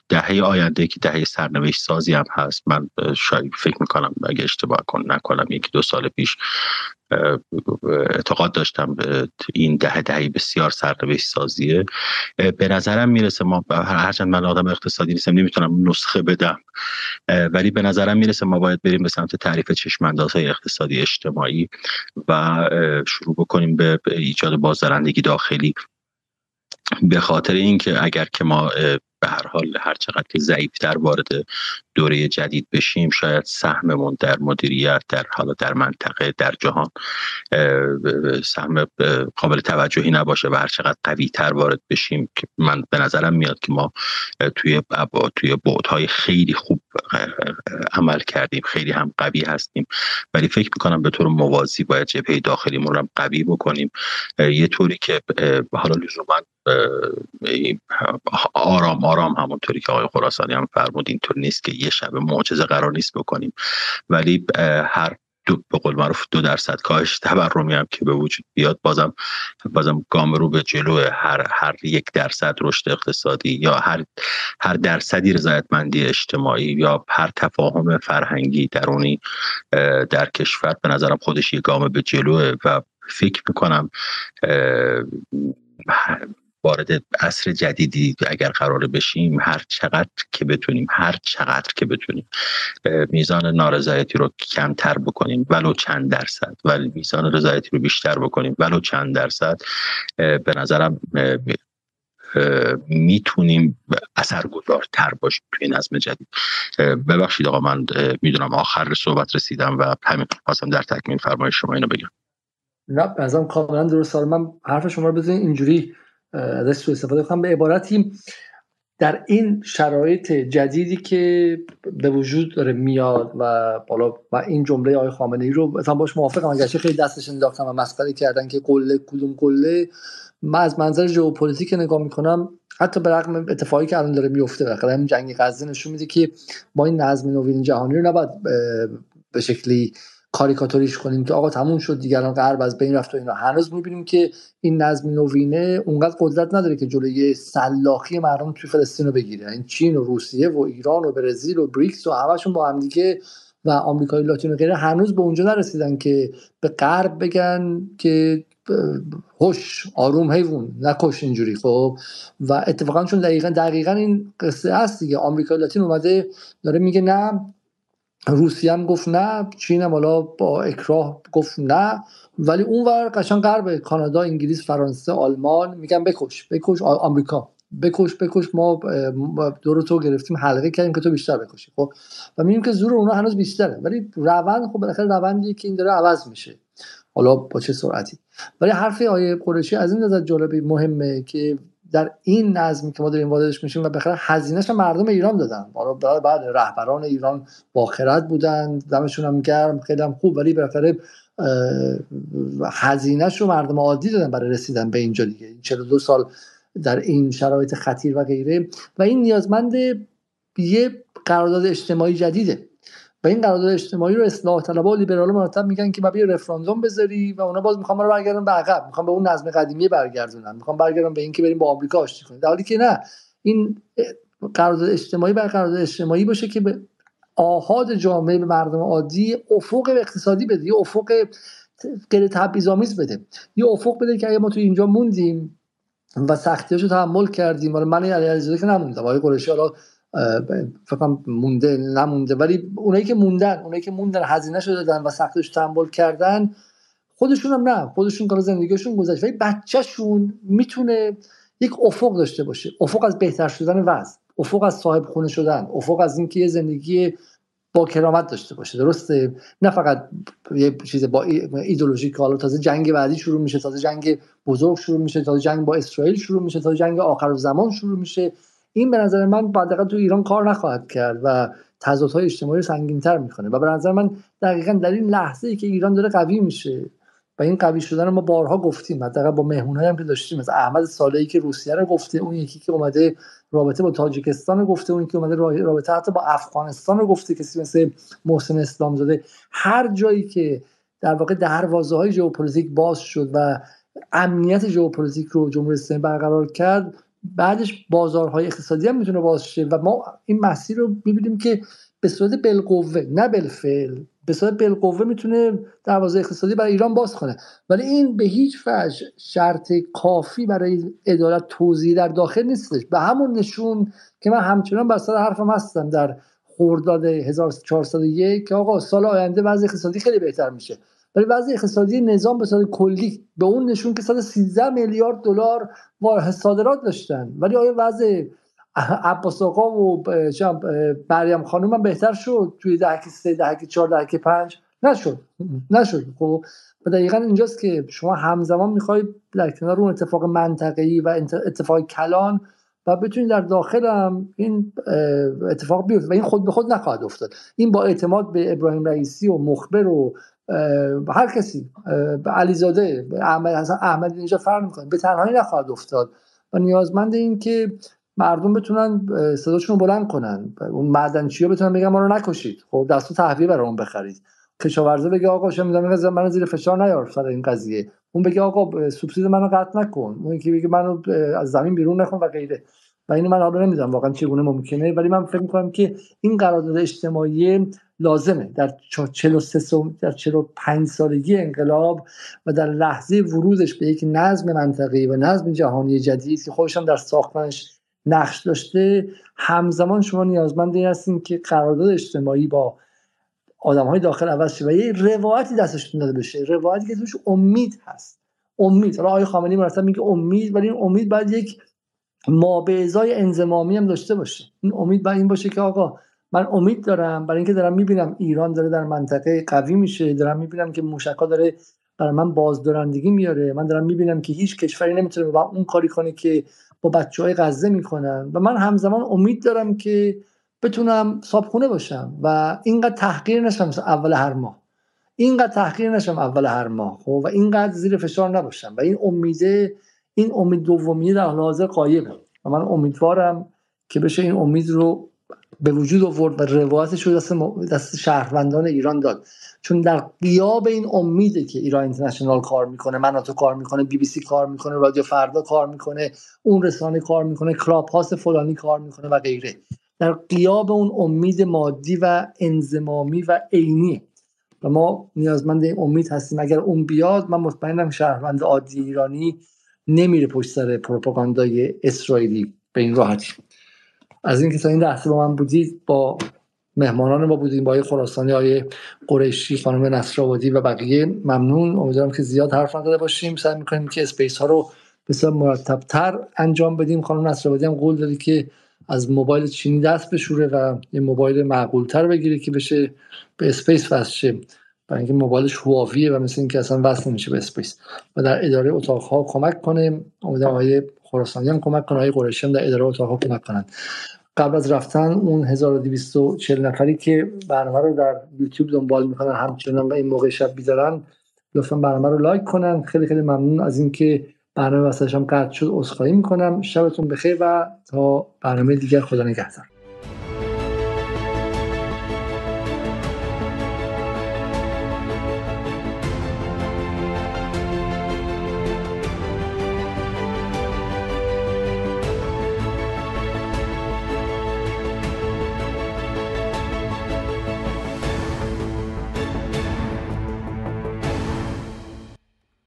دهه آینده که دهه سرنوشت سازی هم هست من شاید فکر می‌کنم اگه اشتباه کن نکنم یکی دو سال پیش اعتقاد داشتم این دهه دهی بسیار سرنوشت سازیه. به نظرم می‌رسه ما هرچند من آدم اقتصادی نیستم نمی‌تونم نسخه بدم. ولی به نظرم می‌رسه ما باید بریم به سمت تعریف های اقتصادی اجتماعی و شروع بکنیم به ایجاد بازدارندگی داخلی. به خاطر اینکه اگر که ما به هر حال هر چقدر که ضعیفتر وارد دوره جدید بشیم شاید سهممون در مدیریت در حالا در منطقه در جهان سهم قابل توجهی نباشه و هر چقدر قوی تر وارد بشیم که من به نظرم میاد که ما توی توی بعدهای خیلی خوب عمل کردیم خیلی هم قوی هستیم. ولی فکر می‌کنم به طور موازی باید جبهه داخلیمون رو قوی بکنیم. یه طوری که حالا لزوما آرام آرام همونطوری که آقای خراسانی هم فرمود اینطور نیست که یه شب معجزه قرار نیست بکنیم. ولی هر دو به قول معروف دو درصد کاهش تورمی هم که به وجود بیاد بازم بازم گام رو به جلو هر هر یک درصد رشد اقتصادی یا هر هر درصدی رضایتمندی اجتماعی یا هر تفاهم فرهنگی درونی در کشور به نظرم خودش یک گام به جلوه و فکر می‌کنم وارد عصر جدیدی اگر قرار بشیم هر چقدر که بتونیم هر چقدر که بتونیم میزان نارضایتی رو کمتر بکنیم ولو چند درصد ولی میزان رضایتی رو بیشتر بکنیم ولو چند درصد به نظرم می‌تونیم اثرگذارتر باشیم توی نظم جدید. ببخشید آقا من می‌دونم آخر صحبت رسیدم و همین خواستم در تکمیل فرمایش شما اینو بگم. نه ازم کاملا درست. من حرف شما رو بزنید اینجوری ازش سوء استفاده کنم به عبارتی در این شرایط جدیدی که به وجود داره میاد و بالا و این جمله آقای خامنه ای رو مثلا باش موافقم. اگرچه خیلی دستش انداختم و مسخره کردن که قله کدوم قله من از منظر ژئوپلیتیک نگاه می‌کنم حتی به رغم اتفاقی که الان داره میفته بالاخره همین جنگ غزه نشون میده که ما این نظم نوین جهانی رو نباید به شکلی کاریکاتوریش کنیم که آقا تموم شد دیگران غرب از بین رفت و اینا. هنوز می‌بینیم که این نظم نوینه اونقدر قدرت نداره که جلوی سلاخی مردم توی فلسطین رو بگیره. این چین و روسیه و ایران و برزیل و بریکس و همشون با هم دیگه و آمریکای لاتین و غیره هنوز به اونجا نرسیدن که به غرب بگن که هوش آروم حیوان نکش اینجوری. خب و اتفاقا چون دقیقا دقیقا این قصه هست دیگه. آمریکای لاتین اومده داره میگه نه روسیه هم گفت نه چین هم حالا با اکراه گفت نه. ولی اون ور قشنگ غرب کانادا انگلیس فرانسه آلمان میگن بکش بکش آمریکا. بکش بکش ما دور تو گرفتیم حلقه کردیم که تو بیشتر بکشی خب؟ و می‌بینیم که زور اونا هنوز بیشتره. ولی روند خب بالاخره روندی که این داره عوض میشه. حالا با چه سرعتی. ولی حرف آیه قرشی از این نظر جالبی مهمه که در این نظمی که ما داریم واردش میشیم و بخره هزینهش مردم ایران دادن. بعد رهبران ایران با خرد بودن دمشون هم گرم خیلی هم خوب ولی بالاخره هزینهش رو مردم عادی دادن برای رسیدن به اینجا دیگه. 42 سال در این شرایط خطیر و غیره. و این نیازمند یه قرارداد اجتماعی جدیده. و این قرارداد اجتماعی رو اصلاح طلبها و لیبرال مرتب میگن که بیا رفراندوم بذاری و اونا باز می‌خوان ما رو برگردن به عقب. می‌خوان به اون نظم قدیمی برگردونن. می‌خوان برگردن به اینکه بریم با آمریکا آشتی کنیم. در حالی که نه این قرارداد اجتماعی بر قرارداد اجتماعی باشه که به آهاد جامعه به مردم عادی افق اقتصادی بده یه افق غیر تبعیض‌آمیز بده. یه افق بده که اگه ما تو اینجا موندیم و سختیاشو تحمل کردیم. من علی علیزاده که نموندم. آقای قریشی حالا فکر مونده نمونده. ولی اونایی که موندن اونایی که موندن هزینه شده دادن و سختش تحمل کردن خودشون هم نه. خودشون کار زندگیشون گذشت. ولی بچهشون می‌تونه یک افق داشته باشه. افق از بهتر شدن وضع. افق از صاحب خونه شدن. افق از اینکه یه زندگی با کرامت داشته باشه. درسته؟ نه فقط یه چیز با ایدولوژی که حالا تازه جنگ بعدی شروع میشه تازه جنگ بزرگ شروع میشه تازه جنگ با اسرائیل شروع میشه تازه جنگ آخر زمان شروع میشه. این به نظر من بعد تو ایران کار نخواهد کرد و تضادهای اجتماعی سنگینتر می‌کنه. و به نظر من دقیقا در این لحظه ای که ایران داره قوی میشه و این قوی شدن رو ما بارها گفتیم حداقل با مهمونایی هم که داشتیم مثل احمد صالحی که روسیه رو گفته اون یکی که اومده رابطه با تاجیکستان رو گفته اون که اومده رابطه حتی با افغانستان رو گفته کسی مثل محسن اسلام زاده. هر جایی که در واقع دروازه های ژئوپلیتیک باز شد و امنیت ژئوپلیتیک رو جمهوری اسلامی برقرار کرد بعدش بازارهای اقتصادی هم می‌تونه باز شه و ما این مسیر رو می‌بینیم که به صورت بالقوه نه بالفعل به صورت بالقوه می‌تونه دروازه اقتصادی برای ایران باز کنه. ولی این به هیچ وجه شرط کافی برای عدالت توزیعی در داخل نیستش. به همون نشون که من همچنان بر سر حرفم هستم در خرداد 1401 که آقا سال آینده وضع اقتصادی خیلی بهتر میشه. ولی وضع اقتصادی نظام به صورت کلی به اون نشون که 113 میلیارد دلار صادرات داشتن. ولی آیا وضع عباس آقا و مریم خانوم هم بهتر شد؟ توی دهکی سه دهکی چهار دهکی پنج؟ نشد. نشد. خب و دقیقا اینجاست که شما همزمان می‌خواید در کنار اون اتفاق منطقه‌ای و اتفاق کلان و بتونید در داخل هم این اتفاق بیفته و این خود به خود نخواهد افتاد. این با اعتماد به ابراهیم رئیسی و مخبر و هر کسی به علیزاده احمد حسن احمد اینجا فرق می‌کنه. به تنهایی نخواهد افتاد. و نیازمند این که مردم بتونن صداشون رو بلند کنن. اون معدنچی ها بتونن بگن ما رو نکشید. خب دستو تحویه برای اون بخرید. کشاورزه بگه آقا شما می‌دونم من زیر فشار نیار سر این قضیه. اون بگه آقا سوبسید منو قطع نکن. اون که بگه منو از زمین بیرون نکن و غیره. و اینو من حالا نمی‌دونم واقعا چگونه ممکنه. ولی من فکر می‌کنم که این قرارداد اجتماعی لازمه. در 43 در 45 سالگی انقلاب و در لحظه ورودش به یک نظم منطقی و نظم جهانی جدید که خودشان در ساختنش نقش داشته همزمان شما نیازمند هستین که قرارداد اجتماعی با آدم های داخل عوض شه و یه روایتی دستشون داده بشه. روایتی که توش امید هست. امید. حالا آقای خامنه‌ای مرتب میگه امید ولی این امید باید یک مابعضای انزمامی هم داشته باشه. این امید باید این باشه که آقا من امید دارم برای اینکه دارم می‌بینم ایران داره در منطقه قوی میشه دارم می‌بینم که موشکا داره برای من بازدارندگی میاره من دارم می‌بینم که هیچ کشوری نمی‌تونه با اون کاری کنه که با بچه های غزه می‌کنن. و من همزمان امید دارم که بتونم صابخونه باشم و اینقدر تحقیر نشم اول هر ماه. اینقدر تحقیر نشم اول هر ماه خب؟ و اینقدر زیر فشار نباشم. و این امیده این امید دومی در حال حاضر قایبه. و من امیدوارم که بشه این امید رو به وجود آورد و روایتش رو دست, دست شهروندان ایران داد. چون در قیاب این امیده که ایران اینترنشنال کار می‌کنه من تو کار می‌کنه بی بی سی کار می‌کنه رادیو فردا کار می‌کنه اون رسانه کار می‌کنه Clubhouse فلانی کار می‌کنه و غیره. در غیاب اون امید مادی و انضمامی و عینی و ما نیازمند این امید هستیم. اگر اون بیاد من مطمئنم شهروند عادی ایرانی نمیره پشت سر پروپاگاندای اسرائیلی. به این راحتی. از اینکه تا این لحظه با من بودید با مهمانان ما بودیم آقای خراسانی آقای قریشی خانم نصرآبادی و بقیه ممنون. امیدوارم که زیاد حرف نزده باشیم. سعی می‌کنیم که space ها رو بسیار مرتبتر انجام بدیم. خانم نصرآبادی هم قول دادی که از موبایل چینی دست بشوره و یه موبایل معقولتر بگیره که بشه به space وصل برای اینکه موبایلش هواویه و مثل اینکه اصلا وصل نمیشه به space. و در اداره اتاق ها کمک کنه امیدوارم آقای خراسانی هم کمک کنه. آقای قریشی هم در اداره اتاق ها کمک کنن. قبل از رفتن اون 1240 نفری که برنامه رو در یوتیوب دنبال می‌کنن همچنان و این موقع شب بیدارن لطفا برنامه رو لایک کنن. خیلی خیلی ممنون از اینکه برنامه واسه هم قطع شد. عذرخواهی می‌کنم. شبتون بخیر و تا برنامه دیگر. خدا نگهدار.